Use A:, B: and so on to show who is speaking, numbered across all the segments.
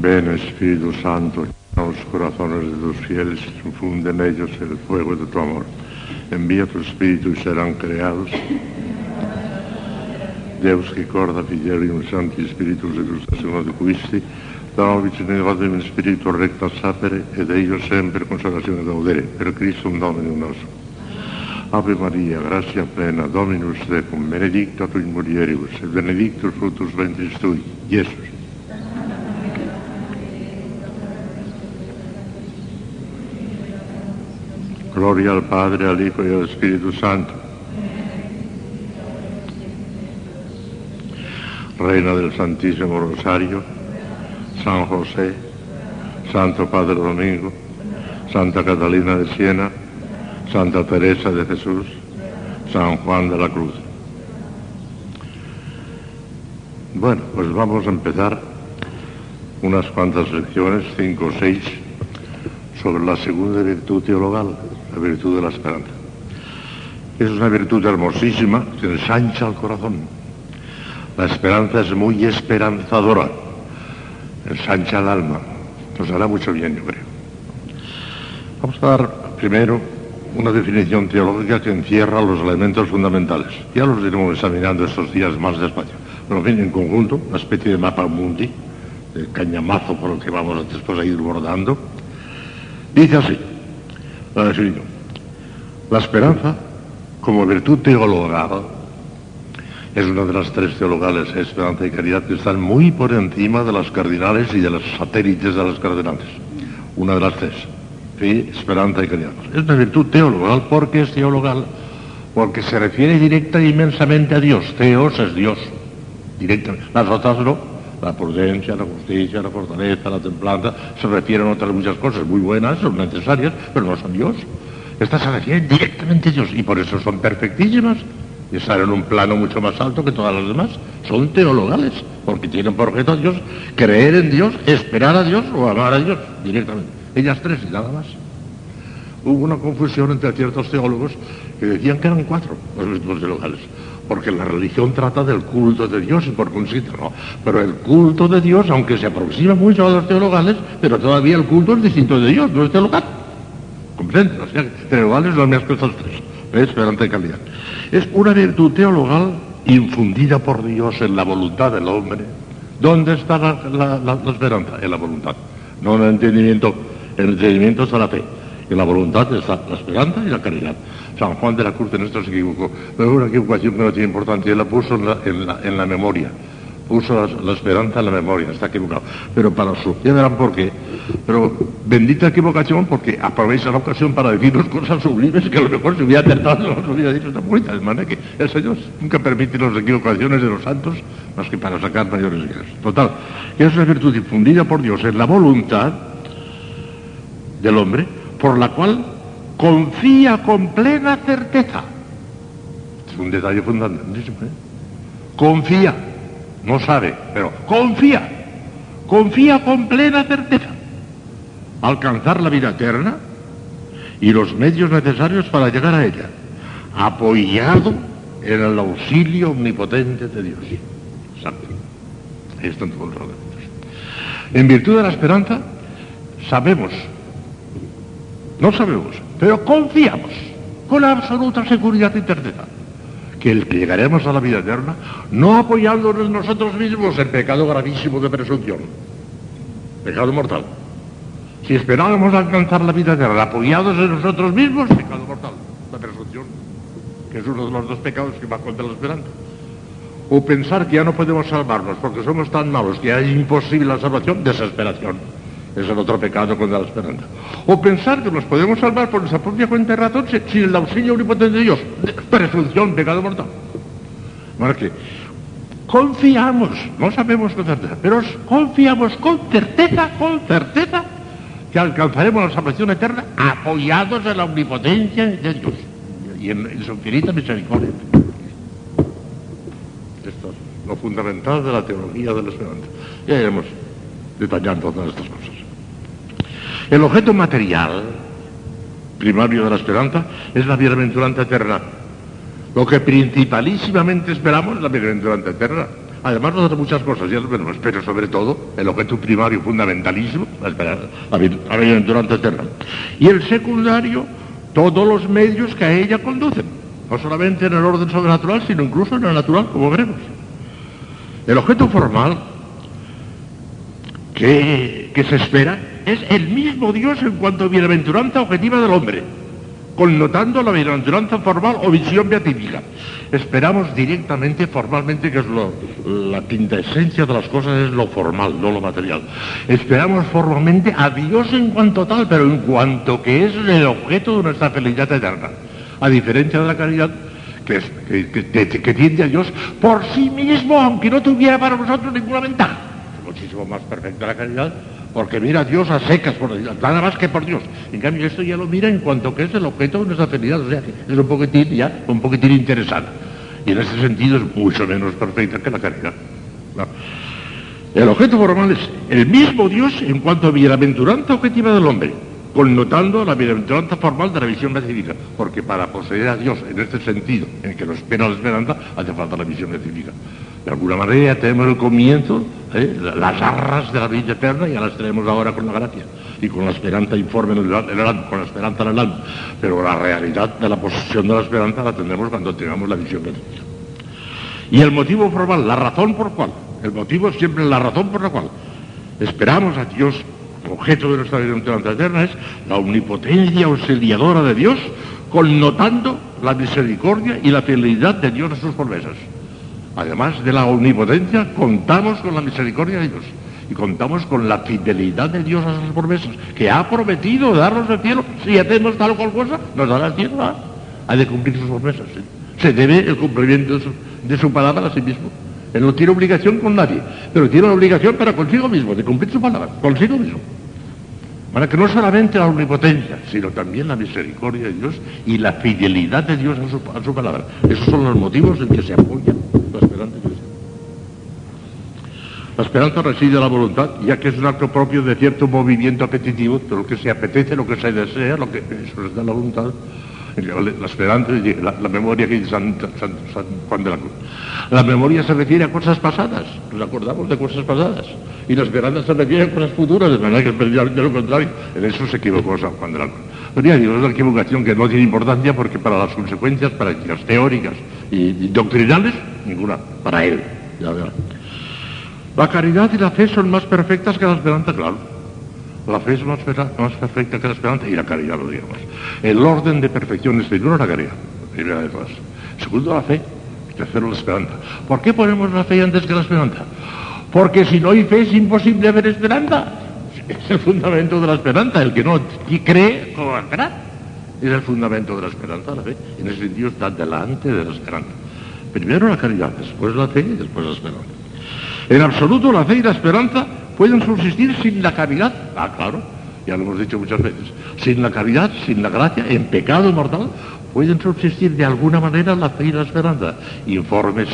A: Ven Espíritu Santo, llena los corazones de tus fieles, infunde en ellos el fuego de tu amor. Envía tu Espíritu y serán creados. Deus che corda fidelium Santi Spiritus et Ustasione de Quisti, dà vicino in Spirito recta sapere ed ellos sempre consolazione gaudere, per Cristo un Domino nostro. Ave Maria, gratia plena, Dominus tecum, benedicta tu in mulieribus, benedictus fructus ventris tui, Iesus. Gloria al Padre, al Hijo y al Espíritu Santo. Reina del Santísimo Rosario, San José, Santo Padre Domingo, Santa Catalina de Siena, Santa Teresa de Jesús, San Juan de la Cruz. Bueno, pues vamos a empezar unas cuantas lecciones, cinco o seis, sobre la segunda virtud teologal, la virtud de la esperanza. Es una virtud hermosísima que ensancha el corazón. La esperanza es muy esperanzadora, ensancha el alma, nos hará mucho bien, yo creo. Vamos a dar primero una definición teológica que encierra los elementos fundamentales. Ya los iremos examinando estos días más despacio. Pero bien, en conjunto, una especie de mapa mundi, de cañamazo por el que vamos después a ir bordando, dice así, la. La esperanza, como virtud teologal, es una de las tres teologales, esperanza y caridad, que están muy por encima de las cardinales y de los satélites de las cardinales. Una de las tres. Fe, esperanza y caridad. Es una virtud teologal porque es teologal, porque se refiere directa e inmensamente a Dios. Teos es Dios, directamente. Las otras no. La prudencia, la justicia, la fortaleza, la templanza, se refieren a otras muchas cosas muy buenas, son necesarias, pero no son Dios. Estas se refieren directamente a Dios y por eso son perfectísimas y están en un plano mucho más alto que todas las demás. Son teologales, porque tienen por objeto a Dios, creer en Dios, esperar a Dios o amar a Dios directamente. Ellas tres y nada más. Hubo una confusión entre ciertos teólogos que decían que eran cuatro los virtudes teologales, porque la religión trata del culto de Dios y por consiguiente no. Pero el culto de Dios, aunque se aproxima mucho a los teologales, pero todavía el culto es distinto de Dios, no es teologal. ¿Comprenden? O sea, teologales son las cosas tres, esperanza y calidad. Es una virtud teologal infundida por Dios en la voluntad del hombre. ¿Dónde está la, esperanza? En la voluntad, no en el entendimiento. En el entendimiento está la fe. En la voluntad está la esperanza y la caridad. San Juan de la Cruz en esto se equivocó. Pero es una equivocación que no tiene importancia. Él la puso en la, en la- memoria. Puso la, esperanza en la memoria. Está equivocado. Pero para su... Ya verán por qué. Pero bendita equivocación porque aprovecha la ocasión para decirnos cosas sublimes que a lo mejor se hubiera acertado, no hubiera dicho esta bonita. De manera que el Señor nunca permite las equivocaciones de los santos más que para sacar mayores guías. Total, que es una virtud difundida por Dios en la voluntad del hombre, por la cual confía con plena certeza. Es un detalle fundamentalísimo. ¿eh? Confía, no sabe, pero confía, confía con plena certeza. Alcanzar la vida eterna y los medios necesarios para llegar a ella, apoyado en el auxilio omnipotente de Dios. Santo. Ahí están todos los. En virtud de la esperanza, sabemos no sabemos, pero confiamos con absoluta seguridad y que el que llegaremos a la vida eterna, no apoyándonos nosotros mismos en pecado gravísimo de presunción, pecado mortal. Si esperábamos alcanzar la vida eterna apoyados en nosotros mismos, pecado mortal, la presunción, que es uno de los dos pecados que va contra la esperanza. O pensar que ya no podemos salvarnos porque somos tan malos que es imposible la salvación, desesperación. Es el otro pecado contra la esperanza. O pensar que nos podemos salvar por nuestra propia cuenta de ratón si- sin el auxilio omnipotente de Dios. Presunción, pecado mortal. Bueno, que confiamos, no sabemos con certeza, pero confiamos con certeza, con certeza, que alcanzaremos la salvación eterna apoyados en la omnipotencia de Dios y en, en su infinita misericordia. Esto es lo fundamental de la teología de la esperanza. Ya iremos detallando todas estas cosas. El objeto material primario de la esperanza es la bienaventuranza eterna. Lo que principalísimamente esperamos es la bienaventuranza eterna. Además de otras muchas cosas, ya lo veremos, pero sobre todo el objeto primario fundamentalismo, la, esperanza, la bienaventuranza eterna. Y el secundario, todos los medios que a ella conducen, no solamente en el orden sobrenatural, sino incluso en el natural, como veremos. El objeto formal que, que se espera es el mismo Dios en cuanto a bienaventuranza objetiva del hombre connotando la bienaventuranza formal o visión beatífica. Esperamos directamente, formalmente, que es lo, la esencia de las cosas es lo formal, no lo material. Esperamos formalmente a Dios en cuanto tal, pero en cuanto que es el objeto de nuestra felicidad eterna. A diferencia de la caridad, que, es, que tiende a Dios por sí mismo, aunque no tuviera para nosotros ninguna ventaja. Muchísimo más perfecta la caridad porque mira a Dios a secas, por, nada más que por Dios. En cambio, esto ya lo mira en cuanto que es el objeto de nuestra felicidad, o sea, es un poquitín ya, un poquitín interesante. Y en ese sentido es mucho menos perfecta que la caridad. El objeto formal es el mismo Dios en cuanto a bienaventuranza objetiva del hombre, connotando la bienaventuranza formal de la visión beatífica, porque para poseer a Dios en este sentido, en que nos espera la esperanza, hace falta la visión beatífica. De alguna manera tenemos el comienzo, ¿eh? las arras de la vida eterna, ya las tenemos ahora con la gracia y con la esperanza informe en el, alma, con la esperanza en el alma. Pero la realidad de la posesión de la esperanza la tendremos cuando tengamos la visión Dios. Y el motivo formal, la razón por cual, el motivo es siempre la razón por la cual esperamos a Dios, objeto de nuestra vida eterna, es la omnipotencia auxiliadora de Dios, connotando la misericordia y la fidelidad de Dios a sus promesas. Además de la omnipotencia, contamos con la misericordia de Dios y contamos con la fidelidad de Dios a sus promesas, que ha prometido darnos el cielo. Si hacemos tal o cual cosa, nos dará el cielo. ¿ah? Ha de cumplir sus promesas. Se debe el cumplimiento de su, palabra a sí mismo. Él no tiene obligación con nadie, pero tiene la obligación para consigo mismo, de cumplir su palabra, consigo mismo. Para que no solamente la omnipotencia, sino también la misericordia de Dios y la fidelidad de Dios a su, a su palabra. Esos son los motivos en que se apoya la esperanza La reside en la voluntad, ya que es un acto propio de cierto movimiento apetitivo, de lo que se apetece, lo que se desea, lo que eso es de la voluntad. La esperanza, la, memoria que dice San, Juan de la Cruz. La memoria se refiere a cosas pasadas, nos acordamos de cosas pasadas. Y la esperanza se refiere a cosas futuras, de manera que de lo contrario. En eso se equivocó San Juan de la Cruz. Pero digo, es una equivocación que no tiene importancia porque para las consecuencias prácticas, teóricas y, doctrinales, ninguna, para él. La caridad y la fe son más perfectas que la esperanza, claro. La fe es más, más perfecta que la esperanza y la caridad lo digamos. El orden de perfección es primero la caridad, primera de todas. Segundo la fe, tercero la esperanza. ¿Por qué ponemos la fe antes que la esperanza? Porque si no hay fe es imposible haber esperanza. Es el fundamento de la esperanza. El que no cree, ¿cómo va a? Es el fundamento de la esperanza, la fe. En ese sentido está delante de la esperanza. Primero la caridad, después la fe y después la esperanza. En absoluto la fe y la esperanza pueden subsistir sin la caridad. Ah, claro, ya lo hemos dicho muchas veces. Sin la caridad, sin la gracia, en pecado mortal, pueden subsistir de alguna manera la fe y la esperanza. Informes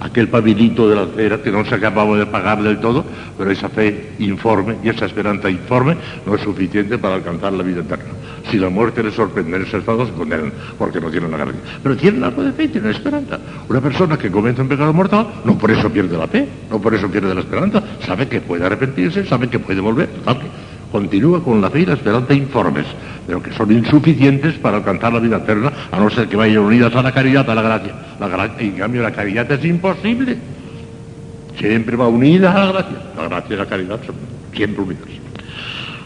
A: aquel pabilito de la acera que no se acababa de pagar del todo, pero esa fe informe y esa esperanza informe no es suficiente para alcanzar la vida eterna. Si la muerte les sorprende en ese estado, se condenan porque no tienen la garantía. Pero tienen algo de fe, tienen esperanza. Una persona que comete un pecado mortal, no por eso pierde la fe, no por eso pierde la esperanza, sabe que puede arrepentirse, sabe que puede volver. Continúa con la fe y la esperanza informes, pero que son insuficientes para alcanzar la vida eterna, a no ser que vayan unidas a la caridad, a la gracia. La gracia en cambio, la caridad es imposible. Siempre va unida a la gracia. La gracia y la caridad son siempre unidas.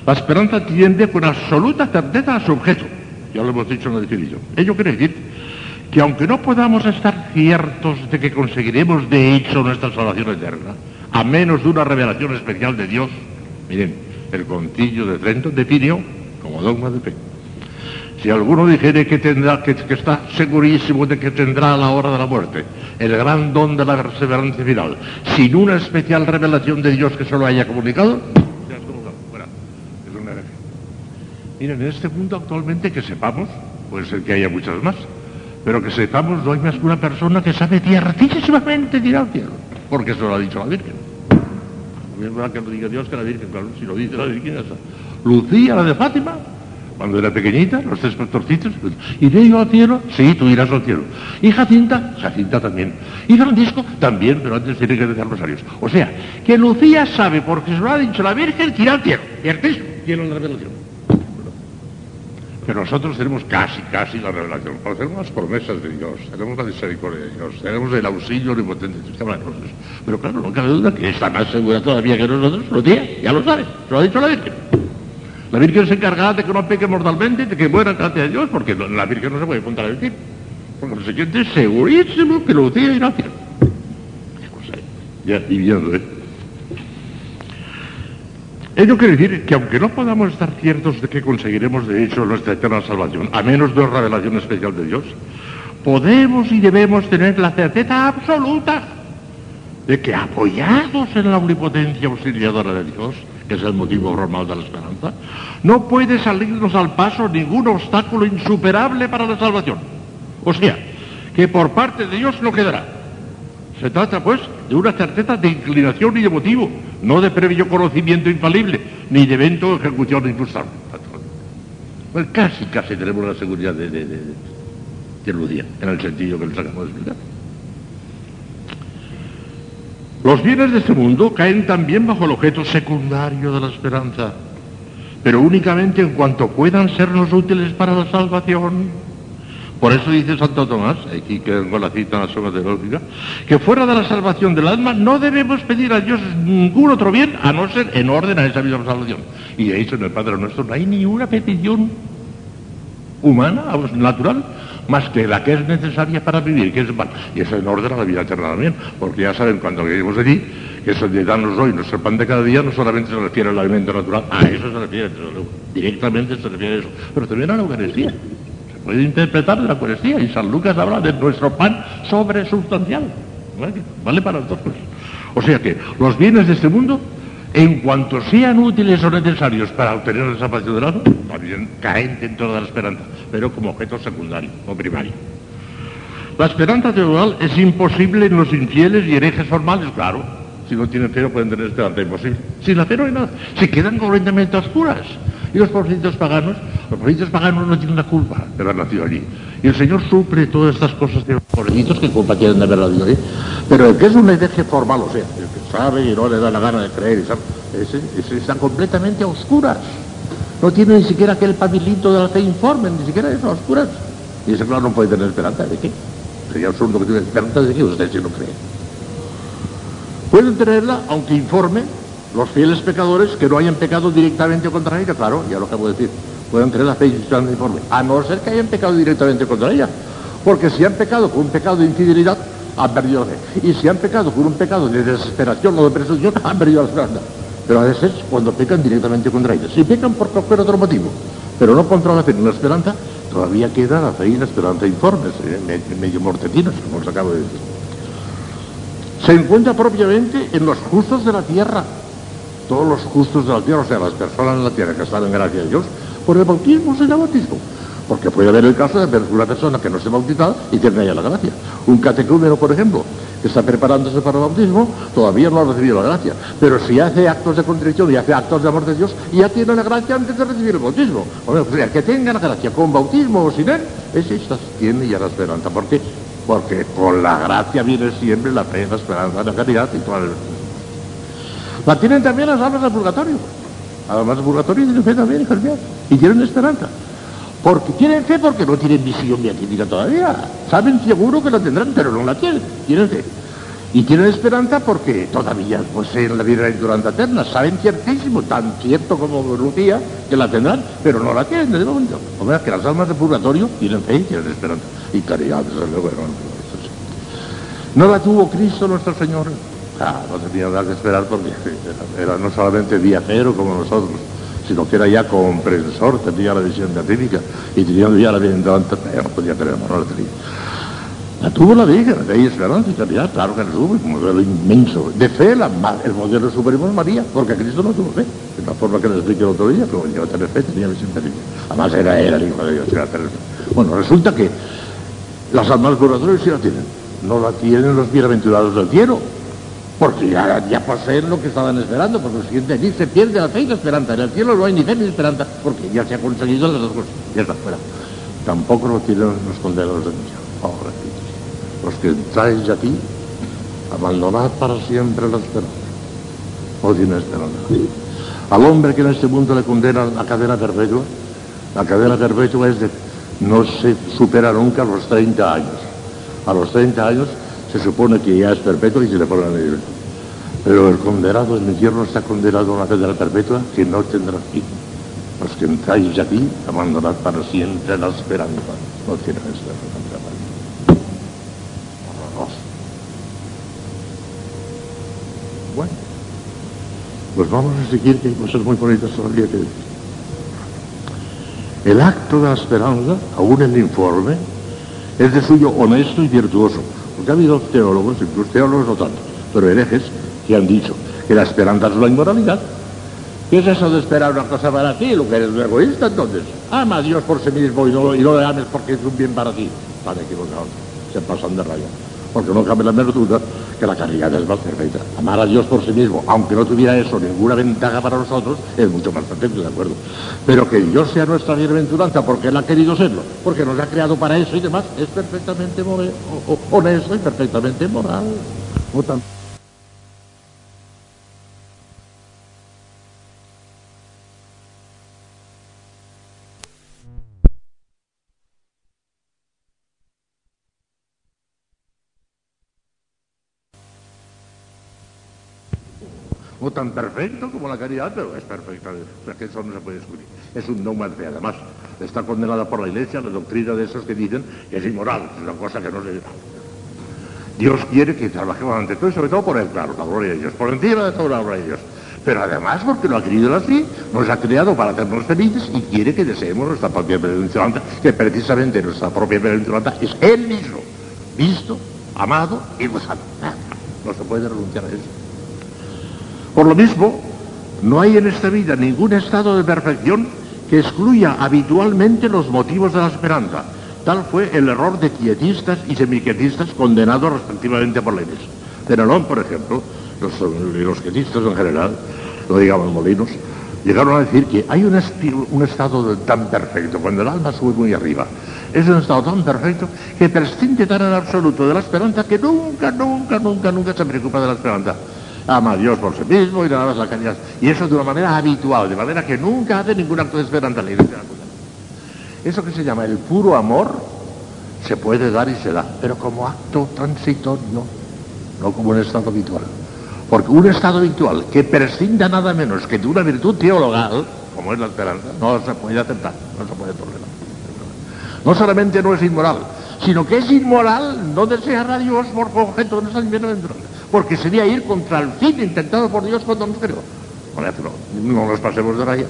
A: La esperanza tiende con absoluta certeza a su objeto. Ya lo hemos dicho en la definición. Ello quiere decir que aunque no podamos estar ciertos de que conseguiremos de hecho nuestra salvación eterna, a menos de una revelación especial de Dios, miren, el concilio de Trento definió como dogma de fe. Si alguno dijere que tendrá, que, está segurísimo de que tendrá a la hora de la muerte el gran don de la perseverancia final, sin una especial revelación de Dios que se lo haya comunicado, es una herejía. Miren, en este mundo actualmente que sepamos, puede ser que haya muchas más, pero que sepamos no hay más que una persona que sabe ciertísimamente ir al cielo, porque eso lo ha dicho la Virgen verdad que lo diga Dios que la Virgen, claro, si lo dice la Virgen, esa. Lucía, la de Fátima, cuando era pequeñita, los tres pastorcitos. ¿Iré yo al cielo? Sí, tú irás al cielo. ¿Y Jacinta? Jacinta también. ¿Y Francisco? También, pero antes tiene que rezar rosarios. O sea, que Lucía sabe, porque se lo ha dicho la Virgen, que irá al cielo. ¿Cierto? En la revelación. Pero nosotros tenemos casi, casi la revelación. tenemos las promesas de Dios, tenemos la misericordia de Dios, tenemos el auxilio omnipotente de nosotros. Pero claro, no cabe duda que está más segura todavía que nosotros, Lucía, ya lo sabe, se lo ha dicho la Virgen. La Virgen se encargará de que no peque mortalmente, de que muera gracias a Dios, porque la Virgen no se puede contradecir. Por consiguiente, segurísimo que Lucía irá a cielo. Ya, y ¿eh? Ello quiere decir que aunque no podamos estar ciertos de que conseguiremos de hecho nuestra eterna salvación, a menos de una revelación especial de Dios, podemos y debemos tener la certeza absoluta de que apoyados en la omnipotencia auxiliadora de Dios, que es el motivo normal de la esperanza, no puede salirnos al paso ningún obstáculo insuperable para la salvación. O sea, que por parte de Dios no quedará. Se trata, pues, de una certeza de inclinación y de motivo, no de previo conocimiento infalible, ni de evento o ejecución infrustrable. Pues casi, casi tenemos la seguridad de, de, de, en el sentido que les acabamos de explicar. Los bienes de este mundo caen también bajo el objeto secundario de la esperanza, pero únicamente en cuanto puedan sernos útiles para la salvación. Por eso dice Santo Tomás, aquí que con la cita en la soma teológica, que fuera de la salvación del alma no debemos pedir a Dios ningún otro bien a no ser en orden a esa misma salvación. Y de hecho en el Padre Nuestro no hay ni una petición humana, natural, más que la que es necesaria para vivir, que es Y eso en orden a la vida eterna también, porque ya saben, cuando lleguemos allí, que eso de darnos hoy nuestro pan de cada día no solamente se refiere al alimento natural, a eso se refiere, directamente se refiere a eso, pero también a la Eucaristía. Puede interpretar la Eucaristía y San Lucas habla de nuestro pan sobresustancial. ¿Vale? Para todos. O sea que los bienes de este mundo en cuanto sean útiles o necesarios para obtener la salvación del también caen dentro de la esperanza, pero como objeto secundario o primario. La esperanza teologal es imposible en los infieles y herejes formales, claro. Si no tienen fe no pueden tener esperanza, imposible. Sin la fe hay nada. Se quedan completamente oscuras. Y los pobrecitos paganos, los pobrecitos paganos no tienen la culpa de haber nacido allí. Y el Señor sufre todas estas cosas de los pobrecitos que culpa tienen de haber nacido allí. Pero el que es un hereje formal, o sea, el que sabe y no le da la gana de creer, ese, ese está completamente a oscuras. No tiene ni siquiera aquel pabilito de la fe informe, ni siquiera eso, a oscuras. Y ese, claro, no puede tener esperanza. ¿De qué? Sería absurdo que tuviera esperanza de que usted si no cree. Pueden tenerla, aunque informe, los fieles pecadores que no hayan pecado directamente contra ella, claro, ya lo acabo de decir, pueden tener la fe informe, a no ser que hayan pecado directamente contra ella. Porque si han pecado con un pecado de infidelidad, han perdido la fe. Y si han pecado con un pecado de desesperación o de presunción, han perdido la esperanza. Pero a veces cuando pecan directamente contra ella. Si pecan por cualquier otro motivo, pero no contra la fe ni la esperanza, todavía queda la fe y la esperanza informes, ¿eh? medio mortecinos, como os acabo de decir. Se encuentra propiamente en los justos de la tierra, todos los justos de la tierra, o sea, las personas en la tierra que están en gracia de Dios, por el bautismo se da bautismo. Porque puede haber el caso de ver una persona que no se bautizada y tiene ya la gracia. Un catecúmeno, por ejemplo, que está preparándose para el bautismo, todavía no ha recibido la gracia. Pero si hace actos de contrición y hace actos de amor de Dios, ya tiene la gracia antes de recibir el bautismo. O sea, pues el que tenga la gracia con bautismo o sin él, ese tiene ya la esperanza. ¿Por qué? Porque con la gracia viene siempre la fe, la esperanza, la caridad y toda la la tienen también las almas del purgatorio. Almas del purgatorio tienen fe también, míos. Y tienen esperanza. Porque tienen fe porque no tienen visión beatífica todavía. Saben seguro que la tendrán, pero no la tienen. Tienen fe. Y tienen esperanza porque todavía poseen la vida durante eterna. Saben ciertísimo, tan cierto como Lucía, que la tendrán, pero no la tienen desde momento. O sea, que las almas del purgatorio tienen fe y tienen esperanza. Y caridad, desde luego. No la tuvo Cristo nuestro Señor. Ah, no tenía nada que esperar porque era no solamente viajero como nosotros, sino que era ya comprensor, tenía la visión beatífica y teniendo ya la vida delante, no podía creer, no la tenía. La tuvo la Virgen, de ahí esperanza y caridad, claro que la tuvo, un modelo inmenso. De fe, el modelo supremo es María, porque Cristo no tuvo fe. De la forma que les expliqué el otro día, como yo tener fe, tenía visión beatífica. Además era, era el Hijo de Dios, era tener. Bueno, resulta que las almas curatorias sí la tienen. No la tienen los bienaventurados del cielo
B: porque ya, ya poseen lo que estaban esperando, porque lo siguiente allí se pierde la fe y la esperanza. En el cielo no hay ni fe ni esperanza, porque ya se ha conseguido las dos cosas. Ya está fuera. Tampoco lo tienen los condenados de Dios. Pobrecitos. Los que entráis aquí, abandonad para siempre la esperanza. No tiene esperanza. Al hombre que en este mundo le condenan a cadena perpetua, la cadena perpetua es de no se supera nunca los 30 años. A los 30 años se supone que ya es perpetuo y se le pone la libertad. Pero el condenado en el infierno está condenado a una cadena perpetua que no tendrá fin. Los que entráis aquí, abandonad para siempre la esperanza. No tienen esperanza. Bueno, pues vamos a seguir, que hay cosas muy bonitas todavía que decir. El acto de la esperanza, aún en el informe, es de suyo honesto y virtuoso. Porque ha habido teólogos, incluso teólogos no tanto, pero herejes, que han dicho que la esperanza es la inmoralidad. ¿Qué es eso de esperar una cosa para ti? Lo que eres un egoísta entonces. Ama a Dios por sí mismo y no, y le ames porque es un bien para ti. Están equivocados. Se pasan de raya. Porque no cabe la menor duda que la caridad es más perfecta. Amar a Dios por sí mismo, aunque no tuviera eso ninguna ventaja para nosotros, es mucho más perfecto, de acuerdo. Pero que Dios sea nuestra bienaventuranza porque Él ha querido serlo, porque nos ha creado para eso y demás, es perfectamente honesto y perfectamente moral. Tan- no tan perfecto como la caridad, pero es perfecta. O eso no se puede discutir. Es un de fe. Además, está condenada por la Iglesia la doctrina de esos que dicen que es inmoral. Es una cosa que no se... Dios quiere que trabajemos ante todo y sobre todo por Él, claro, la gloria de Dios. Por encima de todo la gloria de Dios. Pero además, porque lo ha querido así, nos ha creado para hacernos felices y quiere que deseemos nuestra propia bienaventuranza, que precisamente nuestra propia bienaventuranza es Él mismo, visto, amado y gozado. No se puede renunciar a eso. Por lo mismo, no hay en esta vida ningún estado de perfección que excluya habitualmente los motivos de la esperanza. Tal fue el error de quietistas y semiquietistas condenados respectivamente por la Iglesia. Fenelón, por ejemplo, los, los quietistas en general, lo digamos Molinos, llegaron a decir que hay un, estado tan perfecto, cuando el alma sube muy arriba, es un estado tan perfecto que prescinde tan en absoluto de la esperanza que nunca, nunca, nunca, nunca se preocupa de la esperanza. Ama a Dios por sí mismo y nada más la caridad. Y eso de una manera habitual, de manera que nunca hace ningún acto de esperanza. La Iglesia acusa. Eso que se llama el puro amor se puede dar y se da, pero como acto transitorio, no como un estado habitual. Porque un estado habitual que prescinda nada menos que de una virtud teologal, como es la esperanza, no se puede aceptar, no se puede tolerar. No solamente no es inmoral, sino que es inmoral no desear a Dios por objeto de nuestra porque sería ir contra el fin intentado por Dios cuando nos creó. Eso no, no nos pasemos de raya.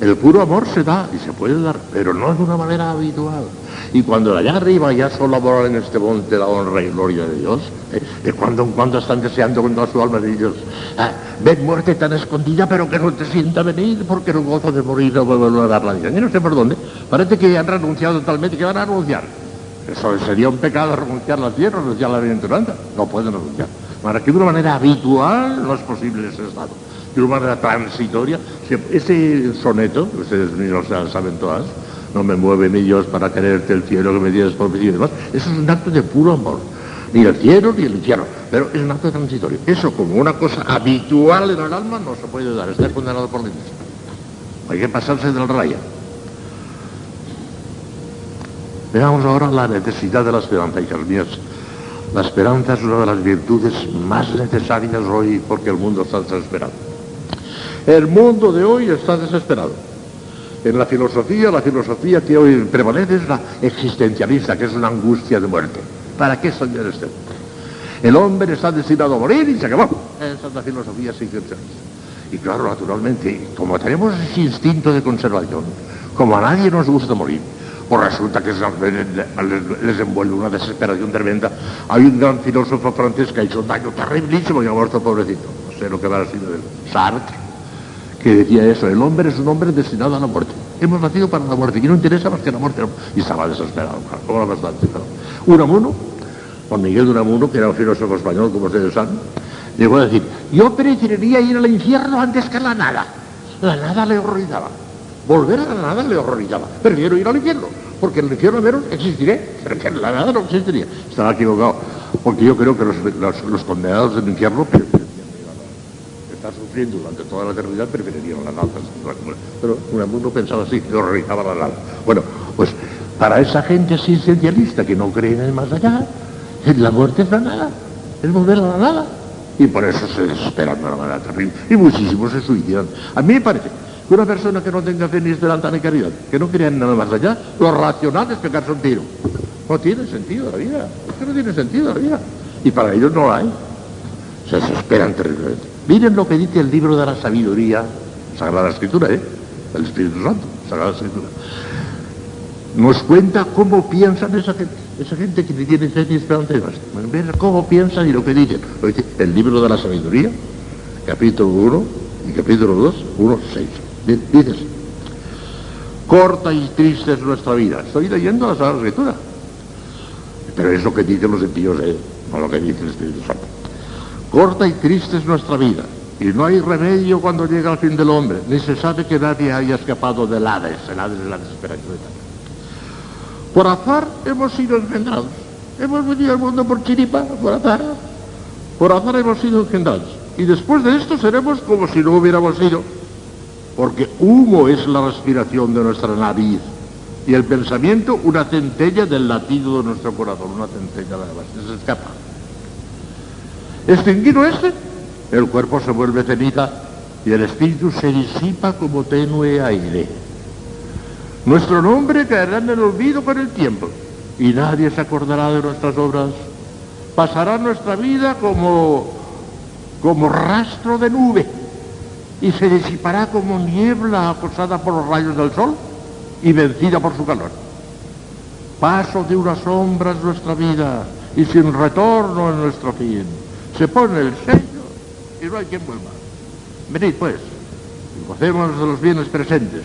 B: El puro amor se da y se puede dar, pero no de una manera habitual. Y cuando allá arriba ya solo moran en este monte la honra y gloria de Dios, ¿eh? de cuando en cuando están deseando con toda su alma de Dios. Ah, ven muerte tan escondida, pero que no te sienta venir, porque no gozo de morir, no vuelvo a dar la vida. Y no sé por dónde. Parece que han renunciado totalmente, que van a renunciar. Eso sería un pecado renunciar la tierra, renunciar la bienaventuranza. No pueden renunciar. Para que de una manera habitual no es posible ese estado. De una manera transitoria, se- ese soneto, que ustedes mismos saben todas, no me mueve mi Dios para quererte el cielo que me tienes por y demás, eso es un acto de puro amor. Ni el cielo ni el infierno, pero es un acto transitorio. Eso como una cosa habitual en el alma no se puede dar, está condenado por la iglesia. Hay que pasarse del raya. Veamos ahora la necesidad de la esperanza, hijas mías. La esperanza es una de las virtudes más necesarias hoy porque el mundo está desesperado. El mundo de hoy está desesperado. En la filosofía, la filosofía que hoy prevalece es la existencialista, que es una angustia de muerte. ¿Para qué soñar este mundo? El hombre está destinado a morir y se acabó. Esa es la filosofía existencialista. Y claro, naturalmente, como tenemos ese instinto de conservación, como a nadie nos gusta morir, pues resulta que les, envuelve una desesperación tremenda. Hay un gran filósofo francés que ha hecho un daño terriblísimo y ha muerto pobrecito. No sé lo que va a sido él. Sartre, que decía eso, el hombre es un hombre destinado a la muerte. Hemos nacido para la muerte y no interesa más que la muerte. Y estaba desesperado, claro, bastante. Unamuno, Juan Miguel de Unamuno, que era un filósofo español, como ustedes saben, llegó a decir, yo preferiría ir al infierno antes que a la nada. La nada le horrorizaba. Volver a la nada le horrorizaba. Prefiero ir al infierno, porque en el infierno menos existiré, pero que en la nada no existiría. Estaba equivocado, porque yo creo que los, condenados del infierno están sufriendo durante toda la eternidad preferirían la nada. Pero uno pensaba así, le horrorizaba la nada. Bueno, pues para esa gente existencialista que no cree en el más allá, la muerte es la nada, es volver a la nada. Y por eso se desesperan de una manera terrible. Y muchísimos se suicidan. A mí me parece que una persona que no tenga fe ni esperanza ni caridad, que no crea nada más allá, lo racional es pegarse un tiro. No tiene sentido la vida. Es que no tiene sentido la vida. Y para ellos no la hay. Se desesperan terriblemente. Miren lo que dice el libro de la sabiduría, Sagrada Escritura, ¿eh? El Espíritu Santo, Sagrada Escritura. Nos cuenta cómo piensan esa gente, esa gente que tiene fe ni esperanza y más. Ver cómo piensan y lo que dicen. Dice el libro de la sabiduría, capítulo 1 y capítulo 2, 1, 6. Dice así. Corta y triste es nuestra vida. Estoy leyendo la Sagrada Escritura. Pero es lo que dicen los impíos, ¿eh? no lo que dice el Espíritu. Corta y triste es nuestra vida, y no hay remedio cuando llega el fin del hombre, ni se sabe que nadie haya escapado del Hades, el Hades es la desesperación eterna. Por azar hemos sido engendrados, hemos venido al mundo por chiripa, por azar, por azar hemos sido engendrados, y después de esto seremos como si no hubiéramos sido, porque humo es la respiración de nuestra nariz, y el pensamiento una centella del latido de nuestro corazón, una centella nada más, se escapa. Extinguido este, el cuerpo se vuelve ceniza y el espíritu se disipa como tenue aire. Nuestro nombre caerá en el olvido con el tiempo y nadie se acordará de nuestras obras. Pasará nuestra vida como, como rastro de nube y se disipará como niebla acosada por los rayos del sol y vencida por su calor. Paso de una sombra es nuestra vida y sin retorno es nuestro fin. Se pone el sello y no hay quien vuelva. Venid pues, gocemos de los bienes presentes,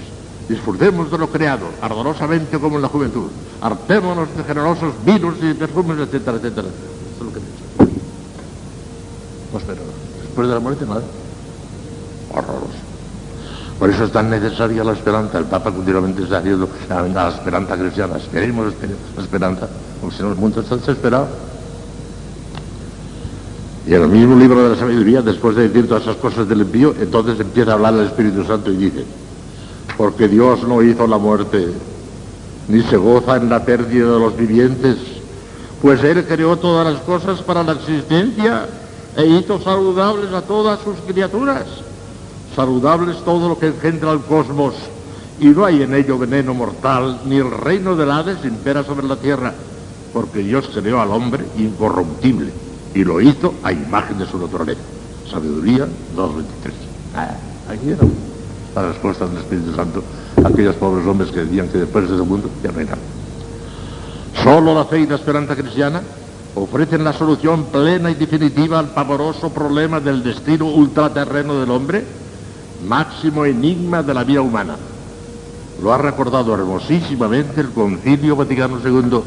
B: disfrutemos de lo creado, ardorosamente como en la juventud, hartémonos de generosos vinos y perfumes, etcétera, etcétera. Es lo que pienso. Pues pero después de la muerte nada. Horroroso. Por eso es tan necesaria la esperanza. El Papa continuamente está diciendo la, la esperanza cristiana. Esperemos esper- la esperanza, porque si no el mundo está desesperado. Y en el mismo libro de la sabiduría, después de decir todas esas cosas del envío, entonces empieza a hablar el Espíritu Santo y dice, porque Dios no hizo la muerte, ni se goza en la pérdida de los vivientes, pues Él creó todas las cosas para la existencia e hizo saludables a todas sus criaturas, saludables todo lo que engendra el cosmos, y no hay en ello veneno mortal, ni el reino del Hades impera sobre la tierra, porque Dios creó al hombre incorruptible y lo hizo a imagen de su naturaleza. Sabiduría 2.23. Ah, aquí era la respuesta del Espíritu Santo a aquellos pobres hombres que decían que después de ese mundo ya no hay nada. Solo la fe y la esperanza cristiana ofrecen la solución plena y definitiva al pavoroso problema del destino ultraterreno del hombre, máximo enigma de la vida humana. Lo ha recordado hermosísimamente el Concilio Vaticano II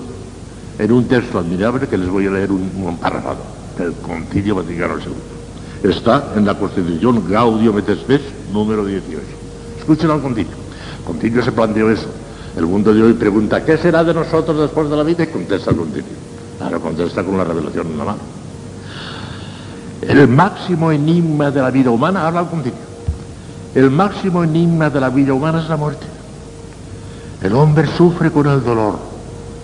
B: en un texto admirable que les voy a leer un, un párrafo del Concilio Vaticano II. Está en la Constitución Gaudium et Spes número 18. Escuchen al Concilio. El Concilio se planteó eso. El mundo de hoy pregunta, ¿qué será de nosotros después de la vida? Y contesta el Concilio. Claro, contesta con la revelación en la mano. El máximo enigma de la vida humana, habla el Concilio. El máximo enigma de la vida humana es la muerte. El hombre sufre con el dolor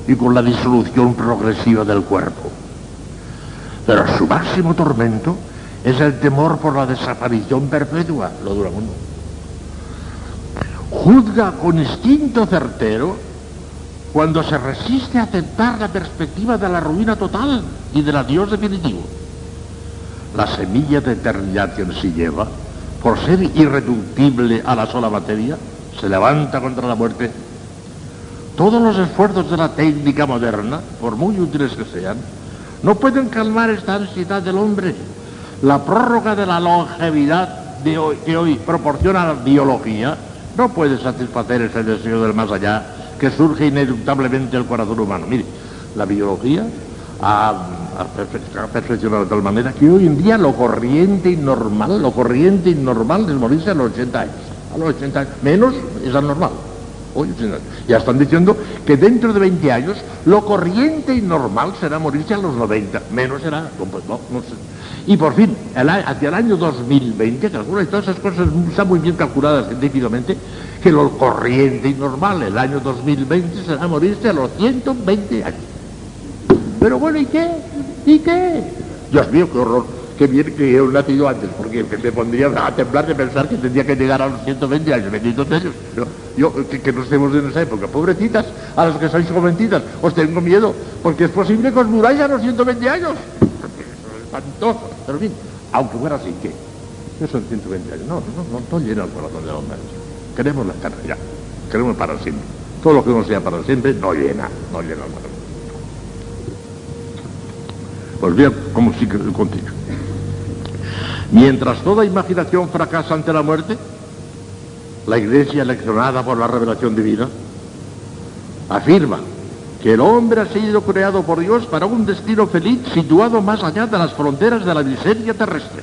B: y con la disolución progresiva del cuerpo. Pero su máximo tormento es el temor por la desaparición perpetua, lo dura mundo. Juzga con instinto certero cuando se resiste a aceptar la perspectiva de la ruina total y del adiós definitivo. La semilla de eternidad que en sí lleva, por ser irreductible a la sola materia, se levanta contra la muerte todos los esfuerzos de la técnica moderna, por muy útiles que sean, no pueden calmar esta ansiedad del hombre. La prórroga de la longevidad de hoy, que hoy proporciona la biología no puede satisfacer ese deseo del más allá que surge ineluctablemente del corazón humano. Mire, la biología ha, ha perfeccionado de tal manera que hoy en día lo corriente y normal, lo corriente y normal es morirse a los 80 años. A los 80 años, menos es anormal. Hoy, ya están diciendo que dentro de 20 años lo corriente y normal será morirse a los 90, menos será, pues no, no sé. Y por fin, hacia el año 2020, calcula, todas esas cosas están muy bien calculadas científicamente, que lo corriente y normal, el año 2020 será morirse a los 120 años. Pero bueno, ¿y qué? ¿Y qué? Dios mío, qué horror. Qué bien que he nacido antes, porque me pondría a temblar de pensar que tendría que llegar a los 120 años, benditos ellos. Yo, que, no estemos en esa época. Pobrecitas, a los que sois jovencitas, os tengo miedo, porque es posible que os muráis a los 120 años. Es espantoso. Pero bien, aunque fuera así, ¿qué? ¿Qué son 120 años? No, no, no, no llena el corazón de hombre. Queremos la carne ya. Queremos para siempre. Todo lo que no sea para siempre no llena, no llena el corazón. ¿Cómo sigue el continuo? Mientras toda imaginación fracasa ante la muerte, la Iglesia, eleccionada por la revelación divina, afirma que el hombre ha sido creado por Dios para un destino feliz situado más allá de las fronteras de la miseria terrestre.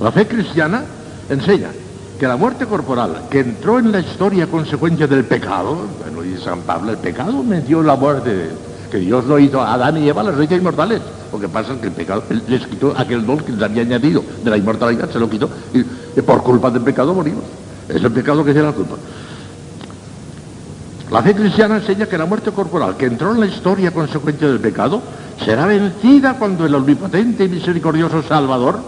B: La fe cristiana enseña que la muerte corporal, que entró en la historia a consecuencia del pecado, bueno, dice San Pablo, el pecado me dio la muerte, que Dios lo hizo a Adán y Eva, las hizo inmortales. Lo que pasa es que el pecado les quitó aquel don que les había añadido de la inmortalidad, se lo quitó, y, por culpa del pecado morimos. Es el pecado que tiene la culpa. La fe cristiana enseña que la muerte corporal, que entró en la historia a consecuencia del pecado, será vencida cuando el omnipotente y misericordioso Salvador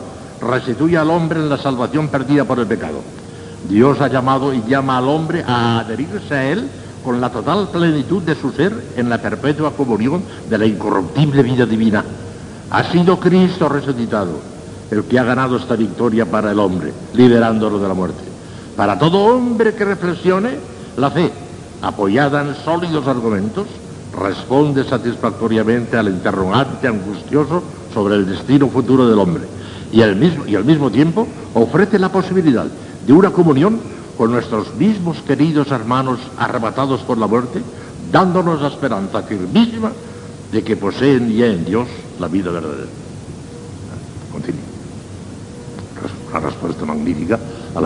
B: restituya al hombre en la salvación perdida por el pecado. Dios ha llamado y llama al hombre a adherirse a él con la total plenitud de su ser en la perpetua comunión de la incorruptible vida divina. Ha sido Cristo resucitado el que ha ganado esta victoria para el hombre, liberándolo de la muerte. Para todo hombre que reflexione, la fe, apoyada en sólidos argumentos, responde satisfactoriamente al interrogante angustioso sobre el destino futuro del hombre y al mismo, y al mismo tiempo ofrece la posibilidad de una comunión con nuestros mismos queridos hermanos arrebatados por la muerte, dándonos la esperanza firmísima de que poseen ya en Dios la vida verdadera. Continúa. Una respuesta magnífica a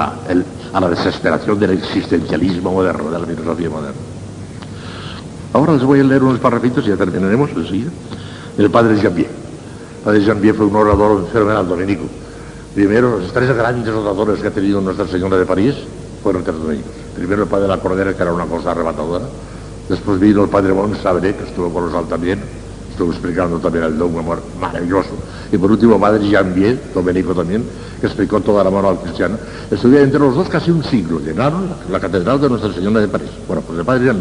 B: la, desesperación del existencialismo moderno, de la filosofía moderna. Ahora les voy a leer unos parrafitos y ya terminaremos enseguida. El padre Jambier. El padre Jambier fue un orador fenomenal dominico. Primero, los tres grandes oradores que ha tenido Nuestra Señora de París fueron tres de ellos. Primero el padre de la Cordera, que era una cosa arrebatadora. Después vino el padre Sabré, que estuvo con los también. Estuvo explicando también el dogma maravilloso. Y por último, padre Jean dominico también, que explicó toda la moral cristiana. Estuvieron entre los dos casi un siglo. Llenaron la, catedral de Nuestra Señora de París. Bueno, pues el padre Jean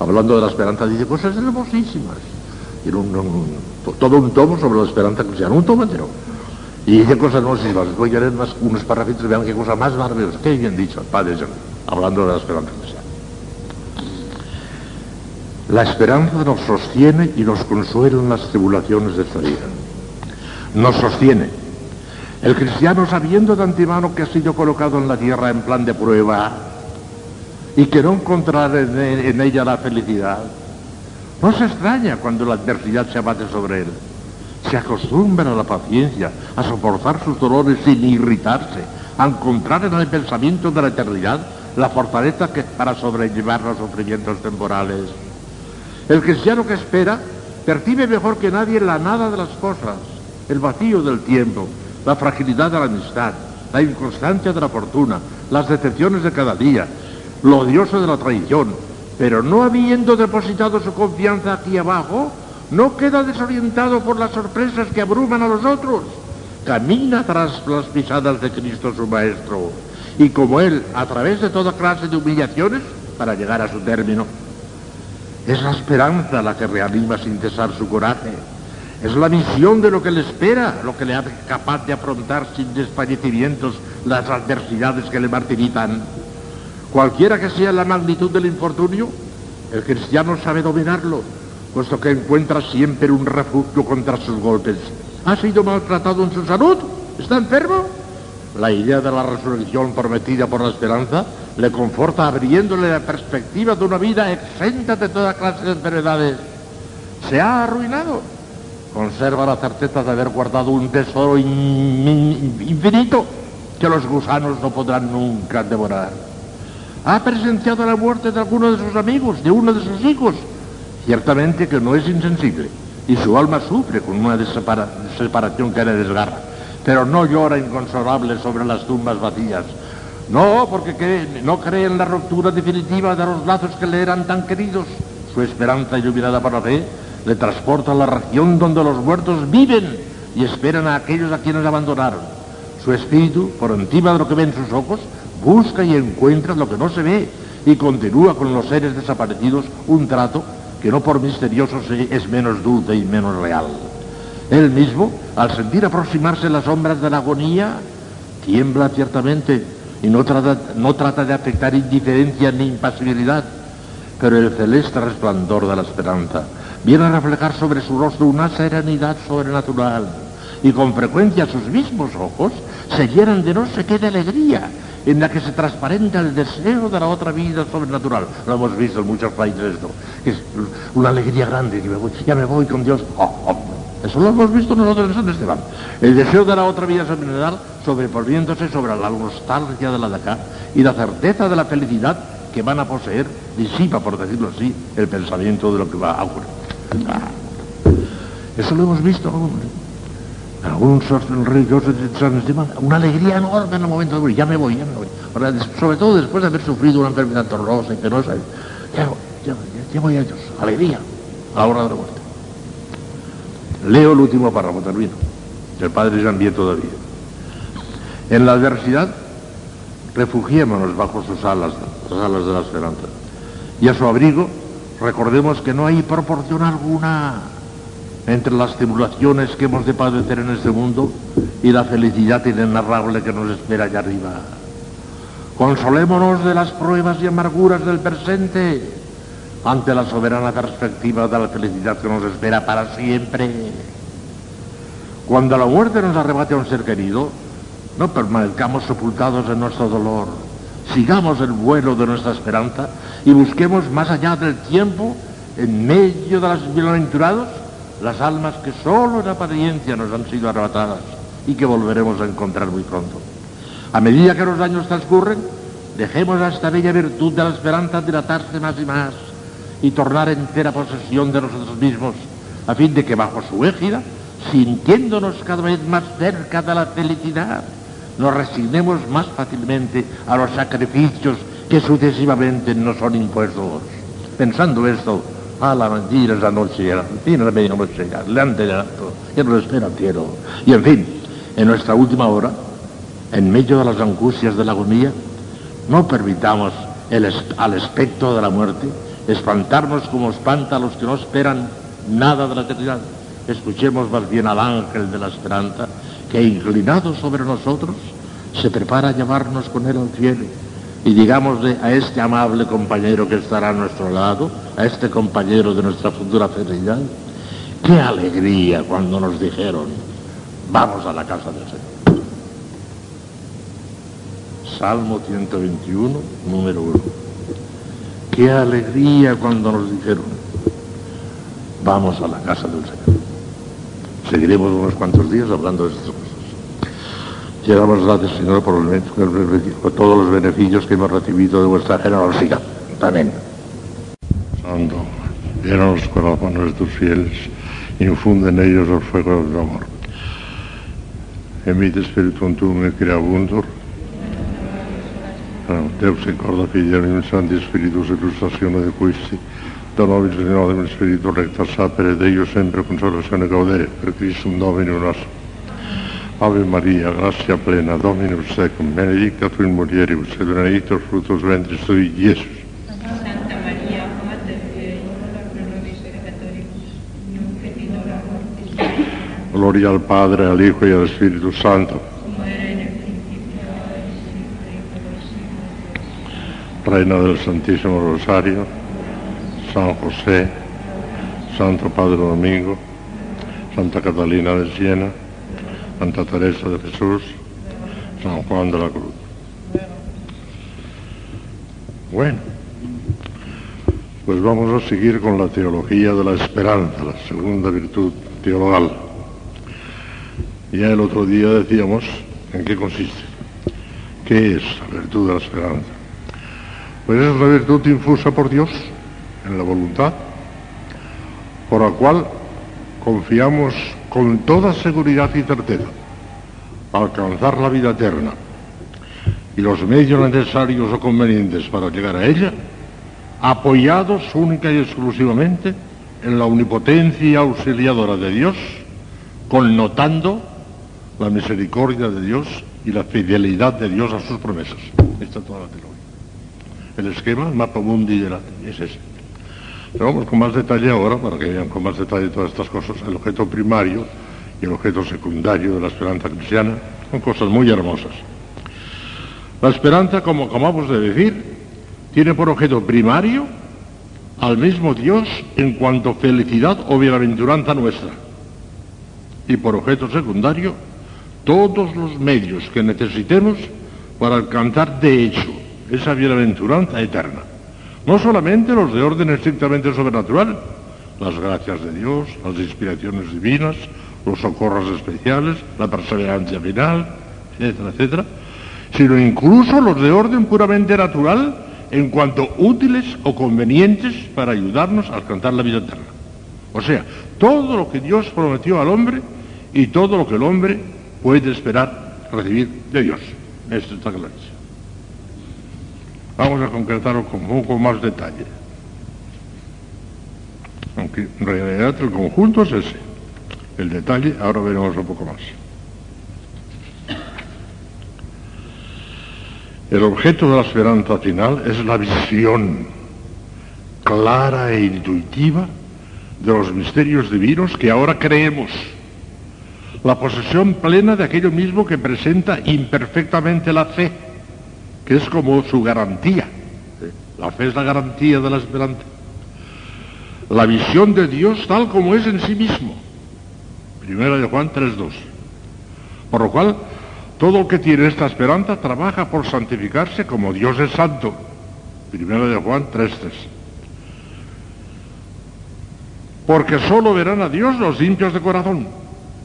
B: hablando de la esperanza, dice cosas hermosísimas. Tiene todo un tomo sobre la esperanza cristiana, un tomo entero. Y dice cosas hermosísimas. Les voy a leer unos parrafitos vean qué cosa más maravillosa. Qué bien dicho, padre Jean, hablando de la esperanza. La esperanza nos sostiene y nos consuela en las tribulaciones de esta vida. Nos sostiene. El cristiano, sabiendo de antemano que ha sido colocado en la tierra en plan de prueba y que no encontrará en ella la felicidad, no se extraña cuando la adversidad se abate sobre él. Se acostumbra a la paciencia, a soportar sus dolores sin irritarse, a encontrar en el pensamiento de la eternidad la fortaleza que para sobrellevar los sufrimientos temporales. El cristiano que espera percibe mejor que nadie la nada de las cosas, el vacío del tiempo, la fragilidad de la amistad, la inconstancia de la fortuna, las decepciones de cada día, lo odioso de la traición, pero no habiendo depositado su confianza aquí abajo, no queda desorientado por las sorpresas que abruman a los otros. Camina tras las pisadas de Cristo su Maestro, y como Él, a través de toda clase de humillaciones, para llegar a su término. Es la esperanza la que reanima sin cesar su coraje. Es la misión de lo que le espera, lo que le hace capaz de afrontar sin desfallecimientos las adversidades que le martirizan. Cualquiera que sea la magnitud del infortunio, el cristiano sabe dominarlo, puesto que encuentra siempre un refugio contra sus golpes. ¿Ha sido maltratado en su salud? ¿Está enfermo? La idea de la resurrección prometida por la esperanza le conforta abriéndole la perspectiva de una vida exenta de toda clase de enfermedades. se ha arruinado. Conserva la certeza de haber guardado un tesoro infinito que los gusanos no podrán nunca devorar. Ha presenciado la muerte de alguno de sus amigos, de uno de sus hijos. Ciertamente que no es insensible y su alma sufre con una separación que le desgarra, pero no llora inconsolable sobre las tumbas vacías. No, porque no cree en la ruptura definitiva de los lazos que le eran tan queridos. Su esperanza iluminada por la fe le transporta a la región donde los muertos viven y esperan a aquellos a quienes abandonaron. Su espíritu, por encima de lo que ven sus ojos, busca y encuentra lo que no se ve y continúa con los seres desaparecidos un trato que no por misterioso es menos dulce y menos real. Él mismo, al sentir aproximarse las sombras de la agonía, tiembla ciertamente y no trata, no trata de afectar indiferencia ni impasibilidad, pero el celeste resplandor de la esperanza viene a reflejar sobre su rostro una serenidad sobrenatural y con frecuencia sus mismos ojos se llenan de no sé qué de alegría, en la que se transparenta el deseo de la otra vida sobrenatural. Lo hemos visto en muchos países esto, es una alegría grande, ya me voy con Dios. Oh, oh. Eso lo hemos visto nosotros en San Esteban. El deseo de la otra vida sobrenatural sobreponiéndose sobre la nostalgia de la de acá y la certeza de la felicidad que van a poseer, disipa, por decirlo así, el pensamiento de lo que va a ocurrir. Ah. Eso lo hemos visto algún religioso una alegría enorme en el momento de morir, ya me voy, ya me voy. sobre todo después de haber sufrido una enfermedad torrosa y penosa, ya, ya, ya, voy a Dios, alegría, a la hora de la muerte. Leo el último párrafo, termino. El Padre Jean todavía. En la adversidad, refugiémonos bajo sus alas, las alas de la esperanza. Y a su abrigo, recordemos que no hay proporción alguna entre las tribulaciones que hemos de padecer en este mundo y la felicidad inenarrable que nos espera allá arriba. Consolémonos de las pruebas y amarguras del presente ante la soberana perspectiva de la felicidad que nos espera para siempre. Cuando la muerte nos arrebate a un ser querido, no permanezcamos sepultados en nuestro dolor. Sigamos el vuelo de nuestra esperanza y busquemos más allá del tiempo, en medio de las bienaventurados, las almas que solo en apariencia nos han sido arrebatadas y que volveremos a encontrar muy pronto. A medida que los años transcurren, dejemos a esta bella virtud de la esperanza dilatarse más y más y tornar entera posesión de nosotros mismos, a fin de que bajo su égida, sintiéndonos cada vez más cerca de la felicidad, nos resignemos más fácilmente a los sacrificios que sucesivamente nos son impuestos. Pensando esto, a la mentira esa noche, a la medianoche, espera el cielo. Y en fin, en nuestra última hora, en medio de las angustias de la agonía, no permitamos al espectro de la muerte espantarnos como espanta a los que no esperan nada de la eternidad. Escuchemos más bien al ángel de la esperanza que inclinado sobre nosotros se prepara a llevarnos con él al cielo y digámosle a este amable compañero que estará a nuestro lado, a este compañero de nuestra futura felicidad, qué alegría cuando nos dijeron, vamos a la casa del Señor. Salmo 121, número 1. Qué alegría cuando nos dijeron, vamos a la casa del Señor. Seguiremos unos cuantos días hablando de estas. Llegamos gracias, Señor, por, todos los beneficios que hemos recibido de vuestra generosidad. Amén.
A: Santo, llena los corazones de tus fieles, infunde en ellos el fuego del amor. Emite Espíritu tu me creabundur. Deus incorda fidelium santi spiritus illustrazione de quisti, da nobis de spiritu recta sapere, Deus sempre consolazione gaudere, per Christum Domini nostro. Ave Maria, gracia plena, Dominus tecum, benedicta tu in mulieribus, et benedictus fructus ventris tui, Iesus.
C: Santa Maria, Mater Dei, ora pro nobis peccatoribus, nunc et in hora mortis.
A: Gloria al Padre, al Hijo y al Espíritu Santo.
C: Como era en el principio, ahora y siempre, y por los siglos.
A: Reina del Santísimo Rosario, San José, Santo Padre Domingo, Santa Catalina de Siena, Santa Teresa de Jesús, San Juan de la Cruz. Bueno, Pues vamos a seguir con la teología de la esperanza, la segunda virtud teologal. Ya el otro día decíamos en qué consiste. ¿Qué es la virtud de la esperanza? Pues es la virtud infusa por Dios en la voluntad, por la cual confiamos con toda seguridad y certeza alcanzar la vida eterna y los medios necesarios o convenientes para llegar a ella, apoyados única y exclusivamente en la omnipotencia auxiliadora de Dios, connotando la misericordia de Dios y la fidelidad de Dios a sus promesas. Esta es toda la teología. El esquema, el mapa mundi de la, es ese. Vamos con más detalle ahora, para que vean con más detalle todas estas cosas. El objeto primario y el objeto secundario de la esperanza cristiana son cosas muy hermosas. La esperanza, como acabamos de decir, tiene por objeto primario al mismo Dios en cuanto felicidad o bienaventuranza nuestra. Y por objeto secundario, todos los medios que necesitemos para alcanzar de hecho esa bienaventuranza eterna. No solamente los de orden estrictamente sobrenatural, las gracias de Dios, las inspiraciones divinas, los socorros especiales, la perseverancia final, etcétera, etcétera, sino incluso los de orden puramente natural en cuanto útiles o convenientes para ayudarnos a alcanzar la vida eterna. O sea, todo lo que Dios prometió al hombre y todo lo que el hombre puede esperar recibir de Dios. Esto está clarísimo. Vamos a concretarlo con un poco más detalle. Aunque en realidad el conjunto es ese. El detalle ahora veremos un poco más. El objeto de la esperanza final es la visión clara e intuitiva de los misterios divinos que ahora creemos. La posesión plena de aquello mismo que presenta imperfectamente la fe, que es como su garantía. La fe es la garantía de la esperanza. La visión de Dios tal como es en sí mismo. Primera de Juan 3.2. Por lo cual, todo el que tiene esta esperanza trabaja por santificarse como Dios es santo. Primera de Juan 3.3. Porque solo verán a Dios los limpios de corazón.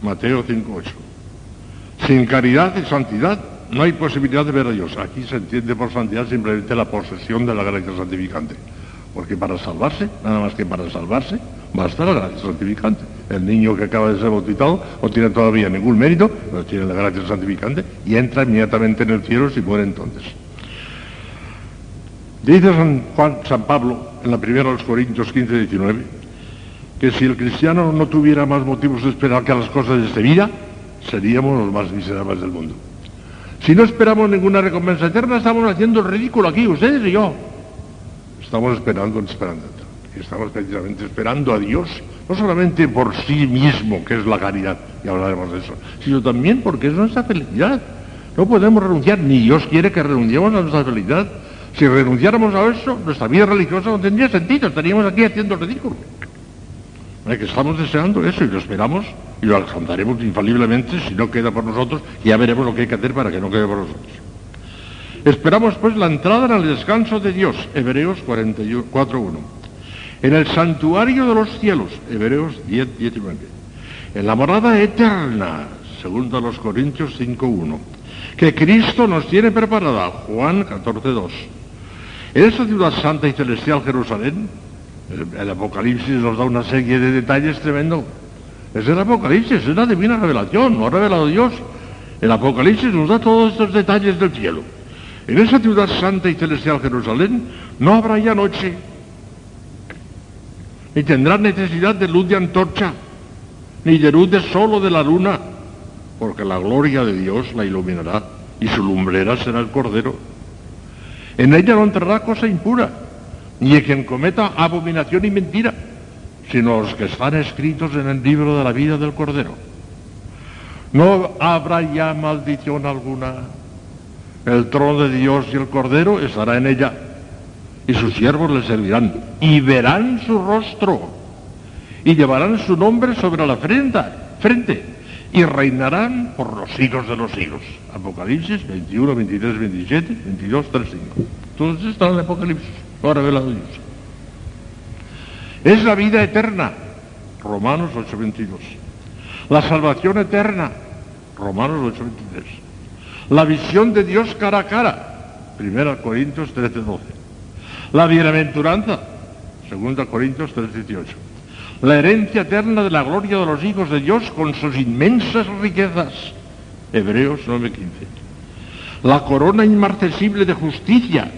A: Mateo 5.8. Sin caridad y santidad no hay posibilidad de ver a Dios. Aquí se entiende por santidad simplemente la posesión de la gracia santificante. Porque para salvarse, nada más que para salvarse, basta la gracia santificante. El niño que acaba de ser bautizado no tiene todavía ningún mérito, pero tiene la gracia santificante y entra inmediatamente en el cielo si muere entonces. Dice San, Pablo en la primera de los Corintios 15, 19, que si el cristiano no tuviera más motivos de esperar que las cosas de esta vida, seríamos los más miserables del mundo. Si no esperamos ninguna recompensa eterna, estamos haciendo el ridículo aquí, ustedes y yo. Estamos esperando. Y estamos precisamente esperando a Dios, no solamente por sí mismo, que es la caridad, y hablaremos de eso, sino también porque es nuestra felicidad. No podemos renunciar, ni Dios quiere que renunciemos a nuestra felicidad. Si renunciáramos a eso, nuestra vida religiosa no tendría sentido, estaríamos aquí haciendo el ridículo. estamos deseando eso y lo esperamos y lo alcanzaremos infaliblemente si no queda por nosotros, ya veremos lo que hay que hacer para que no quede por nosotros. Esperamos pues la entrada en el descanso de Dios, Hebreos 4.1. En el santuario de los cielos, Hebreos 10, 19. En la morada eterna, segundo a los Corintios 5.1. Que Cristo nos tiene preparada, Juan 14.2. En esa ciudad santa y celestial Jerusalén, el, Apocalipsis nos da una serie de detalles tremendos. Es el Apocalipsis, es la divina revelación, no ha revelado Dios. El Apocalipsis nos da todos estos detalles del cielo. En esa ciudad santa y celestial Jerusalén no habrá ya noche, ni tendrá necesidad de luz de antorcha, ni de luz de sol o de la luna, porque la gloria de Dios la iluminará y su lumbrera será el Cordero. En ella no entrará cosa impura, ni quien cometa abominación y mentira, sino los que están escritos en el libro de la vida del Cordero. No habrá ya maldición alguna el trono de Dios y el Cordero estará en ella, y sus siervos le servirán, y verán su rostro, y llevarán su nombre sobre la frente, frente, y reinarán por los siglos de los siglos. Apocalipsis 21, 23, 27, 22, 3, 5. Entonces está en el Apocalipsis, lo ha revelado Dios.
B: Es la vida eterna, Romanos 8:22. La salvación eterna, Romanos 8:23. La visión de Dios cara a cara, 1 Corintios 13:12. La bienaventuranza, 2 Corintios 3:18. La herencia eterna de la gloria de los hijos de Dios con sus inmensas riquezas, Hebreos 9:15. La corona inmarcesible de justicia,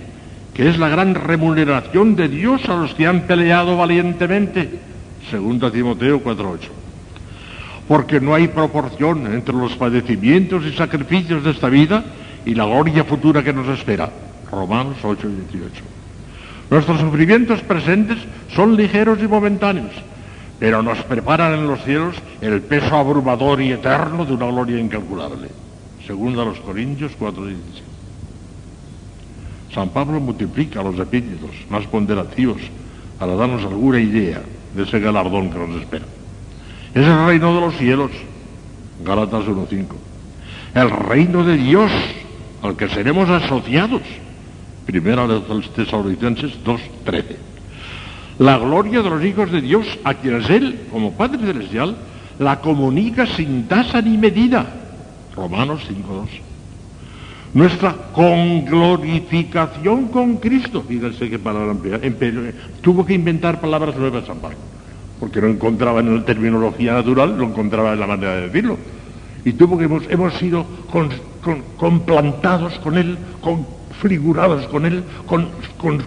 B: que es la gran remuneración de Dios a los que han peleado valientemente, 2 Timoteo 4:8. Porque no hay proporción entre los padecimientos y sacrificios de esta vida y la gloria futura que nos espera, Romanos 8:18. Nuestros sufrimientos presentes son ligeros y momentáneos, pero nos preparan en los cielos el peso abrumador y eterno de una gloria incalculable. Segunda los Corintios 4:17. San Pablo multiplica los epítetos más ponderativos para darnos alguna idea de ese galardón que nos espera. Es el reino de los cielos, Gálatas 1.5. El reino de Dios al que seremos asociados, Primera de los Tesalonicenses 2.13. La gloria de los hijos de Dios a quienes Él, como Padre Celestial, la comunica sin tasa ni medida, Romanos 5.2. Nuestra conglorificación con Cristo, fíjense qué palabra emplea, tuvo que inventar palabras nuevas San porque no encontraba en la terminología natural, no encontraba en la manera de decirlo. Y tuvo que hemos, hemos sido con, con, complantados con Él, configurados con Él, con,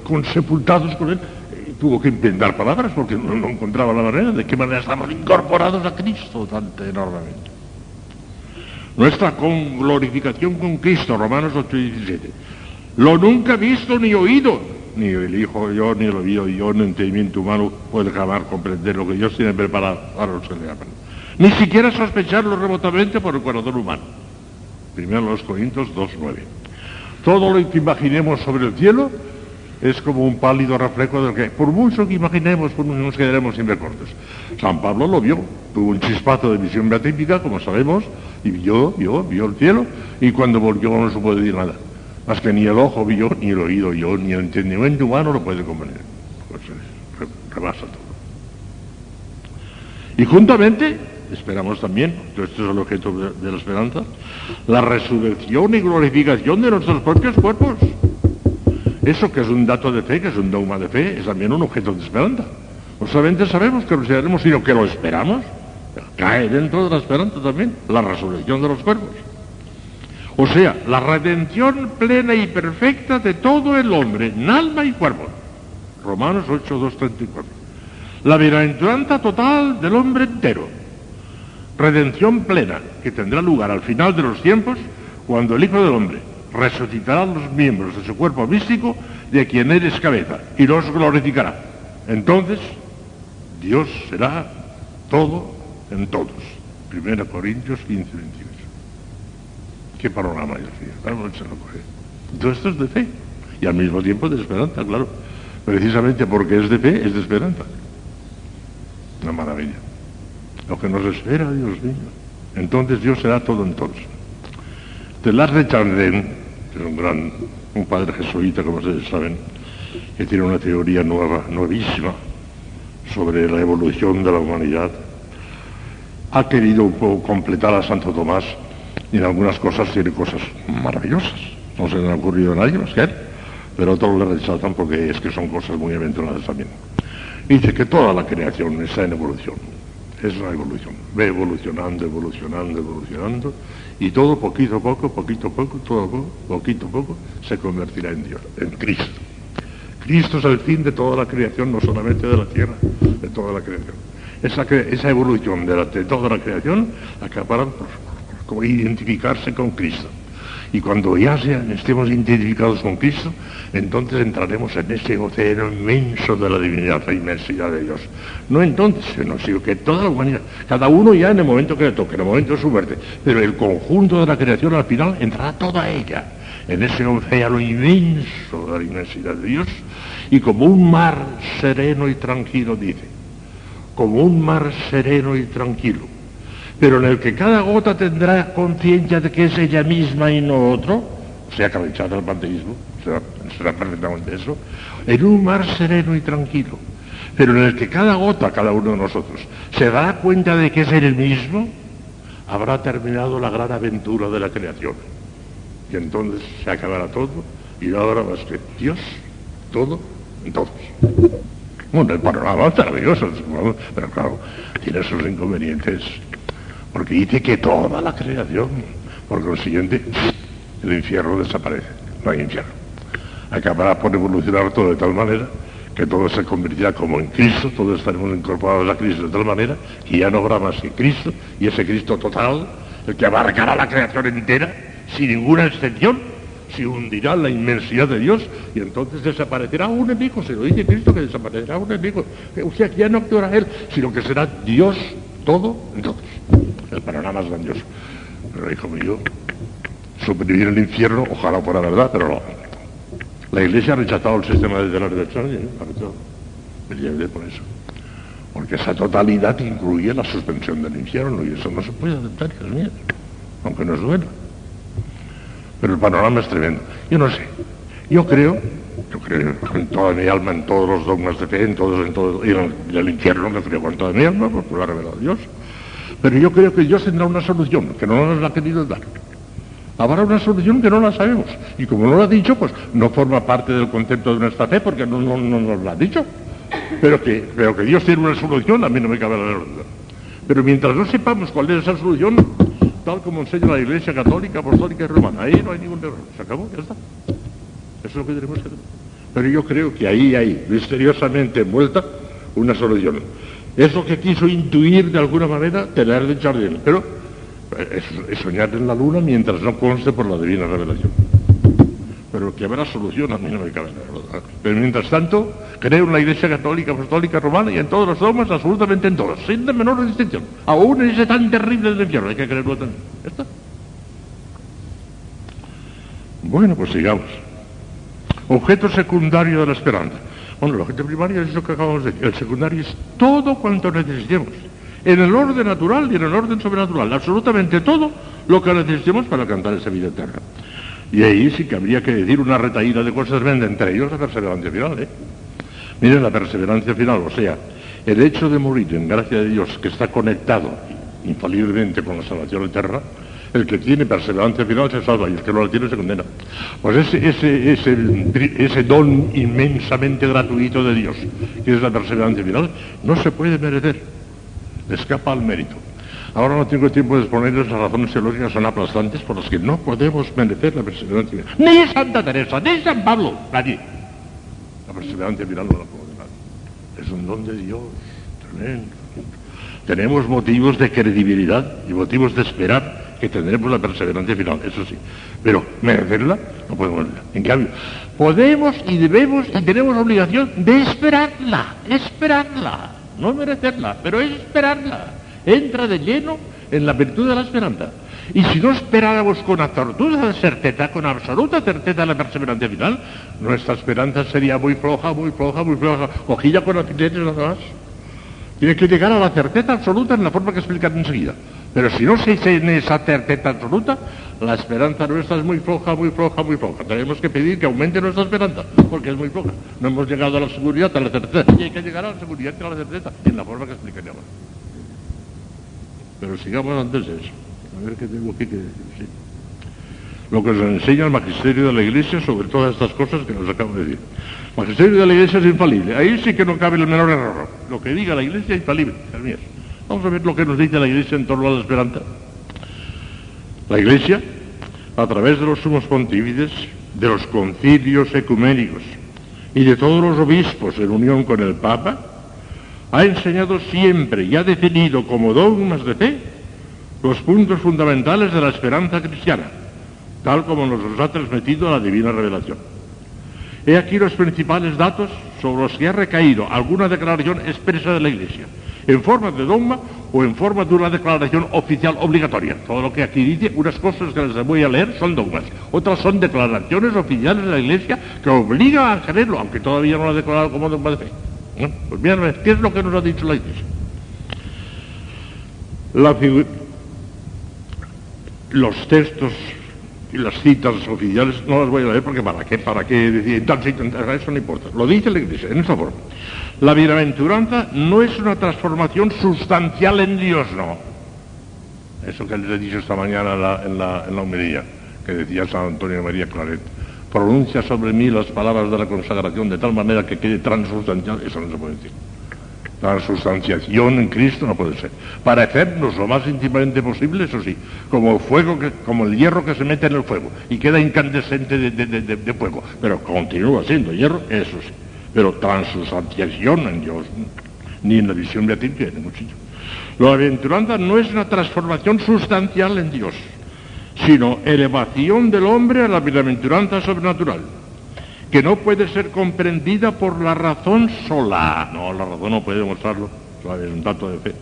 B: con sepultados con Él. Y tuvo que inventar palabras porque no, no encontraba la manera de qué manera estamos incorporados a Cristo tan enormemente nuestra con glorificación con Cristo, Romanos 8 y 17. Lo nunca visto ni oído, ni el Hijo yo, ni el oído yo, ni el entendimiento humano puede jamás comprender lo que Dios tiene preparado para los que le aman. Ni siquiera sospecharlo remotamente por el corazón humano. Primero los Corintios 2.9. Todo lo que imaginemos sobre el cielo es como un pálido reflejo del que, por mucho que imaginemos, por nos quedaremos sin recortes. San Pablo lo vio, tuvo un chispazo de visión beatífica, como sabemos, y vio, vio, vio el cielo, y cuando volvió no se puede decir nada. Más que ni el ojo vio, ni el oído vio, ni el entendimiento humano lo puede comprender. Pues rebasa todo. Y juntamente, esperamos también, esto es el objeto de, de la esperanza, la resurrección y glorificación de nuestros propios cuerpos. Eso que es un dato de fe, que es un dogma de fe, es también un objeto de esperanza. No solamente sabemos que lo seremos, sino que lo esperamos. Cae dentro de la esperanza también la resurrección de los cuerpos. O sea, la redención plena y perfecta de todo el hombre, en alma y cuerpo. Romanos 8, 2, 34. La bienaventuranza total del hombre entero. Redención plena que tendrá lugar al final de los tiempos cuando el Hijo del Hombre resucitará los miembros de su cuerpo místico de quien eres cabeza y los glorificará. Entonces, Dios será todo en todos. 1 Corintios 15, 28. Qué panorama, Dios mío. Todo esto es de fe y al mismo tiempo de esperanza, claro. Precisamente porque es de fe, es de esperanza. Una maravilla. Lo que nos espera, Dios mío. Entonces Dios será todo en todos. Telar de Chardin, que es un gran, un padre jesuita, como ustedes saben, que tiene una teoría nueva, nuevísima, sobre la evolución de la humanidad, ha querido un poco completar a Santo Tomás y en algunas cosas tiene cosas maravillosas. No se le ha ocurrido a nadie más que pero otros le rechazan porque es que son cosas muy aventuradas también. Dice que toda la creación está en evolución. Es una evolución. Ve evolucionando, evolucionando, evolucionando. Y todo poquito a poco, poquito a poco, todo poco, poquito a poco, se convertirá en Dios, en Cristo. Cristo es el fin de toda la creación, no solamente de la tierra, de toda la creación. Esa, esa evolución de, de, toda la creación acabará por, identificarse con Cristo. Y cuando ya estemos identificados con Cristo, entonces entraremos en ese océano inmenso de la divinidad, la inmensidad de Dios. No entonces, sino que toda la humanidad, cada uno ya en el momento que le toque, en el momento de su muerte, pero el conjunto de la creación al final entrará toda ella en ese océano inmenso de la inmensidad de Dios, y como un mar sereno y tranquilo, dice, como un mar sereno y tranquilo, pero en el que cada gota tendrá conciencia de que es ella misma y no otro, o sea que rechaza el panteísmo, será, será perfectamente eso, en un mar sereno y tranquilo, pero en el que cada gota, cada uno de nosotros, se dará cuenta de que es el mismo, habrá terminado la gran aventura de la creación. Y entonces se acabará todo y no habrá más que Dios, todo todos. Bueno, el panorama es maravilloso, pero claro, tiene sus inconvenientes, porque dice que toda la creación, por consiguiente, el infierno desaparece, no hay infierno. Acabará por evolucionar todo de tal manera que todo se convertirá como en Cristo, todos estaremos incorporados a Cristo de tal manera que ya no habrá más que Cristo, y ese Cristo total, el que abarcará la creación entera, sin ninguna excepción, se hundirá la inmensidad de Dios y entonces desaparecerá un enemigo, se lo dice Cristo que desaparecerá un enemigo. O sea, que ya no actuará Él, sino que será Dios todo entonces. El panorama es grandioso. Pero hijo mío, suprimir el infierno, ojalá fuera verdad, pero. La Iglesia ha rechazado el sistema de la derecha, ¿eh? ha rechazado. por eso. Porque esa totalidad incluye la suspensión del infierno y eso no se puede aceptar, es mío, aunque nos duela. Pero el panorama es tremendo. Yo no sé. Yo creo, yo creo en toda mi alma, en todos los dogmas de fe, en todos, en todo, y en el infierno me creo con toda mi alma, porque lo ha revelado Dios. Pero yo creo que Dios tendrá una solución, que no nos la ha querido dar. Habrá una solución que no la sabemos. Y como no lo ha dicho, pues no forma parte del concepto de nuestra fe porque no, nos lo ha dicho. Pero que, pero que Dios tiene una solución, a mí no me cabe la duda. Pero mientras no sepamos cuál es esa solución, tal como enseña la Iglesia Católica, Apostólica y Romana, ahí no hay ningún error. Se acabó, ya está. Eso es lo que tenemos que hacer. Pero yo creo que ahí hay, misteriosamente envuelta, una solución. Es lo que quiso intuir de alguna manera tener de Jardín. Pero es, soñar en la luna mientras no conste por la divina revelación. Pero que habrá solución a mí no me cabe nada. Pero mientras tanto, creo en la Iglesia Católica, Apostólica, Romana y en todos los dogmas, absolutamente en todos, sin de menor distinción. Aún en ese tan terrible del infierno, hay que creerlo también. ¿Está? Bueno, pues sigamos. Objeto secundario de la esperanza. Bueno, el objeto primario es eso que acabamos de decir. El secundario es todo cuanto necesitemos en el orden natural y en el orden sobrenatural, absolutamente todo lo que necesitemos para cantar esa vida eterna. Y ahí sí que habría que decir una retaída de cosas entre ellos la perseverancia final. ¿eh? Miren la perseverancia final, o sea, el hecho de morir en gracia de Dios, que está conectado infaliblemente con la salvación eterna, el que tiene perseverancia final se salva y el que no la tiene se condena. Pues ese, ese, ese, don inmensamente gratuito de Dios, que es la perseverancia final, no se puede merecer escapa al mérito. Ahora no tengo tiempo de exponerles las razones teológicas son aplastantes por las que no podemos merecer la perseverancia. Ni Santa Teresa, ni San Pablo, nadie. La perseverancia final no la puedo. Es un don de Dios. Tenemos motivos de credibilidad y motivos de esperar que tendremos la perseverancia final, eso sí. Pero merecerla no podemos. En cambio, podemos y debemos y tenemos obligación de esperarla, esperarla no merecerla, pero es esperarla. Entra de lleno en la virtud de la esperanza. Y si no esperáramos con absoluta certeza, con absoluta certeza la perseverancia final, nuestra esperanza sería muy floja, muy floja, muy floja, cogilla con alfileres nada más. Tiene que llegar a la certeza absoluta en la forma que explicaré enseguida. Pero si no se tiene esa certeza absoluta, la esperanza nuestra es muy floja, muy floja, muy floja. Tenemos que pedir que aumente nuestra esperanza, porque es muy floja. No hemos llegado a la seguridad, a la certeza. Y hay que llegar a la seguridad y a la certeza, en la forma que explicaré ahora. Pero sigamos antes de eso. A ver qué tengo aquí que decir. Lo que nos enseña el magisterio de la Iglesia sobre todas estas cosas que nos acabo de decir. El magisterio de la Iglesia es infalible. Ahí sí que no cabe el menor error. Lo que diga la Iglesia es infalible. Vamos a ver lo que nos dice la Iglesia en torno a la esperanza. La Iglesia, a través de los sumos pontífices, de los concilios ecuménicos y de todos los obispos en unión con el Papa, ha enseñado siempre y ha definido como dogmas de fe los puntos fundamentales de la esperanza cristiana, tal como nos los ha transmitido la divina revelación. He aquí los principales datos sobre los que ha recaído alguna declaración expresa de la Iglesia en forma de dogma o en forma de una declaración oficial obligatoria. Todo lo que aquí dice, unas cosas que les voy a leer son dogmas, otras son declaraciones oficiales de la Iglesia que obligan a creerlo, aunque todavía no lo ha declarado como dogma de fe. Pues bien, ¿qué es lo que nos ha dicho la Iglesia? Los textos y las citas oficiales no las voy a leer porque para qué, para qué decir tal eso no importa. Lo dice la Iglesia en esta forma. La bienaventuranza no es una transformación sustancial en Dios, no. Eso que les he dicho esta mañana en la, en que decía San Antonio María Claret. Pronuncia sobre mí las palabras de la consagración de tal manera que quede transustancial, eso no se puede decir. La transustanciación en Cristo no puede ser. Parecernos lo más íntimamente posible, eso sí, como fuego, como el hierro que se mete en el fuego y queda incandescente de, de, de, de fuego, pero continúa siendo hierro, eso sí. Pero transustanciación en Dios, ni en la visión beatífica, ni mucho. La aventuranza no es una transformación sustancial en Dios, sino elevación del hombre a la bienaventuranza sobrenatural que no puede ser comprendida por la razón sola. No, la razón no puede demostrarlo, es un dato de fe.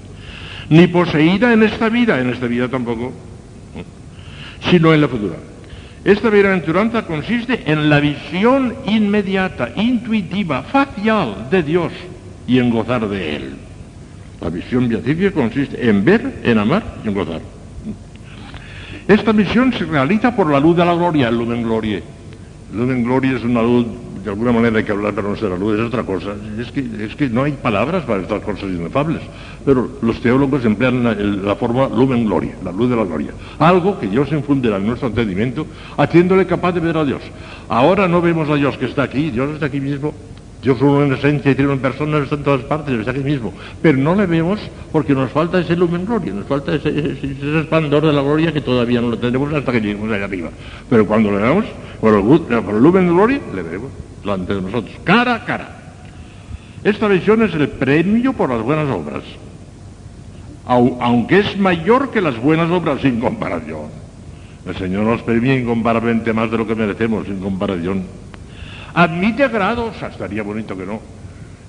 B: Ni poseída en esta vida, en esta vida tampoco, sino en la futura. Esta bienaventuranza consiste en la visión inmediata, intuitiva, facial de Dios y en gozar de Él. La visión beatífica consiste en ver, en amar y en gozar. Esta visión se realiza por la luz de la gloria, el lumen glorie Luz en gloria es una luz, de alguna manera hay que hablar, pero no ser la luz, es otra cosa. Es que, es que no hay palabras para estas cosas inefables. Pero los teólogos emplean la, la forma lumen gloria, la luz de la gloria. Algo que Dios infundirá en nuestro entendimiento, haciéndole capaz de ver a Dios. Ahora no vemos a Dios que está aquí, Dios está aquí mismo, Dios uno en esencia y tiene una persona, está en todas partes, está aquí mismo. Pero no le vemos porque nos falta ese lumen gloria, nos falta ese, ese, esplendor de la gloria que todavía no lo tenemos hasta que lleguemos allá arriba. Pero cuando le el, por el lumen gloria, le veremos delante de nosotros, cara a cara. Esta visión es el premio por las buenas obras, aunque es mayor que las buenas obras sin comparación. El Señor nos premia incomparablemente más de lo que merecemos, sin comparación. Admite grados, estaría bonito que no,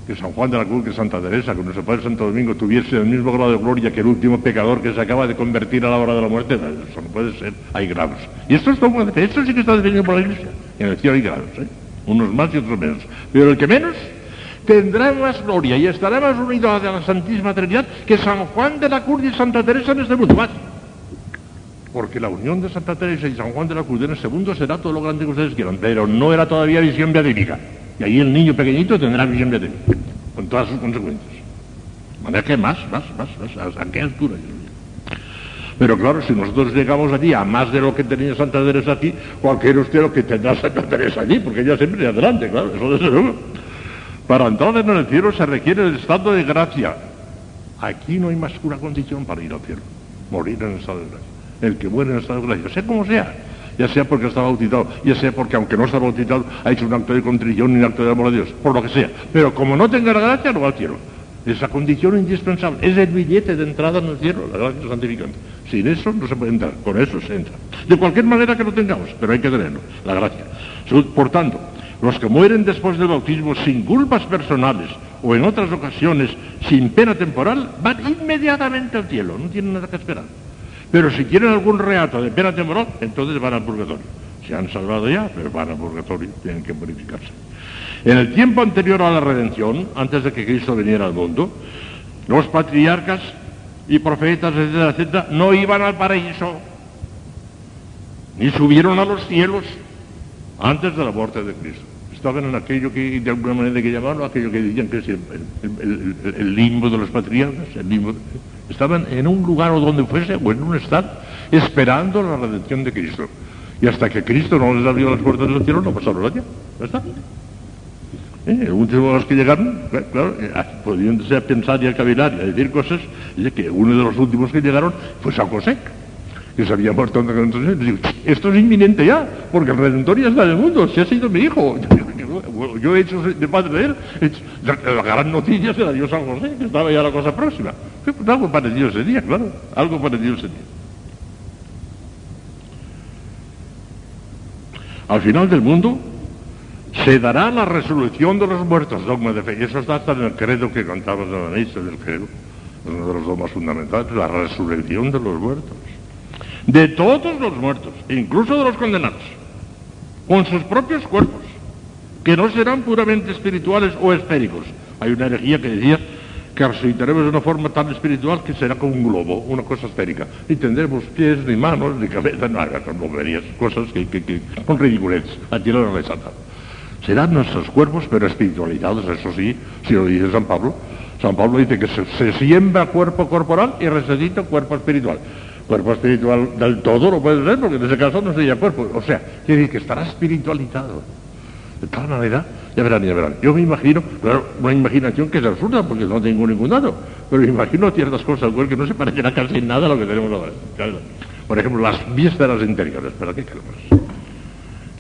B: que San Juan de la Cruz, que Santa Teresa, que nuestro Padre Santo Domingo tuviese el mismo grado de gloria que el último pecador que se acaba de convertir a la hora de la muerte. Eso no puede ser, hay grados. Y esto, es todo, esto sí que está definido por la Iglesia. En el cielo hay grados, ¿eh? unos más y otros menos. Pero el que menos tendrá más gloria y estará más unido a la Santísima Trinidad que San Juan de la Cruz y Santa Teresa en este mundo. Más porque la unión de Santa Teresa y San Juan de la Cruz en el segundo será todo lo grande que ustedes quieran, pero no era todavía visión beatífica. Y ahí el niño pequeñito tendrá visión beatífica, con todas sus consecuencias. De manera que más, más, más, más, ¿a qué altura? Pero claro, si nosotros llegamos allí a más de lo que tenía Santa Teresa aquí, cualquiera usted lo que tendrá Santa Teresa allí, porque ella siempre es adelante, claro, eso desde luego. Para entrar en el cielo se requiere el estado de gracia. Aquí no hay más que una condición para ir al cielo, morir en el estado de gracia el que muere en estado de gracia, sea como sea, ya sea porque está bautizado, ya sea porque aunque no está bautizado ha hecho un acto de contrición y un acto de amor a Dios, por lo que sea. Pero como no tenga la gracia, no va al cielo. Esa condición indispensable, es el billete de entrada en el cielo, la gracia santificante. Sin eso no se puede entrar, con eso se entra. De cualquier manera que lo tengamos, pero hay que tenerlo, la gracia. Por tanto, los que mueren después del bautismo sin culpas personales o en otras ocasiones sin pena temporal, van inmediatamente al cielo, no tienen nada que esperar. Pero si quieren algún reato de pena temporal, entonces van al purgatorio. Se han salvado ya, pero van al purgatorio, tienen que purificarse. En el tiempo anterior a la redención, antes de que Cristo viniera al mundo, los patriarcas y profetas, etcétera, etcétera, no iban al paraíso, ni subieron a los cielos antes de la muerte de Cristo. Estaban en aquello que de alguna manera que llamaban, aquello que decían que es el limbo de los patriarcas, el limbo de... Estaban en un lugar o donde fuese, o en un estado, esperando la redención de Cristo. Y hasta que Cristo no les abrió las puertas del cielo, no pasaron allá. ¿Ya está? ¿Eh? Último de los que llegaron, claro, eh, pudiéndose a pensar y a cavilar y a decir cosas, dice que uno de los últimos que llegaron fue San José, que se había muerto entonces. Digo, esto es inminente ya, porque el Redentor ya está en el mundo, se ha sido mi hijo. he hecho de padre de él, la gran noticia se la dio San José, que estaba ya la cosa próxima. Pues algo parecido sería, claro, algo parecido sería. Al final del mundo se dará la resolución de los muertos, dogma de fe. Y eso está en el credo que contamos en la del credo, uno de los dogmas fundamentales, la resurrección de los muertos. De todos los muertos, incluso de los condenados, con sus propios cuerpos, que no serán puramente espirituales o esféricos. Hay una herejía que decía que resucitaremos de una forma tan espiritual que será como un globo, una cosa esférica. Ni tendremos pies, ni manos, ni cabeza, no, son boberías, cosas que, que, que son ridiculeces. Aquí lo resalta. Serán nuestros cuerpos, pero espiritualizados, eso sí, si lo dice San Pablo. San Pablo dice que se, se siembra cuerpo corporal y resucita cuerpo espiritual. Cuerpo espiritual del todo no puede ser, porque en ese caso no sería cuerpo. O sea, quiere decir que estará espiritualizado. De tal manera, ya verán, ya verán. Yo me imagino, claro, una imaginación que es absurda, porque no tengo ningún dato, pero me imagino ciertas cosas que no se parecerá casi nada a lo que tenemos ahora. Por ejemplo, las vísceras interiores, ¿para qué queremos?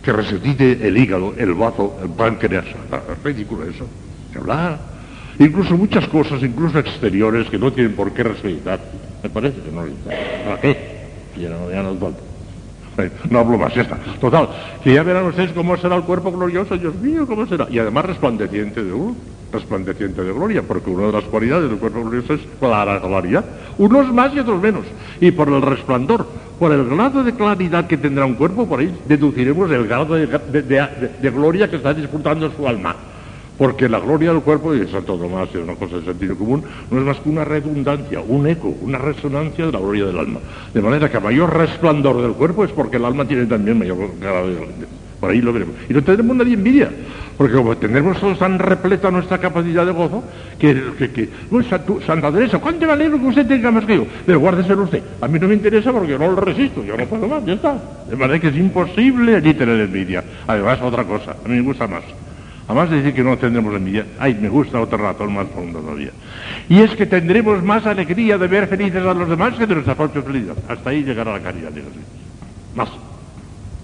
B: Que resucite el hígado, el bazo, el páncreas, es ridículo eso. Hablar. Incluso muchas cosas, incluso exteriores, que no tienen por qué resucitar. Me parece que no ¿Para qué? Ya no, ya no. No hablo más, ya está. Total, que ya verán ustedes cómo será el cuerpo glorioso, Dios mío, cómo será. Y además resplandeciente de luz, resplandeciente de gloria, porque una de las cualidades del cuerpo glorioso es clara claridad. Unos más y otros menos. Y por el resplandor, por el grado de claridad que tendrá un cuerpo, por ahí deduciremos el grado de gloria que está disfrutando su alma. Porque la gloria del cuerpo, y Santo Tomás es una cosa de sentido común, no es más que una redundancia, un eco, una resonancia de la gloria del alma. De manera que a mayor resplandor del cuerpo es porque el alma tiene también mayor grado Por ahí lo veremos. Y no tendremos nadie envidia, porque como tendremos tan repleta nuestra capacidad de gozo, que, que, que Santa Teresa, ¿cuánto me alegro que usted tenga más que yo? Pero guárdeselo usted. A mí no me interesa porque yo no lo resisto, yo no puedo más, ya está. De manera que es imposible allí tener envidia. Además, otra cosa, a mí me gusta más. Además de decir que no tendremos envidia, ay, me gusta otro rato más profundo todavía. Y es que tendremos más alegría de ver felices a los demás que de nuestra propia felicidad. Hasta ahí llegará la caridad de los Más.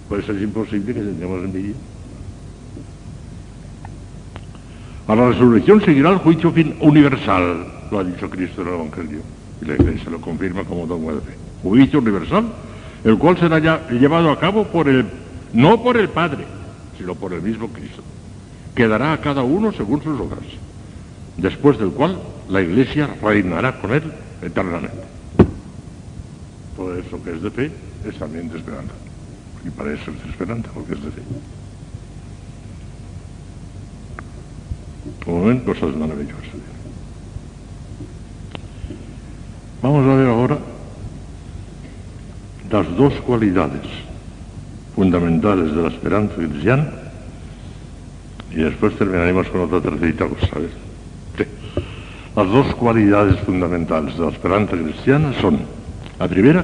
B: Pues es imposible que tengamos envidia. A la resurrección seguirá el juicio universal, lo ha dicho Cristo en el Evangelio. Y la Iglesia lo confirma como dogma de fe. Juicio universal, el cual será llevado a cabo por el, no por el Padre, sino por el mismo Cristo quedará a cada uno según sus obras, después del cual la Iglesia reinará con él eternamente. Todo eso que es de fe es también de esperanza. Y para eso es de esperanza, porque es de fe. Como ven, cosas maravillosas. Vamos a ver ahora las dos cualidades fundamentales de la esperanza cristiana y después terminaremos con otra tercerita cosa. Sí. Las dos cualidades fundamentales de la esperanza cristiana son, la primera,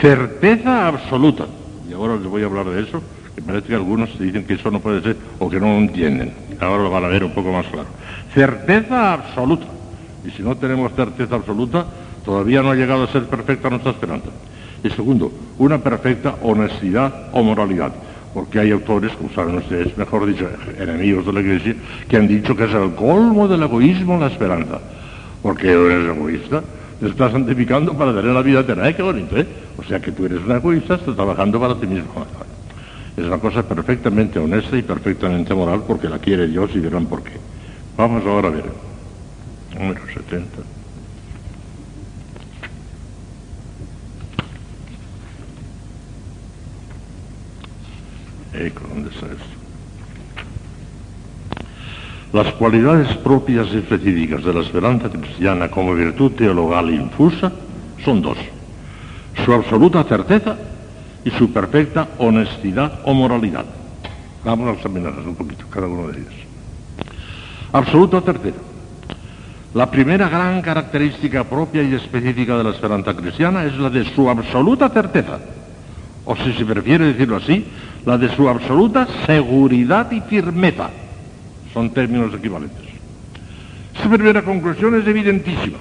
B: certeza absoluta. Y ahora les voy a hablar de eso, que parece que algunos dicen que eso no puede ser o que no lo entienden. Ahora lo van a ver un poco más claro. Certeza absoluta. Y si no tenemos certeza absoluta, todavía no ha llegado a ser perfecta nuestra esperanza. Y segundo, una perfecta honestidad o moralidad porque hay autores, como saben ustedes, mejor dicho, enemigos de la Iglesia, que han dicho que es el colmo del egoísmo la esperanza. Porque eres egoísta, te estás santificando para tener la vida eterna. ¡Ay, qué bonito, eh! O sea que tú eres un egoísta, estás trabajando para ti mismo. Es una cosa perfectamente honesta y perfectamente moral porque la quiere Dios y verán por qué. Vamos ahora a ver. Número 70. ¿Dónde está esto? Las cualidades propias y específicas de la esperanza cristiana como virtud teologal infusa son dos. Su absoluta certeza y su perfecta honestidad o moralidad. Vamos a examinarlas un poquito, cada uno de ellos. Absoluta certeza. La primera gran característica propia y específica de la esperanza cristiana es la de su absoluta certeza, o si se prefiere decirlo así, la de su absoluta seguridad y firmeza. Son términos equivalentes. Esta primera conclusión es evidentísima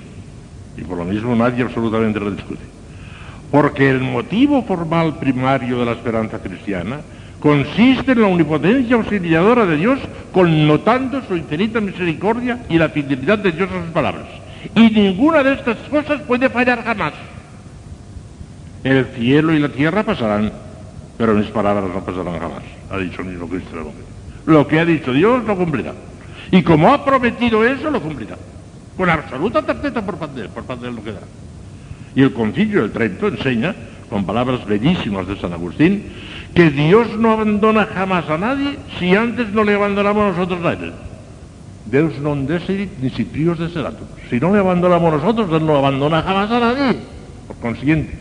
B: y por lo mismo nadie absolutamente la discute. Porque el motivo formal primario de la esperanza cristiana consiste en la omnipotencia auxiliadora de Dios, connotando su infinita misericordia y la fidelidad de Dios a sus palabras. Y ninguna de estas cosas puede fallar jamás. El cielo y la tierra pasarán, pero mis palabras no pasarán jamás, ha dicho el mismo Cristo Lo que ha dicho Dios lo cumplirá. Y como ha prometido eso, lo cumplirá. Con absoluta certeza por parte de él, por parte de él lo quedará. Y el concilio del Trento enseña, con palabras bellísimas de San Agustín, que Dios no abandona jamás a nadie si antes no le abandonamos nosotros a él. Deus non deserit si prios deseratum. Si no le abandonamos nosotros, Él no abandona jamás a nadie. Por consiguiente,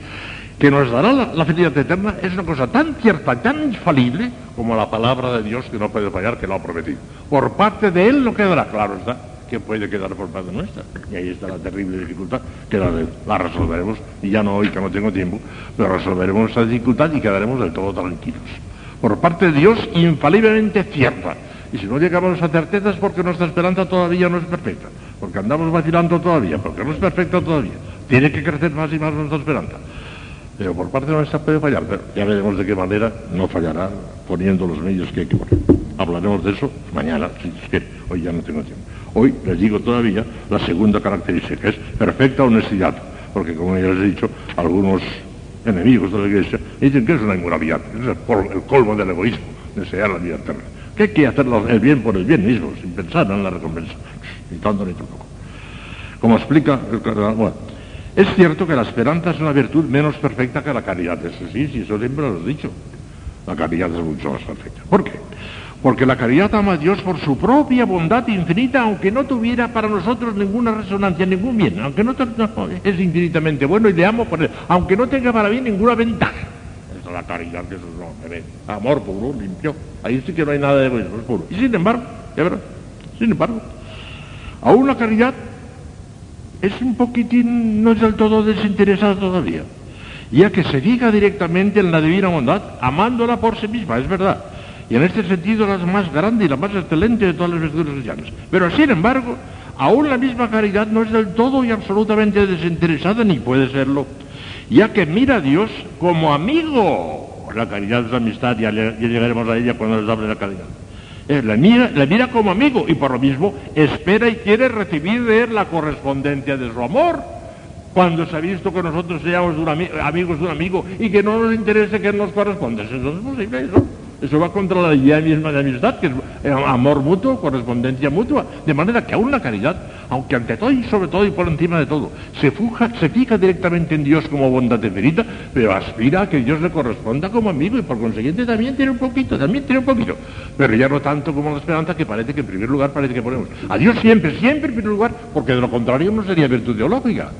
B: que nos dará la, felicidad eterna es una cosa tan cierta, tan infalible como la palabra de Dios que no puede fallar, que lo ha prometido. Por parte de Él no quedará, claro está, que puede quedar por parte nuestra. Y ahí está la terrible dificultad, que la, la resolveremos, y ya no hoy que no tengo tiempo, pero resolveremos esa dificultad y quedaremos del todo tranquilos. Por parte de Dios, infaliblemente cierta. Y si no llegamos a certeza es porque nuestra esperanza todavía no es perfecta, porque andamos vacilando todavía, porque no es perfecta todavía. Tiene que crecer más y más nuestra esperanza. Pero por parte nuestra puede fallar, pero ya veremos de qué manera no fallará poniendo los medios que hay que poner. Hablaremos de eso mañana, si es que hoy ya no tengo tiempo. Hoy les digo todavía la segunda característica, que es perfecta honestidad, porque como ya les he dicho, algunos enemigos de la Iglesia dicen que es una inmoralidad, es el, el colmo del egoísmo, desear la vida eterna. Que hay que hacer el bien por el bien mismo, sin pensar en la recompensa, ni tanto ni tampoco. Como explica el cardenal, bueno, es cierto que la esperanza es una virtud menos perfecta que la caridad, eso sí, sí, eso siempre lo he dicho. La caridad es mucho más perfecta. ¿Por qué? Porque la caridad ama a Dios por su propia bondad infinita, aunque no tuviera para nosotros ninguna resonancia, ningún bien, aunque no, es infinitamente bueno y le amo por él, aunque no tenga para mí ninguna ventaja. Esa es la caridad, que eso es no, amor puro, limpio. Ahí sí que no hay nada de egoísmo, es puro. Y sin embargo, ya verás, sin embargo, aún la caridad es un poquitín, no es del todo desinteresada todavía, ya que se fija directamente en la divina bondad, amándola por sí misma, es verdad. Y en este sentido la más grande y la más excelente de todas las virtudes cristianas. Pero sin embargo, aún la misma caridad no es del todo y absolutamente desinteresada, ni puede serlo, ya que mira a Dios como amigo. La caridad es amistad, ya, ya llegaremos a ella cuando les hable la caridad. Eh, la, mira, la mira como amigo y por lo mismo espera y quiere recibir de él la correspondencia de su amor. Cuando se ha visto que nosotros seamos un amigos de un amigo y que no nos interese que él nos corresponda, eso es posible eso. Eso va contra la idea misma de amistad, que es eh, amor mutuo, correspondencia mutua. De manera que aún la caridad, aunque ante todo y sobre todo y por encima de todo, se, fuja, se fija directamente en Dios como bondad infinita, pero aspira a que Dios le corresponda como amigo y por consiguiente también tiene un poquito, también tiene un poquito. Pero ya no tanto como la esperanza que parece que en primer lugar parece que ponemos. A Dios siempre, siempre en primer lugar, porque de lo contrario no sería virtud teológica.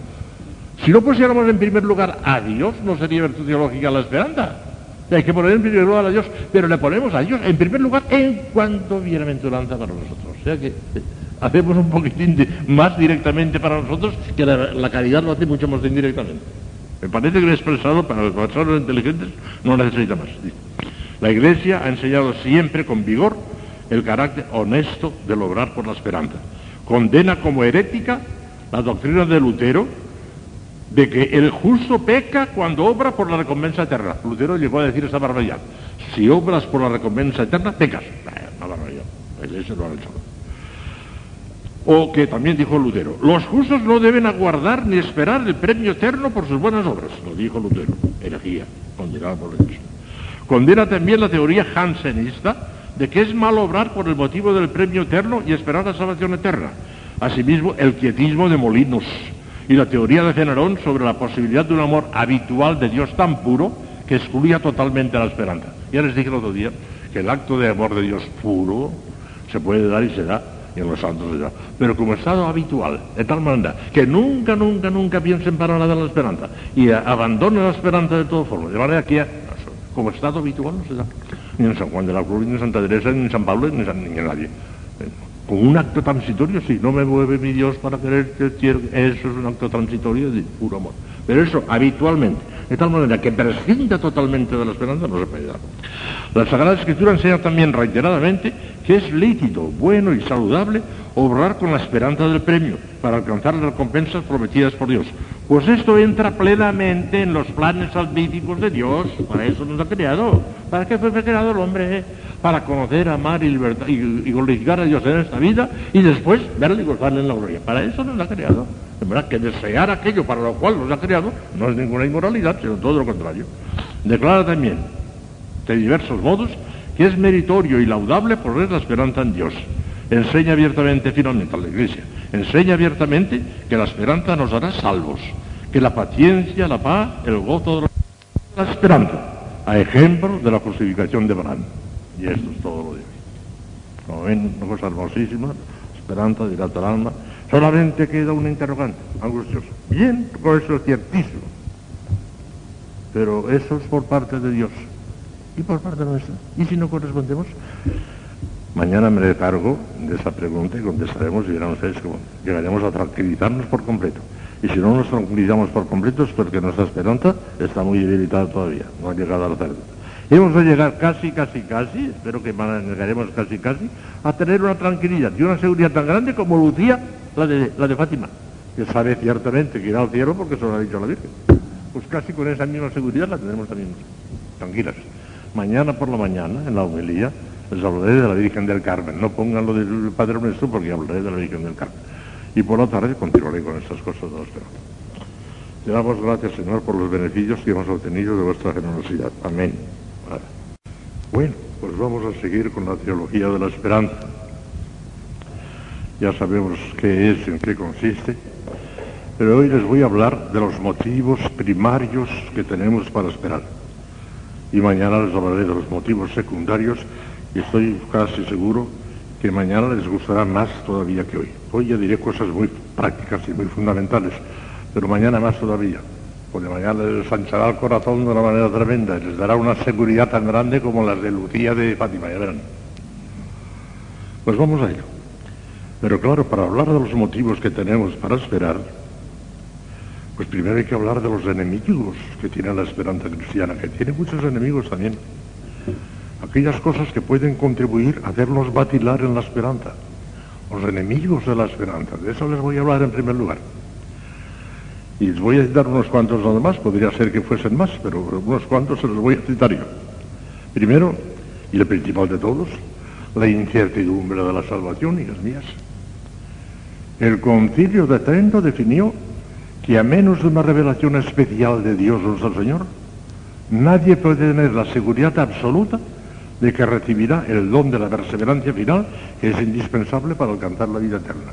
B: Si no pusiéramos en primer lugar a Dios, no sería virtud teológica la esperanza. Hay que poner en primer lugar a Dios, pero le ponemos a Dios en primer lugar en cuanto bienaventuranza para nosotros. O sea que eh, hacemos un poquitín más directamente para nosotros que la, caridad lo hace mucho más indirectamente. Me parece que lo he expresado para los personas inteligentes, no necesita más. La Iglesia ha enseñado siempre con vigor el carácter honesto de lograr por la esperanza. Condena como herética la doctrina de Lutero, de que el justo peca cuando obra por la recompensa eterna. Lutero llegó a decir esa barbaridad. Si obras por la recompensa eterna, pecas. Una barbaridad. Lo. O que también dijo Lutero, los justos no deben aguardar ni esperar el premio eterno por sus buenas obras. Lo dijo Lutero. Herejía, condenada por Dios. Condena también la teoría jansenista de que es mal obrar por el motivo del premio eterno y esperar la salvación eterna. Asimismo, el quietismo de Molinos, y la teoría de Cenarón sobre la posibilidad de un amor habitual de Dios tan puro que excluía totalmente la esperanza. Ya les dije el otro día que el acto de amor de Dios puro se puede dar y se da, y en los santos se da, pero como estado habitual, de tal manera que nunca, nunca, nunca piensen para nada en la esperanza y abandonen la esperanza de todas formas, de manera que como estado habitual no se da, ni en San Juan de la Cruz, ni en Santa Teresa, ni en San Pablo, ni en nadie con un acto transitorio, sí, no me mueve mi Dios para querer eso es un acto transitorio de puro amor. Pero eso habitualmente, de tal manera que prescinda totalmente de la esperanza, no se puede dar. La Sagrada Escritura enseña también reiteradamente que es lícito, bueno y saludable obrar con la esperanza del premio para alcanzar las recompensas prometidas por Dios. Pues esto entra plenamente en los planes salvíficos de Dios, para eso nos ha creado. ¿Para qué fue creado el hombre? para conocer, amar y, y, glorificar a Dios en esta vida y después verle y gozarle en la gloria. Para eso nos ha creado. Verdad que desear aquello para lo cual nos ha creado no es ninguna inmoralidad, sino todo lo contrario. Declara también, de diversos modos, que es meritorio y laudable poner la esperanza en Dios. Enseña abiertamente, finalmente, a la Iglesia, enseña abiertamente que la esperanza nos hará salvos, que la paciencia, la paz, el gozo de la esperanza, a ejemplo de la justificación de Abraham. Y esto es todo lo de hoy. Como ven, una cosa hermosísima, esperanza dilata el alma, solamente queda un interrogante, angustioso. Bien, con eso es ciertísimo. Pero eso es por parte de Dios y por parte nuestra. ¿Y si no correspondemos? Mañana me cargo de esa pregunta y contestaremos y verán ustedes cómo llegaremos a tranquilizarnos por completo. Y si no nos tranquilizamos por completo es porque nuestra esperanza está muy debilitada todavía, no ha llegado a la certeza. Hemos de llegar casi, casi, casi, espero que llegaremos casi, casi, a tener una tranquilidad y una seguridad tan grande como lucía la de, la de Fátima, que sabe ciertamente que irá al cielo porque se lo ha dicho la Virgen. Pues casi con esa misma seguridad la tenemos también tranquilas. Mañana por la mañana, en la homilía, les hablaré de la Virgen del Carmen. No pongan lo del Padre Nuestro porque hablaré de la Virgen del Carmen. Y por la tarde continuaré con estas cosas de los Le damos gracias, Señor, por los beneficios que hemos obtenido de vuestra generosidad. Amén. Bueno, pues vamos a seguir con la teología de la esperanza. Ya sabemos qué es, en qué consiste, pero hoy les voy a hablar de los motivos primarios que tenemos para esperar. Y mañana les hablaré de los motivos secundarios y estoy casi seguro que mañana les gustará más todavía que hoy. Hoy ya diré cosas muy prácticas y muy fundamentales, pero mañana más todavía porque mañana les anchará el corazón de una manera tremenda y les dará una seguridad tan grande como las de Lucía de Fátima, ya verán. Pues vamos a ello. Pero claro, para hablar de los motivos que tenemos para esperar, pues primero hay que hablar de los enemigos que tiene la esperanza cristiana, que tiene muchos enemigos también. Aquellas cosas que pueden contribuir a hacernos vacilar en la esperanza. Los enemigos de la esperanza. De eso les voy a hablar en primer lugar. Y les voy a citar unos cuantos nada más, podría ser que fuesen más, pero unos cuantos se los voy a citar yo. Primero, y el principal de todos, la incertidumbre de la salvación, hijas mías. El concilio de Trento definió que a menos de una revelación especial de Dios nuestro Señor, nadie puede tener la seguridad absoluta de que recibirá el don de la perseverancia final, que es indispensable para alcanzar la vida eterna.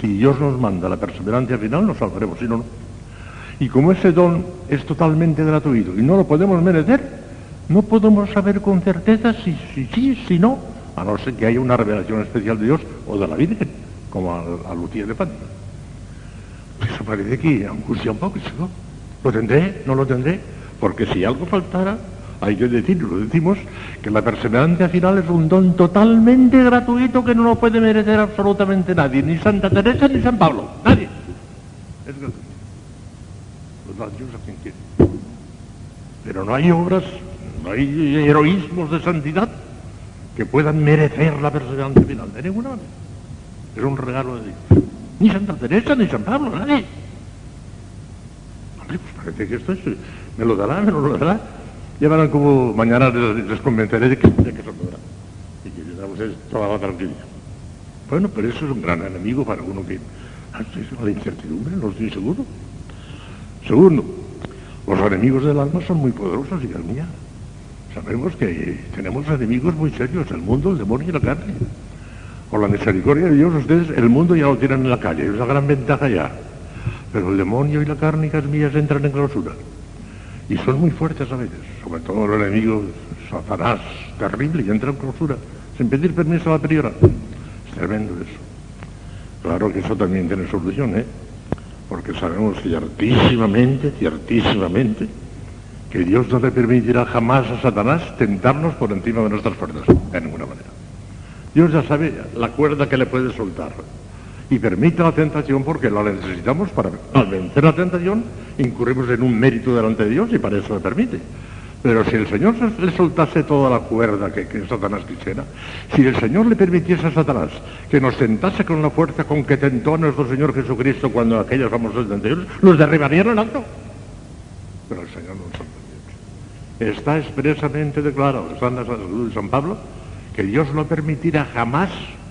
B: Si Dios nos manda la perseverancia final, nos salvaremos, si no, no. Y como ese don es totalmente gratuito y no lo podemos merecer, no podemos saber con certeza si sí, si, si, no, a no ser que haya una revelación especial de Dios o de la Virgen, como a, Lucía de Fátima. Eso parece que angustia un poco, ¿no? ¿Lo tendré? ¿No lo tendré? Porque si algo faltara, hay que decirlo, lo decimos, que la perseverancia final es un don totalmente gratuito que no lo puede merecer absolutamente nadie, ni Santa Teresa ni San Pablo, nadie. Quiere. Pero no hay obras, no hay heroísmos de santidad que puedan merecer la perseverancia final. De ninguna manera. Es un regalo de Dios. Ni Santa Teresa, ni San Pablo, nadie. Hombre, pues parece que esto es, me lo dará, me lo dará. Ya verán como mañana les, convenceré de que, de que se lo dará. Y que les damos toda la tranquilidad. Bueno, pero eso es un gran enemigo para uno que... La incertidumbre, no estoy seguro. Segundo, los enemigos del alma son muy poderosos, hija mía. Sabemos que tenemos enemigos muy serios, el mundo, el demonio y la carne. Con la misericordia de Dios, ustedes el mundo ya lo tienen en la calle, es una gran ventaja ya. Pero el demonio y la carne, hijas mías, entran en clausura. Y son muy fuertes a veces, sobre todo el enemigo Satanás, terrible, y entra en clausura, sin pedir permiso a la priora. Es tremendo eso. Claro que eso también tiene solución, ¿eh? Porque sabemos ciertísimamente, ciertísimamente, que Dios no le permitirá jamás a Satanás tentarnos por encima de nuestras fuerzas, de ninguna manera. Dios ya sabe la cuerda que le puede soltar y permite la tentación porque la necesitamos para, al vencer la tentación, incurrimos en un mérito delante de Dios y para eso le permite. Pero si el Señor le soltase toda la cuerda que, Satanás quisiera, si el Señor le permitiese a Satanás que nos tentase con la fuerza con que tentó a nuestro Señor Jesucristo cuando aquellos famosos tentaciones, los derribarían en alto. Pero el Señor no ha Está expresamente declarado, está en la salud de San Pablo, que Dios no permitirá jamás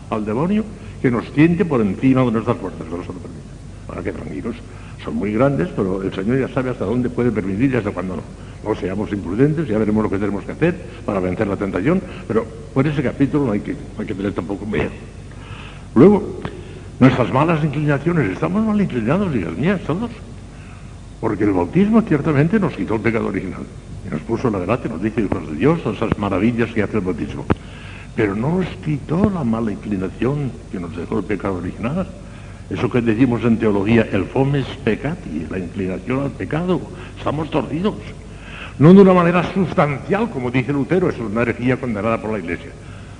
B: al demonio que nos tiente por encima de nuestras fuerzas. No lo permite. Ahora que tranquilos, son muy grandes, pero el Señor ya sabe hasta dónde puede permitir y hasta cuándo no. No seamos imprudentes, ya veremos lo que tenemos que hacer para vencer la tentación, pero por ese capítulo no hay que, hay que tener tampoco miedo. Luego, nuestras malas inclinaciones, estamos mal inclinados, hijas mías, todos. Porque el bautismo ciertamente nos quitó el pecado original y nos puso la gracia, nos dice hijos de Dios, esas maravillas que hace el bautismo. pero no nos quitó la mala inclinación que nos dejó el pecado original. Eso que decimos en teología, el fomes peccati, la inclinación al pecado. Estamos torcidos. No de una manera sustancial, como dice Lutero, es una herejía condenada por la Iglesia.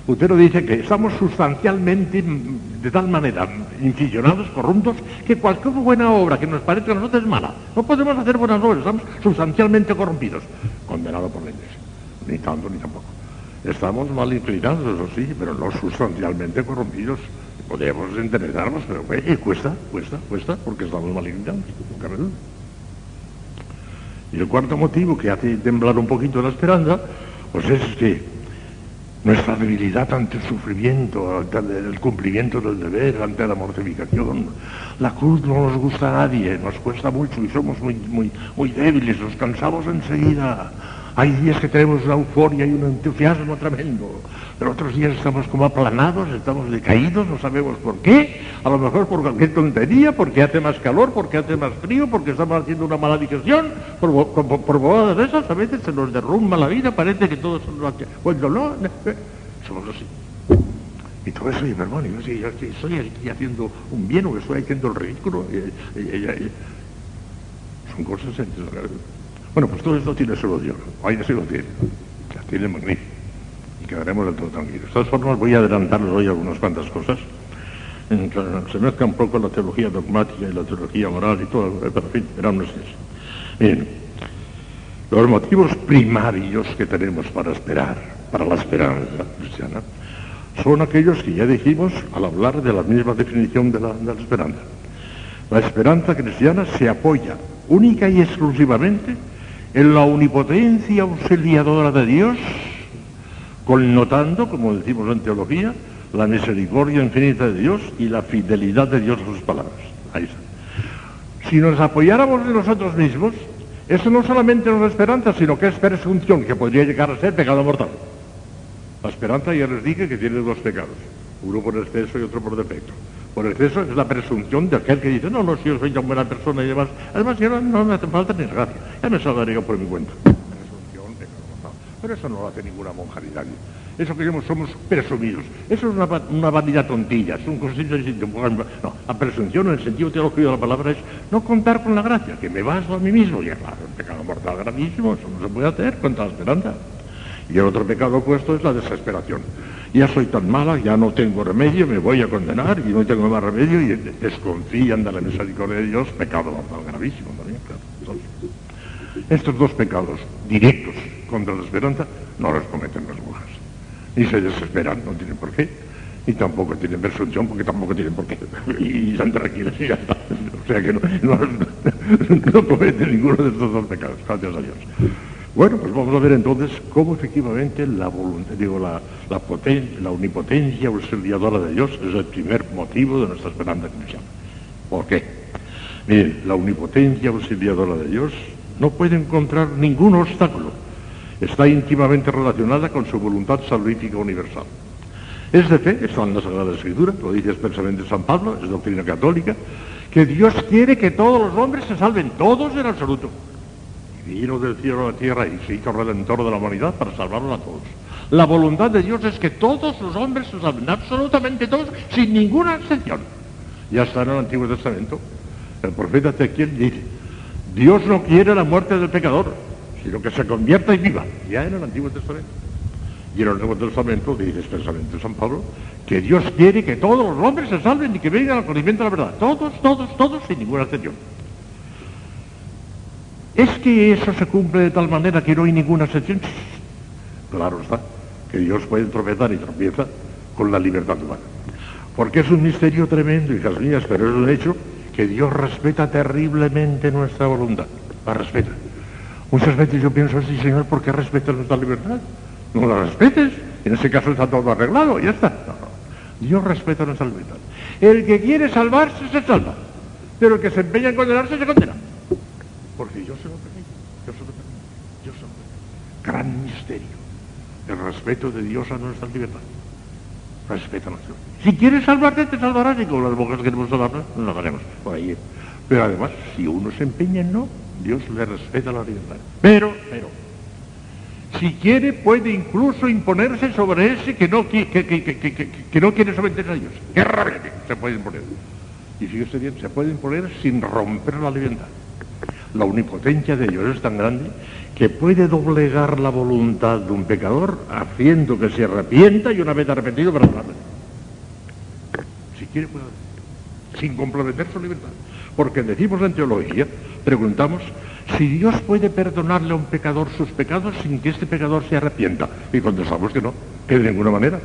B: Lutero dice que estamos sustancialmente, de tal manera, inficionados, corruptos, que cualquier buena obra que nos parezca a nosotros es mala. No podemos hacer buenas obras, estamos sustancialmente corrompidos. Condenado por la Iglesia. Ni tanto ni tampoco. Estamos mal inclinados, eso sí, pero no sustancialmente corrompidos. Podemos enderezarnos, pero eh, cuesta, cuesta, cuesta, porque estamos mal inclinados. Y el cuarto motivo que hace temblar un poquito la esperanza, pues es que nuestra debilidad ante el sufrimiento, ante el cumplimiento del deber, ante la mortificación. La cruz no nos gusta a nadie, nos cuesta mucho y somos muy, muy, débiles, nos cansamos enseguida. Hay días que tenemos una euforia y un entusiasmo tremendo, pero otros días estamos como aplanados, estamos decaídos, no sabemos por qué. A lo mejor por cualquier tontería, porque hace más calor, porque hace más frío, porque estamos haciendo una mala digestión, por, por, de esas, a veces se nos derrumba la vida, parece que todo son Cuando no, somos así. Y todo eso, mi hermano, yo, yo, estoy aquí haciendo un bien o estoy haciendo el ridículo. son cosas bueno, pues todo esto tiene solución. Hoy sí lo tiene. Magnífico. Y quedaremos del todo tranquilos. De todas formas, voy a adelantarles hoy algunas cuantas cosas. Se mezcla un poco la teología dogmática y la teología moral y todo, pero en fin, verán ustedes. Bien, los motivos primarios que tenemos para esperar, para la esperanza cristiana, son aquellos que ya dijimos al hablar de la misma definición de la esperanza. La esperanza cristiana se apoya única y exclusivamente en la omnipotencia auxiliadora de Dios, connotando, como decimos en teología, la misericordia infinita de Dios y la fidelidad de Dios a sus palabras. Ahí está. Si nos apoyáramos en nosotros mismos, eso no solamente no es esperanza, sino que es presunción, que podría llegar a ser pecado mortal. La esperanza ya les dije que tiene dos pecados, uno por exceso y otro por defecto. Por exceso es la presunción de aquel que dice, no, no, si yo soy una buena persona y demás. Además, yo no, me hace falta ni gracia. Ya me salvaría por mi cuenta. Presunción de Pero eso no lo hace ninguna monja ni nadie. Eso que somos presumidos. Eso es una, una vanidad tontilla, es un concepto distinto. No, la presunción en el sentido teológico de la palabra es no contar con la gracia, que me baso a mí mismo. Y claro, un pecado mortal gravísimo, eso no se puede hacer contra la esperanza. Y el otro pecado opuesto es la desesperación ya soy tan mala, ya no tengo remedio, me voy a condenar y no tengo más remedio y desconfían de la misericordia de Dios, pecado mortal gravísimo también, claro. estos dos pecados directos contra la esperanza no los cometen las mujeres. Ni se desesperan, no tienen por qué, ni tampoco tienen presunción porque tampoco tienen por qué. Y están tranquilos y ya está. O sea que no, no, no cometen ninguno de estos dos pecados, gracias a Dios. Bueno, pues vamos a ver entonces cómo efectivamente la voluntad, digo, la, la, poten, la omnipotencia auxiliadora de Dios es el primer motivo de nuestra esperanza cristiana. ¿Por qué? Miren, la omnipotencia auxiliadora de Dios no puede encontrar ningún obstáculo. Está íntimamente relacionada con su voluntad salvífica universal. Es de fe, está en la Sagrada Escritura, lo dice expresamente San Pablo, es doctrina católica, que Dios quiere que todos los hombres se salven, todos en absoluto vino del cielo a la tierra y se hizo redentor de la humanidad para salvarlos a todos. La voluntad de Dios es que todos los hombres se salven, absolutamente todos, sin ninguna excepción. Ya está en el Antiguo Testamento. El profeta Ezequiel dice, Dios no quiere la muerte del pecador, sino que se convierta y viva. Ya en el Antiguo Testamento. Y en el Nuevo Testamento dice expresamente San Pablo que Dios quiere que todos los hombres se salven y que vengan al conocimiento de la verdad. Todos, todos, todos, sin ninguna excepción. ¿Es que eso se cumple de tal manera que no hay ninguna excepción? Claro está, que Dios puede tropezar y tropieza con la libertad humana. Porque es un misterio tremendo, hijas mías, pero es un hecho que Dios respeta terriblemente nuestra voluntad. La respeta. Muchas veces yo pienso así, Señor, ¿por qué respeta nuestra libertad? No la respetes. En ese caso está todo arreglado, ya está. Dios respeta nuestra libertad. El que quiere salvarse se salva, pero el que se empeña en condenarse se condena. Porque yo se lo permito, yo se lo permito, yo se lo permito. Gran misterio, el respeto de Dios a nuestra libertad. Respeta nuestra Si quieres salvarte, te salvarás, y como las mujeres queremos salvarnos, nos salvaremos por ahí. Pero además, si uno se empeña en no, Dios le respeta la libertad. Pero, pero, Si quiere, puede incluso imponerse sobre ese que no, que, que- que- que- que- que no quiere someterse a Dios. ¡Qué rabia! Se puede imponer. Y fíjese bien, se puede imponer sin romper la libertad. La omnipotencia de Dios es tan grande que puede doblegar la voluntad de un pecador haciendo que se arrepienta y una vez arrepentido perdonarle. Si quiere puede sin comprometer su libertad. Porque decimos en teología, preguntamos, si Dios puede perdonarle a un pecador sus pecados sin que este pecador se arrepienta. Y contestamos que no, que de ninguna manera.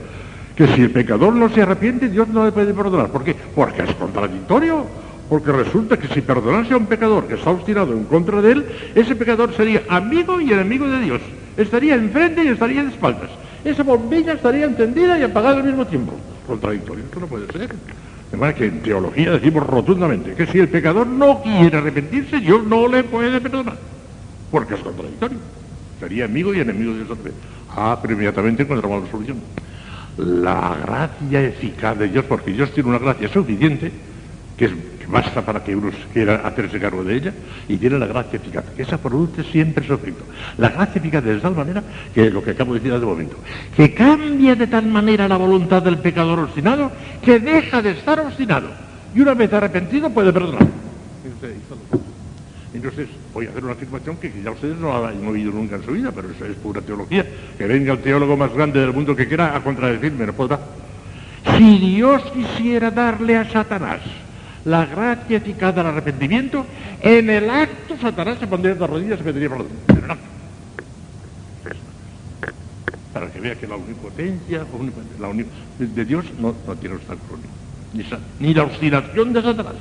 B: Que si el pecador no se arrepiente, Dios no le puede perdonar. ¿Por qué? Porque es contradictorio. Porque resulta que si perdonase a un pecador que está obstinado en contra de él, ese pecador sería amigo y enemigo de Dios. Estaría enfrente y estaría de espaldas. Esa bombilla estaría encendida y apagada al mismo tiempo. Contradictorio, esto no puede ser. De manera que en teología decimos rotundamente que si el pecador no quiere arrepentirse, Dios no le puede perdonar. Porque es contradictorio. Sería amigo y enemigo de Dios. Ah, pero inmediatamente encontramos la solución. La gracia eficaz de Dios, porque Dios tiene una gracia suficiente, que, es, basta para que uno quiera hacerse cargo de ella, y tiene la gracia eficaz, que esa produce siempre su efecto. La gracia eficaz de tal manera, que lo que acabo de decir hace un momento, que cambia de tal manera la voluntad del pecador obstinado, que deja de estar obstinado, y una vez arrepentido puede perdonar. Entonces, voy a hacer una afirmación que ya ustedes no han oído nunca en su vida, pero eso es pura teología. Que venga el teólogo más grande del mundo que quiera a contradecirme, no podrá. Si Dios quisiera darle a Satanás la gracia eficaz del arrepentimiento, en el acto Satanás se pondría de rodillas y pediría perdón. El acto. Para que vea que la omnipotencia, la de Dios no, no tiene obstáculo ni, la obstinación de Satanás.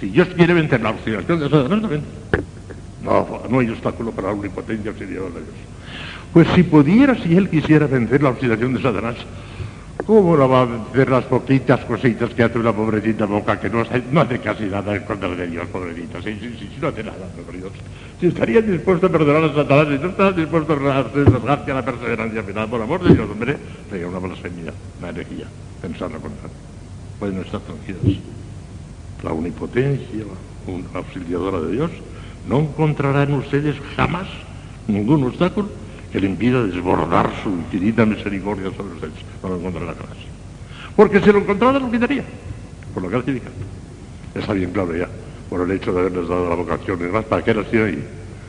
B: Si Dios quiere vencer la obstinación de Satanás, vence. No, no hay obstáculo para la omnipotencia exterior de Dios. Pues si pudiera, si él quisiera vencer la obstinación de Satanás, ¿cómo no va a vencer las poquitas cositas que hace una pobrecita boca que no hace, no hace casi nada en contra de Dios, pobrecita? Si, si, si, si no hace nada, por Dios. Si estaría dispuesto a perdonar a Satanás y no está dispuesto a a la perseverancia final, por amor de Dios, hombre, sería una blasfemia, una herejía, pensar lo contrario. Pueden estar tranquilos la omnipotencia, la auxiliadora de Dios, no encontrará en ustedes jamás ningún obstáculo que le impida desbordar su infinita misericordia sobre ustedes. No lo encontrará jamás. Porque si lo encontrara, lo quitaría. Por la gracia divina. Está bien claro ya. Por el hecho de haberles dado la vocación y demás, ¿para qué las tiene ahí?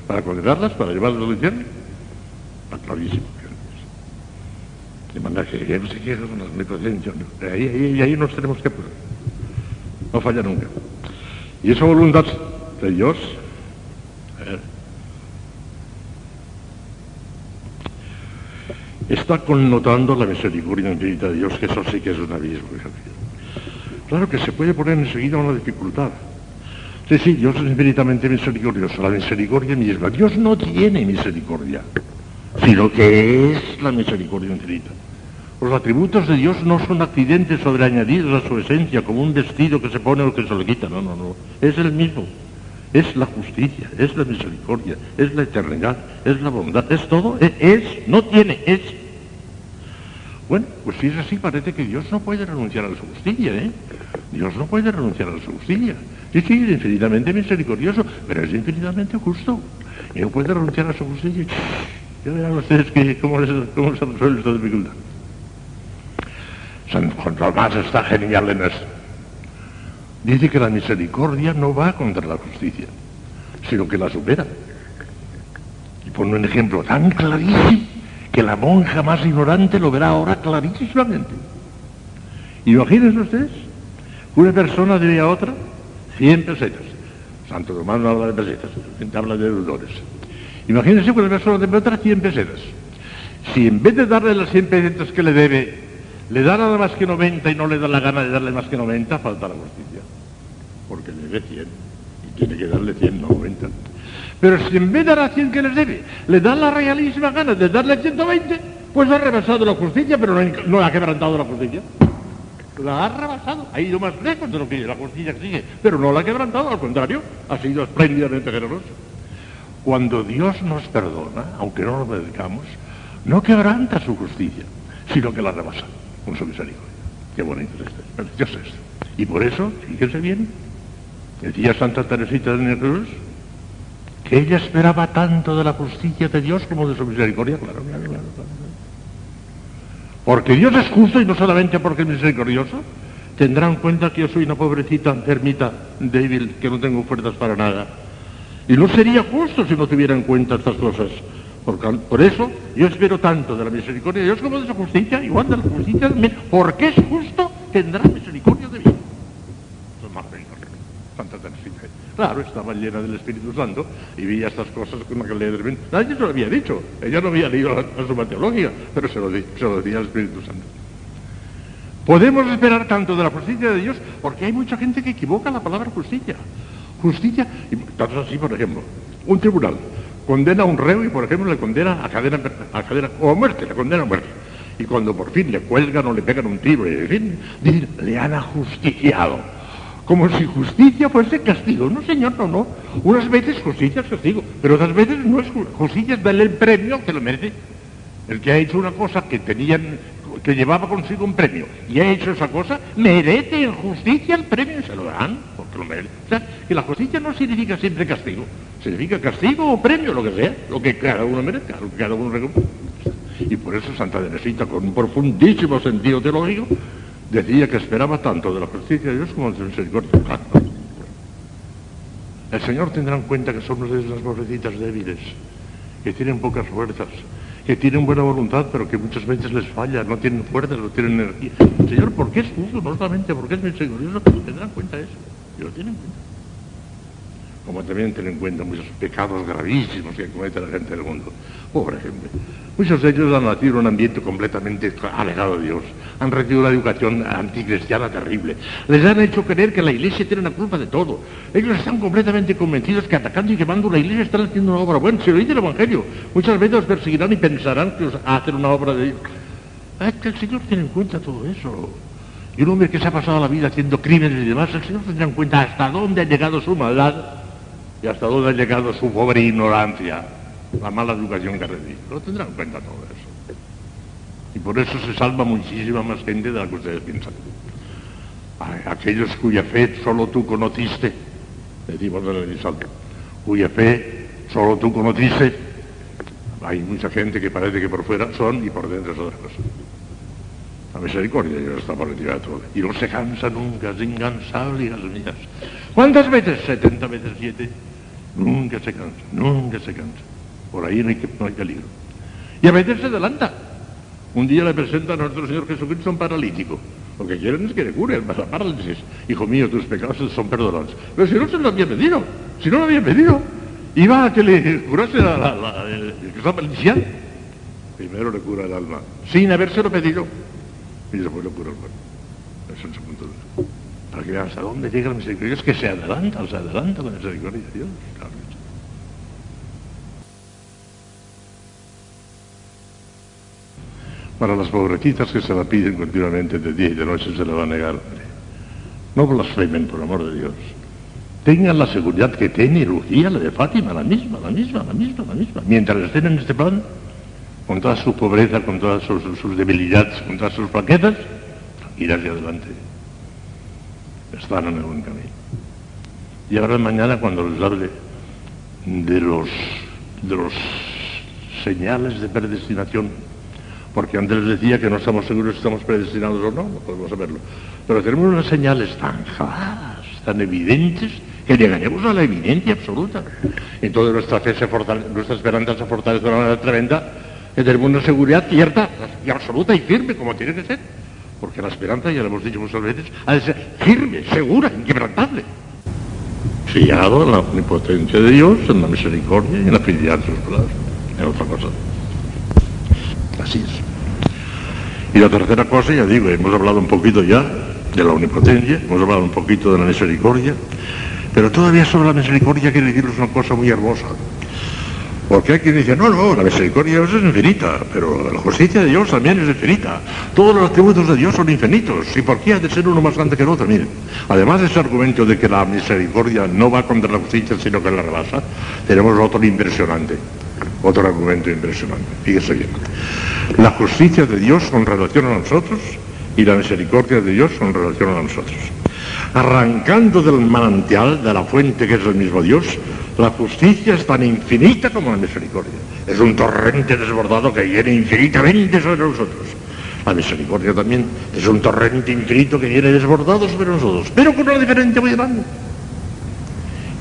B: ¿Para condenarlas? ¿Para llevarlas al infierno? Está clarísimo. De manera que ya no se queja con la omnipotencia. ¿no? Ahí, ahí, ahí nos tenemos que poner. No falla nunca. Y esa voluntad de Dios está connotando la misericordia infinita de Dios, que eso sí que es un abismo. Claro que se puede poner enseguida una dificultad. Sí, sí, Dios es infinitamente misericordioso, la misericordia misma. Dios no tiene misericordia, sino que es la misericordia infinita. Los atributos de Dios no son accidentes sobreañadidos a su esencia, como un vestido que se pone o que se le quita. No, no, no. Es el mismo. Es la justicia, es la misericordia, es la eternidad, es la bondad, es todo. Es, no tiene, es. Bueno, pues si es así, parece que Dios no puede renunciar a su justicia, ¿eh? Dios no puede renunciar a su justicia. Sí, sí, es infinitamente misericordioso, pero es infinitamente justo. Y no puede renunciar a su justicia. Ya verán ustedes que, cómo, se resuelve esta dificultad. San Juan Tomás está genial en esto. Dice que la misericordia no va contra la justicia, sino que la supera. Y pone un ejemplo tan clarísimo que la monja más ignorante lo verá ahora clarísimamente. Imagínense ustedes, una persona debe a otra 100 pesetas. Santo Tomás no habla de pesetas, habla de deudores. Imagínense que una persona debe otra 100 pesetas. Si en vez de darle las 100 pesetas que le debe, le da nada más que 90 y no le da la gana de darle más que 90, falta la justicia. Porque le debe 100 y tiene que darle 100, no 90. Pero si en vez de dar 100 que les debe, le da la realísima gana de darle 120, pues ha rebasado la justicia, pero no, no ha quebrantado la justicia. La ha rebasado, ha ido más lejos de lo que la justicia exige, pero no la ha quebrantado, al contrario, ha sido espléndidamente generoso. Cuando Dios nos perdona, aunque no lo merezcamos, no quebranta su justicia, sino que la rebasa con su misericordia. Qué bonito es esto, precioso esto. Y por eso, fíjense bien, decía Santa Teresita de Cruz, ella esperaba tanto de la justicia de Dios como de su misericordia, claro, claro, claro. Porque Dios es justo y no solamente porque es misericordioso, tendrá en cuenta que yo soy una pobrecita enfermita, débil, que no tengo fuerzas para nada. Y no sería justo si no tuviera en cuenta estas cosas. Por, por, eso yo espero tanto de la misericordia de Dios como de su justicia, igual de la justicia, porque es justo, tendrá misericordia de mí. Santa Teresita. Claro, estaba llena del Espíritu Santo y veía estas cosas con la que le Nadie se lo había dicho. Ella no había leído la, suma teológica, pero se lo, se lo decía el Espíritu Santo. Podemos esperar tanto de la justicia de Dios porque hay mucha gente que equivoca la palabra justicia. Justicia, y tanto así, por ejemplo, un tribunal condena a un reo y, por ejemplo, le condena a cadena, a cadena o a muerte, le condena a muerte. Y cuando por fin le cuelgan o le pegan un tiro, y, en fin, dicen, le han ajusticiado. Como si justicia fuese castigo. No, señor, no, no. Unas veces justicia es castigo, pero otras veces no es justicia, es darle el premio que lo merece. El que ha hecho una cosa que tenían, que llevaba consigo un premio y ha hecho esa cosa, merece en justicia el premio y se lo dan, porque lo merece. O sea, que la justicia no significa siempre castigo, significa castigo o premio, lo que sea, lo que cada uno merezca, lo que cada uno recompensa. Y por eso Santa Teresita, con un profundísimo sentido teológico, decía que esperaba tanto de la justicia de Dios como de su misericordia. El Señor tendrá en cuenta que somos de esas pobrecitas débiles, que tienen pocas fuerzas, que tienen buena voluntad, pero que muchas veces les falla, no tienen fuerzas, no tienen energía. Señor, ¿por qué es justo? No solamente porque es misericordioso, tendrán en cuenta eso. Y lo tienen en cuenta. Como también tienen en cuenta muchos pecados gravísimos que comete la gente del mundo. Pobre gente. Muchos de ellos han nacido en un ambiente completamente alejado de Dios. Han recibido una educación anticristiana terrible. Les han hecho creer que la iglesia tiene la culpa de todo. Ellos están completamente convencidos que atacando y quemando la iglesia están haciendo una obra buena. Si lo dice el Evangelio, muchas veces los perseguirán y pensarán que hacen una obra de Dios. Es que el Señor tiene en cuenta todo eso. Y un hombre que se ha pasado la vida haciendo crímenes y demás, el Señor tendrá en cuenta hasta dónde ha llegado su maldad y hasta dónde ha llegado su pobre ignorancia la mala educación que recibe. Pero tendrán en cuenta todo eso. Y por eso se salva muchísima más gente de la que ustedes piensan. Aquellos cuya fe solo tú conociste, decimos en el salto, cuya fe solo tú conociste, hay mucha gente que parece que por fuera son y por dentro es otra cosa. La misericordia ya está por encima de todo. Y no se cansa nunca, es incansable, hijas mías. ¿Cuántas veces? 70 veces 7. Nunca se cansa, nunca se cansa. Por ahí no hay, no hay peligro. Y a veces se adelanta. Un día le presenta a nuestro Señor Jesucristo un paralítico. Lo que quieren es que le cure la parálisis. Hijo mío, tus pecados son perdonados. Pero si no se lo había pedido, si no lo había pedido, iba a que le curase la, la, el, que estaba inicial. Primero le cura el alma, sin habérselo pedido. Y después le cura el cuerpo. Eso es el punto de vista. Para que vean hasta dónde llega la misericordia. Es que se adelanta, se adelanta la misericordia Dios. Para las pobrecitas que se la piden continuamente de día y de noche se la va a negar. No blasfemen, por amor de Dios. Tengan la seguridad que tiene Lucía, la de Fátima, la misma, la misma, la misma, la misma. Mientras estén en este plan, con toda su pobreza, con todas sus, debilidades, con todas sus flaquezas, ir hacia adelante. Están en el buen camino. Y ahora mañana cuando les hable de los, de los señales de predestinación, porque les decía que no estamos seguros si estamos predestinados o no, no podemos saberlo. Pero tenemos unas señales tan claras, tan evidentes, que llegaremos a la evidencia absoluta. Entonces nuestra fe se fortalece, nuestra esperanza se fortalece de una manera tremenda, que tenemos una seguridad cierta y absoluta y firme, como tiene que ser. Porque la esperanza, ya lo hemos dicho muchas veces, ha de ser firme, segura, inquebrantable. Fiado en la omnipotencia de Dios, en la misericordia y en la fidelidad de sus palabras. En otra cosa. Así es. Y la tercera cosa, ya digo, hemos hablado un poquito ya de la omnipotencia, hemos hablado un poquito de la misericordia, pero todavía sobre la misericordia quiere decirles una cosa muy hermosa. Porque hay quien dice, no, no, la misericordia es infinita, pero la justicia de Dios también es infinita. Todos los atributos de Dios son infinitos. ¿Y por qué ha de ser uno más grande que el otro? Miren, además de ese argumento de que la misericordia no va contra la justicia, sino que la rebasa, tenemos otro impresionante. Otro argumento impresionante. Fíjese bien. La justicia de Dios con relación a nosotros y la misericordia de Dios con relación a nosotros. Arrancando del manantial, de la fuente que es el mismo Dios, La justicia es tan infinita como la misericordia. Es un torrente desbordado que viene infinitamente sobre nosotros. La misericordia también es un torrente infinito que viene desbordado sobre nosotros, pero con una diferencia muy grande.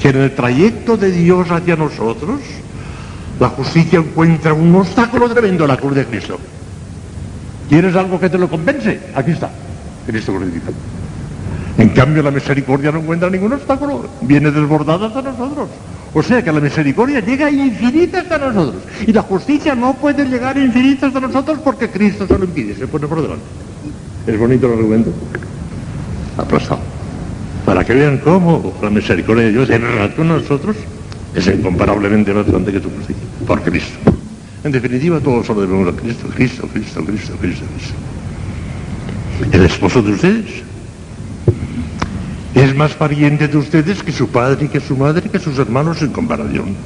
B: Que en el trayecto de Dios hacia nosotros, la justicia encuentra un obstáculo tremendo en la cruz de Cristo. ¿Quieres algo que te lo compense? Aquí está, Cristo crucificado. En cambio, la misericordia no encuentra ningún obstáculo, viene desbordada hasta nosotros. O sea que la misericordia llega infinita hasta nosotros. Y la justicia no puede llegar infinita hasta nosotros porque Cristo se lo impide, se pone por delante. ¿Es bonito el argumento? Aplastado. Para que vean cómo la misericordia de Dios relación con nosotros es incomparablemente más grande que tu justicia. Por Cristo. En definitiva, todos solo debemos a Cristo, Cristo, Cristo, Cristo, Cristo, Cristo. El esposo de ustedes es más pariente de ustedes que su padre, que su madre, que sus hermanos en comparación.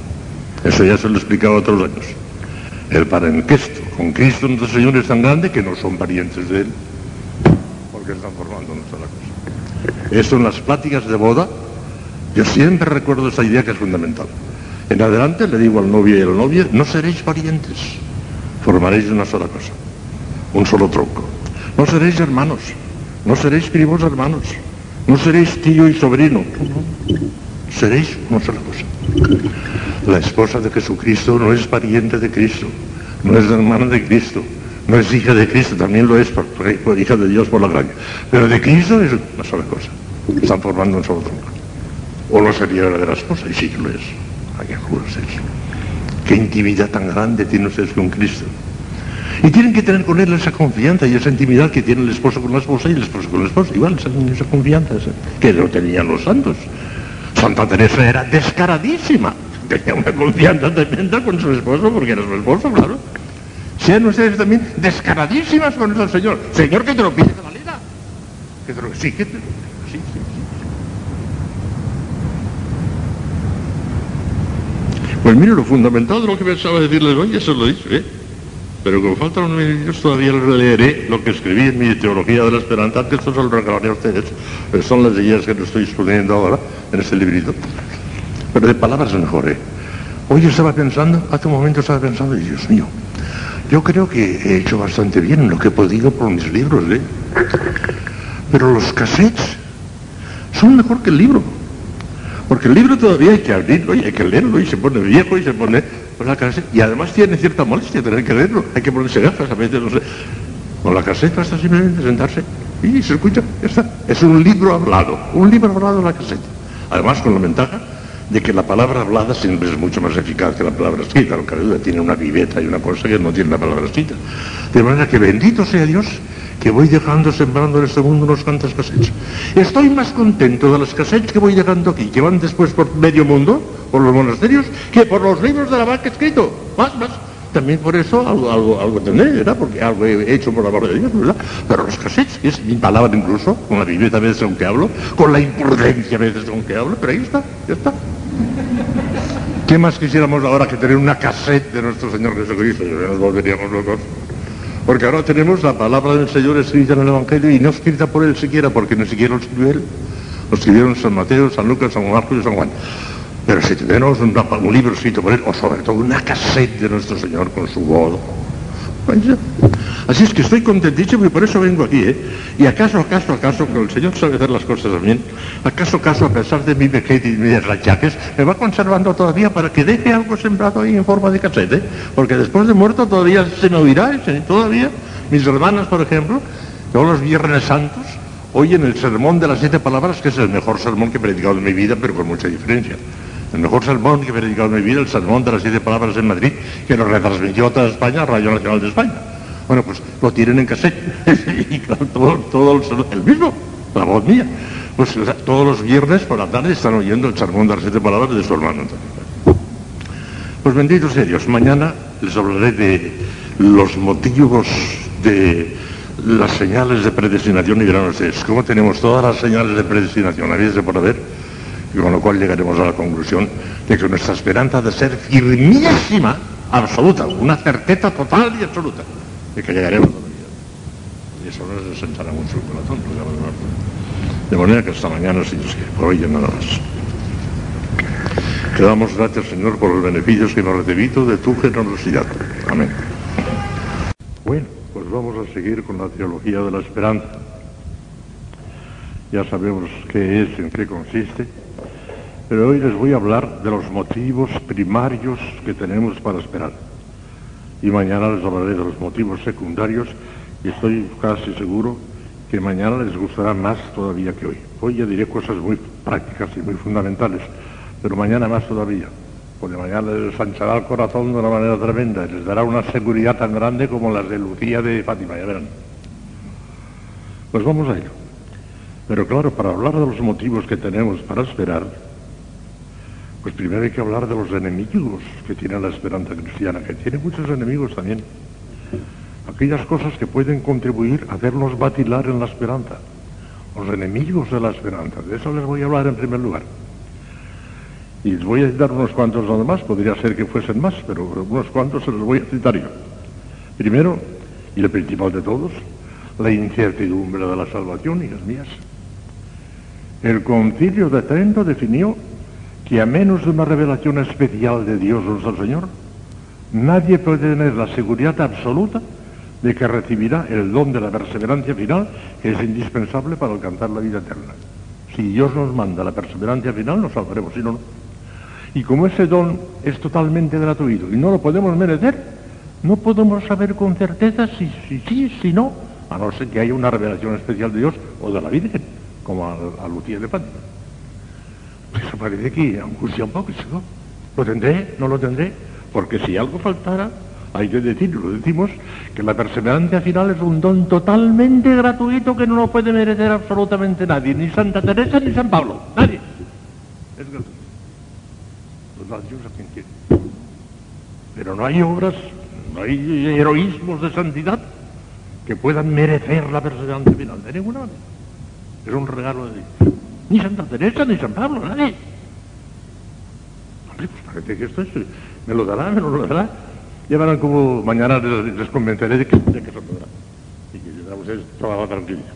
B: Eso ya se lo he explicado otros años. El parentesco con Cristo nuestro Señor es tan grande que no son parientes de Él, porque están formando sola cosa. Eso en las pláticas de boda, yo siempre recuerdo esa idea que es fundamental. En adelante le digo al novio y a la novia, no seréis parientes, formaréis una sola cosa, un solo tronco. No seréis hermanos, no seréis primos hermanos, no seréis tío y sobrino, seréis una sola cosa. La esposa de Jesucristo no es pariente de Cristo, no es hermana de Cristo, no es hija de Cristo, también lo es por, por hija de Dios por la gracia. Pero de Cristo es una sola cosa. Están formando un solo tronco. O no sería la de la esposa, y sí que lo es. ¿A qué juros es? Qué intimidad tan grande tiene ustedes con Cristo. Y tienen que tener con él esa confianza y esa intimidad que tiene el esposo con la esposa y el esposo con la esposa. Igual, esa, esa confianza que no tenían los santos. Santa Teresa era descaradísima. Tenía una confianza tremenda con su esposo porque era su esposo, claro. Sean ustedes también descaradísimas con el Señor. Señor, que te lo pide de valida. Que te lo, sí, que sí, sí, sí. Pues mire, lo fundamental de lo que pensaba decirles hoy, eso lo he dicho, ¿eh? Pero como faltan unos minutos todavía leeré lo que escribí en mi teología de la esperanza, que esto se lo regalaré a ustedes, son las ideas que les estoy exponiendo ahora en este librito. Pero de palabras mejor, ¿eh? Hoy estaba pensando, hace un momento estaba pensando, y Dios mío, yo creo que he hecho bastante bien en lo que he podido por mis libros, ¿eh? Pero los cassettes son mejor que el libro. Porque el libro todavía hay que abrirlo y hay que leerlo y se pone viejo y se pone pues la cassette. Y además tiene cierta molestia tener que leerlo. Hay que ponerse gafas a veces. Con la cassette basta simplemente sentarse y se escucha, ya está. Es un libro hablado, un libro hablado en la cassette. Además con la ventaja de que la palabra hablada siempre es mucho más eficaz que la palabra escrita. Lo que duda tiene una viveta y una cosa que no tiene la palabra escrita. De manera que bendito sea Dios que voy dejando sembrando en este mundo unos cuantos cassettes. Estoy más contento de los cassettes que voy dejando aquí, que van después por medio mundo, por los monasterios, que por los libros de la vaca escrito. Más, más. También por eso algo, algo, algo tendré, ¿verdad? Porque algo he hecho por la amor de Dios, ¿verdad? Pero los cassettes, que es mi palabra incluso, con la Biblia a veces con que hablo, con la imprudencia a veces con que hablo, pero ahí está, ya está. ¿Qué más quisiéramos ahora que tener una cassette de nuestro Señor Jesucristo? Nos volveríamos locos. Porque ahora tenemos la palabra del Señor escrita en el Evangelio y no escrita por Él siquiera, porque ni siquiera lo escribió Él. Lo escribieron San Mateo, San Lucas, San Marcos y San Juan. Pero si tenemos un, un libro escrito por Él, o sobre todo una cassette de nuestro Señor con su voz. Así es que estoy contentísimo y por eso vengo aquí, ¿eh? Y acaso, acaso, acaso, que el Señor sabe hacer las cosas bien, acaso, acaso, a pesar de mi vejez y mis rachaques, me va conservando todavía para que deje algo sembrado ahí en forma de cassette, ¿eh? Porque después de muerto todavía se me oirá, ¿eh? todavía. Mis hermanas, por ejemplo, todos los viernes santos, oyen el sermón de las siete palabras, que es el mejor sermón que he predicado en mi vida, pero con mucha diferencia. El mejor sermón que he predicado en mi vida, el sermón de las siete palabras en Madrid, que lo retransmitió toda España, Radio Nacional de España. Bueno, pues lo tienen en cassette. y claro, todo, todo el, el, mismo, la voz mía. Pues todos los viernes por la tarde están oyendo el sermón de las siete palabras de su hermano. Pues bendito sea Dios. Mañana les hablaré de los motivos de las señales de predestinación y dirán ustedes, ¿cómo tenemos todas las señales de predestinación? ¿Habéis de por haber? Y con lo cual llegaremos a la conclusión de que nuestra esperanza de ser firmísima, absoluta, una certeza total y absoluta de que llegaremos a la vida. Y eso nos desentará mucho el corazón. De manera que hasta mañana, si Dios por hoy ya nada más.
A: Te damos gracias, Señor, por los beneficios que hemos recibido de tu generosidad. Amén. Bueno, pues vamos a seguir con la teología de la esperanza. Ya sabemos qué es, en qué consiste, pero hoy les voy a hablar de los motivos primarios que tenemos para esperar. Y mañana les hablaré de los motivos secundarios y estoy casi seguro que mañana les gustará más todavía que hoy. Hoy ya diré cosas muy prácticas y muy fundamentales, pero mañana más todavía, porque mañana les ensanchará el corazón de una manera tremenda y les dará una seguridad tan grande como las de Lucía de Fátima, ya verán. Pues vamos a ello. Pero claro, para hablar de los motivos que tenemos para esperar, pues primero hay que hablar de los enemigos que tiene la esperanza cristiana, que tiene muchos enemigos también aquellas cosas que pueden contribuir a hacernos vacilar en la esperanza, los enemigos de la esperanza. De eso les voy a hablar en primer lugar. Y les voy a citar unos cuantos nada más, podría ser que fuesen más, pero unos cuantos se los voy a citar yo. Primero, y el principal de todos, la incertidumbre de la salvación, hijas mías. El concilio de Trento definió que a menos de una revelación especial de Dios nuestro Señor, nadie puede tener la seguridad absoluta de que recibirá el don de la perseverancia final, que es indispensable para alcanzar la vida eterna. Si Dios nos manda la perseverancia final, nos salvaremos, si no, no. Y como ese don es totalmente gratuito y no lo podemos merecer, no podemos saber con certeza si sí, si, si, no, a no ser que haya una revelación especial de Dios o de la Virgen, como a, a Lucía de Fátima. Eso parece que angustia un poco, ¿no? ¿Lo tendré? ¿No lo tendré? Porque si algo faltara, hay que decirlo, lo decimos, que la perseverancia final es un don totalmente gratuito que no lo puede merecer absolutamente nadie, ni Santa Teresa ni San Pablo, nadie. Es gratuito. Lo da Dios a quien quiere. Pero no hay obras, no hay heroísmos de santidad que puedan merecer la perseverancia final, de ninguna manera. Es un regalo de Dios. Ni Santa Teresa ni San Pablo, nadie. Hombre, pues parece que esto es, me lo dará, me lo dará. Ya verán como mañana les, les convenceré de que, de que se podrá. Y que ya ustedes toda la tranquilidad.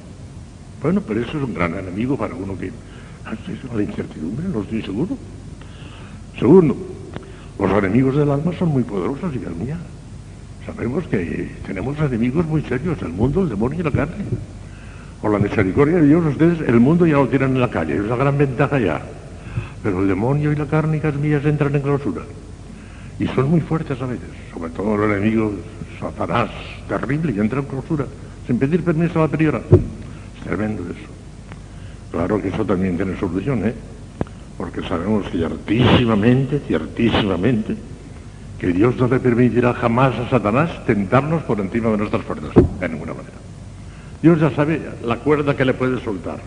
A: Bueno, pero eso es un gran enemigo para uno que... Ah, la incertidumbre, no estoy seguro. Segundo, los enemigos del alma son muy poderosos, hijas mías. Sabemos que tenemos enemigos muy serios, el mundo, el demonio y la carne. Con la misericordia de Dios, ustedes el mundo ya lo tienen en la calle, es una gran ventaja ya. Pero el demonio y la carne, hijas mías, entran en clausura. Y son muy fuertes a veces, sobre todo el enemigo Satanás, terrible, y entra en clausura, sin pedir permiso a la priora. Es tremendo eso. Claro que eso también tiene solución, ¿eh? Porque sabemos ciertísimamente, ciertísimamente, que Dios no le permitirá jamás a Satanás tentarnos por encima de nuestras fuerzas, de ninguna manera. Dios ya sabe la cuerda que le puede soltar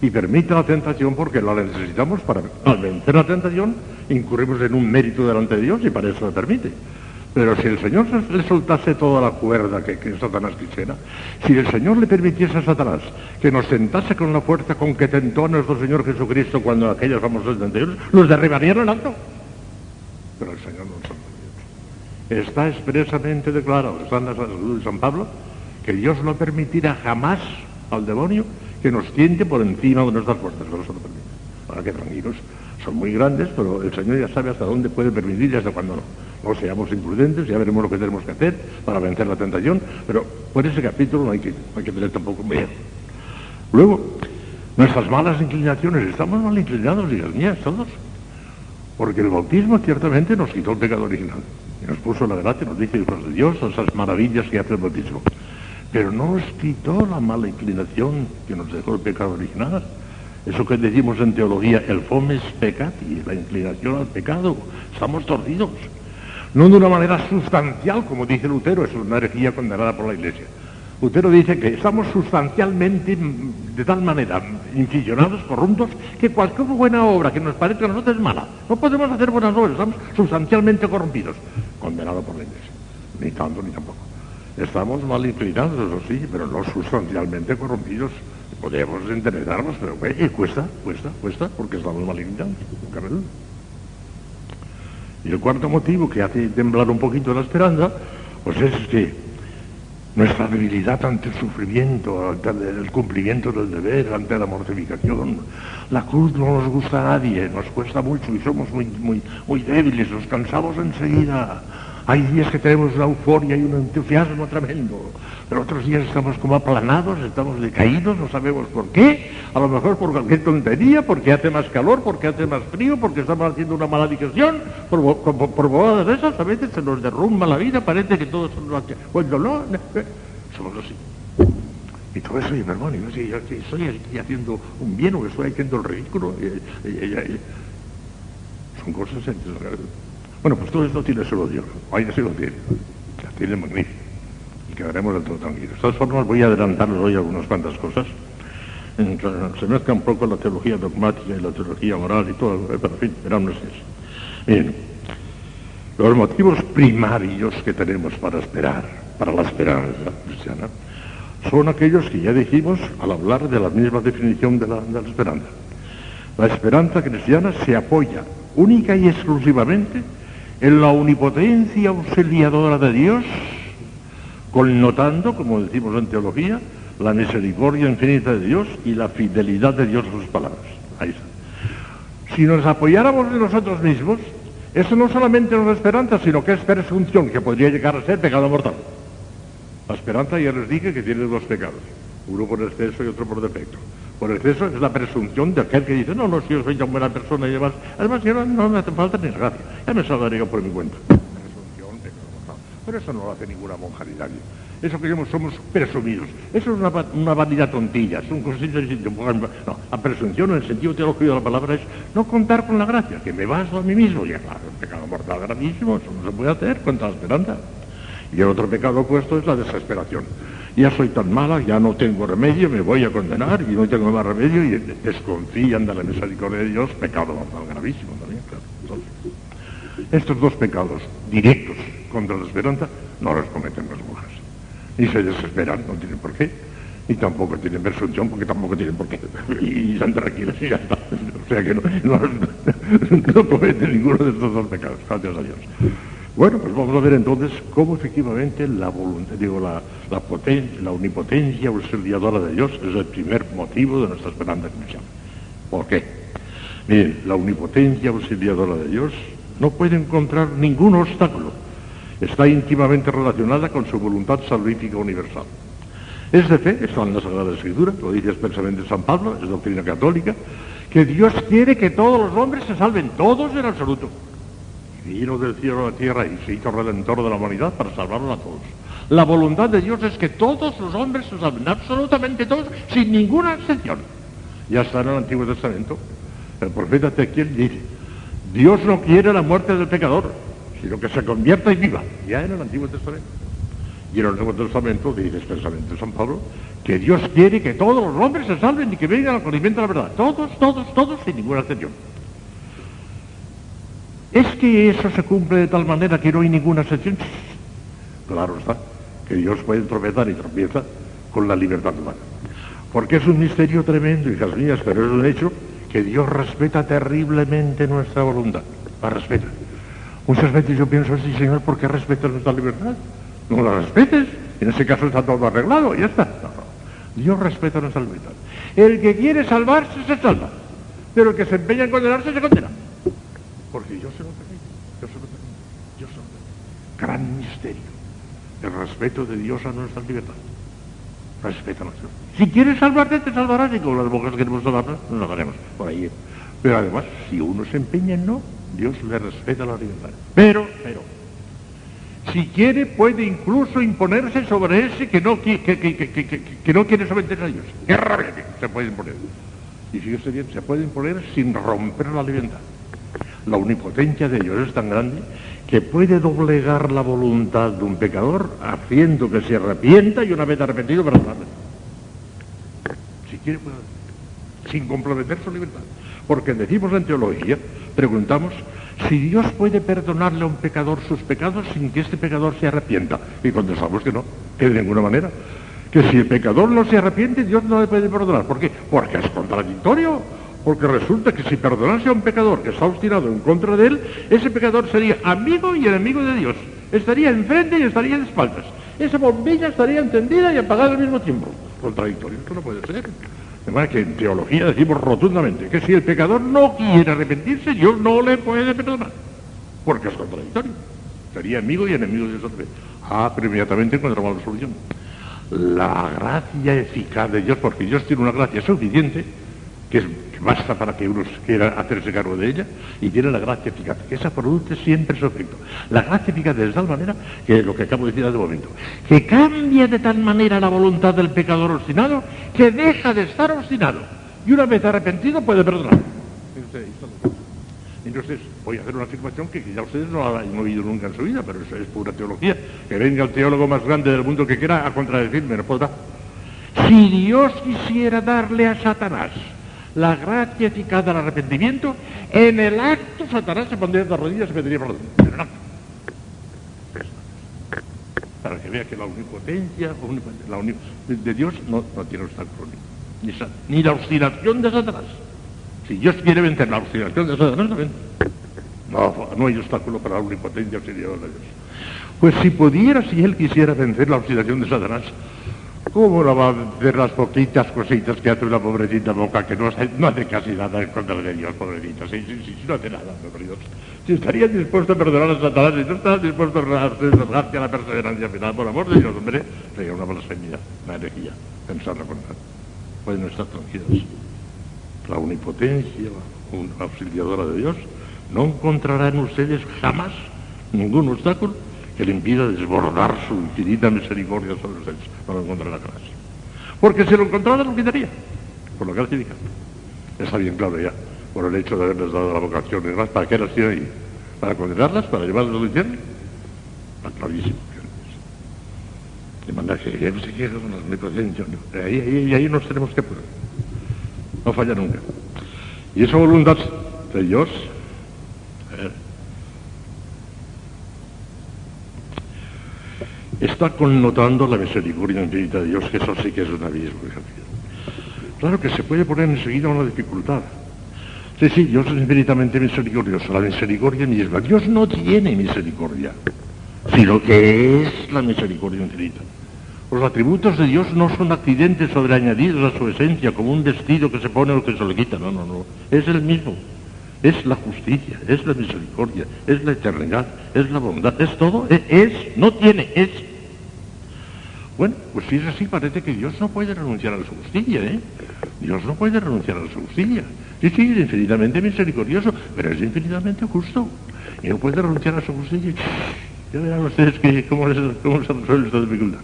A: y permite la tentación porque la necesitamos para al vencer la tentación incurrimos en un mérito delante de Dios y para eso le permite. Pero si el Señor le soltase toda la cuerda que, que, Satanás quisiera, si el Señor le permitiese a Satanás que nos tentase con la fuerza con que tentó a nuestro Señor Jesucristo cuando aquellas famosas tentaciones, nos derribaría en el acto. Pero el Señor no nos Está expresamente declarado, está en la salud de San Pablo, que Dios no permitirá jamás al demonio que nos tiente por encima de nuestras fuerzas, no se lo permite. Ahora que tranquilos, son muy grandes, pero el Señor ya sabe hasta dónde puede permitir y hasta cuándo no. No seamos imprudentes, ya veremos lo que tenemos que hacer para vencer la tentación, pero por ese capítulo no hay que, no hay que tener tampoco miedo. Luego, nuestras malas inclinaciones, estamos mal inclinados, hijas mías, todos. Porque el bautismo ciertamente nos quitó el pecado original. Y nos puso la gracia, nos dice hijos de Dios, esas maravillas que hace el bautismo. Pero no nos quitó la mala inclinación que nos dejó el pecado original. Eso que decimos en teología, el fomes peccati, la inclinación al pecado. Estamos torcidos. No de una manera sustancial, como dice Lutero, es una herejía condenada por la Iglesia. Lutero dice que estamos sustancialmente, de tal manera, inficionados, corruptos, que cualquier buena obra que nos parezca a nosotros es mala. No podemos hacer buenas obras, estamos sustancialmente corrompidos. Condenado por la Iglesia. Ni tanto ni tampoco. Estamos mal inclinados, eso sí, pero no sustancialmente corrompidos. Podríamos enderezarnos, pero eh, cuesta, cuesta, cuesta, porque estamos mal inclinados. Y el cuarto motivo que hace temblar un poquito la esperanza, pues es que
B: nuestra debilidad ante el sufrimiento, ante el cumplimiento del deber, ante la mortificación. La cruz no nos gusta a nadie, nos cuesta mucho y somos muy, muy débiles, nos cansamos enseguida. Hay días que tenemos una euforia y un entusiasmo tremendo, pero otros días estamos como aplanados, estamos decaídos, no sabemos por qué. A lo mejor por cualquier tontería, porque hace más calor, porque hace más frío, porque estamos haciendo una mala digestión, por, por, por bobadas de esas, a veces se nos derrumba la vida, parece que todo son Cuando no, somos así. Y todo eso, y hermano, yo, estoy aquí haciendo un bien o estoy haciendo el ridículo. son cosas bueno, pues todo esto tiene solo Dios. Ahí sí lo tiene. La tiene magnífico. Y quedaremos del todo tranquilos. De todas formas, voy a adelantarles hoy algunas cuantas cosas. Se mezcla un poco la teología dogmática y la teología moral y todo, pero en fin, verán ustedes. Bien, los motivos primarios que tenemos para esperar, para la esperanza cristiana, son aquellos que ya dijimos al hablar de la misma definición de la, de la esperanza. La esperanza cristiana se apoya única y exclusivamente en la omnipotencia auxiliadora de Dios, connotando, como decimos en teología, la misericordia infinita de Dios y la fidelidad de Dios a sus palabras. Ahí está. Si nos apoyáramos en nosotros mismos, eso no solamente nos es esperanza, sino que es presunción, que podría llegar a ser pecado mortal. La esperanza ya les dije que tiene dos pecados, uno por exceso y otro por defecto. Por exceso es la presunción de aquel que dice, no, no, si yo soy tan buena persona y demás. Además, yo no, me hace falta ni gracia. Ya me salvaré yo por mi cuenta. Presunción de Pero eso no lo hace ninguna monja ni nadie. Eso que somos presumidos. Eso es una, una vanidad tontilla. Es un no, la presunción en el sentido teológico de la palabra es no contar con la gracia, que me baso a mí mismo. Y claro, un pecado mortal gravísimo, eso no se puede hacer contra la esperanza. Y el otro pecado opuesto es la desesperación ya soy tan mala, ya no tengo remedio, me voy a condenar y no tengo más remedio y desconfían de la misericordia de Dios, pecado mortal gravísimo también, claro. estos dos pecados directos contra la esperanza no los cometen las monjas. Ni se desesperan, no tienen por qué, y tampoco tienen presunción porque tampoco tienen por qué. Y están tranquilos y ya está. O sea que no, no cometen ninguno de estos dos pecados, gracias a Dios. Bueno, pues vamos a ver entonces cómo efectivamente la voluntad, digo, la, la, potencia, la omnipotencia auxiliadora de Dios es el primer motivo de nuestra esperanza cristiana. ¿Por qué? Miren, la omnipotencia auxiliadora de Dios no puede encontrar ningún obstáculo. Está íntimamente relacionada con su voluntad salvífica universal. Es de fe, está en la Sagrada Escritura, lo dice expresamente San Pablo, es doctrina católica, que Dios quiere que todos los hombres se salven, todos en absoluto vino del cielo a la tierra y se hizo redentor de la humanidad para salvarlos a todos. La voluntad de Dios es que todos los hombres se salven, absolutamente todos, sin ninguna excepción. Ya está en el Antiguo Testamento. El profeta Ezequiel dice, Dios no quiere la muerte del pecador, sino que se convierta y viva. Ya en el Antiguo Testamento. Y en el Nuevo Testamento dice expresamente San Pablo que Dios quiere que todos los hombres se salven y que vengan al conocimiento de la verdad. Todos, todos, todos, sin ninguna excepción. ¿Es que eso se cumple de tal manera que no hay ninguna excepción? Claro está, que Dios puede tropezar y tropieza con la libertad humana. Porque es un misterio tremendo, hijas mías, pero es un hecho que Dios respeta terriblemente nuestra voluntad. La respeta. Muchas veces yo pienso así, Señor, ¿por qué respetas nuestra libertad? No la respetes. En ese caso está todo arreglado, ya está. Dios respeta nuestra libertad. El que quiere salvarse se salva, pero el que se empeña en condenarse se condena. Porque yo se lo pedí, yo se lo pedí, yo se lo pedí. Gran misterio. El respeto de Dios a nuestra libertad. Respeta a nuestra Si quieres salvarte, te salvarás. Y como las mujeres queremos salvarnos, nos lo haremos por ahí. Pero además, si uno se empeña en no, Dios le respeta la libertad. Pero, pero, si quiere, puede incluso imponerse sobre ese que no, que, que no quiere someterse a Dios. ¡Qué rabia! Se puede imponer. Y fíjese bien, se puede imponer sin romper la libertad. La omnipotencia de Dios es tan grande que puede doblegar la voluntad de un pecador haciendo que se arrepienta y una vez arrepentido perdonarle. Si quiere, puede, sin comprometer su libertad. Porque decimos en teología, preguntamos, si Dios puede perdonarle a un pecador sus pecados sin que este pecador se arrepienta. Y contestamos que no, que de ninguna manera. Que si el pecador no se arrepiente, Dios no le puede perdonar. ¿Por qué? Porque es contradictorio. Porque resulta que si perdonase a un pecador que está obstinado en contra de él, ese pecador sería amigo y enemigo de Dios. Estaría enfrente y estaría de espaldas. esa bombilla estaría encendida y apagada al mismo tiempo. Contradictorio, esto no puede ser. De manera que en teología decimos rotundamente que si el pecador no quiere arrepentirse, Dios no le puede perdonar. Porque es contradictorio. Sería amigo y enemigo de Dios. Ah, pero inmediatamente encontramos la solución. La gracia eficaz de Dios, porque Dios tiene una gracia suficiente, que, es, basta para que uno quiera hacerse cargo de ella, y tiene la gracia eficaz, que esa produce siempre su efecto. La gracia eficaz de tal manera, que lo que acabo de decir hace un momento, que cambia de tal manera la voluntad del pecador obstinado, que deja de estar obstinado. Y una vez arrepentido puede perdonar. Entonces, voy a hacer una afirmación que ya ustedes no han oído nunca en su vida, pero eso es pura teología. Que venga el teólogo más grande del mundo que quiera a contradecirme, no podrá. Si Dios quisiera darle a Satanás la gracia eficaz del arrepentimiento, en el acto Satanás se pondría de rodillas y pediría perdón. Pero no. Para que vea que la omnipotencia la de Dios no, no tiene obstáculo ni, la obstinación de Satanás. Si Dios quiere vencer la obstinación de Satanás, vence. No, no hay obstáculo para la omnipotencia auxiliadora de Dios. Pues si pudiera, si él quisiera vencer la obstinación de Satanás, ¿cómo no va a vencer las poquitas cositas que hace una pobrecita boca que no hace, casi nada en contra de Dios, pobrecita? Sí, sí, sí, no hace nada, hombre, Dios. Si estaría dispuesto a perdonar a Satanás y no está dispuesto a hacer a la perseverancia final, por amor de Dios, hombre, sería una blasfemia, una herejía, pensarlo con nada. Pueden estar tranquilos la omnipotencia un- auxiliadora de Dios, no encontrará en ustedes jamás ningún obstáculo que le impida desbordar su infinita misericordia sobre ustedes. No lo encontrará jamás. Porque si lo encontrara, lo quitaría. Por lo que hace indica. Está bien claro ya. Por el hecho de haberles dado la vocación y demás, ¿para qué las tiene ahí? ¿Para condenarlas? ¿Para llevarlas al infierno? Está clarísimo. De manera que ya se queja con la. ¿no? Ahí, ahí, ahí nos tenemos que poner. No falla nunca. Y esa voluntad de Dios está connotando la misericordia infinita de Dios, que eso sí que es un abismo. Claro que se puede poner enseguida una dificultad. Sí, sí, Dios es infinitamente misericordioso, la misericordia misma. Dios no tiene misericordia, sino que es la misericordia infinita. Los atributos de Dios no son accidentes sobreañadidos a su esencia, como un vestido que se pone o que se le quita. No, no, no. Es el mismo. Es la justicia, es la misericordia, es la eternidad, es la bondad, es todo. Es, no tiene, es. Bueno, pues si es así, parece que Dios no puede renunciar a su justicia, ¿eh? Dios no puede renunciar a su justicia. Sí, sí, es infinitamente misericordioso, pero es infinitamente justo. Y no puede renunciar a su justicia. Ya verán ustedes que, cómo, les- cómo se resuelve esta dificultad.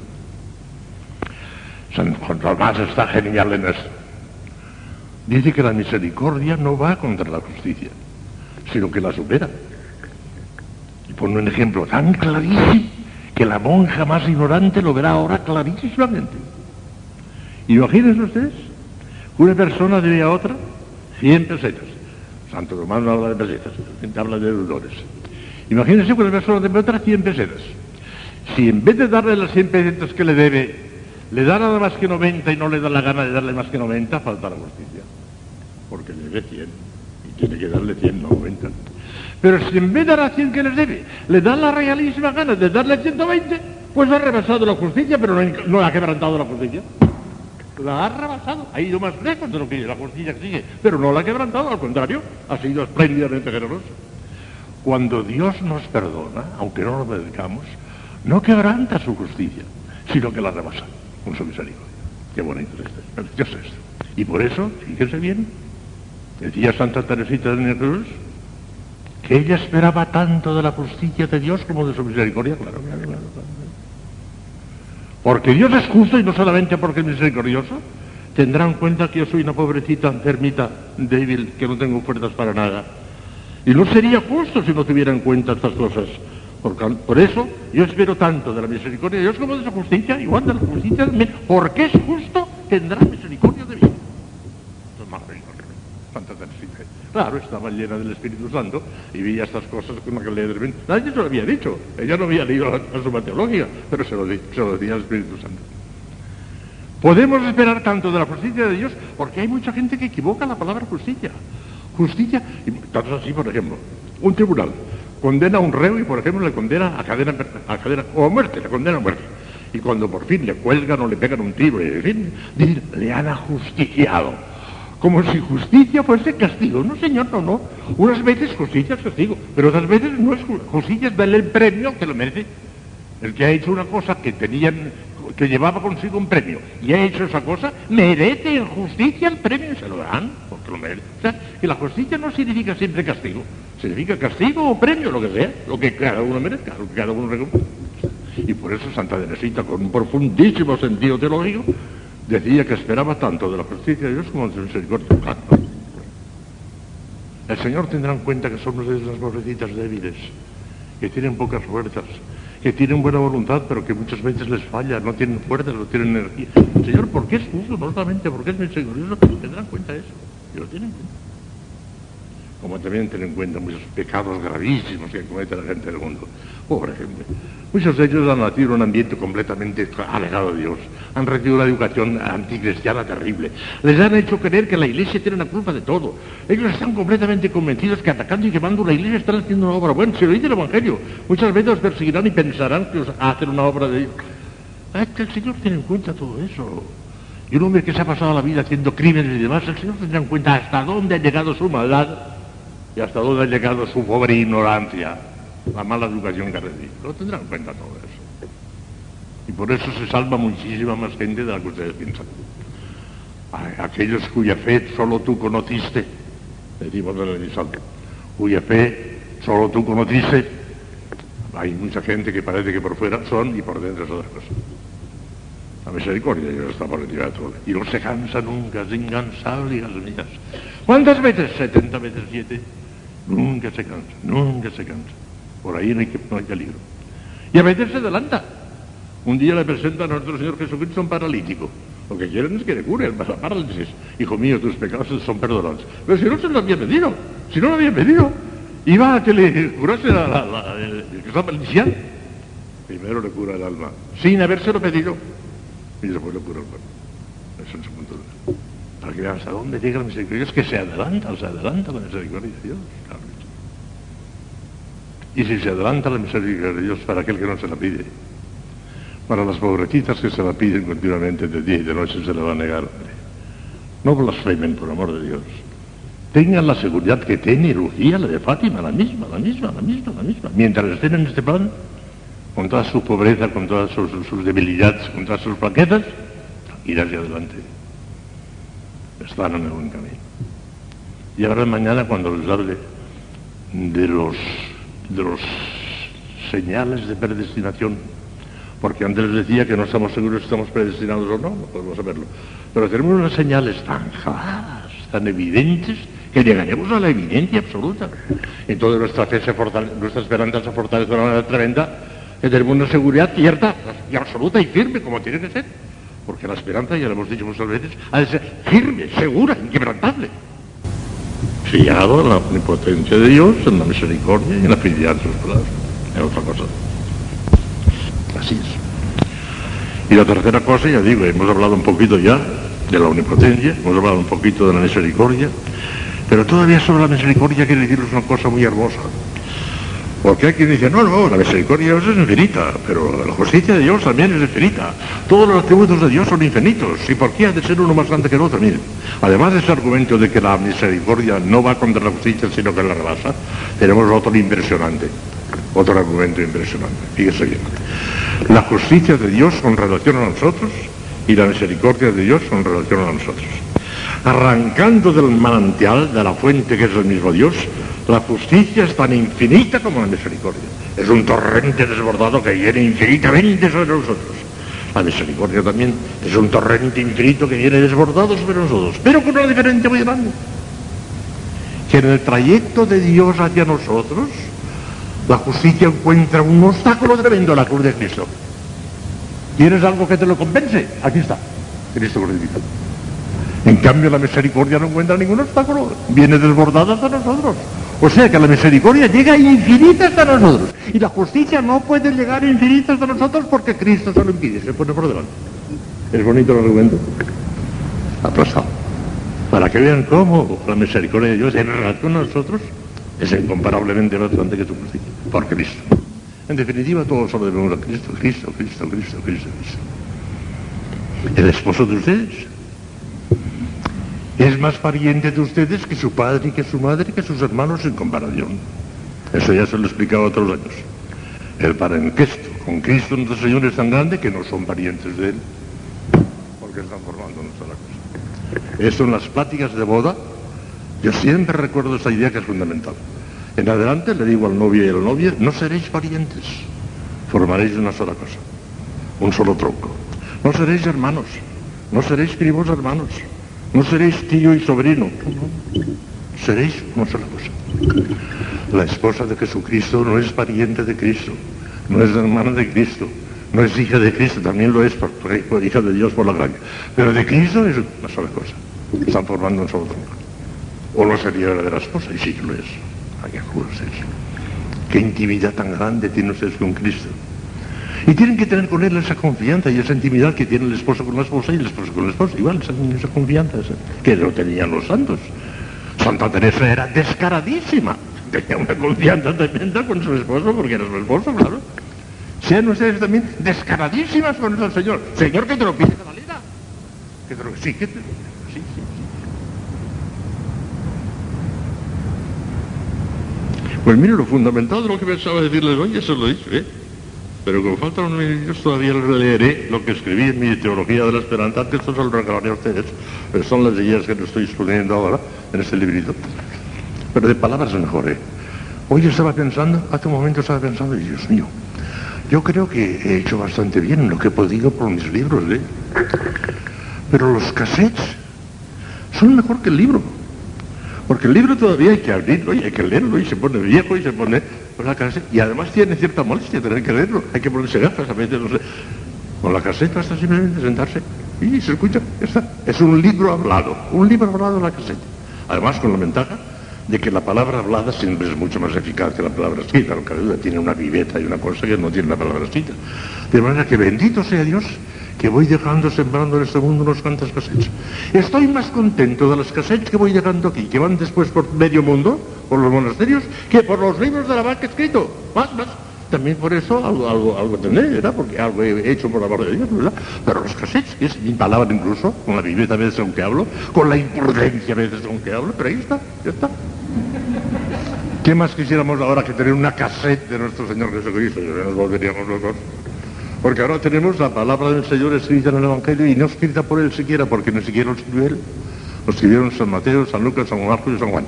B: San Juan Tomás está genial en esto. Dice que la misericordia no va contra la justicia, sino que la supera. Y pone un ejemplo tan clarísimo que la monja más ignorante lo verá ahora clarísimamente. Imagínense ustedes, una persona debe a otra 100 pesetas. Santo Tomás no habla de pesetas, habla de deudores. Imagínense que una persona debe otra 100 pesetas. Si en vez de darle las 100 pesetas que le debe, le da nada más que 90 y no le da la gana de darle más que 90, falta la justicia. Porque le debe 100 y tiene que darle 100, no 90. Pero si en vez de dar a 100 que les debe, le da la realísima gana de darle 120, pues ha rebasado la justicia, pero no, no ha quebrantado la justicia. La ha rebasado, ha ido más lejos de lo que la justicia exige, pero no la ha quebrantado, al contrario, ha sido espléndidamente generoso. Cuando Dios nos perdona, aunque no lo merezcamos, no quebranta su justicia, sino que la rebasa con su misericordia. Qué bonito es esto, precioso es esto. Y por eso, fíjese bien, decía Santa Teresita de Jesús, ella esperaba tanto de la justicia de Dios como de su misericordia, claro, claro, claro. Porque Dios es justo y no solamente porque es misericordioso, tendrá en cuenta que yo soy una pobrecita enfermita, débil, que no tengo fuerzas para nada. Y no sería justo si no tuviera en cuenta estas cosas. Por, eso yo espero tanto de la misericordia de Dios como de su justicia, igual de la justicia mí. Porque es justo, tendrá misericordia de mí. Maravilloso. Teresita. Claro, estaba llena del Espíritu Santo y veía estas cosas con le de repente. Nadie se lo había dicho. Ella no había leído la, la suma teológica, pero se lo, se decía el Espíritu Santo. Podemos esperar tanto de la justicia de Dios porque hay mucha gente que equivoca la palabra justicia. Justicia, y casos así, por ejemplo, un tribunal condena a un reo y, por ejemplo, le condena a cadena, a cadena o a muerte, le condena a muerte. Y cuando por fin le cuelgan o le pegan un tiro, y en fin, le han ajusticiado. Como si justicia fuese castigo. No, señor, no, no. Unas veces justicia es castigo, pero otras veces no es ju- justicia, es darle el premio que lo merece. El que ha hecho una cosa que tenían, que llevaba consigo un premio y ha hecho esa cosa, merece en justicia el premio y se lo dan, porque lo merece. O sea, que la justicia no significa siempre castigo, significa castigo o premio, lo que sea, lo que cada uno merezca, lo que cada uno recompense. Y por eso Santa Teresita, con un profundísimo sentido teológico, decía que esperaba tanto de la justicia de Dios como de su misericordia. El Señor tendrá en cuenta que somos de esas pobrecitas débiles, que tienen pocas fuerzas, que tienen buena voluntad, pero que muchas veces les falla, no tienen fuerzas, no tienen energía. Señor, ¿por qué es justo? No solamente porque es misericordioso, tendrá en cuenta eso. Y lo tienen en cuenta. Como también tienen en cuenta muchos pecados gravísimos que comete la gente del mundo. Pobre gente. Muchos de ellos han nacido en un ambiente completamente alejado de Dios. Han recibido una educación anticristiana terrible. Les han hecho creer que la iglesia tiene la culpa de todo. Ellos están completamente convencidos que atacando y quemando la iglesia están haciendo una obra buena. Si lo dice el Evangelio, muchas veces os perseguirán y pensarán que os hacen una obra de Dios. Es que el Señor tiene en cuenta todo eso. Y un hombre que se ha pasado la vida haciendo crímenes y demás, el Señor tendrá en cuenta hasta dónde ha llegado su maldad y hasta dónde ha llegado su pobre ignorancia, la mala educación que ha recibido. Lo tendrán en cuenta todo eso. Y por eso se salva muchísima más gente de la que ustedes piensan. Aquellos cuya fe solo tú conociste, decimos en el Santo, cuya fe solo tú conociste, hay mucha gente que parece que por fuera son y por dentro es otra cosa. La misericordia Dios está por encima de todo. Y no se cansa nunca, es incansable, hijas mías. ¿Cuántas veces? 70 veces 7. Nunca se cansa, nunca se cansa. Por ahí no hay, que- no hay peligro. Y a veces se adelanta. Un día le presenta a nuestro Señor Jesucristo un paralítico. Lo que quieren es que le cure la parálisis. Hijo mío, tus pecados son perdonados. Pero si no se lo había pedido, si no lo había pedido, iba a que le curase la, la- la- el, el que estaba inicial. Primero le cura el alma, sin habérselo pedido, y después le cura el cuerpo. Eso es su punto de vista. Para que vean hasta dónde llega la misericordia. Es que se adelanta, se adelanta la misericordia de Dios. Y si se adelanta la misericordia de Dios para aquel que no se la pide, para las pobrecitas que se la piden continuamente de día y de noche se la va a negar. hombre. No blasfemen por amor de Dios. Tengan la seguridad que tiene Lucía, la de Fátima, la misma, la misma, la misma, la misma. Mientras estén en este plan, con toda su pobreza, con todas sus, sus debilidades, con todas sus flaquezas, ir hacia adelante. Están en el buen camino. Y ahora mañana cuando les hable de los, de los señales de predestinación, porque antes les decía que no estamos seguros si estamos predestinados o no, no podemos saberlo, pero tenemos unas señales tan claras, tan evidentes, que llegaremos a la evidencia absoluta. Entonces nuestra fe se fortale- nuestra esperanza se fortalece de una manera tremenda, que tenemos una seguridad cierta y absoluta y firme, como tiene que ser. Porque la esperanza, ya lo hemos dicho muchas veces, ha de ser firme, segura, inquebrantable. Fiado en la omnipotencia de Dios, en la misericordia y en la fidelidad de sus palabras. Es otra cosa. Así es. Y la tercera cosa, ya digo, hemos hablado un poquito ya de la omnipotencia, hemos hablado un poquito de la misericordia, pero todavía sobre la misericordia quiere deciros una cosa muy hermosa. Porque hay quien dice, no, no, la misericordia de Dios es infinita, pero la justicia de Dios también es infinita. Todos los atributos de Dios son infinitos. ¿Y por qué ha de ser uno más grande que el otro? Miren, además de ese argumento de que la misericordia no va contra la justicia, sino que la rebasa, tenemos otro impresionante. Otro argumento impresionante. Fíjese bien. La justicia de Dios con relación a nosotros y la misericordia de Dios con relación a nosotros. Arrancando del manantial, de la fuente que es el mismo Dios, la justicia es tan infinita como la misericordia. Es un torrente desbordado que viene infinitamente sobre nosotros. La misericordia también es un torrente infinito que viene desbordado sobre nosotros, pero con una diferencia muy grande. Que en el trayecto de Dios hacia nosotros, la justicia encuentra un obstáculo tremendo en la cruz de Cristo. ¿Quieres algo que te lo compense? Aquí está, Cristo crucificado. En cambio, la misericordia no encuentra ningún obstáculo, viene desbordada hasta nosotros. O sea que la misericordia llega infinita hasta nosotros. Y la justicia no puede llegar infinita hasta nosotros porque Cristo se lo impide, se pone por delante. ¿Es bonito el argumento? Aplastado. Para que vean cómo la misericordia de Dios en relación a nosotros es incomparablemente más grande que su justicia. Por Cristo. En definitiva, todos solo debemos a Cristo, Cristo, Cristo, Cristo, Cristo, Cristo. El esposo de ustedes es más pariente de ustedes que su padre y que su madre y que sus hermanos en comparación. Eso ya se lo he explicado otros años. El parentesco con Cristo nuestro Señor es tan grande que no son parientes de Él, porque están formando sola cosa. Eso en las pláticas de boda, yo siempre recuerdo esa idea que es fundamental. En adelante le digo al novio y a la novia, no seréis parientes, formaréis una sola cosa, un solo tronco. No seréis hermanos, no seréis primos hermanos, no seréis tío y sobrino, seréis una sola cosa. La esposa de Jesucristo no es pariente de Cristo, no es hermana de Cristo, no es hija de Cristo, también lo es por, hija de Dios por la gracia. Pero de Cristo es una sola cosa. Están formando un solo tronco. O no sería la de la esposa, y sí lo es. Hay que. Qué intimidad tan grande tiene ustedes con Cristo. Y tienen que tener con él esa confianza y esa intimidad que tiene el esposo con la esposa y el esposo con la esposa. Igual, esa, esa confianza que no tenían los santos. Santa Teresa era descaradísima. Tenía una confianza tremenda con su esposo porque era su esposo, claro. Sean ustedes también descaradísimas con el Señor. Señor, que te lo pide Catalina. Que te lo, sí, que te, sí, sí. Pues mire, lo fundamental de lo que pensaba decirles hoy, eso lo he ¿eh? Pero como faltan unos minutos todavía les leeré lo que escribí en mi Teología de la Esperanza, que esto se lo regalaré a ustedes, pero son las ideas que les estoy exponiendo ahora en este librito. Pero de palabras mejor, ¿eh? Hoy estaba pensando, hace un momento estaba pensando, y Dios mío, yo creo que he hecho bastante bien en lo que he podido por mis libros, ¿eh? Pero los cassettes son mejor que el libro. Porque el libro todavía hay que abrirlo y hay que leerlo y se pone viejo y se pone con la cassette. Y además tiene cierta molestia tener que leerlo. Hay que ponerse gafas a veces, no sé. Con la cassette basta simplemente sentarse y se escucha. Está. Es un libro hablado. Un libro hablado en la cassette. Además con la ventaja de que la palabra hablada siempre es mucho más eficaz que la palabra escrita. Lo que tiene una viveza y una cosa que no tiene la palabra escrita. De manera que bendito sea Dios que voy dejando sembrando en este mundo unos cuantos cassettes. Estoy más contento de las cassettes que voy dejando aquí, que van después por medio mundo, por los monasterios, que por los libros de la vaca escrito. Más, más. También por eso algo, algo, algo tendré, ¿verdad? Porque algo he hecho por la parte de Dios, ¿verdad? Pero los cassettes, que es mi palabra incluso, con la viveza a veces aunque hablo, con la imprudencia a veces aunque hablo, pero ahí está, ya está. ¿Qué más quisiéramos ahora que tener una cassette de nuestro Señor Jesucristo? Nos volveríamos locos. Porque ahora tenemos la palabra del Señor escrita en el Evangelio y no escrita por Él siquiera, porque ni siquiera lo escribió Él. Lo escribieron San Mateo, San Lucas, San Marcos y San Juan.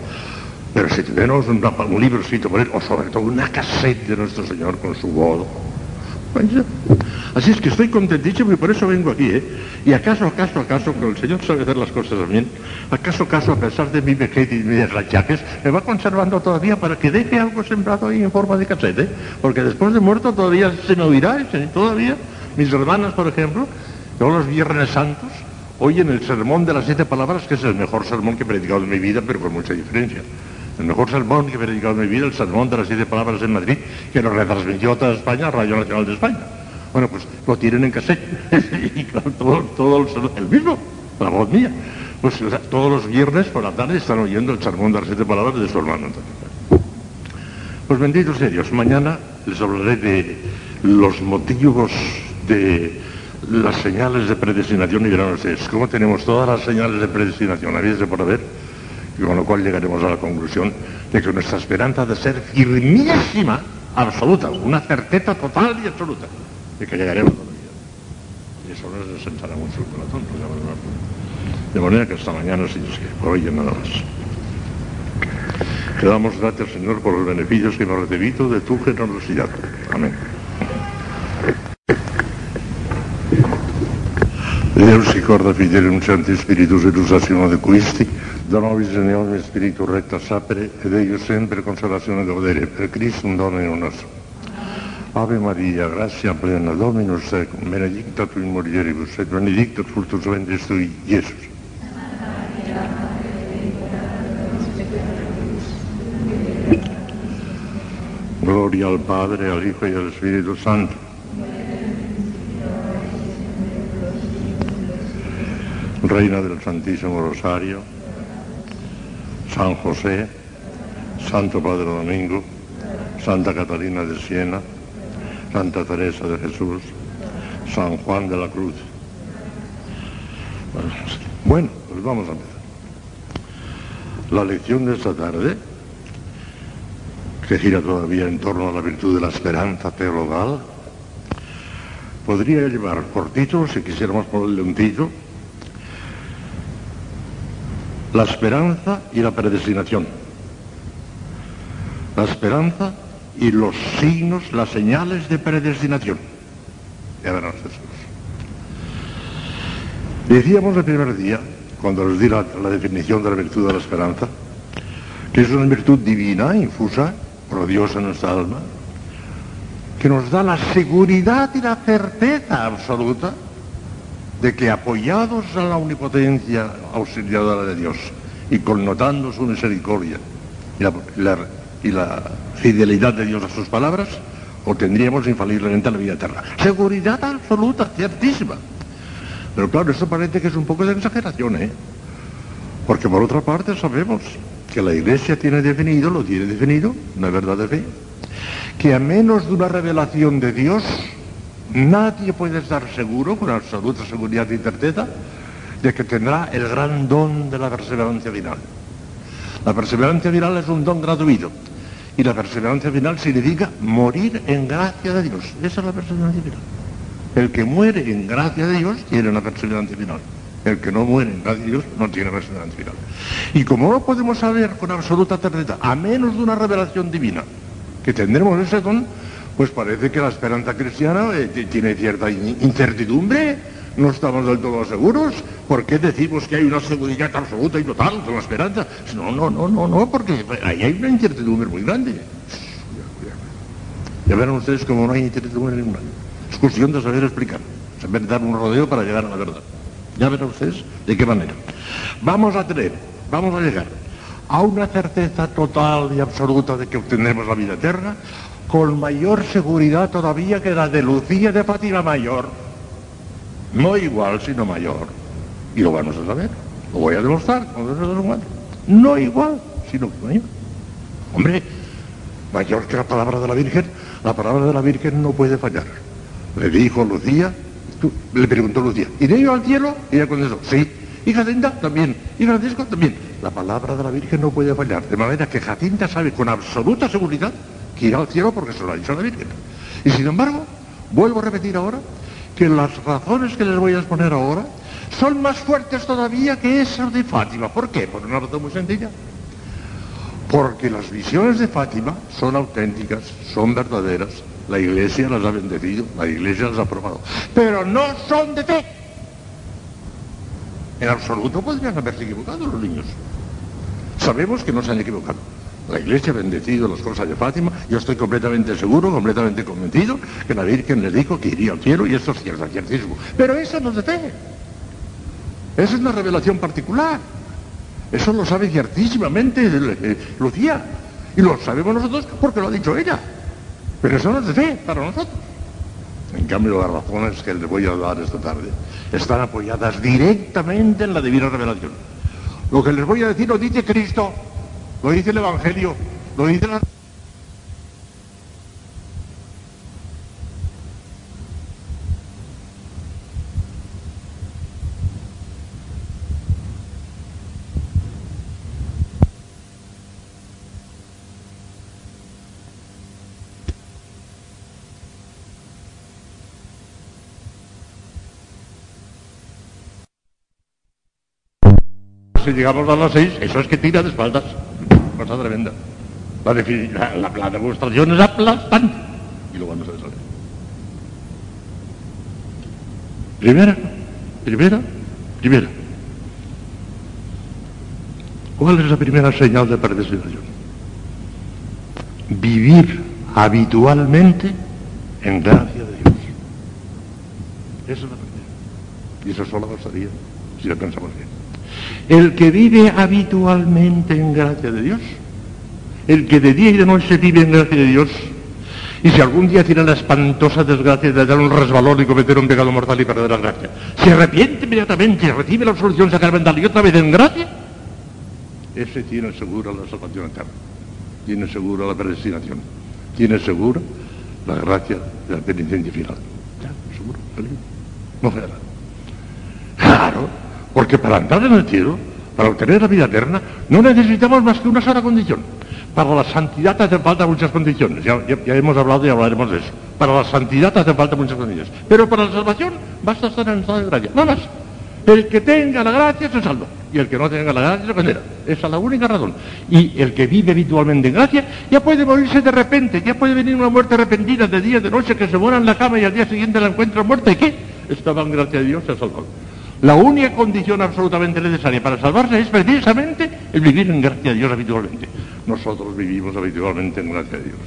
B: Pero si tenemos un, un libro escrito por Él, o sobre todo una cassette de nuestro Señor con su voz. Así es que estoy contentísimo y por eso vengo aquí, ¿eh? Y acaso, acaso, acaso, que el Señor sabe hacer las cosas bien, acaso, acaso, a pesar de mi vejez y mis rachaques, me va conservando todavía para que deje algo sembrado ahí en forma de cassette, ¿eh? Porque después de muerto todavía se me oirá, ¿eh? todavía. Mis hermanas, por ejemplo, todos los viernes santos, oyen el sermón de las siete palabras, que es el mejor sermón que he predicado en mi vida, pero con mucha diferencia. El mejor sermón que he predicado en mi vida, el sermón de las siete palabras en Madrid, que lo retransmitió toda España, Radio Nacional de España. Bueno, pues lo tienen en cassette. y claro, todo, todo el, el, mismo, la voz mía. Pues todos los viernes por la tarde están oyendo el sermón de las siete palabras de su hermano. Pues bendito sea Dios. Mañana les hablaré de los motivos de las señales de predestinación y verán ustedes cómo tenemos todas las señales de predestinación habidas de por haber y con lo cual llegaremos a la conclusión de que nuestra esperanza de ser firmísima, absoluta, una certeza total y absoluta de que llegaremos a la vida. Y eso nos sentará mucho el corazón. De manera que hasta mañana, si Dios quiere, por hoy nada más. Te damos gracias, Señor, por los beneficios que hemos recibido de tu generosidad. Amén. Deus ricorda fidelum Santi Spiritus et usazione de quisti, in ogni spiritu recta sapere, ed eo sempre consolazione godere, per Cristo un Domino nostro. Ave Maria, grazia plena, Dominus tecum, benedicta tu in mulieribus, et benedictus fructus ventris tui, Iesus. Gloria al Padre, al Hijo y al Espíritu Santo. Reina del Santísimo Rosario, San José, Santo Padre Domingo, Santa Catalina de Siena,
A: Santa Teresa de Jesús, San Juan de la Cruz. Bueno, pues vamos a empezar. La lección de esta tarde, que gira todavía en torno a la virtud de la esperanza teologal, podría llevar por título, si quisiéramos ponerle un título, la esperanza y la predestinación. La esperanza y los signos, las señales de predestinación. Ya verán ustedes. Decíamos el primer día, cuando les di la, la definición de la virtud de la esperanza, que es una virtud divina, infusa por Dios en nuestra alma, que nos da la seguridad y la certeza absoluta de que apoyados a la omnipotencia auxiliadora de Dios y connotando su misericordia y la, y la fidelidad de Dios a sus palabras, obtendríamos infaliblemente la vida eterna. Seguridad absoluta, ciertísima. Pero claro, eso parece que es un poco de exageración, ¿eh? Porque por otra parte sabemos que la Iglesia tiene definido, lo tiene definido, una verdad de fe, que a menos de una revelación de Dios, nadie puede estar seguro, con absoluta seguridad y certeza, de que tendrá el gran don de la perseverancia final. La perseverancia final es un don gratuito. Y la perseverancia final significa morir en gracia de Dios. Esa es la perseverancia final. El que muere en gracia de Dios tiene una perseverancia final. El que no muere en gracia de Dios no tiene perseverancia final. Y como no podemos saber con absoluta certeza, a menos de una revelación divina, que tendremos ese don, pues parece que la esperanza cristiana eh, tiene cierta incertidumbre, no estamos del todo seguros. ¿Por qué decimos que hay una seguridad absoluta y total con la esperanza? No, no, no, no, no, porque ahí hay una incertidumbre muy grande. Ya verán ustedes como no hay incertidumbre ninguna. Es cuestión de saber explicar, saber dar un rodeo para llegar a la verdad. Ya verán ustedes de qué manera. Vamos a tener, vamos a llegar a una certeza total y absoluta de que obtendremos la vida eterna, con mayor seguridad todavía que la de Lucía de Fátima Mayor. No igual, sino mayor. Y lo vamos a saber. Lo voy a demostrar. No igual, sino mayor. Hombre, mayor que la palabra de la Virgen. La palabra de la Virgen no puede fallar. Le dijo Lucía, le preguntó Lucía, ¿iré yo al cielo? Y ella contestó, sí. Y Jacinta también. Y Francisco también. La palabra de la Virgen no puede fallar. De manera que Jacinta sabe con absoluta seguridad que irá al cielo porque se lo ha dicho la Virgen. Y sin embargo, vuelvo a repetir ahora, que las razones que les voy a exponer ahora son más fuertes todavía que esas de Fátima. ¿Por qué? Por una razón muy sencilla. Porque las visiones de Fátima son auténticas, son verdaderas. La iglesia las ha bendecido, la iglesia las ha aprobado. Pero no son de fe. En absoluto podrían haberse equivocado los niños. Sabemos que no se han equivocado. La iglesia ha bendecido las cosas de Fátima. Yo estoy completamente seguro, completamente convencido que la Virgen les dijo que iría al cielo y eso es cierto, ciertísimo. Pero eso no es de fe. Esa es una revelación particular. Eso lo sabe ciertísimamente eh, Lucía. Y lo sabemos nosotros porque lo ha dicho ella. Pero eso no es de fe para nosotros. En cambio, las razones que les voy a dar esta tarde están apoyadas directamente en la divina revelación. Lo que les voy a decir lo dice Cristo, lo dice el Evangelio, lo dice la... Si llegamos a las seis, eso es que tira de espaldas. Cosa tremenda. La, la, la, la demostración es aplastante. Y lo vamos a saber. Primera, primera, primera. ¿Cuál es la primera señal de predestinación? Vivir habitualmente en gracia de Dios. Esa es la primera. Y eso solo bastaría si lo pensamos bien. El que vive habitualmente en gracia de Dios, el que de día y de noche vive en gracia de Dios, y si algún día tiene la espantosa desgracia de dar un resbalón y cometer un pecado mortal y perder la gracia, se arrepiente inmediatamente y recibe la absolución sacramental y otra vez en gracia, ese tiene seguro la salvación eterna, tiene seguro la predestinación, tiene seguro la gracia de la penitencia final. Ya, seguro, no falla Claro, porque para entrar en el cielo, para obtener la vida eterna, no necesitamos más que una sola condición. Para la santidad hace falta muchas condiciones, ya, hemos hablado y hablaremos de eso. Para la santidad hace falta muchas condiciones. Pero para la salvación basta estar en el estado de gracia, nada más. El que tenga la gracia se salva y el que no tenga la gracia se condena. Esa es la única razón. Y el que vive habitualmente en gracia ya puede morirse de repente, ya puede venir una muerte repentina de día, de noche, que se muera en la cama y al día siguiente la encuentra muerta. ¿Y qué? Estaba en gracia de Dios, se ha salvado. La única condición absolutamente necesaria para salvarse es precisamente el vivir en gracia de Dios habitualmente. Nosotros vivimos habitualmente en gracia de Dios.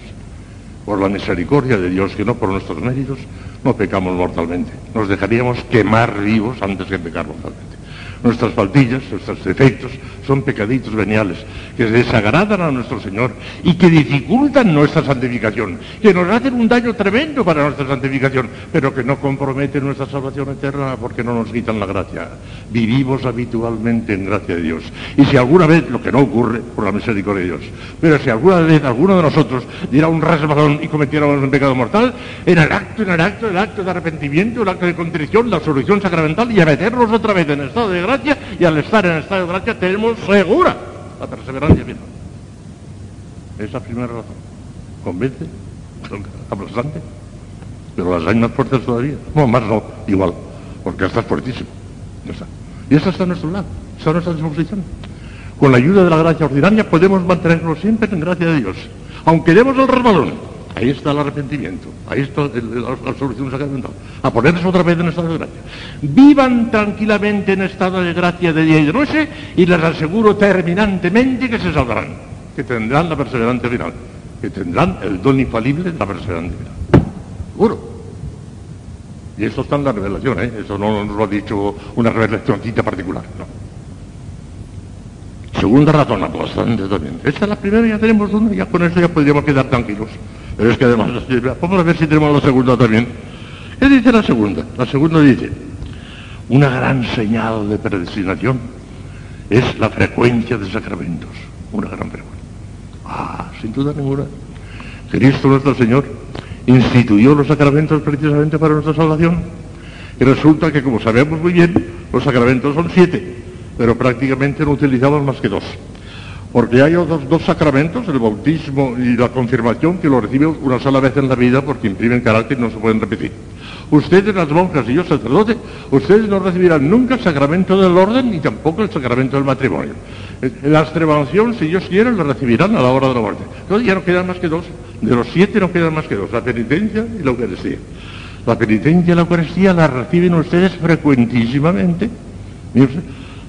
A: Por la misericordia de Dios, que no por nuestros méritos, no pecamos mortalmente. Nos dejaríamos quemar vivos antes que pecar mortalmente. Nuestras faltillas, nuestros defectos, son pecaditos veniales que desagradan a nuestro Señor y que dificultan nuestra santificación, que nos hacen un daño tremendo para nuestra santificación, pero que no comprometen nuestra salvación eterna porque no nos quitan la gracia. Vivimos habitualmente en gracia de Dios. Y si alguna vez, lo que no ocurre por la misericordia de Dios, pero si alguna vez alguno de nosotros diera un resbalón y cometiéramos un pecado mortal, en el acto, en el acto, el acto de arrepentimiento, el acto de contrición, la solución sacramental y a meternos otra vez en estado de gracia, y al estar en estado de gracia tenemos segura la perseverancia final. Esa primera razón. ¿Convence? Aplastante. Pero las hay más fuertes todavía. No, más no, igual. Porque esta es fuertísimo. Y esa está a nuestro lado, está a nuestra disposición. Con la ayuda de la gracia ordinaria podemos mantenernos siempre en gracia de Dios. Aunque demos el resbalón, Ahí está el arrepentimiento, ahí está la, solución sacramental. A ponerse otra vez en estado de gracia. Vivan tranquilamente en estado de gracia de día y de noche y les aseguro terminantemente que se salvarán, que tendrán la perseverancia final, que tendrán el don infalible de la perseverancia final. Seguro. Y eso está en la revelación, ¿eh? eso no nos lo ha dicho una revelacióncita particular, no. Segunda razón, bastante también. Esta es la primera, ya tenemos una, ya con eso ya podríamos quedar tranquilos. Pero es que además, vamos a ver si tenemos la segunda también. ¿Qué dice la segunda? La segunda dice, una gran señal de predestinación es la frecuencia de sacramentos. Una gran frecuencia. Ah, sin duda ninguna. Cristo nuestro Señor instituyó los sacramentos precisamente para nuestra salvación. Y resulta que, como sabemos muy bien, los sacramentos son siete, pero prácticamente no utilizamos más que dos. Porque hay otros dos sacramentos, el bautismo y la confirmación, que lo reciben una sola vez en la vida porque imprimen carácter y no se pueden repetir. Ustedes, las monjas y yo, sacerdote, ustedes no recibirán nunca el sacramento del orden ni tampoco el sacramento del matrimonio. La extremaunción, si Dios quiere, lo recibirán a la hora de la muerte. Entonces ya no quedan más que dos. De los siete no quedan más que dos, la penitencia y la Eucaristía. La penitencia y la Eucaristía la reciben ustedes frecuentísimamente.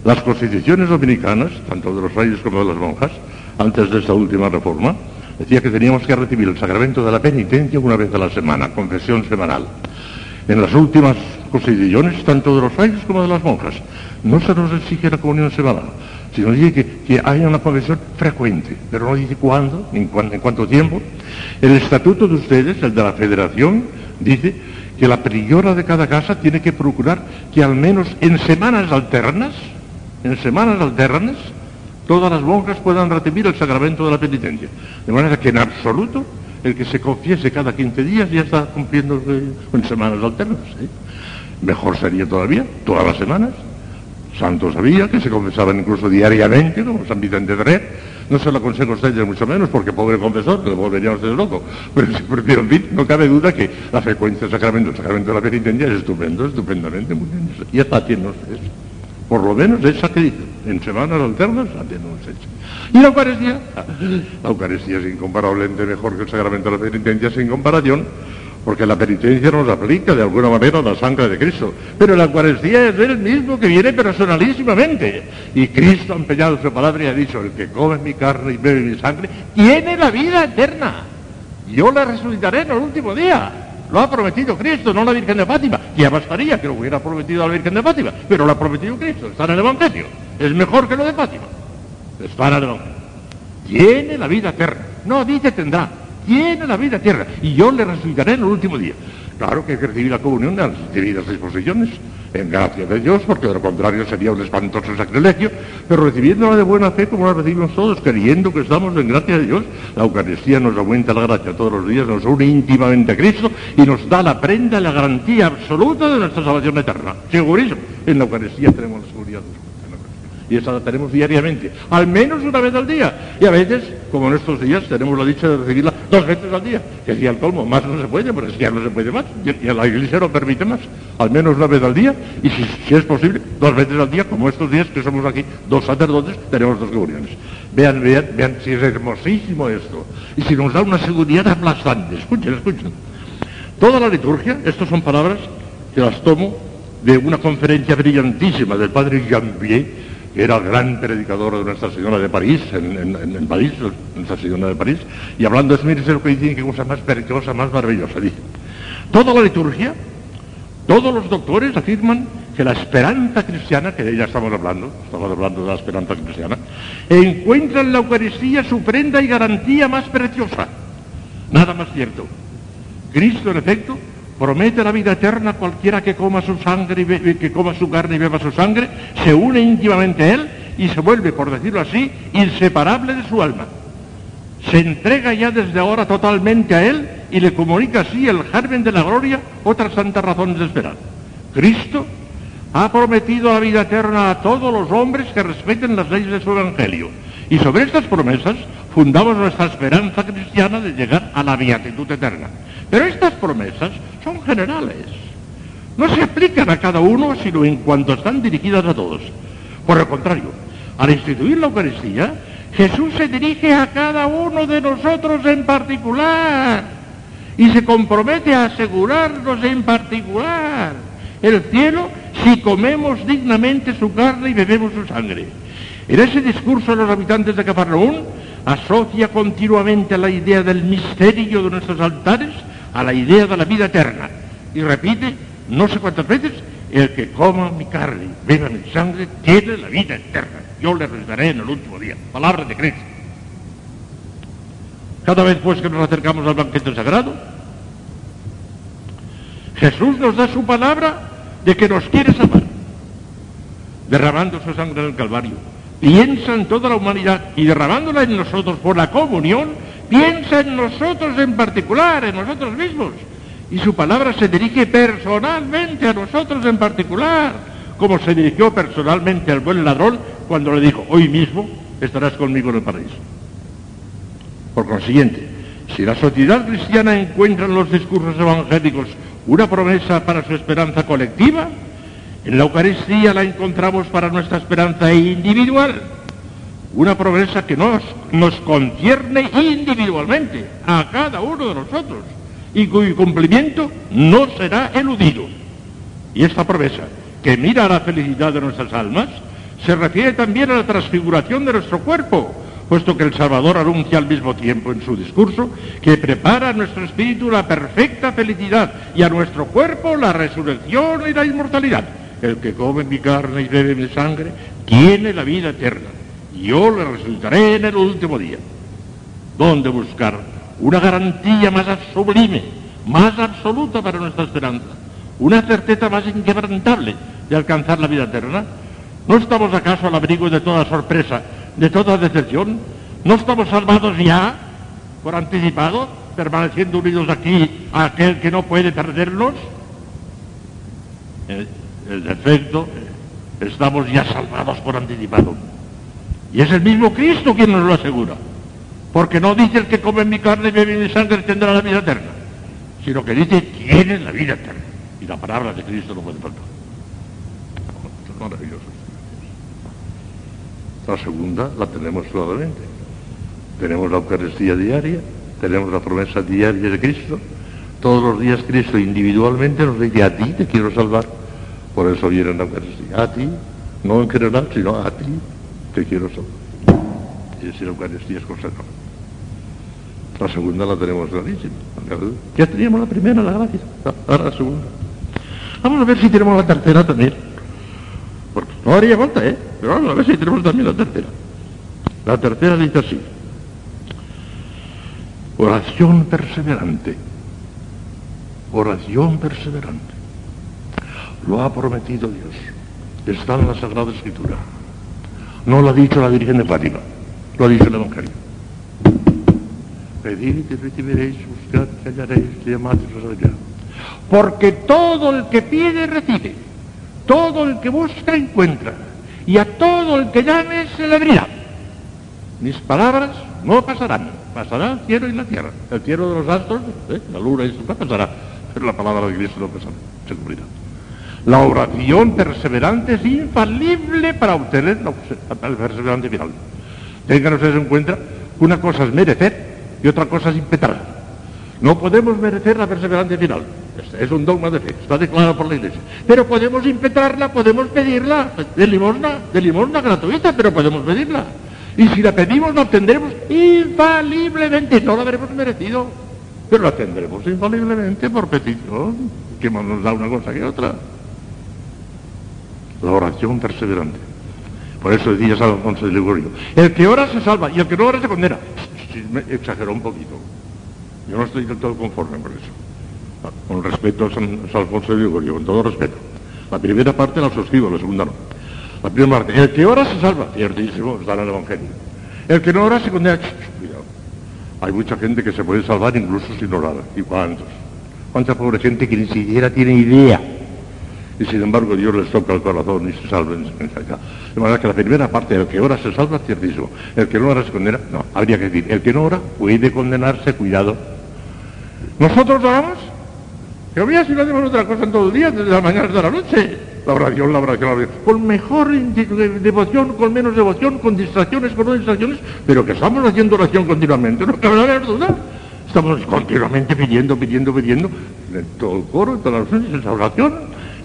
A: Las constituciones dominicanas, tanto de los reyes como de las monjas, antes de esta última reforma, decía que teníamos que recibir el sacramento de la penitencia una vez a la semana, confesión semanal. En las últimas constituciones, tanto de los reyes como de las monjas, no se nos exige la comunión semanal, sino dice que, haya una confesión frecuente, pero no dice cuándo, ni en cuánto tiempo. El estatuto de ustedes, el de la federación, dice que la priora de cada casa tiene que procurar que al menos en semanas alternas, en semanas alternas, todas las monjas puedan recibir el sacramento de la penitencia. De manera que en absoluto el que se confiese cada 15 días ya está cumpliendo en semanas alternas. ¿eh? Mejor sería todavía, todas las semanas. Santos sabía que se confesaban incluso diariamente, como San Vicente de Red. No se lo aconsejo a ustedes mucho menos, porque pobre confesor, le volverían ustedes loco. Pero, pero, en fin, no cabe duda que la frecuencia del sacramento, el sacramento de la penitencia es estupendo, estupendamente muy bien. Y está tienen ustedes. Por lo menos esa que dice, en semanas alternas la tenemos hecha. Y la Eucaristía, la Eucaristía es incomparablemente mejor que el sacramento de la penitencia sin comparación, porque la penitencia nos aplica de alguna manera la sangre de Cristo. Pero la Eucaristía es el mismo que viene personalísimamente. Y Cristo ha empeñado su palabra y ha dicho, el que come mi carne y bebe mi sangre, tiene la vida eterna. Yo la resucitaré en el último día. Lo ha prometido Cristo, no la Virgen de Fátima. Ya bastaría que lo hubiera prometido a la Virgen de Fátima, pero lo ha prometido Cristo, está en el Evangelio. Es mejor que lo de Fátima. Está en el Evangelio. Tiene la vida eterna. No dice tendrá, tiene la vida eterna. Y yo le resucitaré en el último día. Claro que hay que recibir la comunión de las debidas disposiciones.
B: En gracia de Dios, porque de lo contrario sería un espantoso sacrilegio, pero recibiéndola de buena fe como la recibimos todos, creyendo que estamos en gracia de Dios. La Eucaristía nos aumenta la gracia todos los días, nos une íntimamente a Cristo y nos da la prenda, la garantía absoluta de nuestra salvación eterna. Segurísimo, en la Eucaristía tenemos la seguridad y esa la tenemos diariamente, al menos una vez al día. Y a veces, como en estos días, tenemos la dicha de recibirla dos veces al día, que si al colmo, más no se puede, porque ya no se puede más, y, la iglesia no permite más, al menos una vez al día, y si, es posible, dos veces al día, como estos días que somos aquí dos sacerdotes, tenemos dos comuniones. Vean, vean, vean si es hermosísimo esto, y si nos da una seguridad aplastante. Escuchen, escuchen. Toda la liturgia, estas son palabras que las tomo de una conferencia brillantísima del padre Jambier, era el gran predicador de Nuestra Señora de París, en, París, Nuestra Señora de París, y hablando de mire lo que dice, qué cosa más, qué cosa más maravillosa, dice. Toda la liturgia, todos los doctores afirman que la esperanza cristiana, que de ella estamos hablando, estamos hablando de la esperanza cristiana, encuentra en la Eucaristía su prenda y garantía más preciosa. Nada más cierto. Cristo, en efecto, promete la vida eterna a cualquiera que coma su sangre y que coma su carne y beba su sangre, se une íntimamente a él y se vuelve, por decirlo así, inseparable de su alma. Se entrega ya desde ahora totalmente a él y le comunica así el germen de la gloria otras santas razones de esperar. Cristo ha prometido la vida eterna a todos los hombres que respeten las leyes de su evangelio. Y sobre estas promesas fundamos nuestra esperanza cristiana de llegar a la beatitud eterna. Pero estas promesas son generales. No se aplican a cada uno, sino en cuanto están dirigidas a todos. Por el contrario, al instituir la Eucaristía, Jesús se dirige a cada uno de nosotros en particular y se compromete a asegurarnos en particular el cielo si comemos dignamente su carne y bebemos su sangre. En ese discurso de los habitantes de Cafarnaún asocia continuamente la idea del misterio de nuestros altares a la idea de la vida eterna. Y repite, no sé cuántas veces, el que coma mi carne beba mi sangre tiene la vida eterna. Yo le resucitaré en el último día. Palabra de Cristo. Cada vez pues que nos acercamos al banquete sagrado, Jesús nos da su palabra de que nos quiere salvar, derramando su sangre en el Calvario. Piensa en toda la humanidad y derramándola en nosotros por la comunión, piensa en nosotros en particular, en nosotros mismos. Y su palabra se dirige personalmente a nosotros en particular, como se dirigió personalmente al buen ladrón cuando le dijo, hoy mismo estarás conmigo en el paraíso. Por consiguiente, si la sociedad cristiana encuentra en los discursos evangélicos una promesa para su esperanza colectiva, en la Eucaristía la encontramos para nuestra esperanza individual una promesa que nos, nos concierne individualmente a cada uno de nosotros y cuyo cumplimiento no será eludido. Y esta promesa, que mira a la felicidad de nuestras almas, se refiere también a la transfiguración de nuestro cuerpo, puesto que el Salvador anuncia al mismo tiempo en su discurso que prepara a nuestro espíritu la perfecta felicidad y a nuestro cuerpo la resurrección y la inmortalidad. El que come mi carne y bebe mi sangre tiene la vida eterna yo le resultaré en el último día. ¿Dónde buscar una garantía más sublime, más absoluta para nuestra esperanza? Una certeza más inquebrantable de alcanzar la vida eterna. ¿No estamos acaso al abrigo de toda sorpresa, de toda decepción? ¿No estamos salvados ya, por anticipado, permaneciendo unidos aquí a aquel que no puede perdernos? En efecto, estamos ya salvados por anticipado. Y es el mismo Cristo quien nos lo asegura. Porque no dice el que come mi carne y bebe mi sangre tendrá la vida eterna, sino que dice tiene la vida eterna. Y la palabra de Cristo no puede faltar. es maravilloso. La segunda la tenemos claramente. Tenemos la Eucaristía diaria, tenemos la promesa diaria de Cristo. Todos los días Cristo individualmente nos dice, a ti te quiero salvar. Por eso viene la Eucaristía. A ti, no en general, sino a ti te quiero salvar. Y decir Eucaristía es cosa La segunda la tenemos clarísima. Ya teníamos la primera, la gracia. Ahora la segunda. Vamos a ver si tenemos la tercera también. Porque no haría falta, ¿eh? Pero vamos a ver si tenemos también la tercera. La tercera dice así. Oración perseverante. Oración perseverante.
A: Lo ha prometido Dios. Está en la Sagrada Escritura. No lo ha dicho la Virgen de Fátima, lo ha dicho el Evangelio. Pedid y recibiréis, buscad y hallaréis, llamad y os. Porque todo el que pide, recibe. Todo el que busca, encuentra. Y a todo el que llame, se le abrirá. Mis palabras no pasarán. Pasará el cielo y la tierra. El cielo de los astros, ¿eh? la luna y su pasará. Pero la palabra de Cristo no pasará. Se cumplirá. La oración perseverante es infalible para obtener la, el perseverante final. Tengan ustedes en cuenta que una cosa es merecer y otra cosa es impetrar. No podemos merecer la perseverancia final. Este es un dogma de fe, está declarado por la Iglesia. Pero podemos impetrarla, podemos pedirla de limosna, de limosna gratuita, pero podemos pedirla. Y si la pedimos, la obtendremos infaliblemente. No la habremos merecido, pero la tendremos infaliblemente por petición. Que más nos da una cosa que otra. La oración perseverante. Por eso decía San Alfonso de Ligorio. El que ora se salva y el que no ora se condena. Me exageró un poquito. Yo no estoy del todo conforme por eso. Con respeto a San, Alfonso de Ligorio, con todo respeto. La primera parte la suscribo, la segunda no. La primera parte, el que ora se salva, ciertísimo, está en el Evangelio. El que no ora se condena. Cuidado. Hay mucha gente que se puede salvar incluso sin orar. ¿Y cuántos? ¿Cuánta pobre gente que ni siquiera tiene idea? Y sin embargo Dios les toca el corazón y se salven. De manera que la primera parte, el que ora se salva, ciertísimo. El que no ora se condena, no, habría que decir, el que no ora puede condenarse, cuidado. Nosotros oramos, que había si no hacemos otra cosa en todo el día, desde la mañana hasta la noche la oración, la oración, la oración, con mejor devoción, con menos devoción, con distracciones, con no distracciones, pero que estamos haciendo oración continuamente, no cabe la duda. Estamos continuamente pidiendo, pidiendo, pidiendo, en todo el coro, en todas las oraciones, esa oración,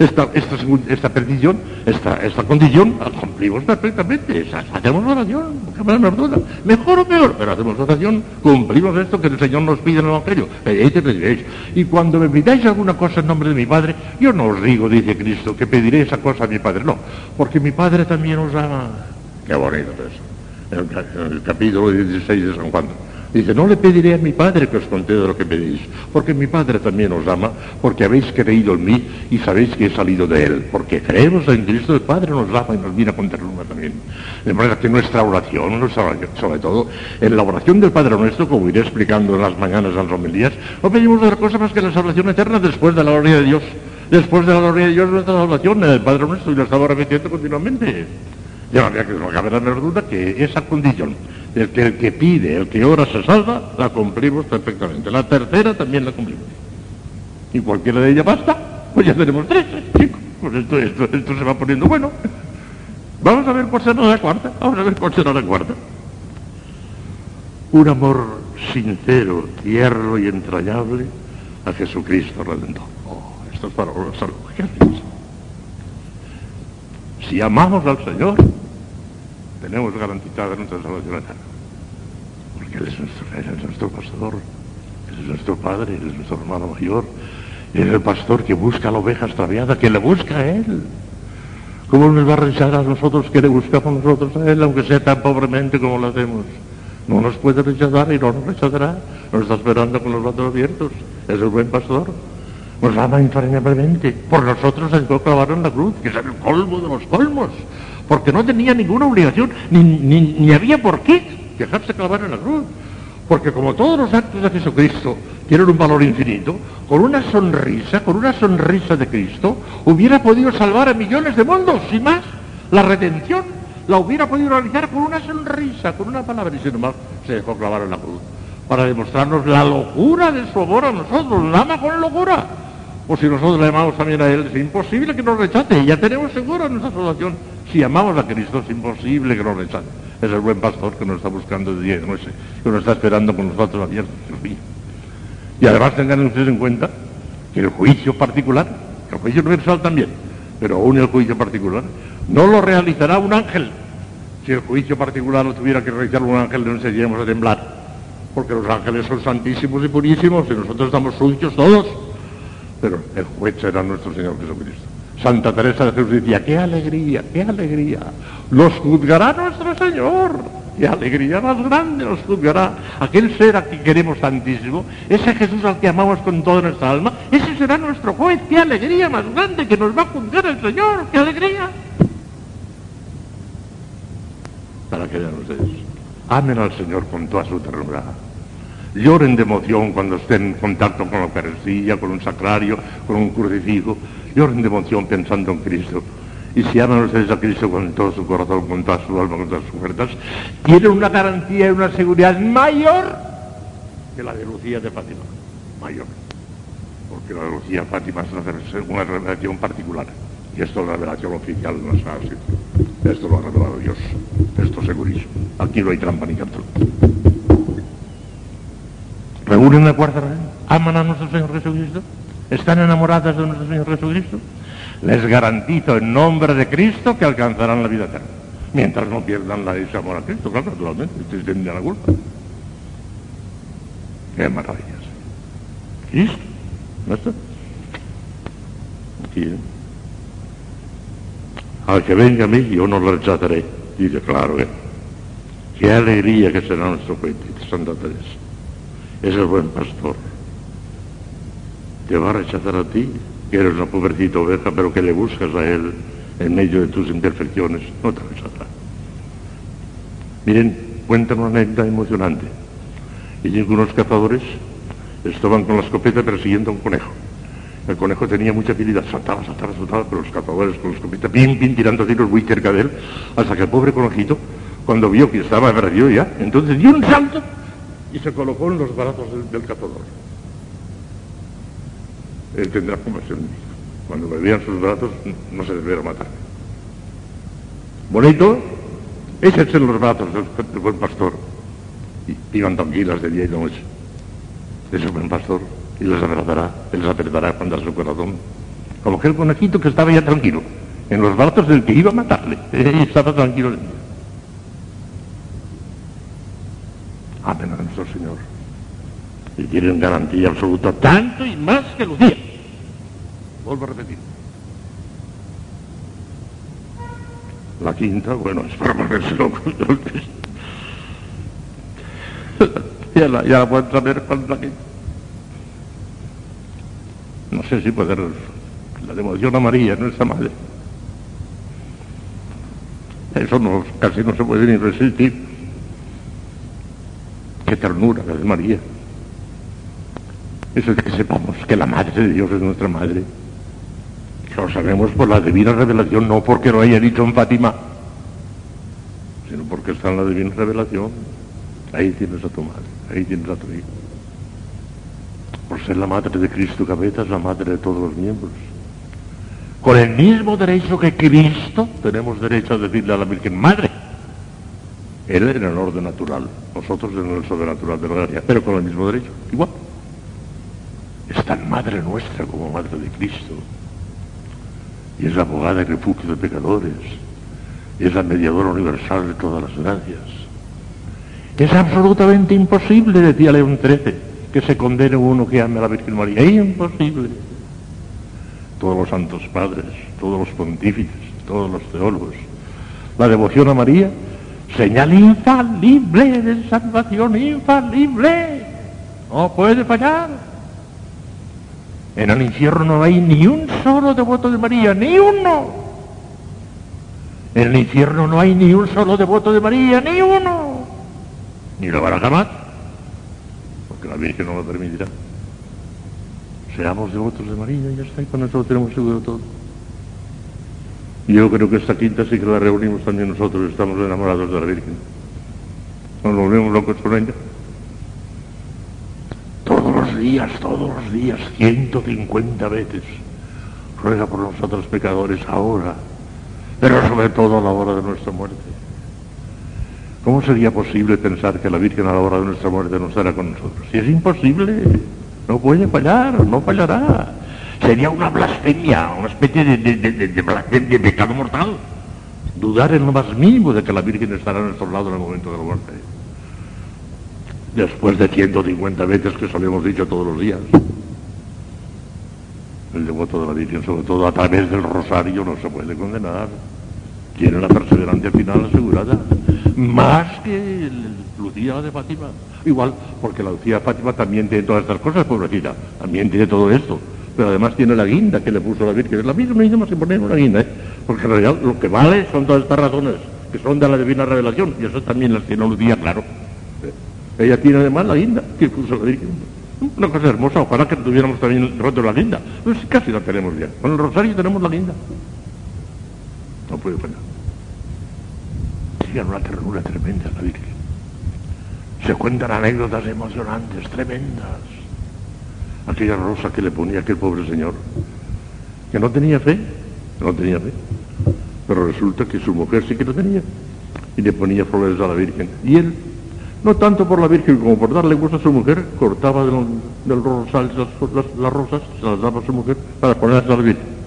A: esta, esta, esta petición, esta, esta condición, la cumplimos perfectamente, hacemos oración, no cabe la duda. Mejor o peor, pero hacemos oración, cumplimos esto que el Señor nos pide en el Evangelio, pedid y pediréis. Y cuando me pidáis alguna cosa en nombre de mi Padre, yo no os digo, dice Cristo, que pediré esa cosa a mi Padre, no, porque mi Padre también os ama. Qué bonito eso. En el capítulo 16 de San Juan. Dice, no le pediré a mi Padre que os conceda lo que pedís, porque mi Padre también os ama, porque habéis creído en mí y sabéis que he salido de Él, porque creemos en Cristo, el Padre nos ama y nos viene con ternura también. De manera que nuestra oración, sobre todo en la oración del Padre nuestro, como iré explicando en las mañanas en las homilías, no pedimos otra cosa más que la salvación eterna después de la gloria de Dios. Después de la gloria de Dios, nuestra salvación el Padre nuestro, y lo estamos repitiendo continuamente. De manera que no cabe la menor duda que esa condición el que el que pide, el que ora se salva, la cumplimos perfectamente. La tercera también la cumplimos. Y cualquiera de ellas basta, pues ya tenemos tres, chicos. Pues esto, esto, esto se va poniendo bueno. Vamos a ver cuál será la cuarta. Vamos a ver cuál será la cuarta. Un amor sincero, tierno y entrañable a Jesucristo Redentor. Oh, esto es para los Si amamos al Señor, tenemos garantizada nuestra salvación eterna. Porque Él es nuestro, pastor, Él es nuestro Padre, Él es nuestro hermano mayor, Él es el pastor que busca la oveja extraviada, que le busca a Él. ¿Cómo nos va a rechazar a nosotros que le buscamos nosotros a Él, aunque sea tan pobremente como lo hacemos? No nos puede rechazar y no nos rechazará. Nos está esperando con los brazos abiertos. Es el buen pastor. Nos ama infaliblemente. Por nosotros se clavar en la cruz, que es el colmo de los colmos porque no tenía ninguna obligación, ni, ni, había por qué dejarse clavar en la cruz. Porque como todos los actos de Jesucristo tienen un valor infinito, con una sonrisa, con una sonrisa de Cristo, hubiera podido salvar a millones de mundos, y más. La redención la hubiera podido realizar con una sonrisa, con una palabra, y sin embargo se dejó clavar en la cruz, para demostrarnos la locura de su amor a nosotros, ama con locura. O si nosotros le amamos también a Él, es imposible que nos rechace, ya tenemos segura nuestra salvación si amamos a Cristo es imposible que nos rechace. Es el buen pastor que nos está buscando de día y noche, que nos está esperando con los brazos abiertos. Y además tengan ustedes en cuenta que el juicio particular, el juicio universal también, pero aún el juicio particular, no lo realizará un ángel. Si el juicio particular lo tuviera que realizar un ángel, no enseñaríamos a temblar. Porque los ángeles son santísimos y purísimos y nosotros estamos sucios todos. Pero el juez será nuestro Señor Jesucristo. Santa Teresa de Jesús decía, qué alegría, qué alegría, los juzgará nuestro Señor.
B: ¡Qué alegría más grande nos juzgará! Aquel ser a quien queremos tantísimo, ese Jesús al que amamos con toda nuestra alma, ese será nuestro juez. ¡Qué alegría más grande que nos va a juzgar el Señor! ¡Qué alegría! Para que vean ustedes, amen al Señor con toda su ternura. Lloren de emoción cuando estén en contacto con la Eucaristía, con un sacrario, con un crucifijo. Lloren de emoción pensando en Cristo. Y si aman ustedes a Cristo con todo su corazón, con toda su alma, con todas sus fuerzas, tienen una garantía y una seguridad mayor que la de Lucía de Fátima. Mayor. Porque la de Lucía de Fátima es una revelación particular. Y esto es la revelación oficial de la Sagrada Esto lo ha revelado Dios. Esto segurísimo. Aquí no hay trampa ni cartón. ¿Reúnen la cuarta ¿Aman a nuestro Señor Jesucristo? ¿Están enamoradas de nuestro Señor Jesucristo? Les garantizo en nombre de Cristo que alcanzarán la vida eterna. Mientras no pierdan la, ese amor a Cristo, claro, naturalmente, ustedes tienen la culpa. Qué maravillas. Cristo, ¿no está? Aquí, ¿eh? Al que venga a mí, yo no lo rechazaré. Dice, claro, ¿eh? Qué alegría que será nuestro juez, Santa Teresa. Es el buen pastor. Te va a rechazar a ti, que eres una pobrecita oveja, pero que le buscas a él en medio de tus imperfecciones. No te rechazará. Miren, cuentan una anécdota emocionante. Y unos cazadores estaban con la escopeta persiguiendo a un conejo. El conejo tenía mucha habilidad, saltaba, saltaba, saltaba, pero los cazadores con la escopeta, pim, pim, tirando tiros muy cerca de él, hasta que el pobre conejito, cuando vio que estaba perdido ya, entonces dio un salto y se colocó en los brazos del, cazador. Él tendrá compasión. Cuando me vean sus brazos, no se deberá matar. Bonito, échense en los brazos del, buen pastor. Y iban tranquilas de día y de noche. Ese buen pastor. Y les abrazará, les apretará cuando a su corazón. Como aquel conejito que estaba ya tranquilo. En los brazos del que iba a matarle. Estaba tranquilo. Amén a nuestro Señor. Y tienen garantía absoluta, tanto y más que Lucía. Vuelvo a repetir. La quinta, bueno, es para ponerse loco. ya, la, ya la pueden saber cuál es la quinta. No sé si poder la devoción a María, nuestra madre. Eso no, casi no se puede ni resistir. Qué ternura la de María. Es que sepamos que la Madre de Dios es nuestra Madre. Lo sabemos por la divina revelación, no porque lo haya dicho en Fátima, sino porque está en la divina revelación. Ahí tienes a tu madre, ahí tienes a tu hijo. Por ser la madre de Cristo cabeza, es la madre de todos los miembros. Con el mismo derecho que Cristo, tenemos derecho a decirle a la Virgen Madre. Él en el orden natural, nosotros en el sobrenatural de la gracia, pero con el mismo derecho, igual. Es tan madre nuestra como madre de Cristo. Y es la abogada y refugio de pecadores. Es la mediadora universal de todas las gracias. Es absolutamente imposible, decía León XIII, que se condene uno que ame a la Virgen María. Es imposible. Todos los santos padres, todos los pontífices, todos los teólogos. La devoción a María Señal infalible de salvación, infalible. No puede fallar. En el infierno no hay ni un solo devoto de María, ni uno. En el infierno no hay ni un solo devoto de María, ni uno. Ni lo a jamás, porque la Virgen no lo permitirá. Seamos devotos de María ya está, y con eso tenemos seguro todo. Yo creo que esta quinta sí que la reunimos también nosotros, estamos enamorados de la Virgen. Nos volvemos locos con ella. Los días, todos los días, 150 veces. Ruega por nosotros pecadores ahora, pero sobre todo a la hora de nuestra muerte. ¿Cómo sería posible pensar que la Virgen a la hora de nuestra muerte no estará con nosotros? Si es imposible, no puede fallar, no fallará sería una blasfemia, una especie de, de, pecado mortal. Dudar en lo más mínimo de que la Virgen estará a nuestro lado en el momento de la muerte. Después de 150 veces que hemos dicho todos los días. El devoto de la Virgen, sobre todo a través del rosario, no se puede condenar. Tiene la perseverancia final asegurada. más que Lucía de Fátima. Igual, porque la Lucía de Fátima también tiene todas estas cosas, pobrecita, también tiene todo esto. Pero además tiene la guinda que le puso la Virgen. La Virgen no hizo más que poner una guinda, ¿eh? porque en realidad lo que vale son todas estas razones, que son de la divina revelación, y eso también las tiene Lucía, claro. Ella tiene además la guinda que puso la Virgen. Una cosa hermosa, ojalá que tuviéramos también roto la guinda. Pues casi la tenemos ya. Con el rosario tenemos la guinda. No puede fallar. Tiene una ternura tremenda la Virgen. Se cuentan anécdotas emocionantes, tremendas. Aquella rosa que le ponía aquel pobre señor, que no tenía fe, no tenía fe. Pero resulta que su mujer sí que lo tenía. Y le ponía flores a la Virgen. Y él no tanto por la Virgen como por darle gusto a su mujer, cortaba del, del rosal las, rosas, se las daba a su mujer para ponerlas la Virgen.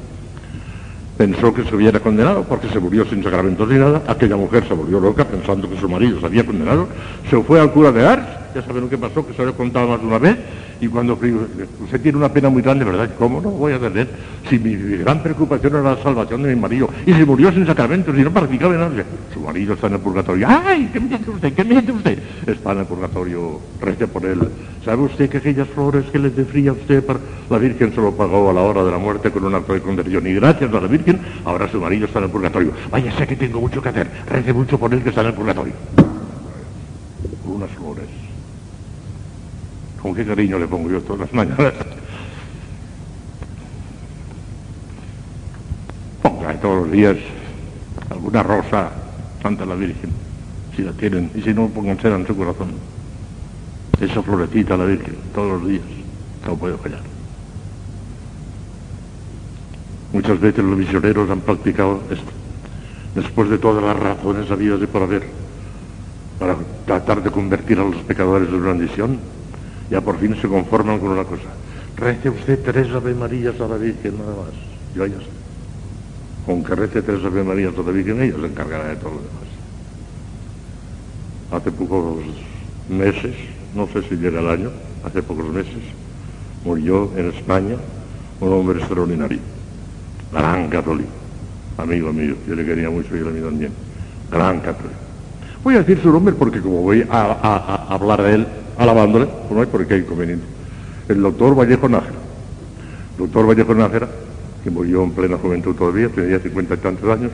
B: Pensó que se hubiera condenado porque se murió sin sacramentos ni nada. Aquella mujer se volvió loca pensando que su marido se había condenado. Se fue al cura de Ars, ya saben lo que pasó, que se había contado más de una vez, y cuando usted tiene una pena muy grande, ¿verdad? ¿Cómo no voy a tener? Si mi, gran preocupación era la salvación de mi marido, y se murió sin sacramentos y no practicaba nada. Su marido está en el purgatorio. ¡Ay! ¿Qué me usted? ¿Qué me usted? Está en el purgatorio, rece por él. ¿Sabe usted que aquellas flores que le defría a usted, para... la Virgen se lo pagó a la hora de la muerte con un acto de conversión? Y gracias a la Virgen, ahora su marido está en el purgatorio. Vaya, sé que tengo mucho que hacer. Rece mucho por él que está en el purgatorio. Unas flores con qué cariño le pongo yo todas las mañanas. Ponga todos los días alguna rosa Santa la Virgen, si la tienen, y si no, póngansela en su corazón. Esa florecita la Virgen, todos los días, no puedo fallar. Muchas veces los misioneros han practicado esto, después de todas las razones habidas de por haber, para tratar de convertir a los pecadores en una bendición, ya por fin se conforman con una cosa. Rece usted tres Ave Marías a la Virgen nada más. Yo ya sé. Con que rece tres Ave Marías a la Virgen, ella se encargará de todo lo demás. Hace pocos meses, no sé si llega el año, hace pocos meses, murió en España un hombre extraordinario, gran católico, amigo mío, yo le quería mucho y él a mí también, gran católico. Voy a decir su nombre porque como voy a hablar de él, alabándole, no hay por qué inconveniente. El doctor Vallejo Nájera. doctor Vallejo Nájera, que murió en plena juventud todavía, tenía cincuenta y tantos años,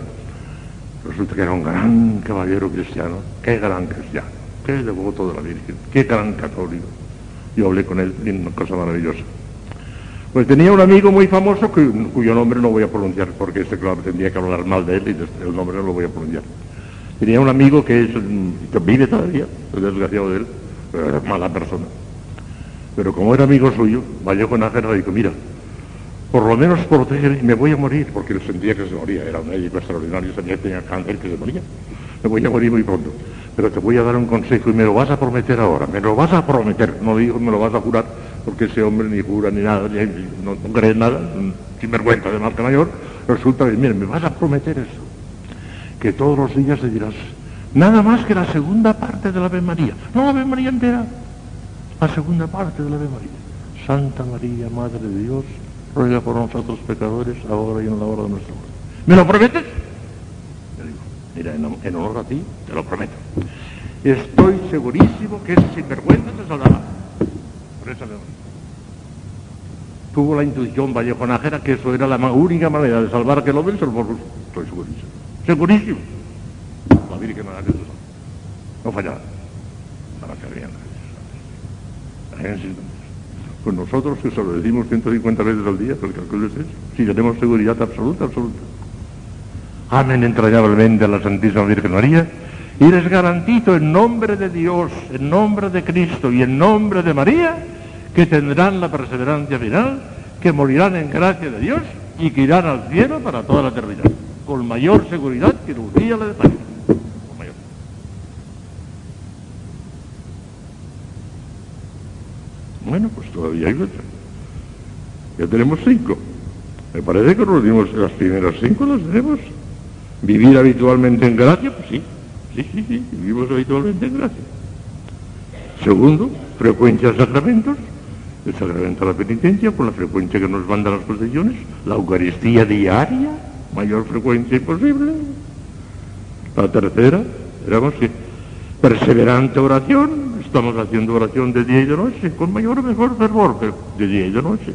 B: resulta que era un gran caballero cristiano, qué gran cristiano, qué devoto de la Virgen, qué gran católico. Yo hablé con él, una cosa maravillosa. Pues tenía un amigo muy famoso cuyo nombre no voy a pronunciar, porque este claro tendría que hablar mal de él y el nombre no lo voy a pronunciar. Tenía un amigo que, es, que vive todavía, el desgraciado de él, mala persona. Pero como era amigo suyo, Vallejo Nájera dijo, mira, por lo menos protege y me voy a morir, porque él sentía que se moría, era un médico extraordinario, sabía que tenía cáncer, que se moría. Me voy a morir muy pronto. Pero te voy a dar un consejo y me lo vas a prometer ahora, me lo vas a prometer, no digo me lo vas a jurar, porque ese hombre ni jura ni nada, no, cree nada, sin vergüenza de que mayor, resulta que, mira, me vas a prometer eso, que todos los días le dirás, Nada más que la segunda parte de la Ave María. No la Ave María entera. La segunda parte de la Ave María. Santa María, Madre de Dios, ruega por nosotros pecadores, ahora y en la hora de nuestra muerte. ¿Me lo prometes? Le digo, mira, en, honor a ti, te lo prometo. Estoy segurísimo que ese sinvergüenza te salvará. Por esa Tuvo la intuición Vallejo Nájera que eso era la única manera de salvar a aquel hombre, estoy segurísimo. Segurísimo. No fallaba. Para que vean. Pues nosotros que solo decimos 150 veces al día, el calculo es eso, si tenemos seguridad absoluta, absoluta. Amen entrañablemente a la Santísima Virgen María y les garantizo en nombre de Dios, en nombre de Cristo y en nombre de María que tendrán la perseverancia final, que morirán en gracia de Dios y que irán al cielo para toda la eternidad, con mayor seguridad que Lucía la de Bueno, pues todavía hay otra. Ya tenemos cinco. Me parece que nos dimos las primeras cinco, las tenemos. Vivir habitualmente en gracia, pues sí. Sí, sí, sí, vivimos habitualmente en gracia. Segundo, frecuencia de sacramentos. El sacramento de la penitencia, con la frecuencia que nos mandan las procesiones. La Eucaristía diaria, mayor frecuencia imposible. La tercera, éramos que Perseverante oración, estamos haciendo oración de día y de noche, con mayor o mejor fervor, pero de día y de noche.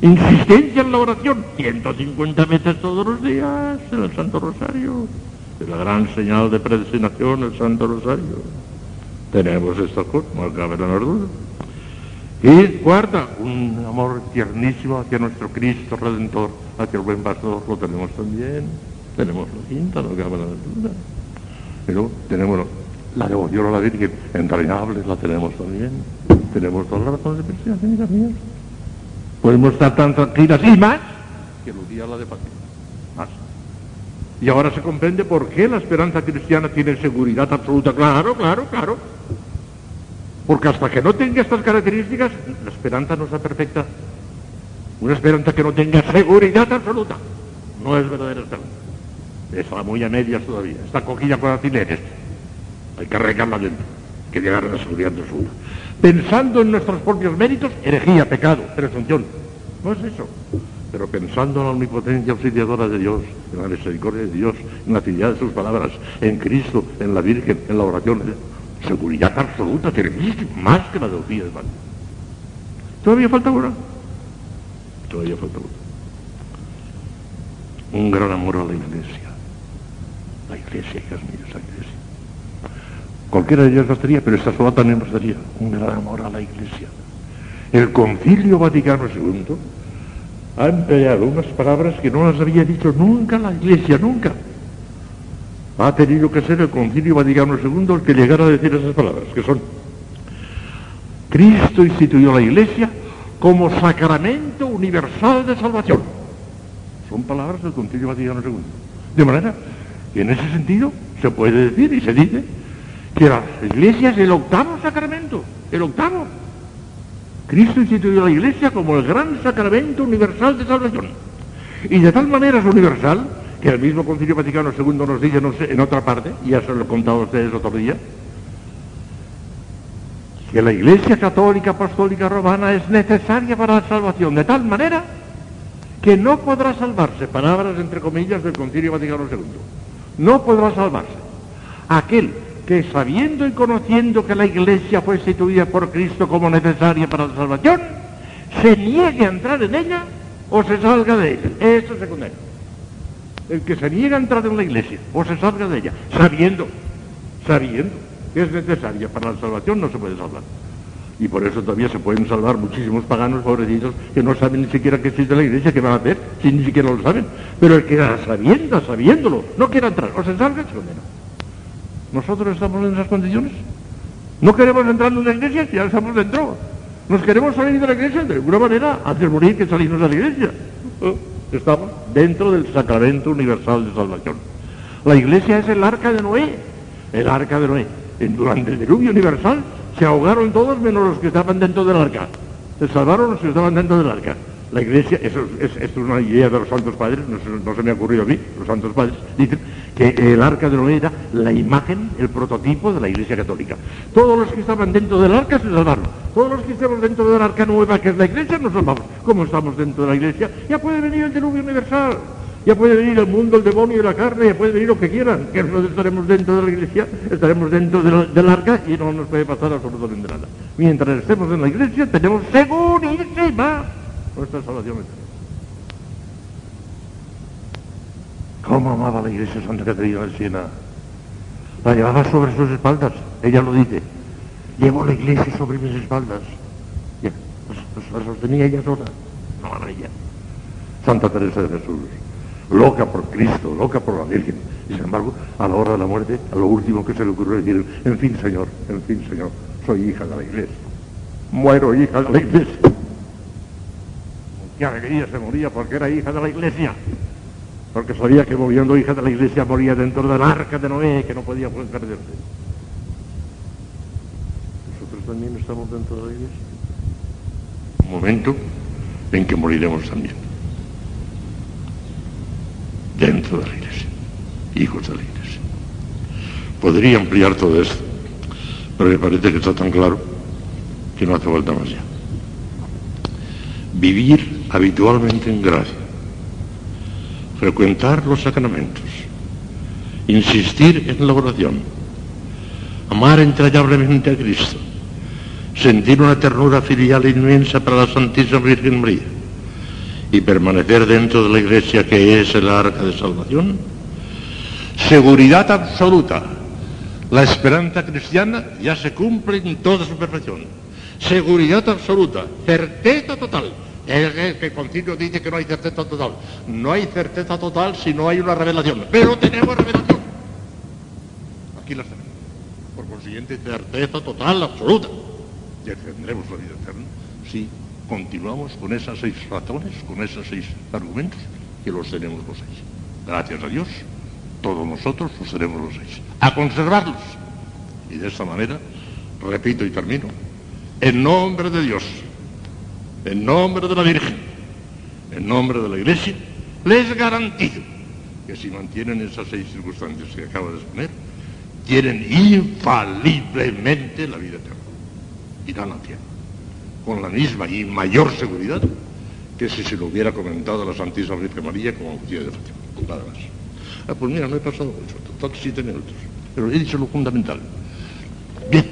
B: Insistencia en la oración, 150 veces todos los días en el Santo Rosario, es la gran señal de predestinación, el Santo Rosario. Tenemos esta cosa, no cabe la menor duda. Y cuarta, un amor tiernísimo hacia nuestro Cristo Redentor, hacia el buen pastor, lo tenemos también. Tenemos la quinta, no cabe la duda. Pero tenemos la devoción a la Virgen, entrañable, la tenemos también. Tenemos todas las razones de pensión, amigas mías. Podemos estar tan tranquilas y más que día la de Fátima. Más. Y ahora se comprende por qué la esperanza cristiana tiene seguridad absoluta. Claro, claro, claro. Porque hasta que no tenga estas características, la esperanza no sea perfecta. Una esperanza que no tenga seguridad absoluta no es verdadera esperanza. Está muy a medias todavía. Está cogida con alfileres. Hay que arreglarla dentro. Hay que llegar a la seguridad absoluta. Pensando en nuestros propios méritos, herejía, pecado, presunción. No es eso. Pero pensando en la omnipotencia auxiliadora de Dios, en la misericordia de Dios, en la fidelidad de sus palabras, en Cristo, en la Virgen, en la oración, seguridad absoluta, termísima, más que la de los días, Todavía falta una. Todavía falta una. Un gran amor a la iglesia. La iglesia, hijas mías, la iglesia. Cualquiera de ellas bastaría, pero esta sola también bastaría. Un gran amor a la iglesia. El Concilio Vaticano II ha empleado unas palabras que no las había dicho nunca la iglesia, nunca ha tenido que ser el Concilio Vaticano II el que llegara a decir esas palabras, que son, Cristo instituyó la Iglesia como sacramento universal de salvación. Son palabras del Concilio Vaticano II. De manera que en ese sentido se puede decir y se dice que la Iglesia es el octavo sacramento, el octavo. Cristo instituyó la Iglesia como el gran sacramento universal de salvación. Y de tal manera es universal que el mismo Concilio Vaticano II nos dice en otra parte, y ya se lo he contado a ustedes otro día, que la Iglesia Católica Apostólica Romana es necesaria para la salvación, de tal manera que no podrá salvarse, palabras entre comillas del Concilio Vaticano II, no podrá salvarse aquel que sabiendo y conociendo que la Iglesia fue instituida por Cristo como necesaria para la salvación, se niegue a entrar en ella o se salga de ella. Eso es secundario el que se niega a entrar en la iglesia o se salga de ella, sabiendo, sabiendo que es necesaria para la salvación, no se puede salvar. Y por eso todavía se pueden salvar muchísimos paganos pobrecitos que no saben ni siquiera que existe la iglesia, que van a hacer, si ni siquiera lo saben. Pero el que sabiendo, sabiéndolo, no quiera entrar o se salga, se condena. ¿Nosotros estamos en esas condiciones? No queremos entrar en una iglesia, ya estamos dentro. Nos queremos salir de la iglesia, de alguna manera, antes morir que salirnos de la iglesia. Estamos dentro del sacramento universal de salvación. La iglesia es el arca de Noé, el arca de Noé. Durante el diluvio universal se ahogaron todos menos los que estaban dentro del arca. Se salvaron los que estaban dentro del arca. La iglesia, eso es, una idea de los santos padres, no se, me ha ocurrido a mí, los santos padres dicen que el arca de Noé era la imagen, el prototipo de la iglesia católica. Todos los que estaban dentro del arca se salvaron. Todos los que estamos dentro del arca nueva, que es la iglesia, nos salvamos. Como estamos dentro de la iglesia, ya puede venir el diluvio universal. Ya puede venir el mundo, el demonio y la carne, ya puede venir lo que quieran, que nosotros estaremos dentro de la iglesia, estaremos dentro del arca y no nos puede pasar absolutamente nada. Mientras estemos en la iglesia, tenemos segurísima nuestra salvación ¿Cómo amaba la iglesia Santa Catarina de Siena? La llevaba sobre sus espaldas, ella lo dice. Llevo la iglesia sobre mis espaldas. Pues, pues la sostenía ella sola, no ella. Santa Teresa de Jesús, loca por Cristo, loca por la Virgen. Y sin embargo, a la hora de la muerte, a lo último que se le ocurrió decir, en fin, Señor, en fin, Señor, soy hija de la iglesia. Muero hija de la iglesia que alegría se moría porque era hija de la iglesia. Porque sabía que muriendo hija de la iglesia moría dentro del arca de Noé, que no podía perderse. Nosotros también estamos dentro de la iglesia. Un momento en que moriremos también. Dentro de la iglesia. Hijos de la iglesia. Podría ampliar todo esto, pero me parece que está tan claro que no hace falta más ya. Vivir habitualmente en gracia, frecuentar los sacramentos, insistir en la oración,
A: amar entrañablemente a Cristo, sentir una ternura filial inmensa para la Santísima Virgen María y permanecer dentro de la Iglesia que es el arca de salvación, seguridad absoluta. La esperanza cristiana ya se cumple en toda su perfección. Seguridad absoluta, certeza total. El, el que continuo dice que no hay certeza total. No hay certeza total si no hay una revelación. Pero tenemos revelación. Aquí la tenemos. Por consiguiente, certeza total, absoluta. Ya tendremos la vida eterna si continuamos con esas seis razones, con esos seis argumentos, que los tenemos los seis. Gracias a Dios, todos nosotros los tenemos los seis. A conservarlos. Y de esta manera, repito y termino, en nombre de Dios, en nombre de la Virgen, en nombre de la Iglesia, les garantizo que si mantienen esas seis circunstancias que acabo de exponer, tienen infaliblemente la vida eterna. Irán al cielo. Con la misma y mayor seguridad que si se lo hubiera comentado a la Santísima Virgen María como Lucía de Fátima. Nada más. Ah, pues mira, no he pasado mucho, total siete minutos. Pero he dicho lo fundamental. Bien.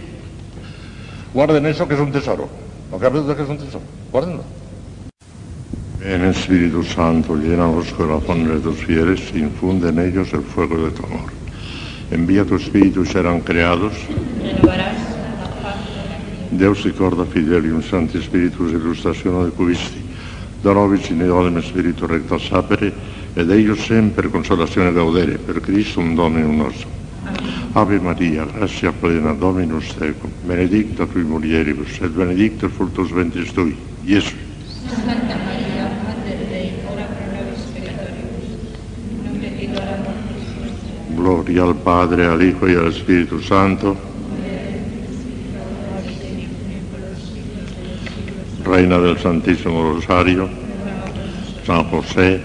A: Guarden eso que es un tesoro. No cabe duda que es un tesoro. Guárdenlo. Ven Espíritu Santo, llena los corazones de tus fieles, infunde en ellos el fuego de tu amor. Envía tu Espíritu y serán creados. Deus ricorda Fidelium Santi Spiritus illustrazione de cuisti, da nobis in eodem Spiritu recta sapere, ed eius sempre consolazione gaudere, per Christum Dominum nostrum. Ave Maria, gratia plena, Dominus tecum, benedicta tui mulieribus, et benedictus fructus ventris tui, Iesus.
C: Santa María, Madre Dei, ora pro nobis peccatoribus, nunc et in hora mortis.
A: Gloria al Padre, al Hijo y al Espíritu Santo, Reina del Santísimo Rosario, San José,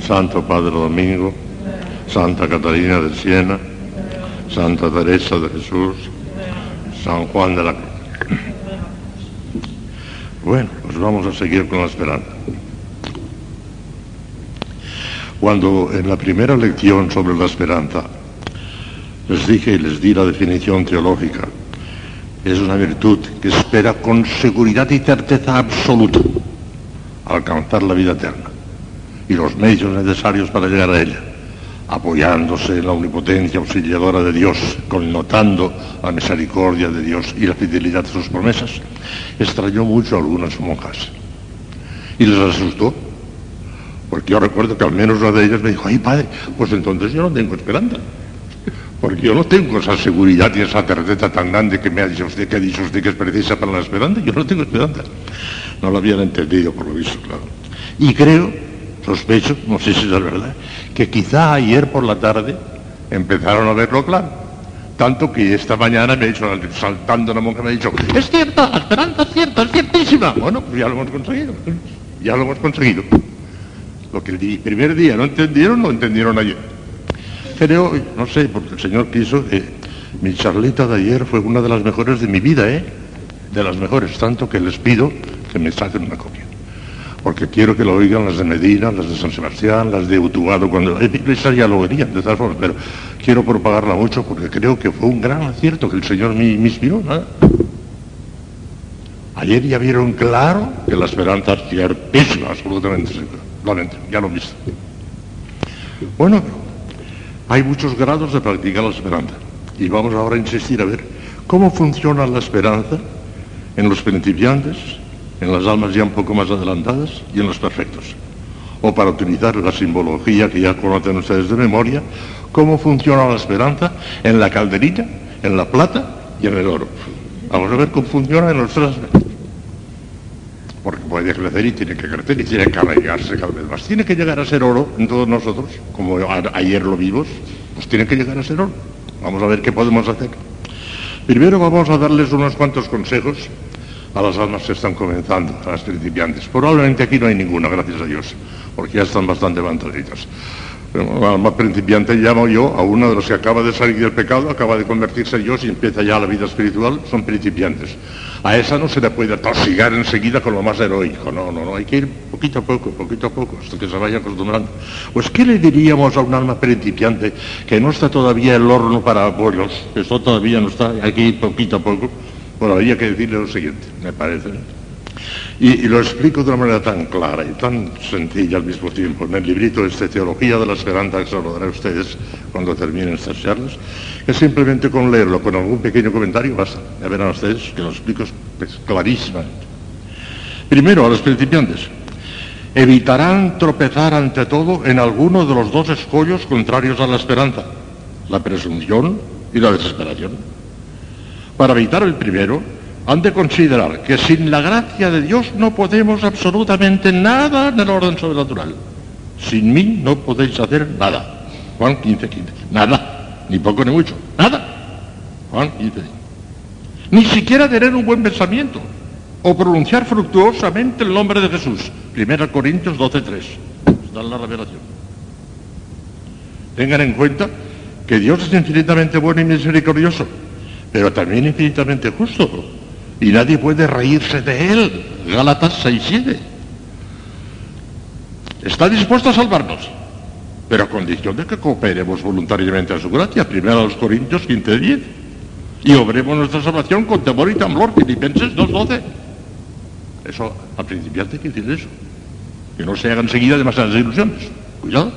A: Santo Padre Domingo, Santa Catalina de Siena, Santa Teresa de Jesús, San Juan de la Cruz. Bueno, pues vamos a seguir con la esperanza. Cuando en la primera lección sobre la esperanza les dije y les di la definición teológica, es una virtud que espera con seguridad y certeza absoluta alcanzar la vida eterna y los medios necesarios para llegar a ella, apoyándose en la omnipotencia auxiliadora de Dios, connotando la misericordia de Dios y la fidelidad de sus promesas, extrañó mucho a algunas monjas y les asustó. Porque yo recuerdo que al menos una de ellas me dijo, ay padre, pues entonces yo no tengo esperanza. Porque yo no tengo esa seguridad y esa certeza tan grande que me ha dicho usted, que ha dicho usted que es precisa para la esperanza. Yo no tengo esperanza. No lo habían entendido, por lo visto, claro. Y creo, sospecho, no sé si es verdad, que quizá ayer por la tarde empezaron a verlo claro. Tanto que esta mañana me ha dicho, saltando una monja, me ha dicho, es cierta, la esperanza es cierta, es ciertísima. Bueno, pues ya lo hemos conseguido. Ya lo hemos conseguido. Lo que el primer día no entendieron, lo entendieron ayer. Creo, no sé, porque el Señor quiso que mi charlita de ayer fue una de las mejores de mi vida, ¿eh? De las mejores, tanto que les pido que me saquen una copia. Porque quiero que lo oigan las de Medina, las de San Sebastián, las de Utuado, cuando iglesia ya lo verían, de todas formas, pero quiero propagarla mucho porque creo que fue un gran acierto que el Señor me, me inspiró. Ayer ya vieron claro que la esperanza es ciertísima, absolutamente segura. Entendido, ya lo han visto. Bueno, hay muchos grados de practicar la esperanza. Y vamos ahora a insistir a ver cómo funciona la esperanza en los principiantes, en las almas ya un poco más adelantadas y en los perfectos. O para utilizar la simbología que ya conocen ustedes de memoria, cómo funciona la esperanza en la calderilla, en la plata y en el oro. Vamos a ver cómo funciona en los tres. Porque puede crecer y tiene que crecer y tiene que arraigarse cada vez más. Tiene que llegar a ser oro en todos nosotros, como ayer lo vimos, pues tiene que llegar a ser oro. Vamos a ver qué podemos hacer. Primero vamos a darles unos cuantos consejos a las almas que están comenzando, a las principiantes. Probablemente aquí no hay ninguna, gracias a Dios, porque ya están bastante levantaditas. alma principiante llamo yo a uno de los que acaba de salir del pecado, acaba de convertirse en Dios y empieza ya la vida espiritual, son principiantes. A esa no se le puede atosigar enseguida con lo más heroico, no, no, no, hay que ir poquito a poco, poquito a poco, hasta que se vaya acostumbrando. Pues, ¿qué le diríamos a un alma principiante que no está todavía el horno para pollos? Esto todavía no está, hay que ir poquito a poco. Bueno, habría que decirle lo siguiente, me parece. Y, lo explico de una manera tan clara y tan sencilla al mismo tiempo. En el librito este Teología de la Esperanza, que se lo daré a ustedes cuando terminen estas charlas, que simplemente con leerlo, con algún pequeño comentario, basta. Ya verán ustedes que lo explico pues, clarísimamente. Primero, a los principiantes. Evitarán tropezar ante todo en alguno de los dos escollos contrarios a la esperanza, la presunción y la desesperación. Para evitar el primero, han de considerar que sin la gracia de Dios no podemos absolutamente nada en el orden sobrenatural. Sin mí no podéis hacer nada. Juan 15, 15. Nada. Ni poco ni mucho. Nada. Juan 15. Ni siquiera tener un buen pensamiento o pronunciar fructuosamente el nombre de Jesús. 1 Corintios 12, 3. Está en la revelación. Tengan en cuenta que Dios es infinitamente bueno y misericordioso, pero también infinitamente justo y nadie puede reírse de él. Gálatas 6.7. Está dispuesto a salvarnos, pero a condición de que cooperemos voluntariamente a su gracia. Primero a los Corintios 15.10. Y obremos nuestra salvación con temor y temblor. Filipenses 2.12. Eso, al principiante hay que decir eso. Que no se hagan seguida demasiadas ilusiones. Cuidado.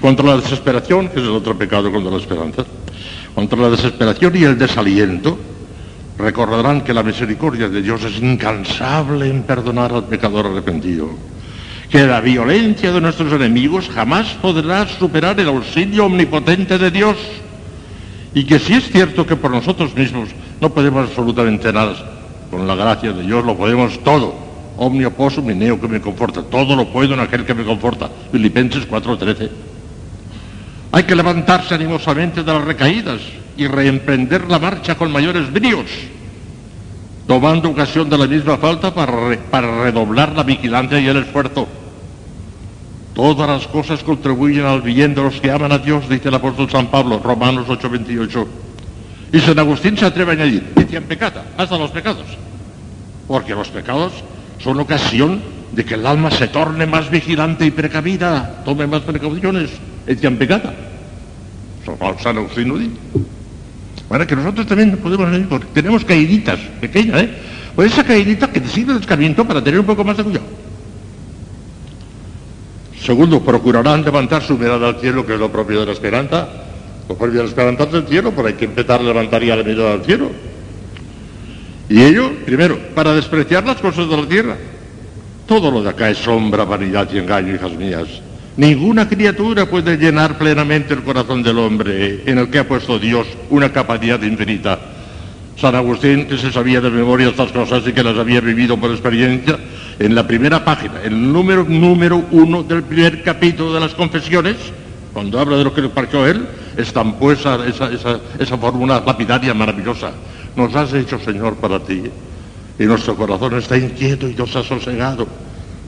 A: Contra la desesperación, que es el otro pecado contra la esperanza. Contra la desesperación y el desaliento, recordarán que la misericordia de Dios es incansable en perdonar al pecador arrepentido, que la violencia de nuestros enemigos jamás podrá superar el auxilio omnipotente de Dios, y que si es cierto que por nosotros mismos no podemos absolutamente nada, con la gracia de Dios lo podemos todo. Omnio possum que me conforta. Todo lo puedo en aquel que me conforta. Filipenses 4:13. Hay que levantarse animosamente de las recaídas y reemprender la marcha con mayores bríos, tomando ocasión de la misma falta para, redoblar la vigilancia y el esfuerzo. Todas las cosas contribuyen al bien de los que aman a Dios, dice el apóstol San Pablo, Romanos 8:28. Y San Agustín se atreve a añadir, en pecata, hasta los pecados. Porque los pecados son ocasión de que el alma se torne más vigilante y precavida, tome más precauciones, en pecata. San Agustín lo dice. Para que nosotros también podemos porque tenemos caíditas pequeñas, ¿eh? Pues esa caídita que te sirve de escarmiento para tener un poco más de cuidado. Segundo, procurarán levantar su mirada al cielo, que es lo propio de la esperanza. Lo propio de la esperanza del cielo, pero hay que empezar a levantar ya la mirada al cielo. Y ello, primero, para despreciar las cosas de la tierra. Todo lo de acá es sombra, vanidad y engaño, hijas mías. Ninguna criatura puede llenar plenamente el corazón del hombre en el que ha puesto Dios una capacidad infinita. San Agustín, que se sabía de memoria estas cosas y que las había vivido por experiencia, en la primera página, el número número uno del primer capítulo de las confesiones, cuando habla de lo que le pareció él, estampó esa, esa, esa, esa fórmula lapidaria maravillosa. Nos has hecho, Señor, para ti, y nuestro corazón está inquieto y nos ha sosegado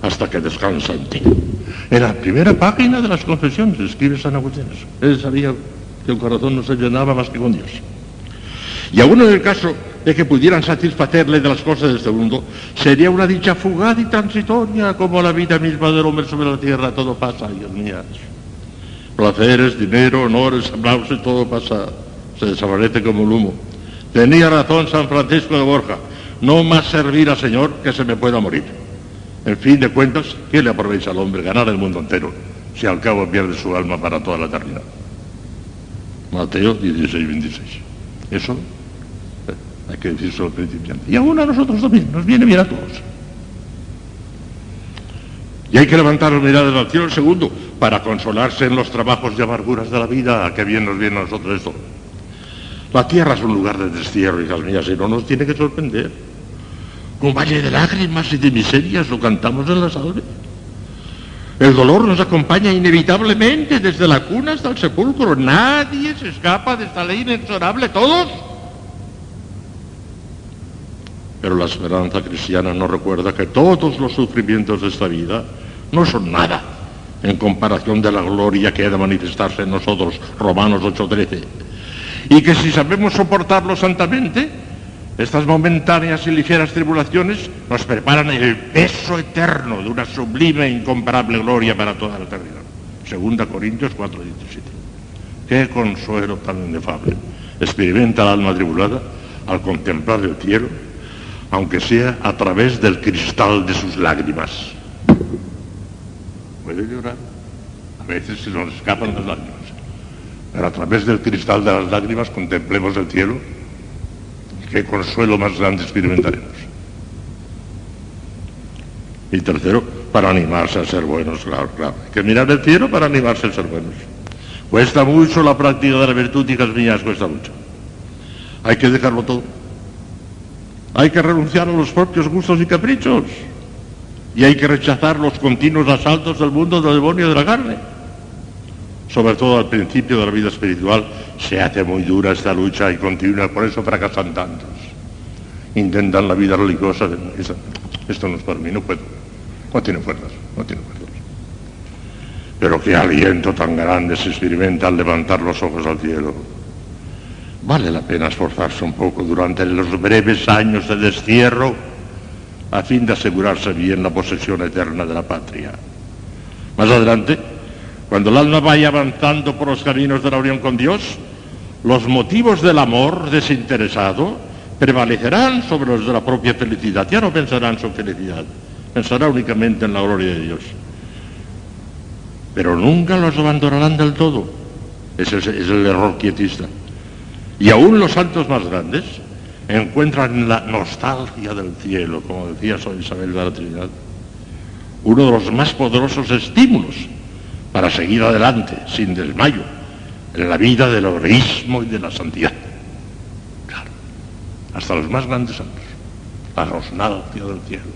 A: hasta que descansa en ti. En la primera página de las confesiones escribe San Agustín. Él sabía que el corazón no se llenaba más que con Dios. Y aún en el caso de que pudieran satisfacerle de las cosas de este mundo, sería una dicha fugaz y transitoria como la vida misma del hombre sobre la tierra. Todo pasa, Dios mío. Placeres, dinero, honores, aplausos, todo pasa. Se desaparece como el humo. Tenía razón San Francisco de Borja. No más servir al Señor que se me pueda morir. En fin de cuentas, ¿qué le aprovecha al hombre ganar el mundo entero si al cabo pierde su alma para toda la eternidad? Mateo 16, 26. Eso eh, hay que decirlo al principiante. Y aún a nosotros también, nos viene bien a todos. Y hay que levantar las miradas al cielo, segundo, para consolarse en los trabajos y amarguras de la vida, que bien nos viene a nosotros esto. La tierra es un lugar de destierro, hijas mías, y no nos tiene que sorprender. Un valle de lágrimas y de miserias lo cantamos en la salve. El dolor nos acompaña inevitablemente desde la cuna hasta el sepulcro. Nadie se escapa de esta ley inexorable, todos. Pero la esperanza cristiana no recuerda que todos los sufrimientos de esta vida no son nada
B: en comparación de la gloria que ha de manifestarse en nosotros, Romanos 8:13. Y que si sabemos soportarlo santamente, estas momentáneas y ligeras tribulaciones nos preparan el peso eterno de una sublime e incomparable gloria para toda la eternidad. Segunda Corintios 4:17. Qué consuelo tan inefable experimenta el alma tribulada al contemplar el cielo, aunque sea a través del cristal de sus lágrimas. Puede llorar, a veces se nos escapan las lágrimas, pero a través del cristal de las lágrimas contemplemos el cielo, qué consuelo más grande experimentaremos. Y tercero, para animarse a ser buenos, claro, claro. Hay que mirar el cielo para animarse a ser buenos. Cuesta mucho la práctica de la virtud, hijas mías, cuesta mucho. Hay que dejarlo todo. Hay que renunciar a los propios gustos y caprichos. Y hay que rechazar los continuos asaltos del mundo del demonio de la carne. Sobre todo al principio de la vida espiritual se hace muy dura esta lucha y continúa, por eso fracasan tantos. Intentan la vida religiosa. Esto no es para mí, no puedo. No tiene fuerzas, no tiene fuerzas. Pero qué aliento tan grande se experimenta al levantar los ojos al cielo. Vale la pena esforzarse un poco durante los breves años de destierro a fin de asegurarse bien la posesión eterna de la patria. Más adelante, cuando el alma vaya avanzando por los caminos de la unión con Dios, los motivos del amor desinteresado prevalecerán sobre los de la propia felicidad. Ya no pensarán en su felicidad, pensará únicamente en la gloria de Dios pero nunca los abandonarán del todo. Ese es, el error quietista. Y aún los santos más grandes encuentran la nostalgia del cielo, como decía San Isabel de la Trinidad, uno de los más poderosos estímulos para seguir adelante sin desmayo en la vida del heroísmo y de la santidad. Claro, hasta los más grandes santos, la nostalgia del cielo,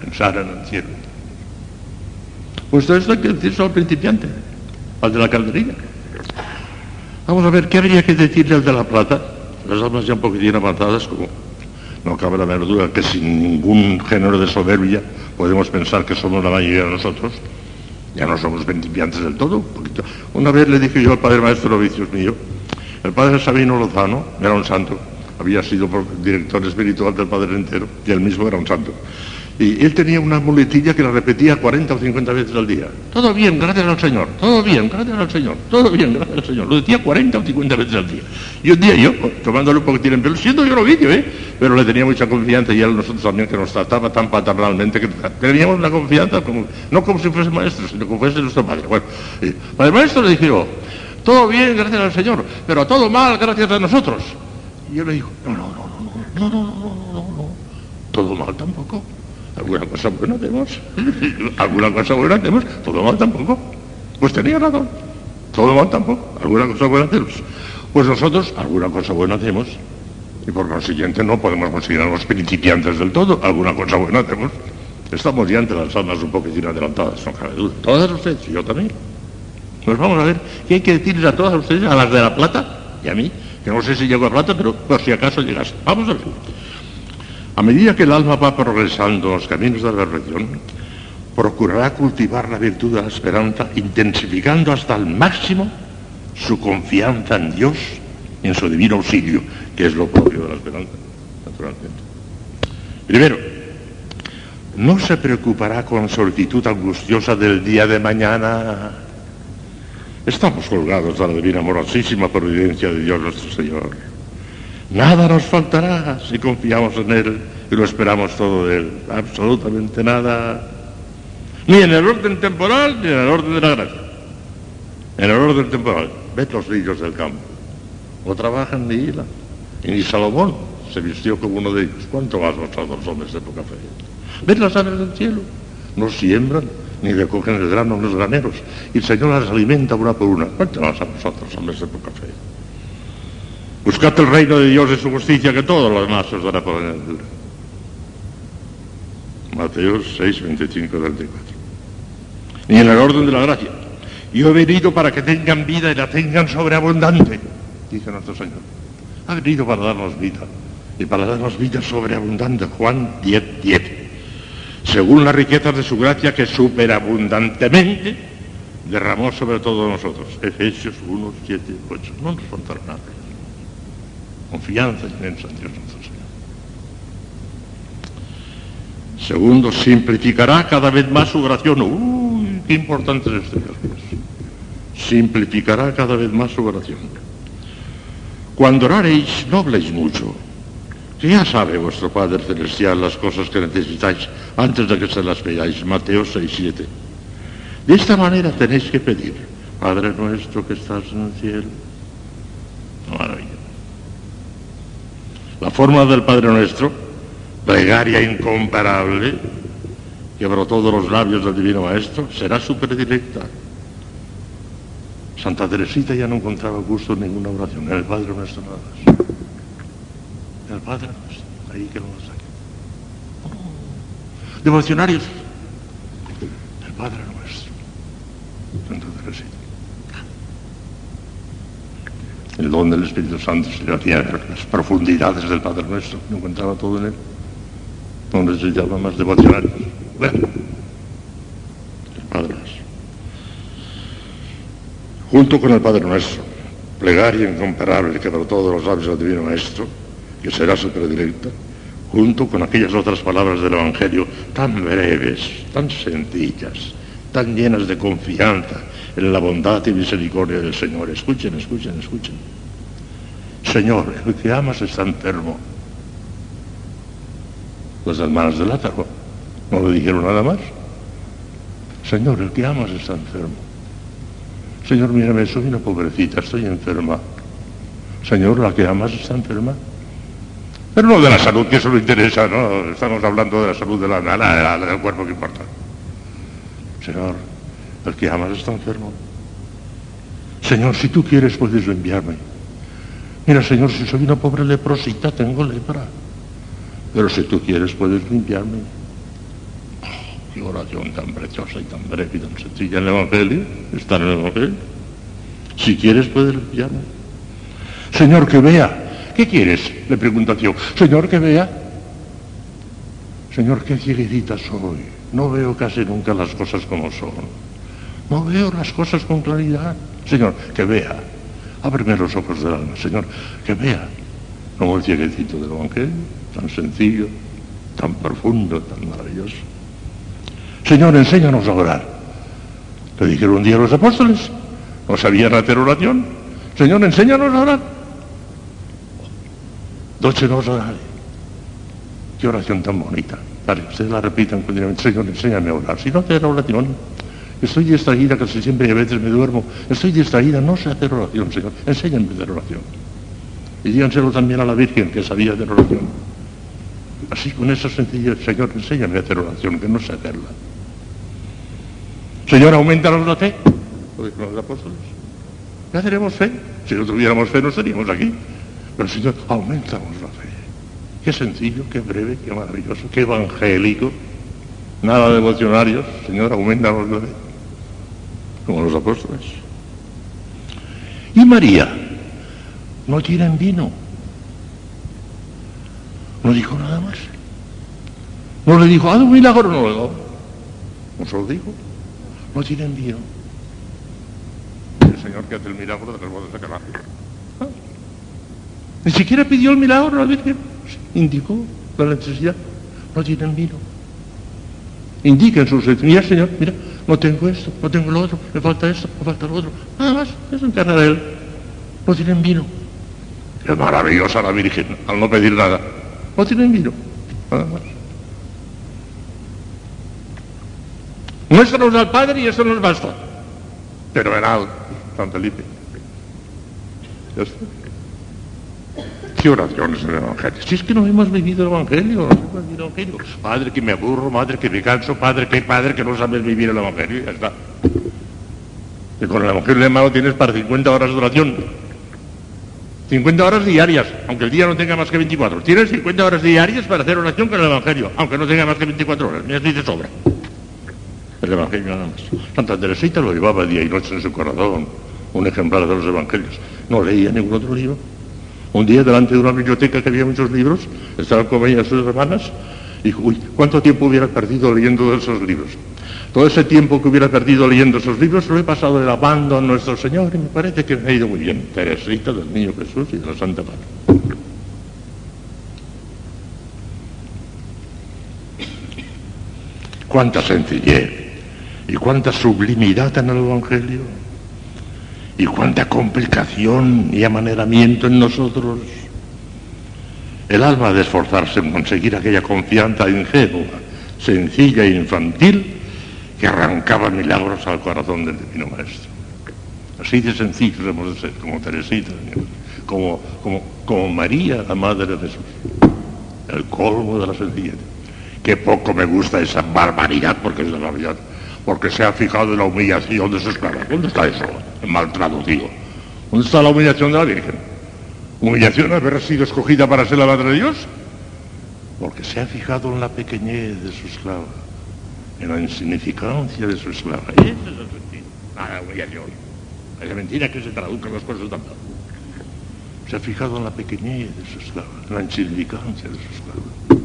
B: pensar en el cielo. Pues esto hay que decirlo al principiante, al de la calderilla. Vamos a ver, ¿qué habría que decirle al de la plata? Las almas ya un poquitín avanzadas, como no cabe la menor duda que sin ningún género de soberbia podemos pensar que somos la mayoría de nosotros. Ya no somos principiantes del todo. Una vez le dije yo al padre maestro Vicios mío, el padre Sabino Lozano era un santo, había sido director espiritual del Padre entero y él mismo era un santo. Y él tenía una muletilla que la repetía 40 o 50 veces al día. Todo bien, gracias al Señor. Todo bien, gracias al Señor. Todo bien, gracias al Señor. Lo decía 40 o 50 veces al día. Y un día yo, tomándole un poquitín en pelo, siendo yo novicio, ¿eh? Pero le tenía mucha confianza y él nosotros también, que nos trataba tan paternalmente, que teníamos una confianza, como, no como si fuese maestro, sino como fuese nuestro padre. Bueno, el maestro le dije yo, todo bien, gracias al Señor, pero todo mal, gracias a nosotros. Y yo le digo, no, no, no, no, no, no, no, no, no, no, todo mal tampoco. Alguna cosa buena hacemos. Alguna cosa buena hacemos. Todo mal tampoco. Pues tenía razón. Todo mal tampoco. Alguna cosa buena hacemos. Pues nosotros alguna cosa buena hacemos. Y por consiguiente no podemos considerarnos principiantes del todo. Alguna cosa buena hacemos. Estamos ya entre las almas un poquitín adelantadas, no cabe. Todas ustedes y yo también. Pues vamos a ver qué hay que decirles a todas ustedes, a las de la plata y a mí, que no sé si llego a plata, pero por si acaso llegas. Vamos a ver. A medida que el alma va progresando en los caminos de la reflexión, procurará cultivar la virtud de la esperanza, intensificando hasta el máximo su confianza en Dios y en su divino auxilio, que es lo propio de la esperanza, naturalmente. Primero, no se preocupará con solicitud angustiosa del día de mañana. Estamos colgados de la divina amorosísima providencia de Dios nuestro Señor. Nada nos faltará si confiamos en Él y lo esperamos todo de Él. Absolutamente nada. Ni en el orden temporal ni en el orden de la gracia. En el orden temporal, ve los lirios del campo. O trabajan ni hila. Y ni Salomón se vistió como uno de ellos. ¿Cuánto más vosotros hombres de poca fe? Ven las aves del cielo. No siembran ni recogen el grano en los graneros. Y el Señor las alimenta una por una. ¿Cuánto más a vosotros, hombres de poca fe? Buscad el reino de Dios y su justicia, que todo lo demás os dará por añadidura. Mateo 6, 25, 34. Y en el orden de la gracia. Yo he venido para que tengan vida y la tengan sobreabundante, dice nuestro Señor. Ha venido para darnos vida y para darnos vida sobreabundante. Juan 10, 10. Según las riquezas de su gracia que superabundantemente derramó sobre todos nosotros. Efesios 1, 7, 8. No nos faltará nada. Confianza inmensa en Dios nuestro Señor. Segundo, simplificará cada vez más su oración. Uy, qué importante es este Dios. Simplificará cada vez más su oración. Cuando oraréis, no habléis mucho, que ya sabe vuestro Padre Celestial las cosas que necesitáis antes de que se las veáis. Mateo 6, 7. De esta manera tenéis que pedir, Padre nuestro que estás en el cielo. Maravilla. La forma del Padre nuestro, plegaria incomparable, que brotó de los labios del Divino Maestro, será súper directa. Santa Teresita ya no encontraba gusto en ninguna oración, en el Padre nuestro nada más. En el Padre nuestro, ahí que no lo saque. Oh. Devocionarios, el Padre nuestro, Santa Teresita. El don del Espíritu Santo se le hacía las profundidades del Padre nuestro, no encontraba todo en él. No necesitaba más devocionarios. Bueno, el Padre junto con el Padre Nuestro, plegaria incomparable que por todos los labios del Divino Maestro, que será su predilecta, junto con aquellas otras palabras del Evangelio tan breves, tan sencillas, tan llenas de confianza en la bondad y misericordia del Señor. Escuchen, escuchen, escuchen. Señor, el que amas está enfermo. Las hermanas de Lázaro no le dijeron nada más. Señor, el que amas está enfermo. Señor, mírame, soy una pobrecita, estoy enferma. Señor, la que amas está enferma. Pero no de la salud, que eso le interesa, ¿no? Estamos hablando de la salud de la, la, del cuerpo que importa. Señor, el que amas está enfermo. Señor, si tú quieres puedes enviarme. Mira, Señor, si soy una pobre leprosita, tengo lepra. Pero si tú quieres puedes limpiarme. Qué oración tan preciosa y tan breve y tan sencilla en el Evangelio. Está en el Evangelio. Si quieres puedes limpiarme. Señor, que vea. ¿Qué quieres? Le pregunta Dios. Señor, que vea. Señor, qué cieguecita soy. No veo casi nunca las cosas como son. No veo las cosas con claridad. Señor, que vea. Ábreme los ojos del alma, Señor, que vea. Como el cieguecito del Evangelio, tan sencillo, tan profundo, tan maravilloso. Señor, enséñanos a orar. Le dijeron un día los apóstoles, no sabían hacer oración. Señor, enséñanos a orar. Doce nos orare. Qué oración tan bonita. Vale, ustedes la repitan continuamente. Señor, enséñame a orar. Si no hacer oración, estoy distraída, casi siempre y a veces me duermo. Estoy distraída, no sé hacer oración, Señor. Enséñame a hacer oración. Y díganselo también a la Virgen que sabía hacer oración. Así con esa sencillez, Señor, enséñame a hacer oración, que no sé hacerla. Señor, aumentanos la fe. Lo dijeron los apóstoles. Ya tenemos fe. Si no tuviéramos fe no estaríamos aquí. Pero Señor, aumentamos la fe. Qué sencillo, qué breve, qué maravilloso, qué evangélico. Nada devocionarios. Señor, aumentanos la fe. Como los apóstoles. Y María, no tienen vino. No dijo nada más. No le dijo, haz un milagro, no le dijo. No se lo dijo. No tienen vino. El Señor que hace el milagro de las bodas de Caná. Ah. Ni siquiera pidió el milagro la Virgen. Indicó la necesidad. No tienen vino. Indica en sus mira Señor, mira, no tengo esto, no tengo lo otro, me falta esto, me falta lo otro. Nada más, eso encarna de él. No tienen vino. Es maravillosa la Virgen, al no pedir nada. No tienen vino, nada más. Muéstranos al Padre y eso nos basta. Pero venad, San Felipe. Ya está. ¿Qué oraciones en el Evangelio? Si es que no hemos vivido el Evangelio, no hemos vivido el Evangelio. Padre que me aburro, madre que me canso, padre que padre que no sabes vivir el Evangelio, ya está. Y con el Evangelio de mano tienes para 50 horas de oración. 50 horas diarias, aunque el día no tenga más que 24. Tienes 50 horas diarias para hacer oración con el Evangelio, aunque no tenga más que 24 horas. Mira, dice sobra. El Evangelio nada más. Santa Teresita lo llevaba día y noche en su corazón, un ejemplar de los Evangelios. No leía ningún otro libro. Un día delante de una biblioteca que había muchos libros, estaban con ella sus hermanas, y uy, ¿cuánto tiempo hubiera perdido leyendo esos libros? Todo ese tiempo que hubiera perdido leyendo esos libros lo he pasado lavando a nuestro Señor y me parece que me ha ido muy bien. Teresita del Niño Jesús y de la Santa Madre. Cuánta sencillez y cuánta sublimidad en el Evangelio y cuánta complicación y amaneramiento en nosotros. El alma de esforzarse en conseguir aquella confianza ingenua, sencilla e infantil que arrancaba milagros al corazón del divino maestro. Así de sencillos hemos de ser, como Teresita, como, como, como María, la Madre de Jesús. El colmo de la sencillez. Qué poco me gusta esa barbaridad, porque es la realidad, porque se ha fijado en la humillación de sus esclava. ¿Dónde está eso? Mal traducido. ¿Dónde está la humillación de la Virgen? ¿Humillación haber sido escogida para ser la Madre de Dios? Porque se ha fijado en la pequeñez de su esclava en la insignificancia de su esclava. Y ese es el. Nada, humillación. Es mentira que se traduzcan las cosas tanto. Se ha fijado en la pequeñez de su esclava, en la insignificancia de su esclava.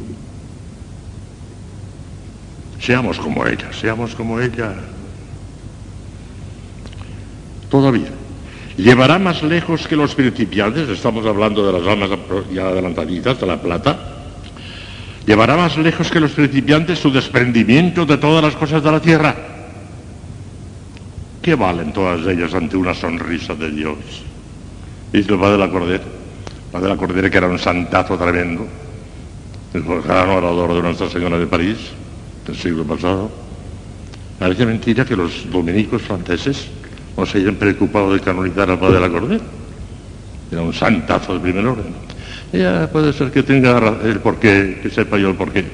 B: Seamos como ella, seamos como ella. Todavía. Llevará más lejos que los principiantes, estamos hablando de las almas ya adelantaditas, de la plata, llevará más lejos que los principiantes su desprendimiento de todas las cosas de la tierra. ¿Qué valen todas ellas ante una sonrisa de Dios? Dice el padre de la Cordera, padre de la Cordera que era un santazo tremendo, el gran orador de Nuestra Señora de París del siglo pasado. Parece mentira que los dominicos franceses no se hayan preocupado de canonizar al padre de la. Era un santazo de primer orden. Puede ser que tenga el porqué, que sepa yo el porqué.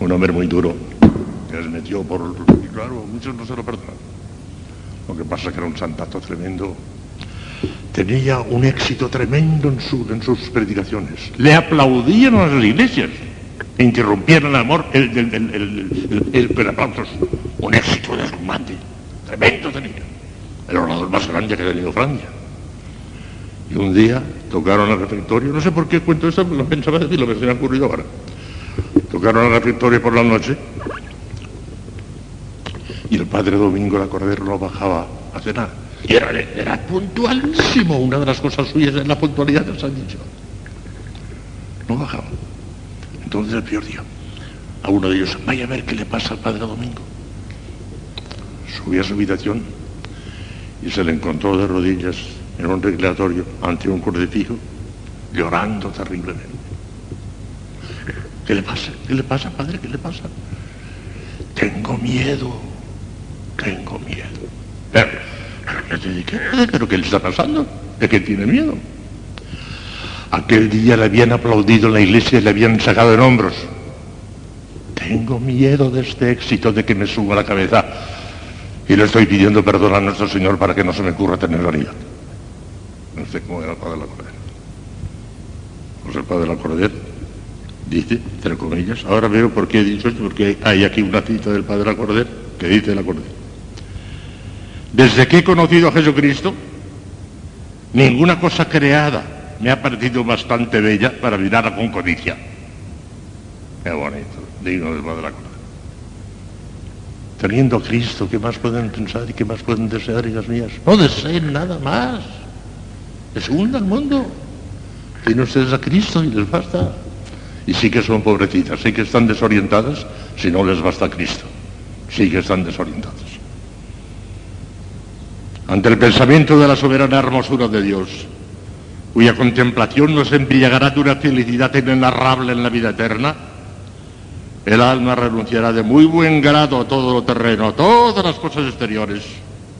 B: Un hombre muy duro, que les metió por... Y claro, muchos no se lo perdonan. Lo que pasa es que era un santazo tremendo. Tenía un éxito tremendo en, su, en sus predicaciones. Le aplaudían a las iglesias. Interrumpían el amor, el, el, el, aplausos. Un éxito descomunante. Tremendo tenía. El orador más grande que ha tenido Francia. Y un día tocaron el refectorio, no sé por qué cuento esto, lo pensaba decir, lo que se me ha ocurrido ahora. Tocaron el refectorio por la noche y el padre Domingo la Cordero no bajaba a cenar. Y era, era puntualísimo, una de las cosas suyas es la puntualidad que os han dicho. No bajaba. Entonces el peor día, a uno de ellos, vaya a ver qué le pasa al padre Domingo. Subí a su habitación y se le encontró de rodillas en un recreatorio ante un crucifijo, llorando terriblemente. ¿Qué le pasa? ¿Qué le pasa, padre? ¿Qué le pasa? Tengo miedo, tengo miedo. Pero, ¿qué, ¿Pero qué le está pasando? ¿De qué tiene miedo? Aquel día le habían aplaudido en la iglesia y le habían sacado en hombros. Tengo miedo de este éxito de que me suba la cabeza y le estoy pidiendo perdón a nuestro Señor para que no se me ocurra tener vanidad. No sé cómo era el padre de la Cordera. Pues el padre de la Cordera dice, entre comillas, ahora veo por qué he dicho esto, porque hay aquí una cita del padre de la Cordera que dice la Cordera. Desde que he conocido a Jesucristo, ninguna cosa creada me ha parecido bastante bella para mirarla con codicia. Qué bonito, digno del padre de la Cordera. Teniendo a Cristo, ¿qué más pueden pensar y qué más pueden desear, hijas mías? No deseen nada más. Es hunda el mundo. Tienen ustedes a Cristo y les basta. Y sí que son pobrecitas, sí que están desorientadas si no les basta Cristo. Sí que están desorientadas. Ante el pensamiento de la soberana hermosura de Dios, cuya contemplación nos embriagará de una felicidad inenarrable en la vida eterna, el alma renunciará de muy buen grado a todo lo terreno, a todas las cosas exteriores,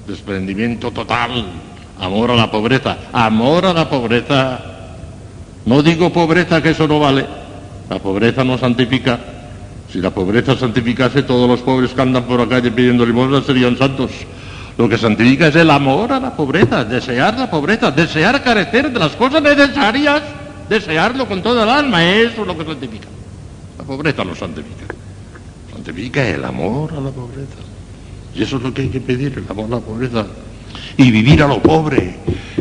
B: desprendimiento total Amor a la pobreza. Amor a la pobreza. No digo pobreza que eso no vale. La pobreza no santifica. Si la pobreza santificase, todos los pobres que andan por la calle pidiendo limosna serían santos. Lo que santifica es el amor a la pobreza, desear la pobreza, desear carecer de las cosas necesarias, desearlo con toda el alma. Eso es lo que santifica. La pobreza no santifica. Santifica el amor a la pobreza. Y eso es lo que hay que pedir, el amor a la pobreza. Y vivir a lo pobre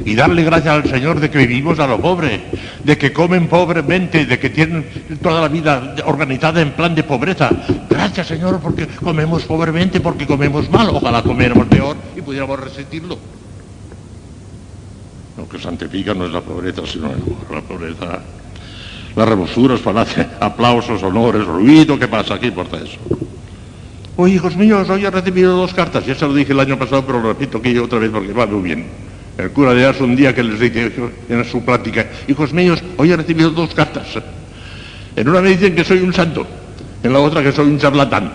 B: y darle gracias al Señor de que vivimos a lo pobre, de que comen pobremente, de que tienen toda la vida organizada en plan de pobreza. Gracias Señor porque comemos pobremente, porque comemos mal. Ojalá comiéramos peor y pudiéramos resentirlo. Lo que santifica no es la pobreza, sino la pobreza. Las remosuras, aplausos, honores, ruido, ¿qué pasa? ¿Qué importa eso? Oye, hijos míos, hoy he recibido dos cartas. Ya se lo dije el año pasado, pero lo repito aquí otra vez porque va muy bien. El cura de Ars un día que les dice en su plática, hijos míos, hoy he recibido dos cartas. En una me dicen que soy un santo, en la otra que soy un charlatán.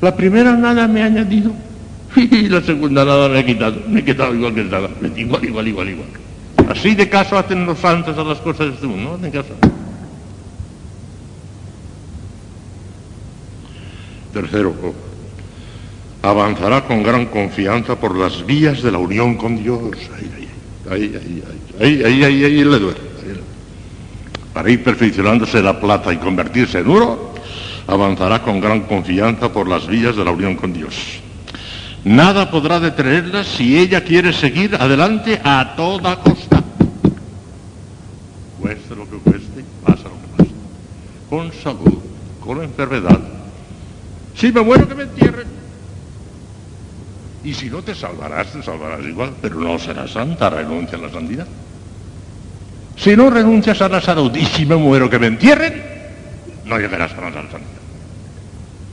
B: La primera nada me ha añadido y la segunda nada me ha quitado. Me he quedado igual que estaba. Igual, igual, igual, igual. Así de caso hacen los santos a las cosas de mundo, ¿no? Hacen caso. Tercero, avanzará con gran confianza por las vías de la unión con Dios. Ahí, ahí, ahí, ahí, ahí, ahí, le duele. Para ir perfeccionándose la plata y convertirse en oro, avanzará con gran confianza por las vías de la unión con Dios. Nada podrá detenerla si ella quiere seguir adelante a toda costa. Cueste lo que cueste, pasa lo que pase. Con salud, con enfermedad, si me muero que me entierren. Y si no te salvarás, te salvarás igual, pero no serás santa, renuncia a la santidad. Si no renuncias a la salud y si me muero que me entierren, no llegarás a la santidad.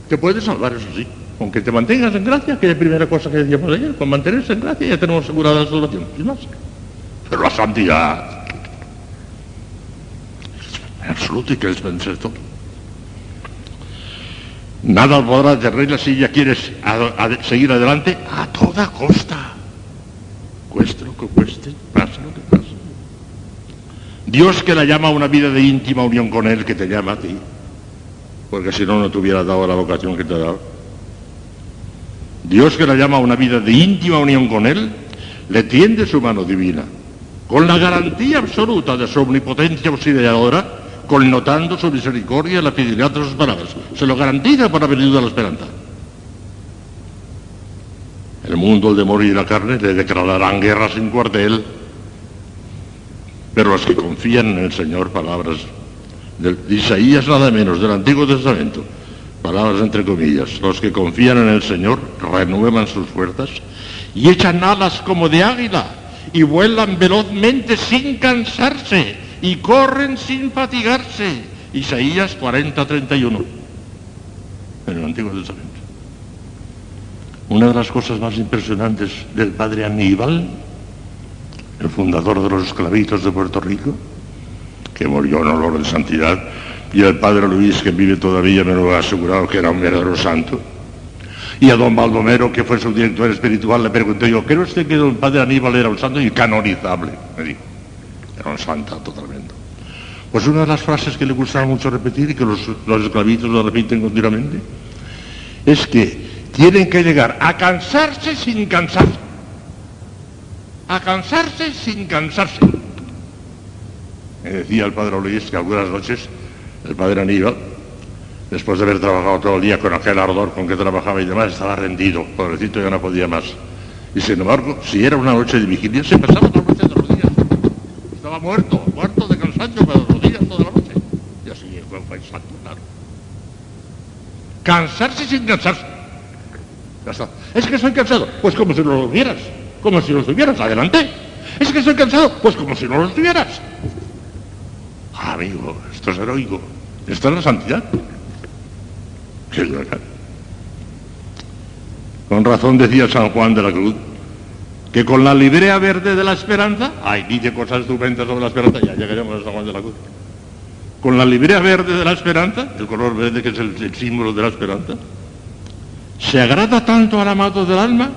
B: Te puedes salvar, eso sí, aunque te mantengas en gracia, que es la primera cosa que decíamos ayer, con mantenerse en gracia ya tenemos asegurada la salvación, y más. Pero la santidad, en absoluto, y que es vencer todo. Nada podrá detenerla si ella quiere seguir adelante a toda costa. Cueste lo que cueste, pase lo que pase. Dios que la llama a una vida de íntima unión con Él, que te llama a ti, porque si no, no te hubiera dado la vocación que te ha dado. Dios que la llama a una vida de íntima unión con Él, le tiende su mano divina, con la garantía absoluta de su omnipotencia auxiliadora, connotando su misericordia y la fidelidad de sus palabras. Se lo garantiza por haber venido a la esperanza. El mundo, el demonio y la carne le declararán guerra sin cuartel, pero los que confían en el Señor, palabras de Isaías nada menos del Antiguo Testamento, palabras entre comillas, los que confían en el Señor renuevan sus fuerzas y echan alas como de águila y vuelan velozmente sin cansarse y corren sin fatigarse. Isaías 40, 31, en el Antiguo Testamento. Una de las cosas más impresionantes del padre Aníbal, el fundador de los esclavitos de Puerto Rico, que murió en olor de santidad, y el padre Luis, que vive todavía, me lo ha asegurado que era un verdadero santo. Y a don Baldomero, que fue su director espiritual, le pregunté yo, ¿cree usted que el padre Aníbal era un santo y canonizable? Me dijo era un santa totalmente. Pues una de las frases que le gustaba mucho repetir y que los, los esclavitos lo repiten continuamente es que tienen que llegar a cansarse sin cansarse. A cansarse sin cansarse. Me decía el padre Luis que algunas noches el padre Aníbal, después de haber trabajado todo el día con aquel ardor con que trabajaba y demás, estaba rendido, pobrecito ya no podía más. Y sin embargo, si era una noche de vigilia, se pasaba la noche de los días estaba muerto, muerto de cansancio, pero los días toda la noche. Y así el cuerpo exacto, claro. Cansarse sin cansarse. Es que soy cansado. Pues como si no lo tuvieras. Como si lo tuvieras. Adelante. Es que soy cansado. Pues como si no lo tuvieras. Amigo, esto es heroico. Esto es la santidad. Qué Con razón decía San Juan de la Cruz que con la librea verde de la esperanza, ay, dice cosas estupendas sobre la esperanza, ya llegaremos a San Juan de la Cruz. Con la librea verde de la esperanza, el color verde que es el, símbolo de la esperanza, se agrada tanto al amado del alma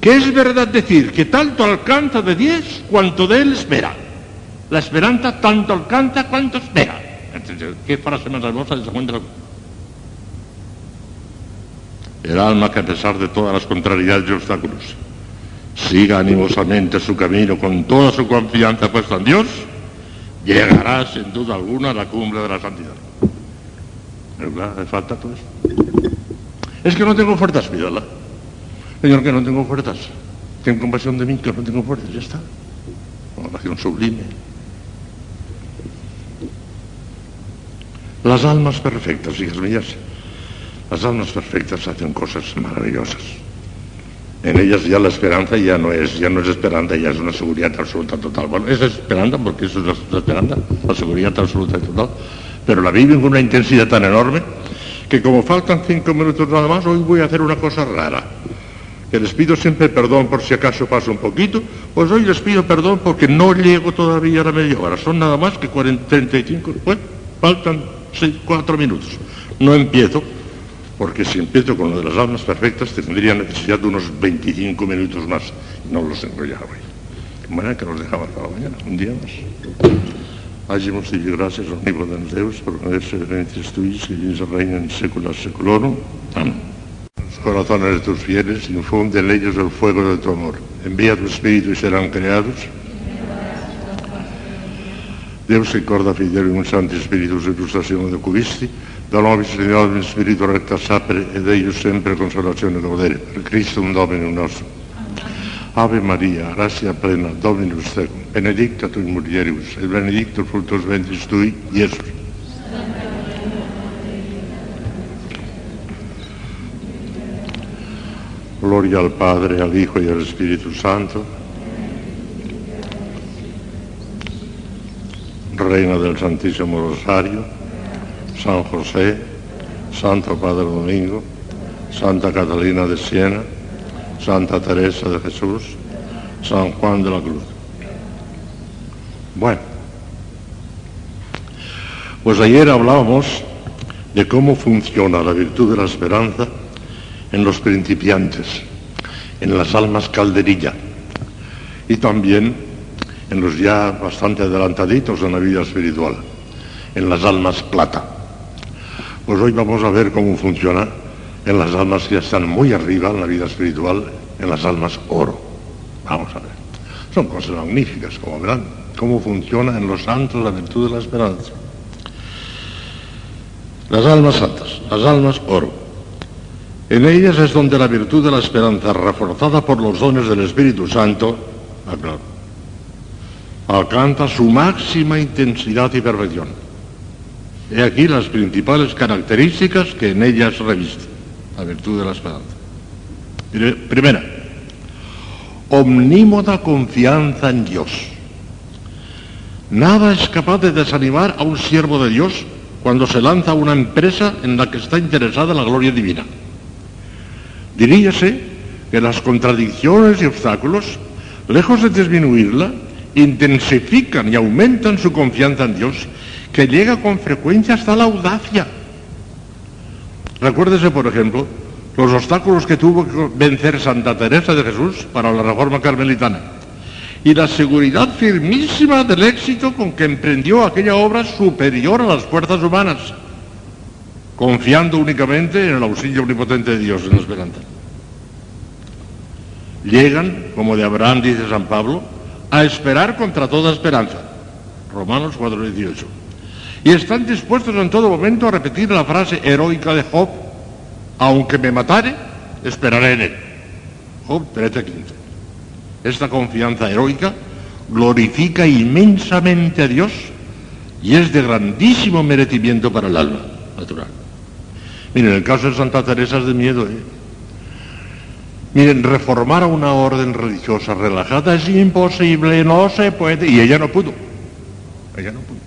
B: que es verdad decir que tanto alcanza de Dios cuanto de él espera. La esperanza tanto alcanza cuanto espera. ¿Qué frase más hermosa de San Juan de la Cruz? El alma que a pesar de todas las contrariedades y obstáculos siga animosamente su camino con toda su confianza puesta en Dios, llegará sin duda alguna a la cumbre de la santidad. ¿Verdad? ¿Le falta todo eso? Es que no tengo fuerzas, pídala. Señor, que no tengo fuerzas.
A: ten compasión de mí que no tengo fuerza, ya está. Una oración sublime. Las almas perfectas, hijas mías, las almas perfectas hacen cosas maravillosas. En ellas ya la esperanza ya no es, ya no es esperanza, ya es una seguridad absoluta total. Bueno, es esperanza porque eso es la esperanza, la seguridad absoluta total. Pero la viven con una intensidad tan enorme que como faltan cinco minutos nada más, hoy voy a hacer una cosa rara. Que les pido siempre perdón por si acaso pasa un poquito, pues hoy les pido perdón porque no llego todavía a la media hora. Son nada más que 40, 35, bueno, faltan seis, cuatro minutos. No empiezo, porque si empiezo con lo de las almas perfectas tendría necesidad de unos 25 minutos más. No los enrollaba hoy. De manera que los dejaba para mañana, un día más. Hagamos dir gràcies al omnipotens Deus por ponerse beneficios tuyos que ellos reinen en séculos seculorum. Los corazones de tus fieles infunde en ellos el fuego de tu amor. Envía tu espíritu y serán creados. Deus che corda fidele un santo spirito illustrazione de cubisti, da nobis Signore spirito recta sapere ed ellos sempre consolazione e godere. Per Cristo un Domine nostro. Ave Maria, gracia plena, Dominus tecum, benedicta tu in mulieribus, et benedictus fructus ventris tui, Iesus. Gloria al Padre, al Hijo y al Espíritu Santo. Reina del Santísimo Rosario, San José, Santo Padre Domingo, Santa Catalina de Siena, Santa Teresa de Jesús, San Juan de la Cruz. Bueno, pues ayer hablábamos de cómo funciona la virtud de la esperanza en los principiantes, en las almas calderilla y también en los ya bastante adelantaditos en la vida espiritual, en las almas plata. Pues hoy vamos a ver cómo funciona en las almas que están muy arriba en la vida espiritual, en las almas oro. Vamos a ver. Son cosas magníficas, como verán, cómo funciona en los santos la virtud de la esperanza. Las almas santas, las almas oro. En ellas es donde la virtud de la esperanza, reforzada por los dones del Espíritu Santo, alcanza su máxima intensidad y perfección. He aquí las principales características que en ellas reviste la virtud de la esperanza. Primera, omnímoda confianza en Dios. Nada es capaz de desanimar a un siervo de Dios cuando se lanza a una empresa en la que está interesada la gloria divina. Diríase que las contradicciones y obstáculos, lejos de disminuirla, intensifican y aumentan su confianza en Dios, que llega con frecuencia hasta la audacia. Recuérdese, por ejemplo, los obstáculos que tuvo que vencer Santa Teresa de Jesús para la reforma carmelitana y la seguridad firmísima del éxito con que emprendió aquella obra superior a las fuerzas humanas, confiando únicamente en el auxilio omnipotente de Dios en la esperanza. Llegan, como de Abraham dice San Pablo, a esperar contra toda esperanza. Romanos 4:18. Y están dispuestos en todo momento a repetir la frase heroica de Job, aunque me matare, esperaré en él. Job 13:15. Esta confianza heroica glorifica inmensamente a Dios y es de grandísimo merecimiento para el alma natural. Miren, el caso de Santa Teresa es de miedo. ¿eh? Miren, reformar a una orden religiosa relajada es imposible, no se puede. Y ella no pudo. Ella no pudo.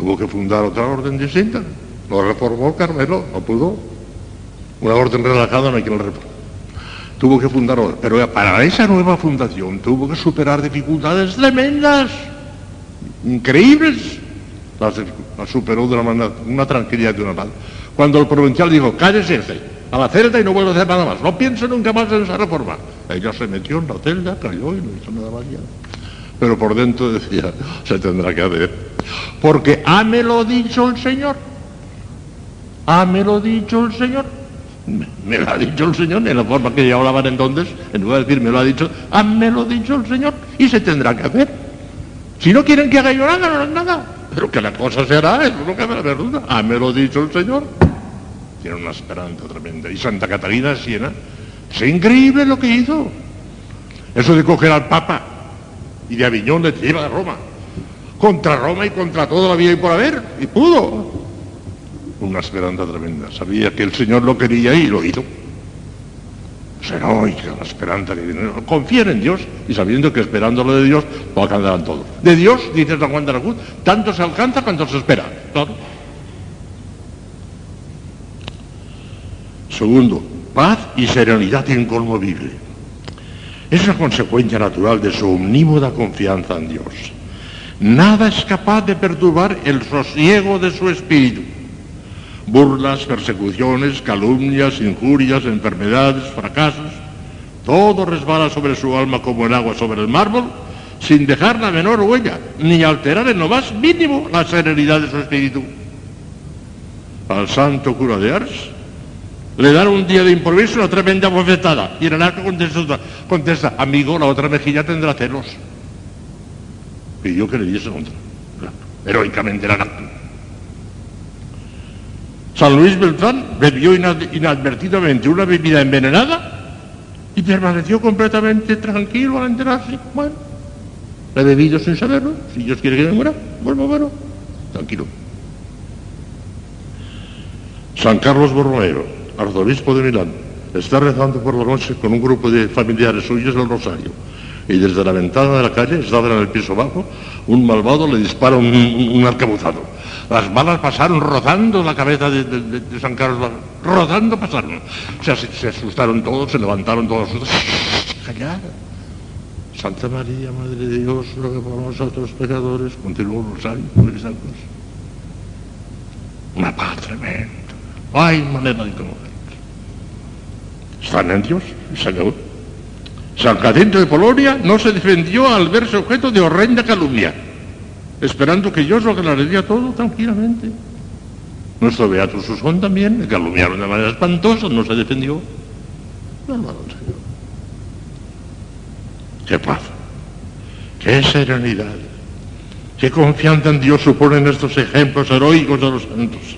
A: Tuvo que fundar otra orden distinta. Lo reformó Carmelo, no pudo. Una orden relajada no hay que la reformar. Tuvo que fundar otra. Pero para esa nueva fundación tuvo que superar dificultades tremendas, increíbles. Las, superó de una manera, una tranquilidad de una paz. Cuando el provincial dijo, cállese a la celda y no vuelvo a hacer nada más. No pienso nunca más en esa reforma. Ella se metió en la celda, cayó y no hizo nada más ya. Pero por dentro decía, se tendrá que hacer. Porque me lo dicho el Señor. me lo dicho el Señor. Me, me lo ha dicho el Señor, en la forma que ya hablaban entonces, en lugar de decir me lo ha dicho, me lo dicho el Señor y se tendrá que hacer. Si no quieren que haga yo nada, no nada. Pero que la cosa se hará, eso no cabe la verdad. me lo dicho el Señor tiene una esperanza tremenda. Y Santa Catalina de Siena
B: Es increíble lo que hizo. Eso de coger al Papa y de Aviñón de lleva a Roma. Contra Roma y contra toda la vida y por haber. Y pudo. Una esperanza tremenda. Sabía que el Señor lo quería y lo hizo. Es heroica la esperanza que en Dios y sabiendo que esperándolo de Dios lo alcanzarán todo. De Dios, dice San Juan de la Cruz, tanto se alcanza cuanto se espera. Claro. Segundo, paz y serenidad inconmovible. Es una consecuencia natural de su omnímoda confianza en Dios. Nada es capaz de perturbar el sosiego de su espíritu. Burlas, persecuciones, calumnias, injurias, enfermedades, fracasos, todo resbala sobre su alma como el agua sobre el mármol, sin dejar la menor huella, ni alterar en lo más mínimo la serenidad de su espíritu. Al santo cura de Ars le dan un día de improviso una tremenda bofetada. Y el acto contesta, contesta, amigo, la otra mejilla tendrá celos. Pidió que le diese otra. Heroicamente la acto. San Luis Beltrán bebió inadvertidamente una bebida envenenada y permaneció completamente tranquilo al enterarse. Bueno, he bebido sin saberlo. Si Dios quiere que me muera, bueno, bueno, tranquilo. San Carlos Borromeo arzobispo de Milán, está rezando por la noche con un grupo de familiares suyos el rosario. Y desde la ventana de la calle, estaba en el piso bajo, un malvado le dispara un, un, arcabuzado. Las balas pasaron rozando la cabeza de, San Carlos, rodando pasaron. Se, se, asustaron todos, se levantaron todos. Callar. Santa María, Madre de Dios, ruega por nosotros pecadores, continuó el rosario, Una paz tremenda. Hay manera de conocer están en Dios San Jacinto de Polonia no se defendió al verse objeto de horrenda calumnia, esperando que Dios lo aclararía todo tranquilamente. Nuestro Beato Susón también le calumniaron de manera espantosa, no se defendió. Qué paz, qué serenidad, qué confianza en Dios suponen estos ejemplos heroicos de los santos.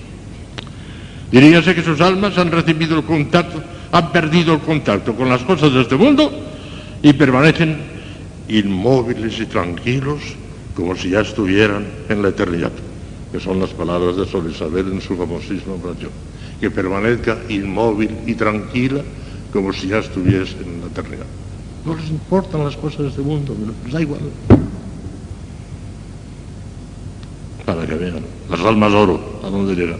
B: Diríase que sus almas han recibido el contacto han perdido el contacto con las cosas de este mundo y permanecen inmóviles y tranquilos como si ya estuvieran en la eternidad, que son las palabras de Sol Isabel en su famosísima oración, que permanezca inmóvil y tranquila como si ya estuviese en la eternidad. No les importan las cosas de este mundo, les da igual. Para que vean, las almas oro, a dónde llegan.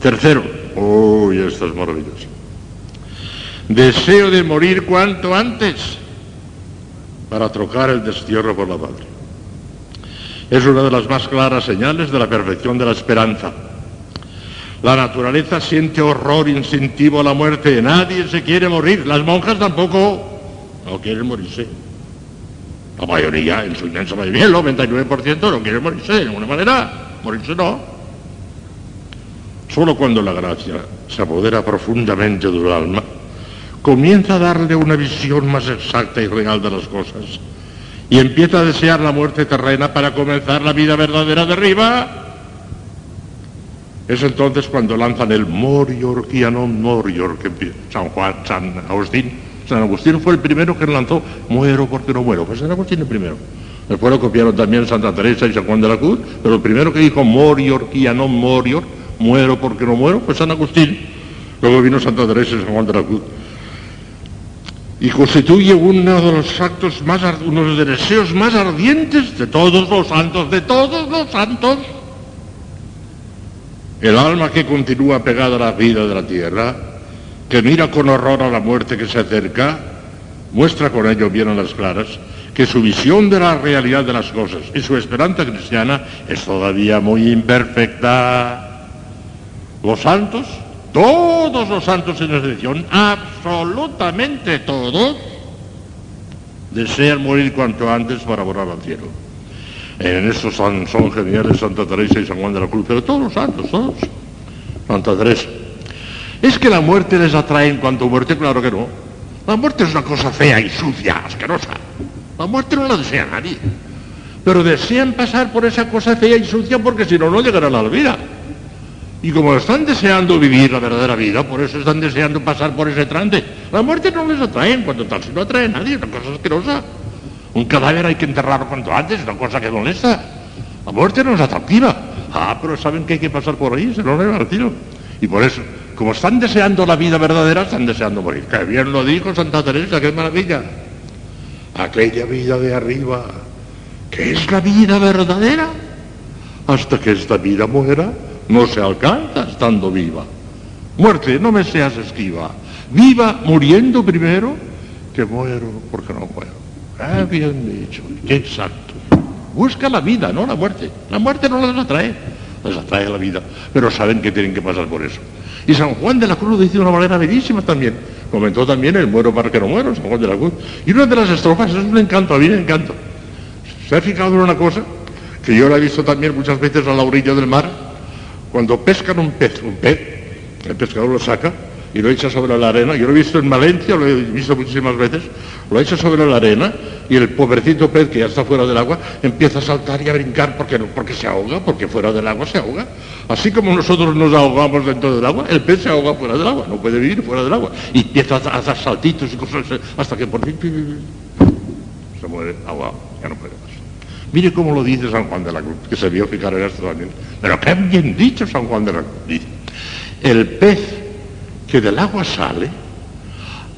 B: Tercero, Uy, esto es maravilloso. Deseo de morir cuanto antes para trocar el destierro por la patria. Es una de las más claras señales de la perfección de la esperanza. La naturaleza siente horror instintivo a la muerte. Nadie se quiere morir. Las monjas tampoco no quieren morirse. La mayoría, en su inmensa mayoría, el 99% no quieren morirse de ninguna manera. Morirse no. Solo cuando la gracia se apodera profundamente del alma, comienza a darle una visión más exacta y real de las cosas y empieza a desear la muerte terrena para comenzar la vida verdadera de arriba. Es entonces cuando lanzan el morior y non morior, que San Juan, San Agustín. San Agustín fue el primero que lanzó muero porque no muero. Pues San Agustín el primero. Después lo copiaron también Santa Teresa y San Juan de la Cruz, pero el primero que dijo morior y non morior muero porque no muero, pues San Agustín. Luego vino Santa Teresa y San Juan de la Cruz. Y constituye uno de los actos más, uno de los deseos más ardientes de todos los santos, de todos los santos. El alma que continúa pegada a la vida de la tierra, que mira con horror a la muerte que se acerca, muestra con ello bien a las claras que su visión de la realidad de las cosas y su esperanza cristiana es todavía muy imperfecta. Los santos, todos los santos sin excepción, absolutamente todos, desean morir cuanto antes para volar al cielo. En eso son, son geniales Santa Teresa y San Juan de la Cruz, pero todos los santos, todos. Santa Teresa. Es que la muerte les atrae en cuanto a muerte, claro que no. La muerte es una cosa fea y sucia, asquerosa. La muerte no la desea nadie. Pero desean pasar por esa cosa fea y sucia porque si no, no llegarán a la vida. Y como están deseando vivir la verdadera vida, por eso están deseando pasar por ese trance. La muerte no les atrae en cuanto tal, si no atrae a nadie, una cosa asquerosa. Un cadáver hay que enterrarlo cuanto antes, una cosa que molesta. La muerte no es atractiva. Ah, pero saben que hay que pasar por ahí, se lo tiro. Y por eso, como están deseando la vida verdadera, están deseando morir. Que bien lo dijo Santa Teresa, qué maravilla. Aquella vida de arriba, que es la vida verdadera, hasta que esta vida muera, no se alcanza estando viva. Muerte, no me seas esquiva. Viva muriendo primero, que muero porque no muero. Ah, bien dicho, qué exacto. Busca la vida, no la muerte. La muerte no les atrae, les atrae la vida, pero saben que tienen que pasar por eso. Y San Juan de la Cruz lo dice de una manera bellísima también. Comentó también el muero para que no muero, San Juan de la Cruz. Y una de las estrofas es un encanto, a mí me encanta. ¿Se ha fijado en una cosa? Que yo la he visto también muchas veces a la orilla del mar, cuando pescan un pez, un pez, el pescador lo saca y lo echa sobre la arena. Yo lo he visto en Valencia, lo he visto muchísimas veces, lo echa sobre la arena y el pobrecito pez que ya está fuera del agua empieza a saltar y a brincar porque, porque se ahoga, porque fuera del agua se ahoga. Así como nosotros nos ahogamos dentro del agua, el pez se ahoga fuera del agua, no puede vivir fuera del agua. Y empieza a hacer saltitos y cosas hasta que por fin se muere ahogado, ya no puede. Mire cómo lo dice San Juan de la Cruz, que se vio fijar en esto también. Pero qué bien dicho San Juan de la Cruz. Dice, el pez que del agua sale,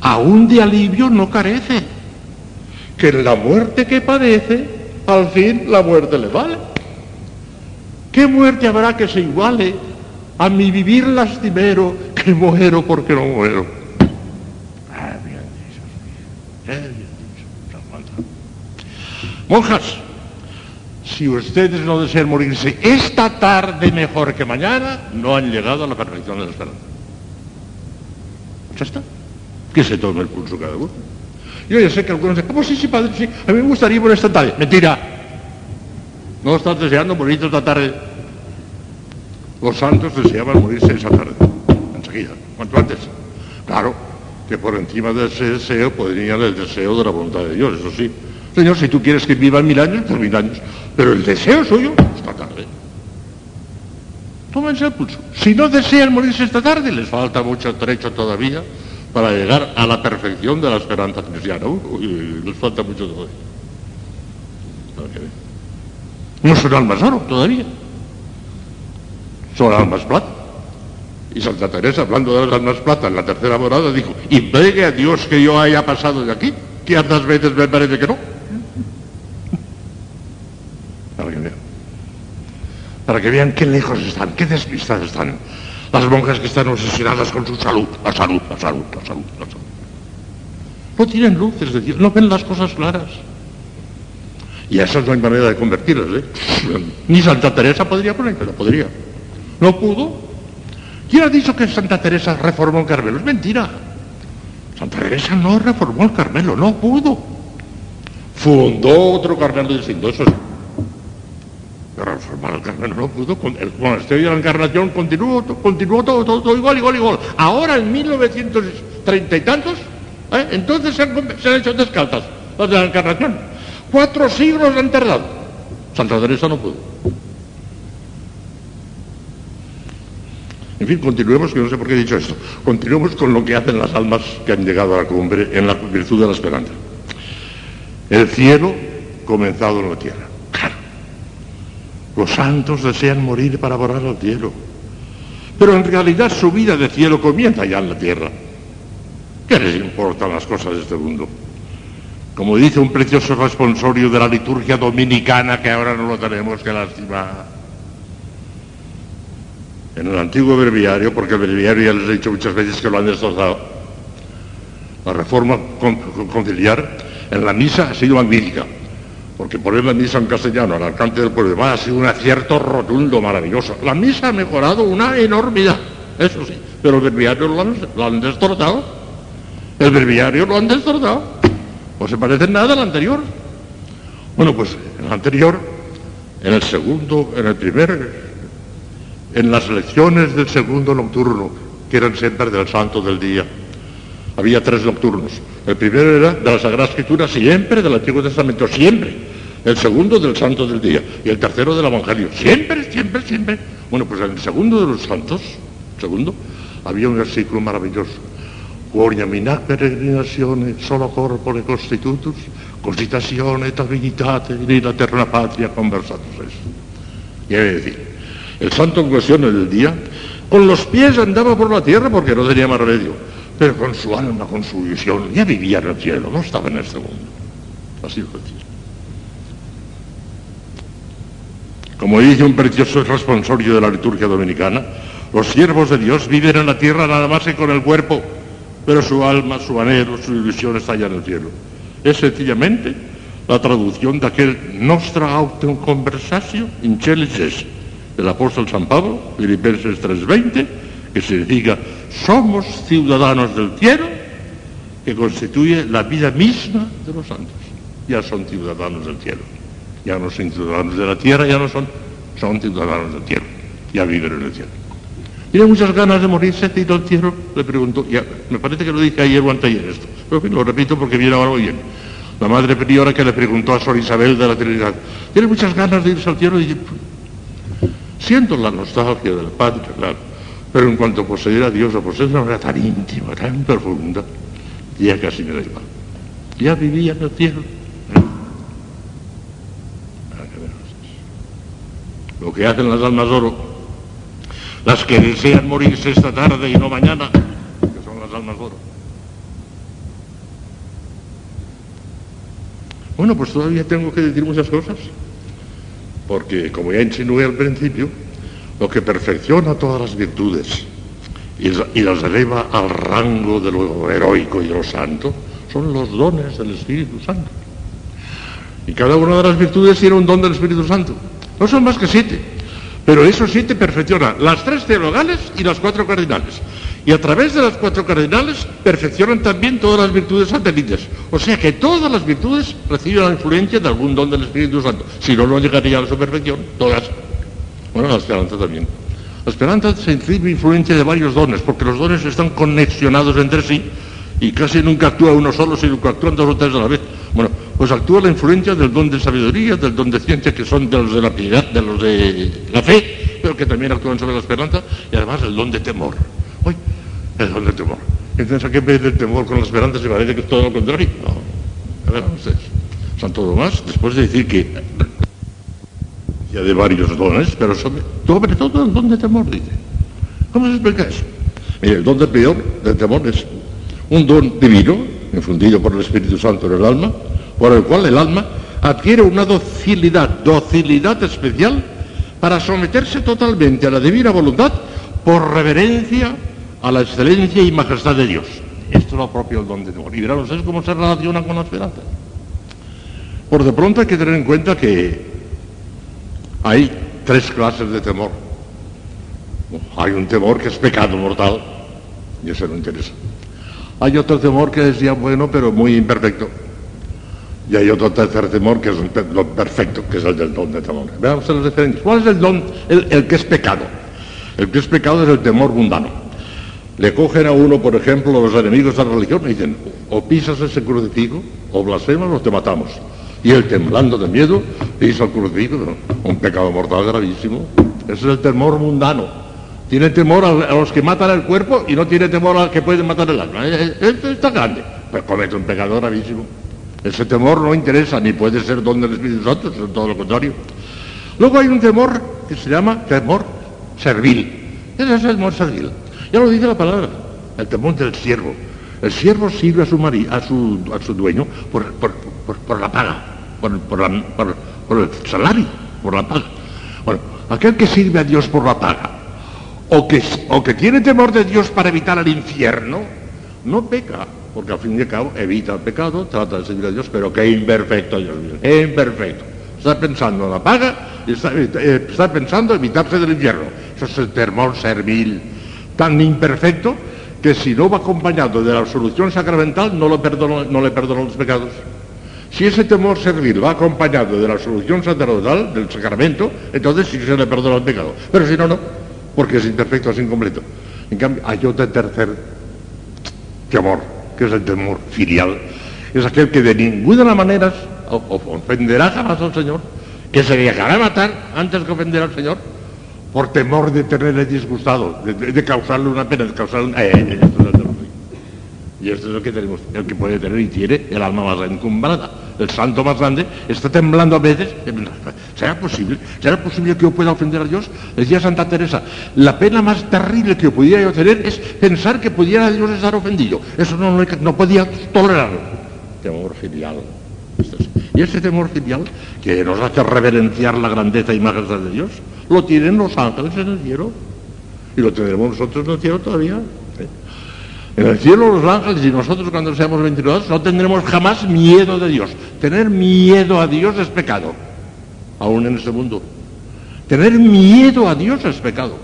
B: aún de alivio no carece, que en la muerte que padece, al fin la muerte le vale. ¿Qué muerte habrá que se iguale a mi vivir lastimero que muero porque no muero? Bien dicho, bien dicho. Monjas, si ustedes no desean morirse esta tarde mejor que mañana, no han llegado a la perfección de la esperanza. Ya está. Que se tome el pulso cada uno. Yo ya sé que algunos dicen, ¿cómo sí, sí, padre? Sí, a mí me gustaría morir esta tarde. Mentira. No estás deseando morir esta tarde. Los santos deseaban morirse esa tarde. Enseguida, cuanto antes. Claro, que por encima de ese deseo podría el deseo de la voluntad de Dios, eso sí. Señor, si tú quieres que vivan mil años, pues mil años. Pero el deseo suyo, esta tarde. Tómense el pulso. Si no desean morirse esta tarde, les falta mucho trecho todavía para llegar a la perfección de la esperanza cristiana. Uy, les falta mucho todavía. No son almas oro todavía. Son almas plata. Y Santa Teresa, hablando de las almas plata en la tercera morada, dijo, y pegue a Dios que yo haya pasado de aquí, que tantas veces me parece que no. Para que vean. Para que vean qué lejos están, qué despistadas están. Las monjas que están obsesionadas con su salud, la salud, la salud, la salud, la salud. No tienen luz, es decir, no ven las cosas claras. Y a esas no hay manera de convertirlas, ¿eh? Ni Santa Teresa podría ponerla, podría. No pudo. ¿Quién ha dicho que Santa Teresa reformó el Carmelo? Es mentira. Santa Teresa no reformó el Carmelo, no pudo. Fundó otro Carmelo distinto, eso sí. Reformar el Carmelo no pudo. Con el monasterio de la Encarnación continuó, continuó todo, todo, todo igual, igual, igual. Ahora, en 1930 y tantos, ¿eh? entonces se han, se han hecho descalzas las de la Encarnación. Cuatro siglos han tardado. Santa Teresa no pudo. En fin, continuemos, que no sé por qué he dicho esto. Continuemos con lo que hacen las almas que han llegado a la cumbre en la virtud de la esperanza. El cielo comenzado en la tierra. Los santos desean morir para volar al cielo. Pero en realidad su vida de cielo comienza ya en la tierra. ¿Qué les importan las cosas de este mundo? Como dice un precioso responsorio de la liturgia dominicana, que ahora no lo tenemos que lastimar. En el antiguo breviario, porque el breviario ya les he dicho muchas veces que lo han destrozado, la reforma conciliar en la misa ha sido magnífica, porque poner la misa en castellano al alcance del pueblo ha sido un acierto rotundo, maravilloso. La misa ha mejorado una enormidad, eso sí, pero el breviario lo han, lo. El breviario lo han destrozado. No se parece nada al anterior. Bueno, pues en el anterior, en el segundo, en el primer, en las lecciones del segundo nocturno, que eran siempre del santo del día. Había tres nocturnos. El primero era de la Sagrada Escritura, siempre del Antiguo Testamento, siempre. El segundo del santo del día. Y el tercero del Evangelio. Siempre, siempre, siempre. Bueno, pues en el segundo de los santos, segundo, había un versículo maravilloso. Quoria minat peregrinazione solo corpore constitutus, cositazione et habilitate in la terra patria conversatus. Quiere decir, el santo en cuestión en el día, con los pies andaba por la tierra porque no tenía más remedio, pero con su alma, con su visión, ya vivía en el cielo, no estaba en este mundo. Así lo decía. Como dice un precioso responsorio de la liturgia dominicana, los siervos de Dios viven en la tierra nada más que con el cuerpo, pero su alma, su anhelo, su ilusión está allá en el cielo. Es sencillamente la traducción de aquel Nostra Autem Conversatio in Celis del apóstol San Pablo, Filipenses 3.20, que significa somos ciudadanos del cielo, que constituye la vida misma de los santos. Ya son ciudadanos del cielo. Ya no son ciudadanos de la tierra, ya no son, son ciudadanos del cielo. Ya viven en el cielo. ¿Tiene muchas ganas de morirse y al cielo? Le pregunto. Ya, me parece que lo dije ayer o anteayer esto. Pero lo repito porque viene ahora muy bien. La madre priora que le preguntó a Sor Isabel de la Trinidad, ¿tiene muchas ganas de irse al cielo? Y dice, siento la nostalgia del Padre, claro, pero en cuanto poseer a Dios, a poseer de una manera tan íntima, tan profunda, ya casi me da igual. Ya vivía en el cielo. Lo que hacen las almas oro, las que desean morirse esta tarde y no mañana, que son las almas oro. Bueno, pues todavía tengo que decir muchas cosas, porque como ya insinué al principio, lo que perfecciona todas las virtudes y, las eleva al rango de lo heroico y de lo santo son los dones del Espíritu Santo. Y cada una de las virtudes tiene un don del Espíritu Santo. No son más que siete, pero esos siete perfeccionan las tres teologales y las cuatro cardinales. Y a través de las cuatro cardinales perfeccionan también todas las virtudes satélites. O sea que todas las virtudes reciben la influencia de algún don del Espíritu Santo. Si no, no llegaría a su perfección. Todas. Bueno, la esperanza también. La esperanza se recibe influencia de varios dones, porque los dones están conexionados entre sí y casi nunca actúa uno solo, sino que actúan dos o tres a la vez. Bueno, pues actúa la influencia del don de sabiduría, del don de ciencia, que son de los de la piedad, de los de la fe, pero que también actúan sobre la esperanza, y además el don de temor. Uy, el don de temor. Entonces, ¿a qué vez del temor con la esperanza se parece que es todo lo contrario? No. A ver, ustedes. Santo Tomás, después de decir que de varios dones, pero sobre, sobre todo el don de temor, dice. ¿Cómo se explica eso? Mire, el don de peor, del temor, es un don divino, infundido por el Espíritu Santo en el alma, por el cual el alma adquiere una docilidad, docilidad especial para someterse totalmente a la divina voluntad por reverencia a la excelencia y majestad de Dios. Esto es lo propio del don de temor. Y verán ustedes cómo se relaciona con la esperanza. Por de pronto hay que tener en cuenta que hay tres clases de temor. Hay un temor que es pecado mortal, y eso no interesa. Hay otro temor que es ya bueno, pero muy imperfecto. Y hay otro tercer temor que es lo perfecto, que es el del don de temor. Veamos las diferencias. ¿Cuál es el don? El, el, que es pecado. El que es pecado es el temor mundano. Le cogen a uno, por ejemplo, los enemigos de la religión y dicen, o pisas ese crucifijo, o blasfemas, o te matamos. Y él, temblando de miedo, pisa el crucifijo, un pecado mortal gravísimo. Ese es el temor mundano. Tiene temor a, los que matan el cuerpo y no tiene temor a los que pueden matar el alma. Esto está grande. Pues comete un pecado gravísimo. Ese temor no interesa, ni puede ser don del Espíritu Santo, es todo lo contrario. Luego hay un temor que se llama temor servil. Ese es el temor servil. Ya lo dice la palabra, el temor del siervo. El siervo sirve a su, mari, a su, a su dueño por, por, por la paga, por, el salario, por la paga. Bueno, aquel que sirve a Dios por la paga, o que, o que tiene temor de Dios para evitar el infierno, no peca, porque al fin y al cabo evita el pecado, trata de servir a Dios, pero qué imperfecto, Dios mío, imperfecto. Está pensando en la paga y está, eh, está pensando en evitarse del infierno. Eso es el temor servil, tan imperfecto que si no va acompañado de la absolución sacramental no, lo perdono, no le perdono los pecados. Si ese temor servil va acompañado de la absolución sacerdotal, del sacramento, entonces sí se le perdona el pecado. Pero si no, no porque es imperfecto, es incompleto. En cambio, hay otro tercer temor, que es el temor filial. Es aquel que de ninguna manera ofenderá jamás al Señor, que se dejará matar antes que ofender al Señor, por temor de tenerle disgustado, de, de- de causarle una pena, de causarle una... eh, eh, y esto es lo que tenemos, el que puede tener y tiene el alma más encumbrada. El santo más grande está temblando a veces. ¿Será posible? ¿Será posible que yo pueda ofender a Dios? Decía Santa Teresa, la pena más terrible que yo pudiera yo tener es pensar que pudiera Dios estar ofendido. Eso no, no, podía tolerarlo. Temor filial. Y ese temor filial que nos hace reverenciar la grandeza y majestad de Dios, lo tienen los ángeles en el cielo. Y lo tendremos nosotros en el cielo todavía. En el cielo los ángeles y nosotros cuando seamos ventilados no tendremos jamás miedo de Dios. Tener miedo a Dios es pecado, aún en este mundo. Tener miedo a Dios es pecado.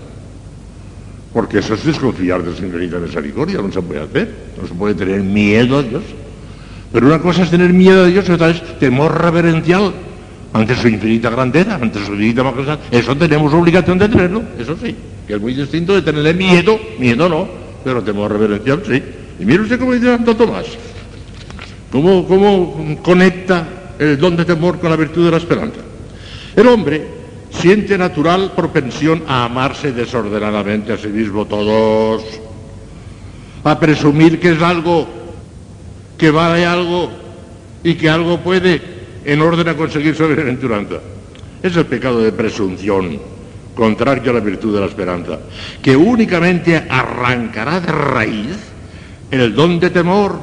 B: Porque eso es desconfiar de su infinita misericordia, no se puede hacer. No se puede tener miedo a Dios. Pero una cosa es tener miedo a Dios y otra es temor reverencial ante su infinita grandeza, ante su infinita majestad. Eso tenemos obligación de tenerlo, eso sí, que es muy distinto de tenerle miedo, miedo no, pero temor reverencial sí. Y mire usted cómo dice Santo Tomás, cómo, cómo conecta el don de temor con la virtud de la esperanza. El hombre siente natural propensión a amarse desordenadamente a sí mismo todos, a presumir que es algo, que vale algo y que algo puede en orden a conseguir su bienaventuranza. Es el pecado de presunción, contrario a la virtud de la esperanza, que únicamente arrancará de raíz el don de temor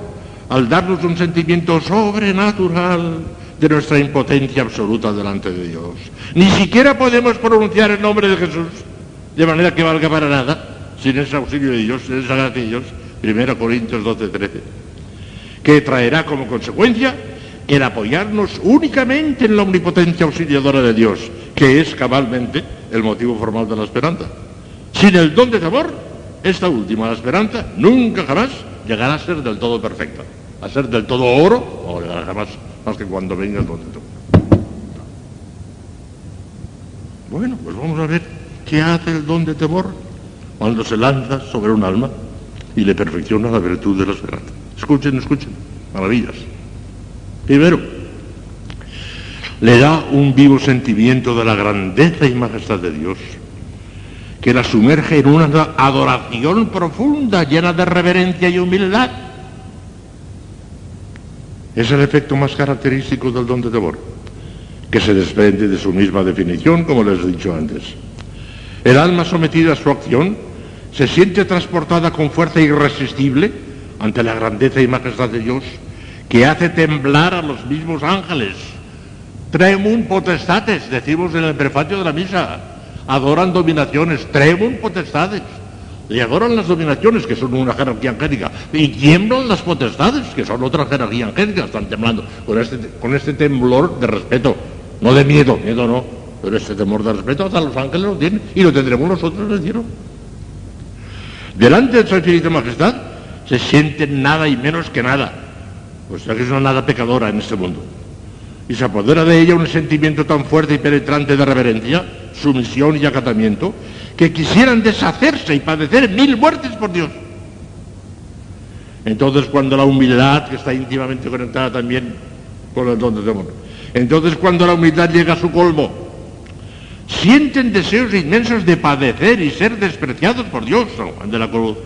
B: al darnos un sentimiento sobrenatural de nuestra impotencia absoluta delante de Dios. Ni siquiera podemos pronunciar el nombre de Jesús de manera que valga para nada sin ese auxilio de Dios, sin esa gracia de Dios. 1 Corintios 12, 13. Que traerá como consecuencia el apoyarnos únicamente en la omnipotencia auxiliadora de Dios, que es cabalmente el motivo formal de la esperanza. Sin el don de temor, esta última, la esperanza, nunca jamás llegará a ser del todo perfecta. A ser del todo oro, no llegará jamás, más que cuando venga el don de temor. Bueno, pues vamos a ver qué hace el don de temor cuando se lanza sobre un alma y le perfecciona la virtud de la esperanza. Escuchen, escuchen, maravillas. Primero, le da un vivo sentimiento de la grandeza y majestad de Dios, que la sumerge en una adoración profunda, llena de reverencia y humildad. Es el efecto más característico del don de temor, que se desprende de su misma definición, como les he dicho antes. El alma sometida a su acción se siente transportada con fuerza irresistible ante la grandeza y majestad de Dios, que hace temblar a los mismos ángeles. Tremum potestates, decimos en el prefacio de la misa. Adoran dominaciones, tremum potestades. Y adoran las dominaciones, que son una jerarquía angélica. Y tiemblan las potestades, que son otra jerarquía angélica. Están temblando con este, con este temblor de respeto. No de miedo, miedo no. Pero este temor de respeto hasta los ángeles lo tienen. Y lo tendremos nosotros en el cielo. Delante de su infinita majestad se sienten nada y menos que nada. O sea que es una nada pecadora en este mundo. Y se apodera de ella un sentimiento tan fuerte y penetrante de reverencia, sumisión y acatamiento, que quisieran deshacerse y padecer mil muertes por Dios. Entonces cuando la humildad, que está íntimamente conectada también con el don de temor, entonces cuando la humildad llega a su colmo, sienten deseos inmensos de padecer y ser despreciados por Dios, de la Cruz.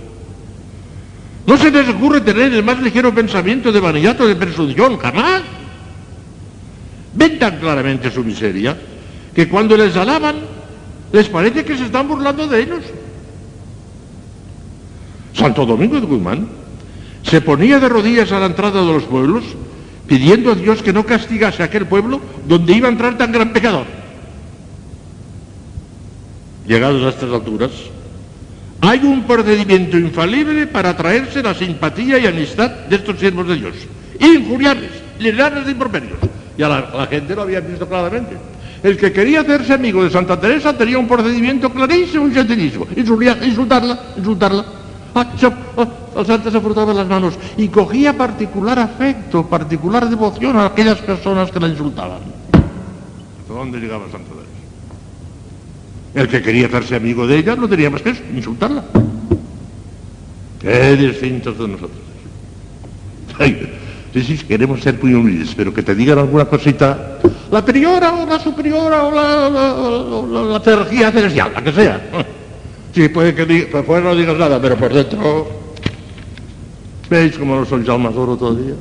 B: No se les ocurre tener el más ligero pensamiento de vanidad o de presunción, jamás. Ven tan claramente su miseria que cuando les alaban les parece que se están burlando de ellos. Santo Domingo de Guzmán se ponía de rodillas a la entrada de los pueblos pidiendo a Dios que no castigase a aquel pueblo donde iba a entrar tan gran pecador. Llegados a estas alturas, hay un procedimiento infalible para atraerse la simpatía y amistad de estos siervos de Dios. Injuriarles, llenarles de improperios. Y a la, gente lo había visto claramente. El que quería hacerse amigo de Santa Teresa tenía un procedimiento clarísimo y sencillísimo. Insultarla, insultarla. Ah, se- ah, santa se frotaba las manos y cogía particular afecto, particular devoción a aquellas personas que la insultaban. ¿Hasta dónde llegaba Santa Teresa? El que quería hacerse amigo de ella no tenía más que eso, insultarla. Qué distintos de nosotros. Sí, sí, queremos ser muy humildes, pero que te digan alguna cosita, la priora o la superiora o la, la, la, jerarquía celestial, la que sea. Sí, puede que diga, por fuera no digas nada, pero por dentro... ¿Veis cómo no soy almas oro todavía?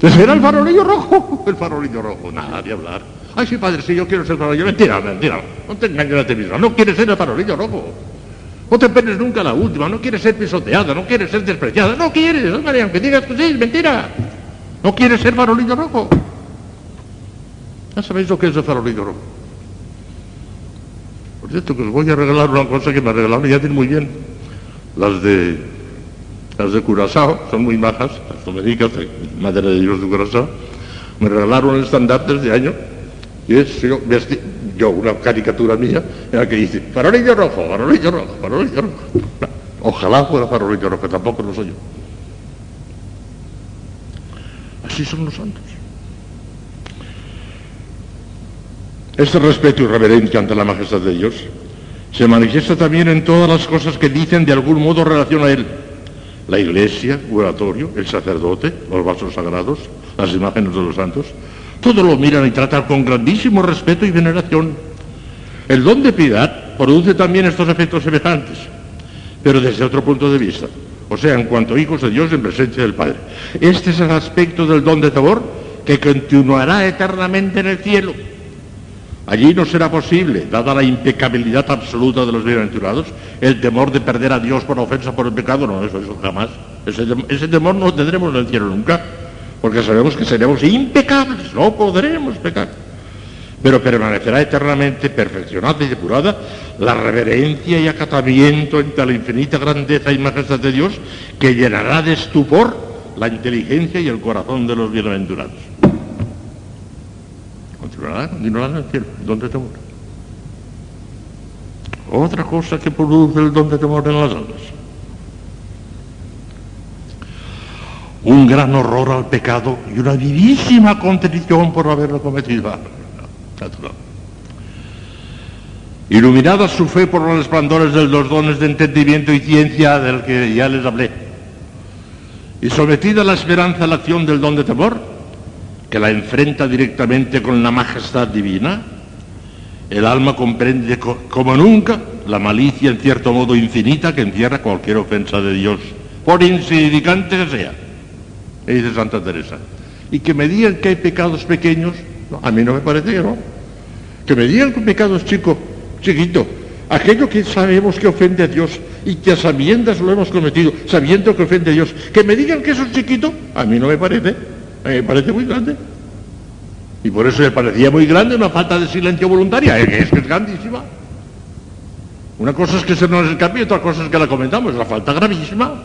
B: Ese era el farolillo rojo, el farolillo rojo, nada de hablar. Ay, sí, padre, sí, yo quiero ser farolillo. Mentira, mentira, no te engañes a ti mismo, no quieres ser el farolillo rojo. No te penes nunca la última, no quieres ser pisoteada, no quieres ser despreciada, no quieres, María, aunque digas que sí, es mentira. No quieres ser farolillo rojo. Ya sabéis lo que es el farolillo rojo. Por cierto, que os voy a regalar una cosa que me regalaron, ya tiene muy bien. Las de las de Curazao, son muy majas, las dominicas de madera de Dios de Curazao. Me regalaron el estandarte de año y es yo, una caricatura mía, en la que dice, farolillo rojo, farolillo rojo, farolillo rojo. Ojalá fuera farolillo rojo, tampoco lo soy yo. Así son los santos. Este respeto y reverencia ante la majestad de Dios se manifiesta también en todas las cosas que dicen de algún modo relación a Él. La iglesia, el oratorio, el sacerdote, los vasos sagrados, las imágenes de los santos, todo lo miran y tratan con grandísimo respeto y veneración. El don de piedad produce también estos efectos semejantes, pero desde otro punto de vista, o sea, en cuanto hijos de Dios en presencia del Padre. Este es el aspecto del don de temor que continuará eternamente en el cielo. Allí no será posible, dada la impecabilidad absoluta de los bienaventurados, el temor de perder a Dios por ofensa por el pecado. No, eso, eso jamás. Ese, ese temor no tendremos en el cielo nunca porque sabemos que seremos impecables, no podremos pecar. Pero permanecerá eternamente perfeccionada y depurada la reverencia y acatamiento ante la infinita grandeza y majestad de Dios que llenará de estupor la inteligencia y el corazón de los bienaventurados. Continuará, continuará en el cielo, don de temor. Otra cosa que produce el don de temor en las almas un gran horror al pecado y una vivísima contrición por haberlo cometido. Iluminada su fe por los resplandores de los dones de entendimiento y ciencia del que ya les hablé, y sometida a la esperanza a la acción del don de temor, que la enfrenta directamente con la majestad divina, el alma comprende como nunca la malicia en cierto modo infinita que encierra cualquier ofensa de Dios, por insignificante que sea dice Santa Teresa. Y que me digan que hay pecados pequeños, a mí no me parece que no. Que me digan que pecados chicos, chiquito, aquello que sabemos que ofende a Dios y que a sabiendas lo hemos cometido, sabiendo que ofende a Dios, que me digan que eso es chiquito, a mí no me parece, me parece muy grande. Y por eso me parecía muy grande una falta de silencio voluntaria, es que es grandísima. Una cosa es que se nos escape y otra cosa es que la comentamos, la falta gravísima.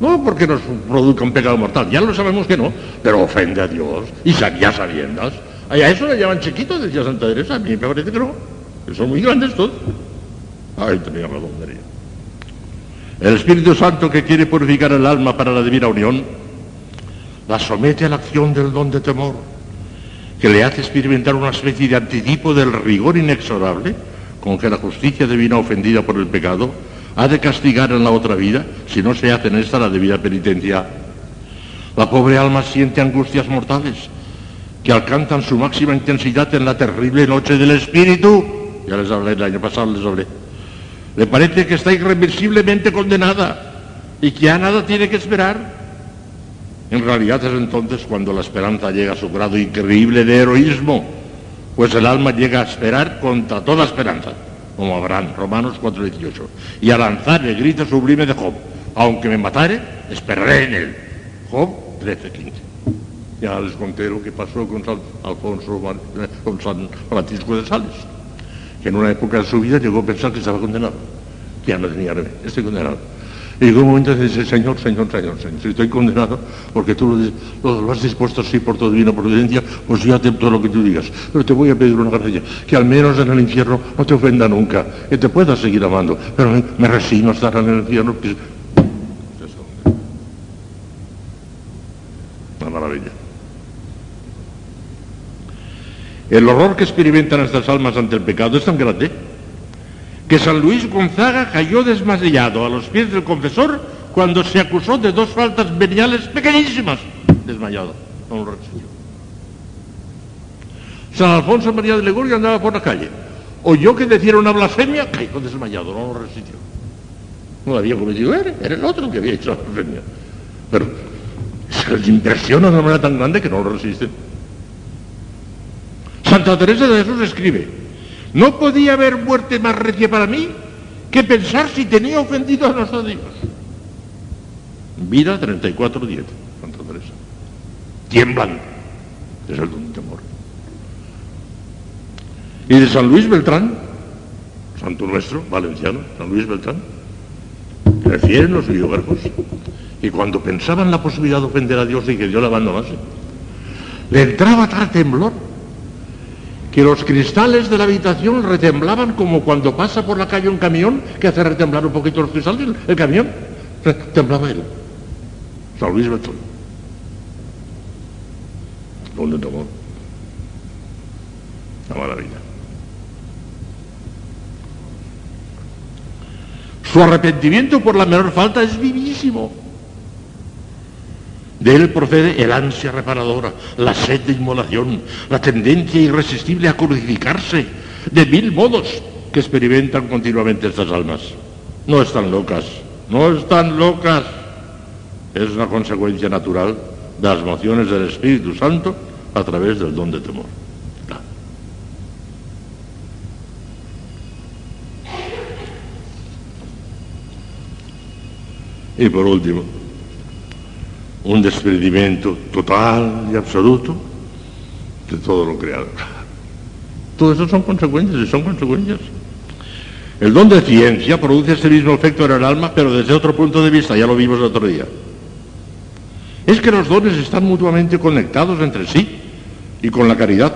B: No porque nos produzca un pecado mortal, ya lo sabemos que no, pero ofende a Dios y sabía sabiendas. a eso le llaman chiquitos, decía Santa Teresa, a mí me parece que no, que son muy grandes todos. Ay, tenía razón, María. El Espíritu Santo que quiere purificar el alma para la divina unión, la somete a la acción del don de temor, que le hace experimentar una especie de anticipo del rigor inexorable con que la justicia divina ofendida por el pecado ha de castigar en la otra vida si no se hace en esta la debida penitencia. La pobre alma siente angustias mortales que alcanzan su máxima intensidad en la terrible noche del espíritu. Ya les hablé el año pasado, les hablé. Le parece que está irreversiblemente condenada y que ya nada tiene que esperar. En realidad es entonces cuando la esperanza llega a su grado increíble de heroísmo, pues el alma llega a esperar contra toda esperanza como Abraham, Romanos 4:18, y a lanzar el grito sublime de Job, aunque me matare, esperaré en él. Job 13:15. Ya les conté lo que pasó con San Alfonso, con San Francisco de Sales, que en una época de su vida llegó a pensar que estaba condenado, que ya no tenía remedio, estoy condenado. Y llegó un momento de decir, Señor, Señor, Señor, Señor, si estoy condenado porque tú lo, has dispuesto así por tu divina providencia, pues yo acepto lo que tú digas. Pero te voy a pedir una gracia, que al menos en el infierno no te ofenda nunca, que te puedas seguir amando. Pero me, resigno a estar en el infierno. Una maravilla. El horror que experimentan estas almas ante el pecado es tan grande que San Luis Gonzaga cayó desmayado a los pies del confesor cuando se acusó de dos faltas veniales pequeñísimas. Desmayado, San Alfonso María de Legorio andaba por la calle. Oyó que decía una blasfemia, cayó desmayado, no lo resistió. No había cometido él, era el otro que había hecho la blasfemia. Pero se les impresiona de una manera tan grande que no lo resisten. Santa Teresa de Jesús escribe, no podía haber muerte más recia para mí que pensar si tenía ofendido a nuestro Dios. Vida 34.10, Santa Teresa. Tiemblan, es el don temor. Y de San Luis Beltrán, santo nuestro, valenciano, San Luis Beltrán, crecieron los biógrafos y cuando pensaban la posibilidad de ofender a Dios y que Dios le abandonase, le entraba tal temblor que los cristales de la habitación retemblaban como cuando pasa por la calle un camión que hace retemblar un poquito los cristales, el camión, temblaba él. San Luis Beltrán. ¿Dónde tomó? La maravilla. Su arrepentimiento por la menor falta es vivísimo. De él procede el ansia reparadora, la sed de inmolación, la tendencia irresistible a crucificarse, de mil modos que experimentan continuamente estas almas. No están locas, no están locas. Es una consecuencia natural de las mociones del Espíritu Santo a través del don de temor. Y por último, un desprendimiento total y absoluto de todo lo creado. Todo eso son consecuencias y son consecuencias. El don de ciencia produce ese mismo efecto en el alma, pero desde otro punto de vista, ya lo vimos el otro día. Es que los dones están mutuamente conectados entre sí y con la caridad,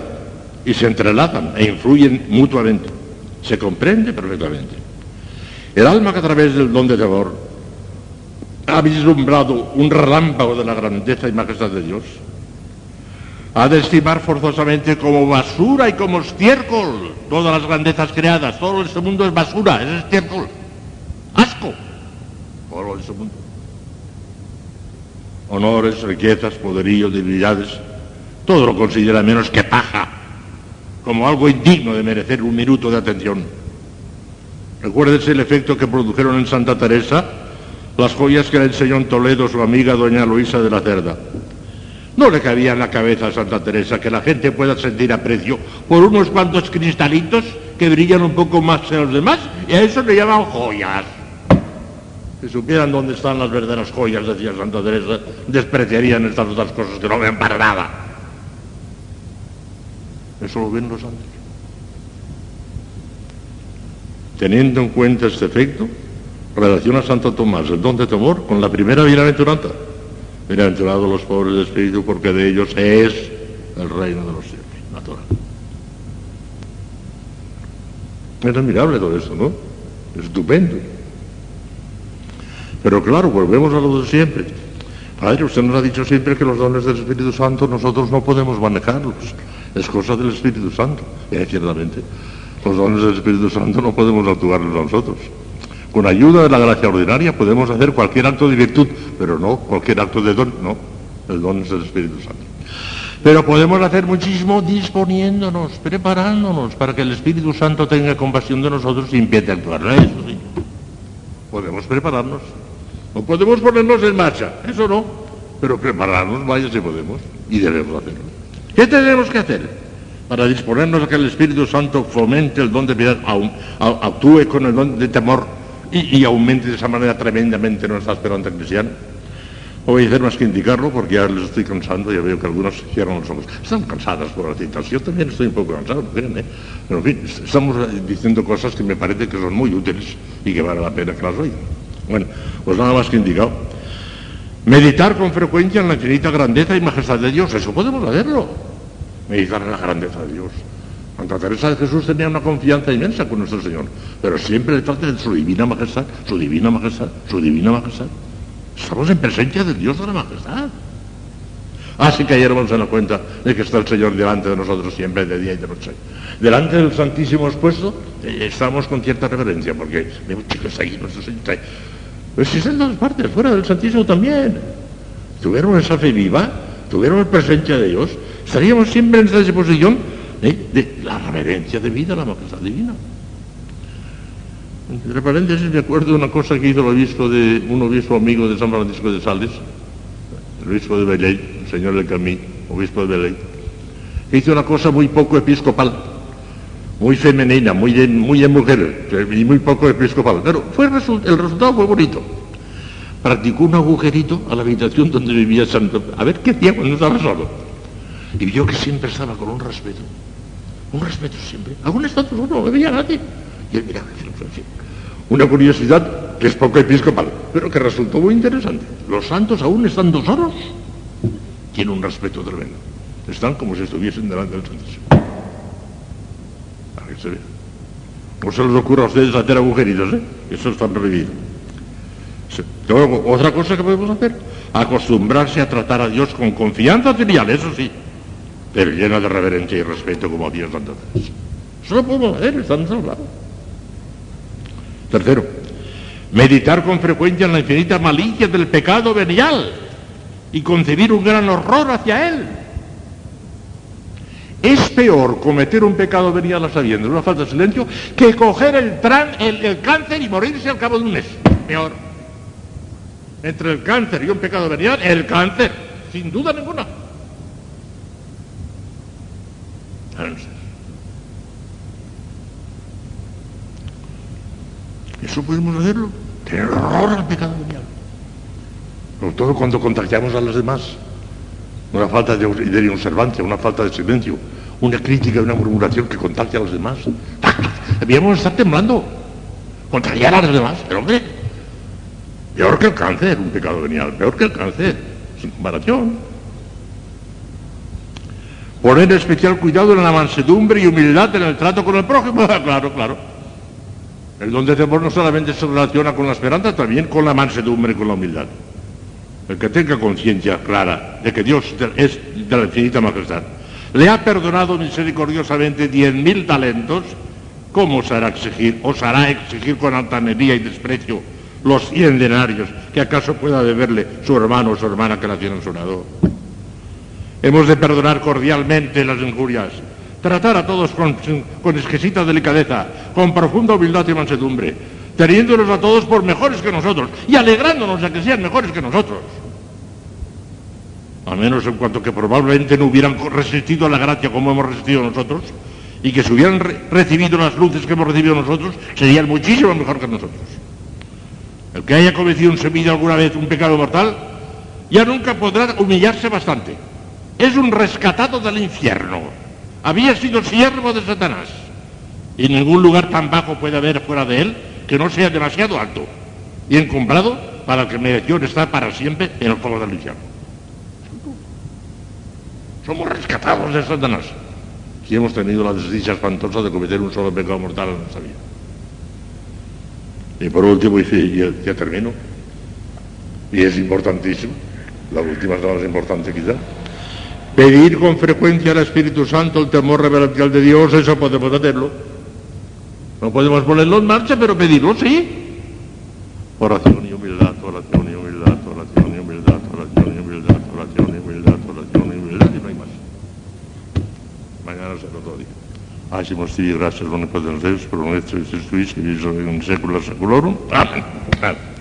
B: y se entrelazan e influyen mutuamente. Se comprende perfectamente. El alma que a través del don de temor ha vislumbrado un relámpago de la grandeza y majestad de Dios, ha de estimar forzosamente como basura y como estiércol todas las grandezas creadas. Todo este mundo es basura, es estiércol. Asco. Todo este mundo. Honores, riquezas, poderíos, divinidades, todo lo considera menos que paja, como algo indigno de merecer un minuto de atención. Recuérdese el efecto que produjeron en Santa Teresa las joyas que le enseñó en Toledo su amiga doña Luisa de la Cerda. No le cabía en la cabeza a Santa Teresa que la gente pueda sentir aprecio por unos cuantos cristalitos que brillan un poco más que los demás y a eso le llaman joyas. Si supieran dónde están las verdaderas joyas, decía Santa Teresa, despreciarían estas otras cosas que no ven para nada. Eso lo ven los ángeles. Teniendo en cuenta este efecto, relaciona Santo Tomás el don de temor con la primera bienaventuranza. Bienaventurados los pobres de espíritu porque de ellos es el reino de los cielos, natural. Es admirable todo esto, ¿no? Estupendo. Pero claro, volvemos a lo de siempre. Padre, usted nos ha dicho siempre que los dones del Espíritu Santo nosotros no podemos manejarlos. Es cosa del Espíritu Santo. Y ciertamente, los dones del Espíritu Santo no podemos actuarlos nosotros. Con ayuda de la gracia ordinaria podemos hacer cualquier acto de virtud, pero no cualquier acto de don, no. El don es el Espíritu Santo. Pero podemos hacer muchísimo disponiéndonos, preparándonos para que el Espíritu Santo tenga compasión de nosotros y empiece a actuar. Eso sí. Podemos prepararnos. No podemos ponernos en marcha, eso no. Pero prepararnos, vaya si podemos. Y debemos hacerlo. ¿Qué tenemos que hacer? Para disponernos a que el Espíritu Santo fomente el don de piedad, actúe con el don de temor y, aumente de esa manera tremendamente nuestra esperanza cristiana. Voy a hacer más que indicarlo porque ya les estoy cansando, ya veo que algunos cierran los ojos. Están cansadas por la citas. Yo también estoy un poco cansado. Eh? Pero en fin, estamos diciendo cosas que me parece que son muy útiles y que vale la pena que las oigan. Bueno, pues nada más que indicado. Meditar con frecuencia en la infinita grandeza y majestad de Dios, eso podemos hacerlo. Meditar en la grandeza de Dios. Santa Teresa de Jesús tenía una confianza inmensa con nuestro Señor, pero siempre le trata de su divina majestad, su divina majestad, su divina majestad. Estamos en presencia del Dios de la majestad. Así que ayer vamos a dar cuenta de que está el Señor delante de nosotros siempre, de día y de noche. Delante del Santísimo expuesto, eh, estamos con cierta reverencia, porque vemos chicos ahí, nuestro Señor está. Pero si están en todas partes, fuera del Santísimo también. Tuvieron esa fe viva, tuvieron la presencia de Dios, estaríamos siempre en esa disposición ¿eh? de la reverencia de vida a la majestad divina. Entre paréntesis, me acuerdo de una cosa que hizo el obispo de, un obispo amigo de San Francisco de Sales, el obispo de Beley, el señor del Camí, obispo de Beley, que hizo una cosa muy poco episcopal, muy femenina, muy de, muy mujer, y muy poco episcopal. Pero fue el resultado fue bonito. Practicó un agujerito a la habitación donde vivía Santo. A ver qué hacía cuando estaba solo. Y vio que siempre estaba con un respeto. Un respeto siempre. Aún estaba solo, no veía nadie. Y él miraba, una curiosidad que es poco episcopal, pero que resultó muy interesante. Los santos aún estando solos tienen un respeto tremendo. Están como si estuviesen delante del Santísimo. Para que se vea. No se les ocurra a ustedes hacer agujeritos, ¿eh? Eso está prohibido. Otra cosa que podemos hacer, acostumbrarse a tratar a Dios con confianza filial, eso sí, pero llena de reverencia y respeto como Dios tantas veces. Eso lo podemos hacer, estamos al lado. Tercero, meditar con frecuencia en la infinita malicia del pecado venial y concebir un gran horror hacia él. Es peor cometer un pecado venial a sabiendo, una falta de silencio, que coger el, el cáncer y morirse al cabo de un mes. Peor. Entre el cáncer y un pecado venial, el cáncer, sin duda ninguna. Eso podemos hacerlo. Tener horror al pecado venial. Sobre todo cuando contagiamos a los demás. Una falta de, de observancia, una falta de silencio, una crítica una murmuración que contagia a los demás. Debíamos estar temblando. Contagiar a los demás. Pero hombre, peor que el cáncer, un pecado venial, peor que el cáncer, sin comparación. Poner especial cuidado en la mansedumbre y humildad en el trato con el prójimo. claro, claro. El don de temor no solamente se relaciona con la esperanza, también con la mansedumbre y con la humildad. El que tenga conciencia clara de que Dios es de la infinita majestad, le ha perdonado misericordiosamente diez mil talentos, ¿cómo hará exigir, exigir con altanería y desprecio los cien denarios que acaso pueda deberle su hermano o su hermana que la tienen sonado? Hemos de perdonar cordialmente las injurias, tratar a todos con, exquisita delicadeza, con profunda humildad y mansedumbre, teniéndolos a todos por mejores que nosotros y alegrándonos de que sean mejores que nosotros. A menos en cuanto que probablemente no hubieran resistido a la gracia como hemos resistido nosotros, y que si hubieran recibido las luces que hemos recibido nosotros, serían muchísimo mejor que nosotros. El que haya cometido en su alguna vez un pecado mortal, ya nunca podrá humillarse bastante. Es un rescatado del infierno había sido siervo de Satanás. Y ningún lugar tan bajo puede haber fuera de él que no sea demasiado alto y encumbrado para que mereció estar para siempre en el fuego del infierno. Somos rescatados de Satanás si hemos tenido la desdicha espantosa de cometer un solo pecado mortal en nuestra vida. Y por último, y ya, ya termino, y es importantísimo, la última es la más importante quizá, Pedir con frecuencia al Espíritu Santo el temor reverencial de Dios, eso podemos hacerlo. No podemos ponerlo en marcha, pero pedirlo sí. Oración y humildad, oración y humildad, oración y humildad, oración y humildad, oración y humildad, oración y humildad, y no hay más. Mañana será otro día. Hacemos sí, gracias, don Padre de Dios, por nuestro Jesucristo, y en secula seculorum. Amén.